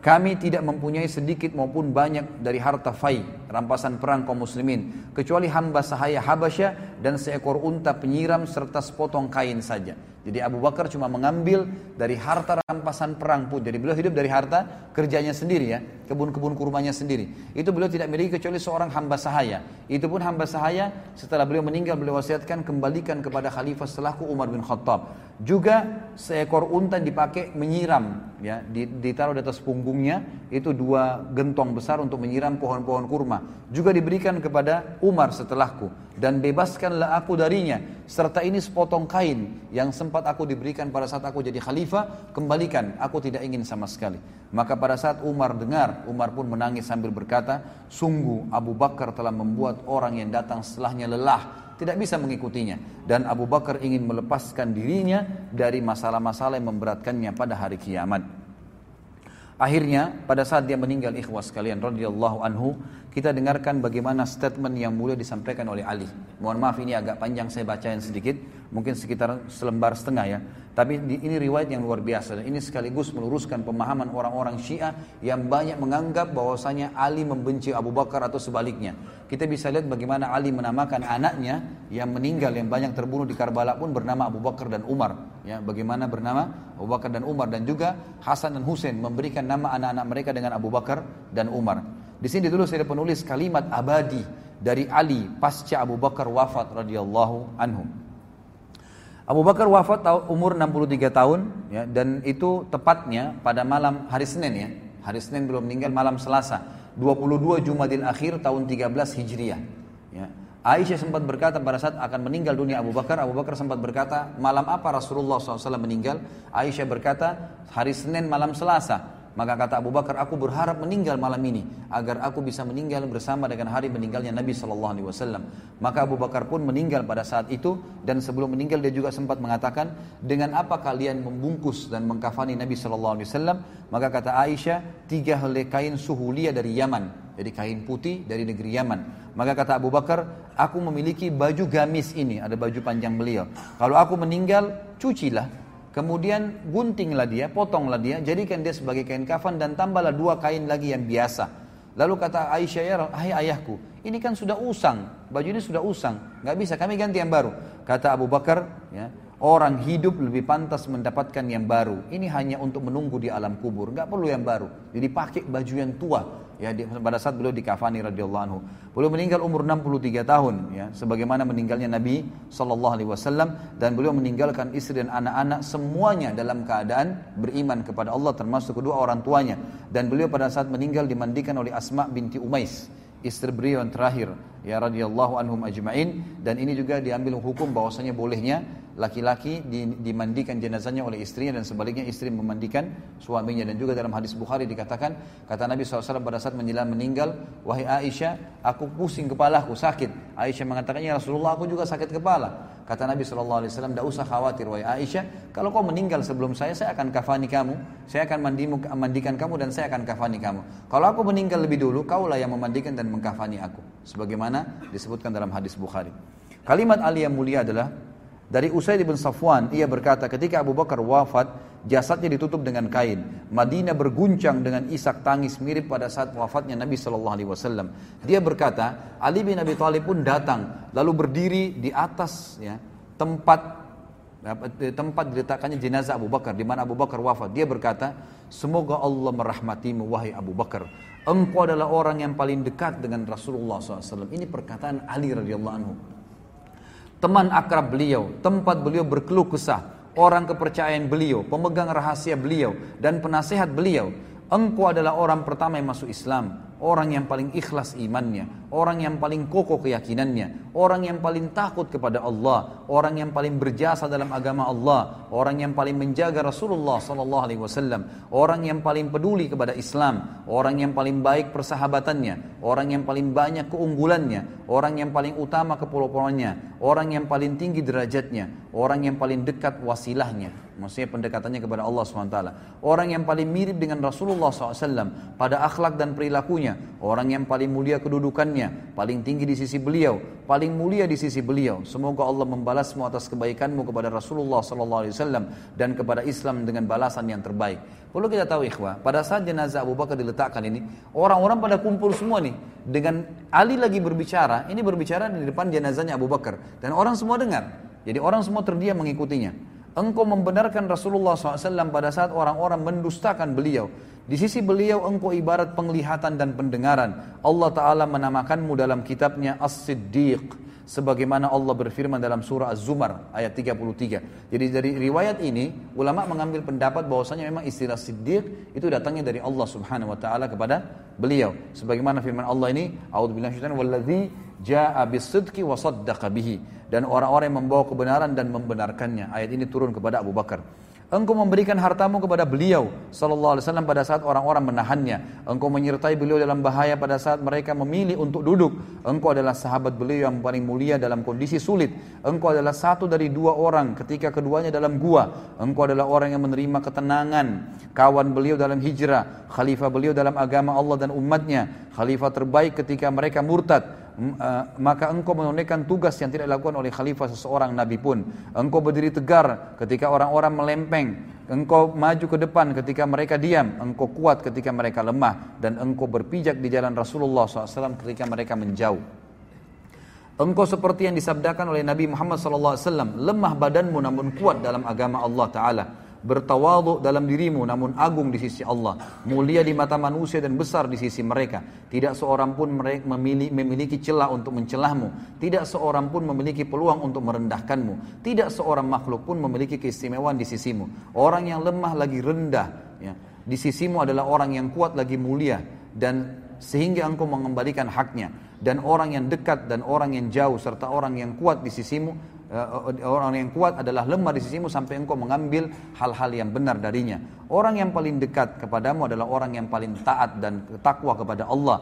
kami tidak mempunyai sedikit maupun banyak dari harta fai rampasan perang kaum muslimin kecuali hamba sahaya Habasya dan seekor unta penyiram serta sepotong kain saja. Jadi Abu Bakar cuma mengambil dari harta rampasan perang pun. Jadi beliau hidup dari harta kerjanya sendiri ya, kebun-kebun kurmanya sendiri. Itu beliau tidak miliki kecuali seorang hamba sahaya. Itu pun hamba sahaya setelah beliau meninggal beliau wasiatkan kembalikan kepada khalifah selaku Umar bin Khattab. Juga seekor unta dipakai menyiram ya, ditaruh di atas punggungnya itu dua gentong besar untuk menyiram pohon-pohon kurma juga diberikan kepada Umar setelahku dan bebaskanlah aku darinya serta ini sepotong kain yang sempat aku diberikan pada saat aku jadi khalifah kembalikan aku tidak ingin sama sekali maka pada saat Umar dengar Umar pun menangis sambil berkata sungguh Abu Bakar telah membuat orang yang datang setelahnya lelah tidak bisa mengikutinya dan Abu Bakar ingin melepaskan dirinya dari masalah-masalah yang memberatkannya pada hari kiamat Akhirnya pada saat dia meninggal ikhwas kalian radhiyallahu anhu kita dengarkan bagaimana statement yang mulia disampaikan oleh Ali. Mohon maaf ini agak panjang saya bacain sedikit, mungkin sekitar selembar setengah ya. Tapi ini riwayat yang luar biasa dan ini sekaligus meluruskan pemahaman orang-orang Syiah yang banyak menganggap bahwasanya Ali membenci Abu Bakar atau sebaliknya. Kita bisa lihat bagaimana Ali menamakan anaknya yang meninggal yang banyak terbunuh di Karbala pun bernama Abu Bakar dan Umar. Ya, bagaimana bernama Abu Bakar dan Umar dan juga Hasan dan Husain memberikan nama anak-anak mereka dengan Abu Bakar dan Umar. Di sini dulu saya penulis kalimat abadi dari Ali pasca Abu Bakar wafat radhiyallahu anhu. Abu Bakar wafat umur 63 tahun ya, dan itu tepatnya pada malam hari Senin ya. Hari Senin belum meninggal malam Selasa 22 Jumadil Akhir tahun 13 Hijriah. Ya. Aisyah sempat berkata pada saat akan meninggal dunia Abu Bakar, Abu Bakar sempat berkata, malam apa Rasulullah SAW meninggal? Aisyah berkata, hari Senin malam Selasa. Maka kata Abu Bakar, aku berharap meninggal malam ini agar aku bisa meninggal bersama dengan hari meninggalnya Nabi Shallallahu Alaihi Wasallam. Maka Abu Bakar pun meninggal pada saat itu dan sebelum meninggal dia juga sempat mengatakan, dengan apa kalian membungkus dan mengkafani Nabi Shallallahu Alaihi Wasallam? Maka kata Aisyah, tiga helai kain suhulia dari Yaman, jadi kain putih dari negeri Yaman. Maka kata Abu Bakar, aku memiliki baju gamis ini, ada baju panjang beliau. Kalau aku meninggal, cucilah Kemudian guntinglah dia, potonglah dia, jadikan dia sebagai kain kafan dan tambahlah dua kain lagi yang biasa. Lalu kata Aisyah, ya hai ayahku, ini kan sudah usang, baju ini sudah usang, nggak bisa, kami ganti yang baru. Kata Abu Bakar, ya, orang hidup lebih pantas mendapatkan yang baru. Ini hanya untuk menunggu di alam kubur, nggak perlu yang baru. Jadi pakai baju yang tua, ya di, pada saat beliau dikafani radhiyallahu anhu. Beliau meninggal umur 63 tahun ya sebagaimana meninggalnya Nabi sallallahu alaihi wasallam dan beliau meninggalkan istri dan anak-anak semuanya dalam keadaan beriman kepada Allah termasuk kedua orang tuanya dan beliau pada saat meninggal dimandikan oleh Asma binti Umais istri beliau yang terakhir ya radhiyallahu anhum ajmain dan ini juga diambil hukum bahwasanya bolehnya laki-laki dimandikan jenazahnya oleh istrinya dan sebaliknya istri memandikan suaminya dan juga dalam hadis Bukhari dikatakan kata Nabi SAW pada saat menjelang meninggal wahai Aisyah aku pusing kepalaku sakit Aisyah mengatakan ya Rasulullah aku juga sakit kepala kata Nabi SAW tidak usah khawatir wahai Aisyah kalau kau meninggal sebelum saya saya akan kafani kamu saya akan mandimu, mandikan kamu dan saya akan kafani kamu kalau aku meninggal lebih dulu kaulah yang memandikan dan mengkafani aku sebagaimana disebutkan dalam hadis Bukhari kalimat Ali yang mulia adalah dari Usaid bin Safwan, ia berkata ketika Abu Bakar wafat, jasadnya ditutup dengan kain. Madinah berguncang dengan isak tangis mirip pada saat wafatnya Nabi Shallallahu Alaihi Wasallam. Dia berkata, Ali bin Abi Thalib pun datang, lalu berdiri di atas ya, tempat ya, tempat diletakkannya jenazah Abu Bakar di mana Abu Bakar wafat dia berkata semoga Allah merahmatimu wahai Abu Bakar engkau adalah orang yang paling dekat dengan Rasulullah SAW ini perkataan Ali radhiyallahu anhu teman akrab beliau, tempat beliau berkeluh kesah, orang kepercayaan beliau, pemegang rahasia beliau, dan penasehat beliau. Engkau adalah orang pertama yang masuk Islam orang yang paling ikhlas imannya, orang yang paling kokoh keyakinannya, orang yang paling takut kepada Allah, orang yang paling berjasa dalam agama Allah, orang yang paling menjaga Rasulullah SAW, orang yang paling peduli kepada Islam, orang yang paling baik persahabatannya, orang yang paling banyak keunggulannya, orang yang paling utama kepulauannya, orang yang paling tinggi derajatnya, orang yang paling dekat wasilahnya. Maksudnya pendekatannya kepada Allah SWT. Orang yang paling mirip dengan Rasulullah SAW pada akhlak dan perilakunya, orang yang paling mulia kedudukannya, paling tinggi di sisi beliau, paling mulia di sisi beliau. Semoga Allah membalasmu atas kebaikanmu kepada Rasulullah sallallahu alaihi wasallam dan kepada Islam dengan balasan yang terbaik. Kalau kita tahu ikhwah, pada saat jenazah Abu Bakar diletakkan ini, orang-orang pada kumpul semua nih dengan Ali lagi berbicara, ini berbicara di depan jenazahnya Abu Bakar dan orang semua dengar. Jadi orang semua terdiam mengikutinya engkau membenarkan Rasulullah SAW pada saat orang-orang mendustakan beliau. Di sisi beliau engkau ibarat penglihatan dan pendengaran. Allah Ta'ala menamakanmu dalam kitabnya As-Siddiq sebagaimana Allah berfirman dalam surah Az-Zumar ayat 33. Jadi dari riwayat ini ulama mengambil pendapat bahwasanya memang istilah siddiq itu datangnya dari Allah Subhanahu wa taala kepada beliau. Sebagaimana firman Allah ini, "A'udzubillahi minasyaitonir wallazi jaa'a wa bihi." Dan orang-orang yang membawa kebenaran dan membenarkannya. Ayat ini turun kepada Abu Bakar. Engkau memberikan hartamu kepada beliau sallallahu alaihi wasallam pada saat orang-orang menahannya. Engkau menyertai beliau dalam bahaya pada saat mereka memilih untuk duduk. Engkau adalah sahabat beliau yang paling mulia dalam kondisi sulit. Engkau adalah satu dari dua orang ketika keduanya dalam gua. Engkau adalah orang yang menerima ketenangan. Kawan beliau dalam hijrah, khalifah beliau dalam agama Allah dan umatnya, khalifah terbaik ketika mereka murtad, Eh, maka engkau menunaikan tugas yang tidak dilakukan oleh khalifah seseorang nabi pun. Engkau berdiri tegar ketika orang-orang melempeng, engkau maju ke depan ketika mereka diam, engkau kuat ketika mereka lemah dan engkau berpijak di jalan Rasulullah SAW ketika mereka menjauh. Engkau seperti yang disabdakan oleh Nabi Muhammad SAW, lemah badanmu namun kuat dalam agama Allah Ta'ala bertawadhu dalam dirimu namun agung di sisi Allah, mulia di mata manusia dan besar di sisi mereka. Tidak seorang pun mereka memiliki, memiliki celah untuk mencelahmu, tidak seorang pun memiliki peluang untuk merendahkanmu, tidak seorang makhluk pun memiliki keistimewaan di sisimu. Orang yang lemah lagi rendah, ya. di sisimu adalah orang yang kuat lagi mulia dan sehingga engkau mengembalikan haknya dan orang yang dekat dan orang yang jauh serta orang yang kuat di sisimu Eh, eh, orang yang kuat adalah lemah di sisimu sampai engkau mengambil hal-hal yang benar darinya. Orang yang paling dekat kepadamu adalah orang yang paling taat dan takwa kepada Allah.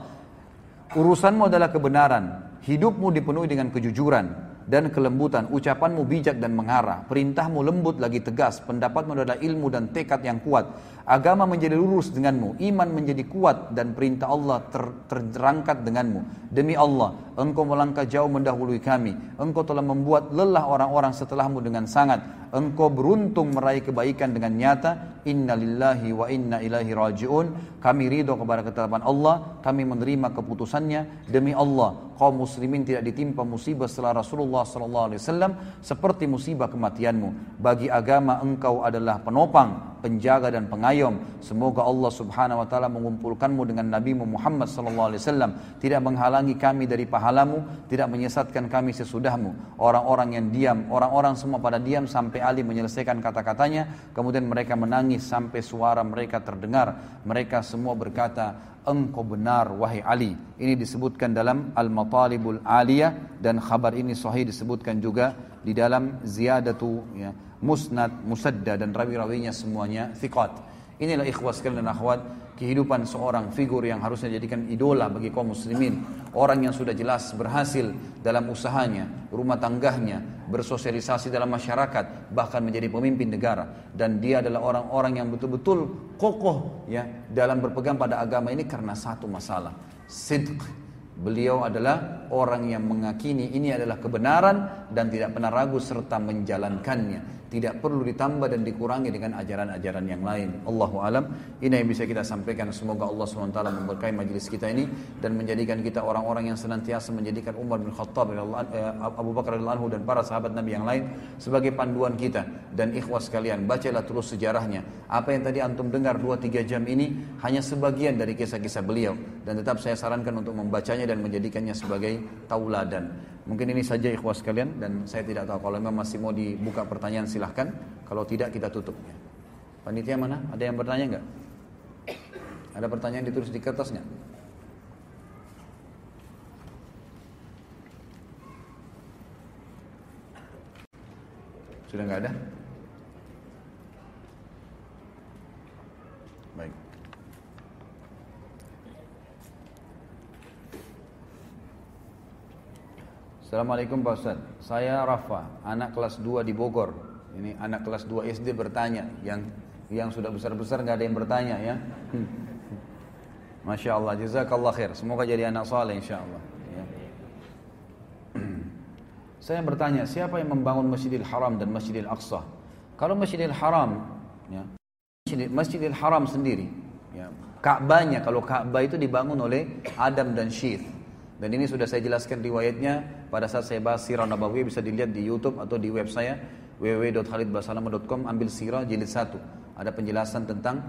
Urusanmu adalah kebenaran, hidupmu dipenuhi dengan kejujuran dan kelembutan, ucapanmu bijak dan mengarah, perintahmu lembut lagi tegas, pendapatmu adalah ilmu dan tekad yang kuat, agama menjadi lurus denganmu, iman menjadi kuat dan perintah Allah ter terangkat denganmu. Demi Allah, Engkau melangkah jauh mendahului kami. Engkau telah membuat lelah orang-orang setelahmu dengan sangat. Engkau beruntung meraih kebaikan dengan nyata. Inna lillahi wa inna ilahi raji'un. Kami ridho kepada ketetapan Allah. Kami menerima keputusannya. Demi Allah, kaum muslimin tidak ditimpa musibah setelah Rasulullah SAW seperti musibah kematianmu. Bagi agama engkau adalah penopang, penjaga dan pengayom. Semoga Allah Subhanahu wa taala mengumpulkanmu dengan Nabi Muhammad SAW tidak menghalangi kami dari pahala pahalamu, tidak menyesatkan kami sesudahmu. Orang-orang yang diam, orang-orang semua pada diam sampai Ali menyelesaikan kata-katanya, kemudian mereka menangis sampai suara mereka terdengar. Mereka semua berkata, engkau benar wahai Ali. Ini disebutkan dalam Al-Matalibul Aliyah dan khabar ini sahih disebutkan juga di dalam Ziyadatu ya, Musnad, Musadda dan rawi-rawinya semuanya thiqat. Inilah ikhwas sekalian dan akhwat, kehidupan seorang figur yang harusnya dijadikan idola bagi kaum muslimin. Orang yang sudah jelas berhasil dalam usahanya, rumah tanggahnya, bersosialisasi dalam masyarakat, bahkan menjadi pemimpin negara. Dan dia adalah orang-orang yang betul-betul kokoh ya dalam berpegang pada agama ini karena satu masalah. Sidq. Beliau adalah orang yang mengakini ini adalah kebenaran dan tidak pernah ragu serta menjalankannya tidak perlu ditambah dan dikurangi dengan ajaran-ajaran yang lain. Allahu alam, ini yang bisa kita sampaikan. Semoga Allah SWT memberkahi majelis kita ini dan menjadikan kita orang-orang yang senantiasa menjadikan Umar bin Khattab eh, Abu Bakar al-Anhu, dan para sahabat Nabi yang lain sebagai panduan kita dan ikhwas kalian bacalah terus sejarahnya. Apa yang tadi antum dengar 2 tiga jam ini hanya sebagian dari kisah-kisah beliau dan tetap saya sarankan untuk membacanya dan menjadikannya sebagai tauladan. Mungkin ini saja ikhwas sekalian dan saya tidak tahu kalau memang masih mau dibuka pertanyaan silahkan. Kalau tidak kita tutup. Ya. Panitia mana? Ada yang bertanya nggak? Ada pertanyaan ditulis di kertasnya? Sudah nggak ada? Assalamualaikum Pak Ustaz. Saya Rafa, anak kelas 2 di Bogor. Ini anak kelas 2 SD bertanya, yang yang sudah besar-besar nggak ada yang bertanya ya. (laughs) Masya Allah, jazakallah khair. Semoga jadi anak soleh insya Allah. Ya. (clears throat) Saya bertanya, siapa yang membangun Masjidil Haram dan Masjidil Aqsa? Kalau Masjidil Haram, ya, Masjidil, Masjidil Haram sendiri, ya, Ka'bahnya kalau Ka'bah itu dibangun oleh Adam dan Syith dan ini sudah saya jelaskan riwayatnya pada saat saya bahas sirah Nabawi bisa dilihat di YouTube atau di web saya www.khalidbasalama.com ambil sirah jilid 1. Ada penjelasan tentang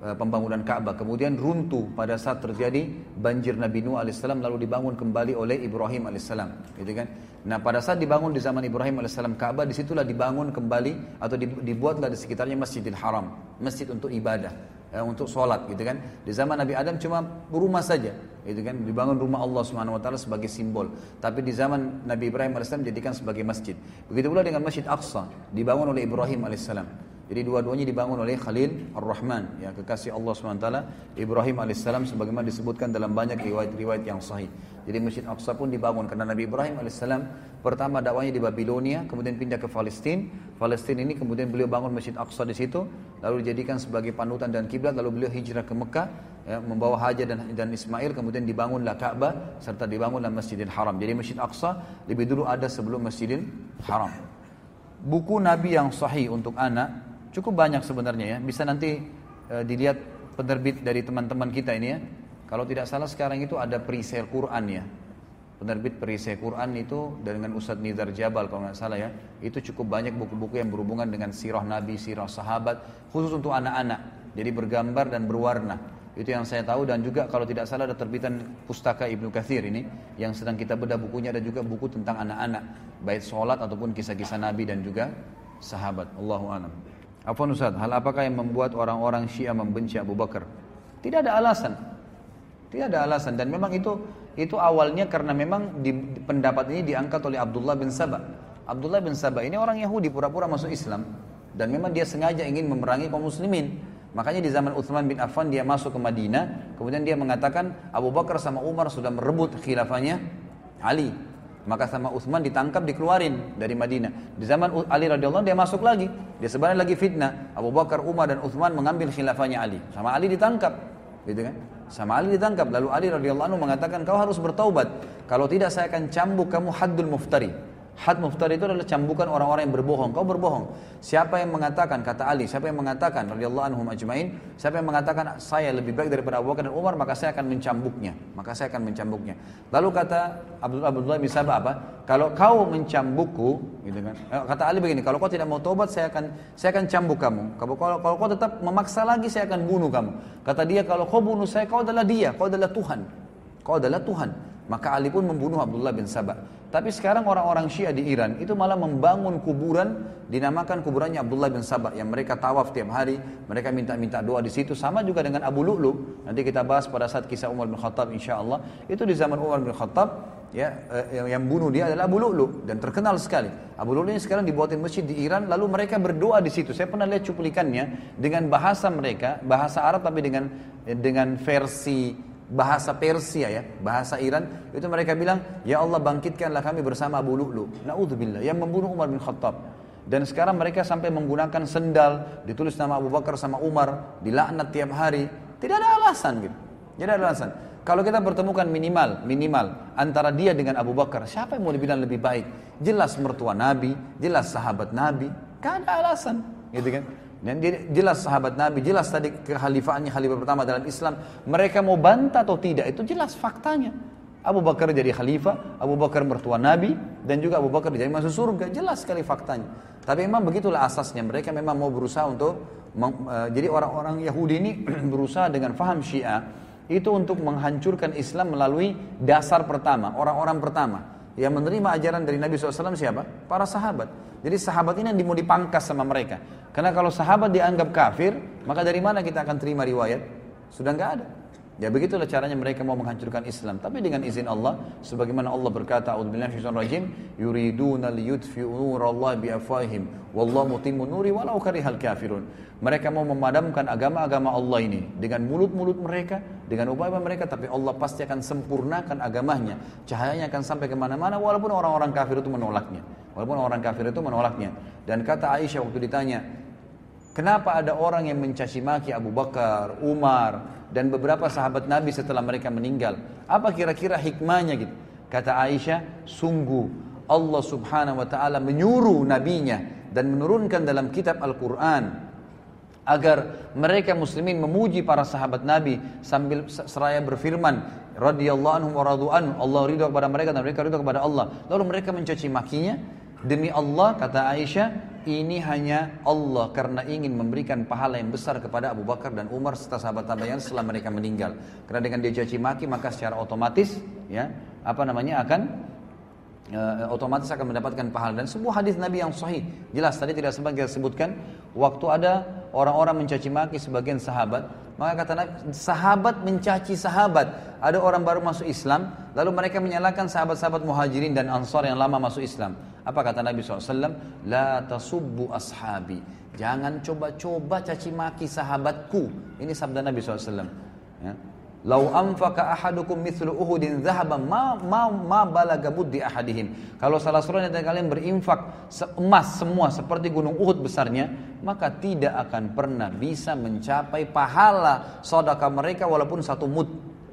eh, pembangunan Ka'bah. Kemudian runtuh pada saat terjadi banjir Nabi Nuh alaihissalam lalu dibangun kembali oleh Ibrahim alaihissalam, gitu kan? Nah, pada saat dibangun di zaman Ibrahim alaihissalam Ka'bah disitulah dibangun kembali atau dibuatlah di sekitarnya Masjidil Haram, masjid untuk ibadah Eh, untuk sholat gitu kan. Di zaman Nabi Adam cuma rumah saja gitu kan dibangun rumah Allah Subhanahu wa taala sebagai simbol. Tapi di zaman Nabi Ibrahim alaihissalam dijadikan sebagai masjid. Begitu pula dengan Masjid Aqsa dibangun oleh Ibrahim alaihissalam. Jadi dua-duanya dibangun oleh Khalil Ar-Rahman, ya kekasih Allah SWT, Ibrahim alaihissalam sebagaimana disebutkan dalam banyak riwayat-riwayat yang sahih. Jadi Masjid Aqsa pun dibangun karena Nabi Ibrahim alaihissalam pertama dakwanya di Babilonia, kemudian pindah ke Palestina. Palestina ini kemudian beliau bangun Masjid Aqsa di situ, lalu dijadikan sebagai panutan dan kiblat, lalu beliau hijrah ke Mekah, ya, membawa Hajar dan, dan Ismail, kemudian dibangunlah Ka'bah serta dibangunlah Masjidil Haram. Jadi Masjid Aqsa lebih dulu ada sebelum Masjidil Haram. Buku Nabi yang sahih untuk anak cukup banyak sebenarnya ya. Bisa nanti e, dilihat penerbit dari teman-teman kita ini ya kalau tidak salah sekarang itu ada perisai Quran ya. Penerbit perisai Quran itu dengan Ustadz Nizar Jabal kalau nggak salah ya. Itu cukup banyak buku-buku yang berhubungan dengan sirah Nabi, sirah sahabat. Khusus untuk anak-anak. Jadi bergambar dan berwarna. Itu yang saya tahu dan juga kalau tidak salah ada terbitan pustaka Ibnu Kathir ini. Yang sedang kita bedah bukunya ada juga buku tentang anak-anak. Baik sholat ataupun kisah-kisah Nabi dan juga sahabat. Allahu alam. Apa Ustaz, hal apakah yang membuat orang-orang Syiah membenci Abu Bakar? Tidak ada alasan. Tidak ada alasan dan memang itu itu awalnya karena memang di, pendapat ini diangkat oleh Abdullah bin Sabah. Abdullah bin Sabah ini orang Yahudi pura-pura masuk Islam dan memang dia sengaja ingin memerangi kaum muslimin. Makanya di zaman Uthman bin Affan dia masuk ke Madinah, kemudian dia mengatakan Abu Bakar sama Umar sudah merebut khilafahnya Ali. Maka sama Uthman ditangkap dikeluarin dari Madinah. Di zaman Ali radhiyallahu dia masuk lagi. Dia sebenarnya lagi fitnah. Abu Bakar, Umar dan Uthman mengambil khilafahnya Ali. Sama Ali ditangkap. Gitu kan? Sama Ali ditangkap. Lalu Ali radhiyallahu anhu mengatakan, kau harus bertaubat. Kalau tidak saya akan cambuk kamu haddul muftari. Had muftar itu adalah cambukan orang-orang yang berbohong. Kau berbohong. Siapa yang mengatakan, kata Ali, siapa yang mengatakan, radhiyallahu anhum ajmain, siapa yang mengatakan saya lebih baik daripada Abu Bakar dan Umar, maka saya akan mencambuknya. Maka saya akan mencambuknya. Lalu kata Abdullah Abdullah bin Sabah apa? Kalau kau mencambukku, gitu kan. Eh, kata Ali begini, kalau kau tidak mau tobat, saya akan saya akan cambuk kamu. Kalau kalau, kalau kau tetap memaksa lagi, saya akan bunuh kamu. Kata dia, kalau kau bunuh saya, kau adalah dia, kau adalah Tuhan. Kau adalah Tuhan. Maka Ali pun membunuh Abdullah bin Sabah. Tapi sekarang orang-orang Syiah di Iran itu malah membangun kuburan dinamakan kuburannya Abdullah bin Sabah yang mereka tawaf tiap hari, mereka minta-minta doa di situ sama juga dengan Abu Lu'lu. Nanti kita bahas pada saat kisah Umar bin Khattab insya Allah Itu di zaman Umar bin Khattab ya eh, yang bunuh dia adalah Abu Lu'lu dan terkenal sekali. Abu Lu'lu ini sekarang dibuatin masjid di Iran lalu mereka berdoa di situ. Saya pernah lihat cuplikannya dengan bahasa mereka, bahasa Arab tapi dengan dengan versi bahasa Persia ya, bahasa Iran, itu mereka bilang, "Ya Allah, bangkitkanlah kami bersama Abu Lu'lu." Nauzubillah, yang membunuh Umar bin Khattab. Dan sekarang mereka sampai menggunakan sendal, ditulis nama Abu Bakar sama Umar, dilaknat tiap hari. Tidak ada alasan gitu. Tidak ada alasan. Kalau kita bertemukan minimal, minimal antara dia dengan Abu Bakar, siapa yang mau dibilang lebih baik? Jelas mertua Nabi, jelas sahabat Nabi, Kan ada alasan, gitu kan? Dan jelas sahabat Nabi, jelas tadi kekhalifaannya khalifah pertama dalam Islam. Mereka mau bantah atau tidak, itu jelas faktanya. Abu Bakar jadi khalifah, Abu Bakar mertua Nabi, dan juga Abu Bakar jadi masuk surga. Jelas sekali faktanya. Tapi memang begitulah asasnya. Mereka memang mau berusaha untuk, e, jadi orang-orang Yahudi ini (clears throat) berusaha dengan faham syiah, itu untuk menghancurkan Islam melalui dasar pertama, orang-orang pertama. Yang menerima ajaran dari Nabi SAW siapa? Para sahabat. Jadi sahabat ini yang mau dipangkas sama mereka. Karena kalau sahabat dianggap kafir, maka dari mana kita akan terima riwayat? Sudah nggak ada. Ya begitulah caranya mereka mau menghancurkan Islam. Tapi dengan izin Allah, sebagaimana Allah berkata, "A'udzubillahi rajim, yuriduna Allah nurallahi wallahu nuri walau karihal kafirun." Mereka mau memadamkan agama-agama Allah ini dengan mulut-mulut mereka, dengan upaya mereka, tapi Allah pasti akan sempurnakan agamanya. Cahayanya akan sampai kemana-mana walaupun orang-orang kafir itu menolaknya. Walaupun orang kafir itu menolaknya. Dan kata Aisyah waktu ditanya, Kenapa ada orang yang mencaci maki Abu Bakar, Umar, dan beberapa sahabat Nabi setelah mereka meninggal. Apa kira-kira hikmahnya gitu? Kata Aisyah, sungguh Allah Subhanahu wa taala menyuruh nabinya dan menurunkan dalam kitab Al-Qur'an agar mereka muslimin memuji para sahabat Nabi sambil seraya berfirman radhiyallahu anhu wa radu anhu Allah ridho kepada mereka dan mereka ridho kepada Allah lalu mereka mencaci makinya Demi Allah kata Aisyah, ini hanya Allah karena ingin memberikan pahala yang besar kepada Abu Bakar dan Umar serta sahabat tabayan setelah mereka meninggal. Karena dengan dia caci maki maka secara otomatis ya apa namanya akan eh, otomatis akan mendapatkan pahala dan semua hadis Nabi yang sahih jelas tadi tidak sempat kita sebutkan waktu ada orang-orang mencaci maki sebagian sahabat maka kata Nabi, sahabat mencaci sahabat. Ada orang baru masuk Islam, lalu mereka menyalahkan sahabat-sahabat muhajirin dan ansor yang lama masuk Islam. Apa kata Nabi SAW? La tasubbu ashabi. Jangan coba-coba caci maki sahabatku. Ini sabda Nabi SAW. Ya. Lau anfaqa ahadukum mithlu uhudin zahaba ma, ma, ma balaga buddi ahadihim. Kalau salah seorang dari kalian berinfak emas semua seperti gunung Uhud besarnya, maka tidak akan pernah bisa mencapai pahala sedekah mereka walaupun satu mud.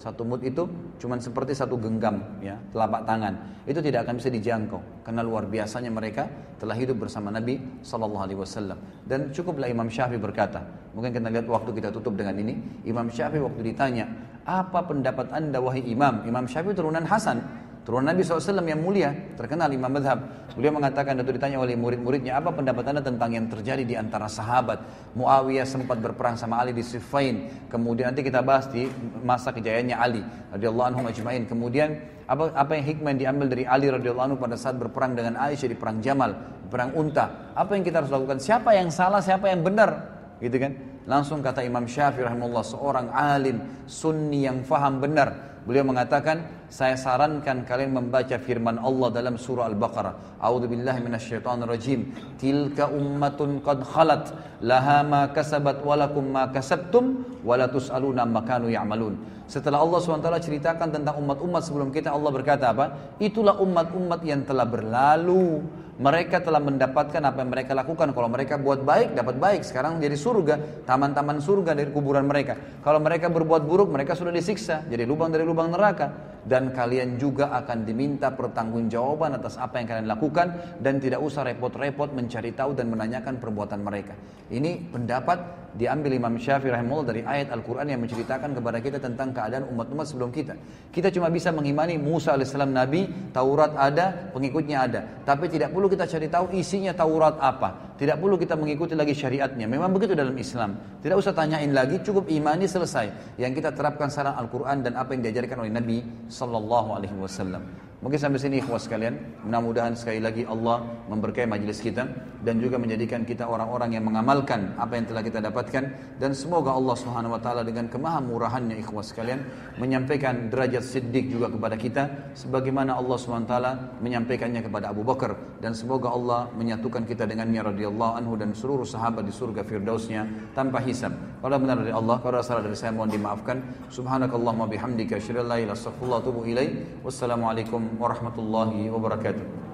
Satu mut itu cuma seperti satu genggam ya, telapak tangan. Itu tidak akan bisa dijangkau karena luar biasanya mereka telah hidup bersama Nabi sallallahu alaihi wasallam. Dan cukuplah Imam Syafi'i berkata, mungkin kita lihat waktu kita tutup dengan ini, Imam Syafi'i waktu ditanya, "Apa pendapat Anda wahai Imam?" Imam Syafi'i turunan Hasan Turunan Nabi SAW yang mulia, terkenal Imam Madhab. Beliau mengatakan, itu ditanya oleh murid-muridnya, apa pendapat anda tentang yang terjadi di antara sahabat? Muawiyah sempat berperang sama Ali di Sifain. Kemudian nanti kita bahas di masa kejayaannya Ali. radhiyallahu anhu Kemudian apa, apa yang hikmah yang diambil dari Ali radhiyallahu anhu pada saat berperang dengan Aisyah di perang Jamal, perang unta? Apa yang kita harus lakukan? Siapa yang salah, siapa yang benar? Gitu kan? Langsung kata Imam Syafi'i rahimahullah seorang alim sunni yang faham benar. Beliau mengatakan, saya sarankan kalian membaca firman Allah dalam surah Al-Baqarah. A'udhu billahi minasyaitan rajim. Tilka ummatun qad khalat laha ma kasabat walakum ma kasabtum Walatus'aluna makanu ya'malun. Setelah Allah SWT ceritakan tentang umat-umat sebelum kita, Allah berkata apa? Itulah umat-umat yang telah berlalu mereka telah mendapatkan apa yang mereka lakukan. Kalau mereka buat baik, dapat baik. Sekarang jadi surga, taman-taman surga dari kuburan mereka. Kalau mereka berbuat buruk, mereka sudah disiksa. Jadi lubang dari lubang neraka. Dan kalian juga akan diminta pertanggungjawaban atas apa yang kalian lakukan. Dan tidak usah repot-repot mencari tahu dan menanyakan perbuatan mereka. Ini pendapat diambil Imam Syafi'i rahimahullah dari ayat Al-Quran yang menceritakan kepada kita tentang keadaan umat-umat sebelum kita. Kita cuma bisa mengimani Musa alaihissalam Nabi, Taurat ada, pengikutnya ada. Tapi tidak perlu kita cari tahu isinya Taurat apa. Tidak perlu kita mengikuti lagi syariatnya. Memang begitu dalam Islam. Tidak usah tanyain lagi, cukup imani selesai. Yang kita terapkan saran Al-Quran dan apa yang diajarkan oleh Nabi Sallallahu Alaihi Wasallam. Mungkin sampai sini ikhwas kalian. Mudah-mudahan sekali lagi Allah memberkahi majelis kita dan juga menjadikan kita orang-orang yang mengamalkan apa yang telah kita dapatkan dan semoga Allah Subhanahu wa taala dengan kemahamurahannya ikhwas kalian menyampaikan derajat siddiq juga kepada kita sebagaimana Allah Subhanahu wa taala menyampaikannya kepada Abu Bakar dan semoga Allah menyatukan kita dengannya radhiyallahu anhu dan seluruh sahabat di surga firdausnya tanpa hisab. Kalau benar dari Allah, kalau salah dari saya mohon dimaafkan. Subhanakallahumma bihamdika asyhadu an la ilaha illa anta astaghfiruka wa atubu Wassalamualaikum ورحمة الله وبركاته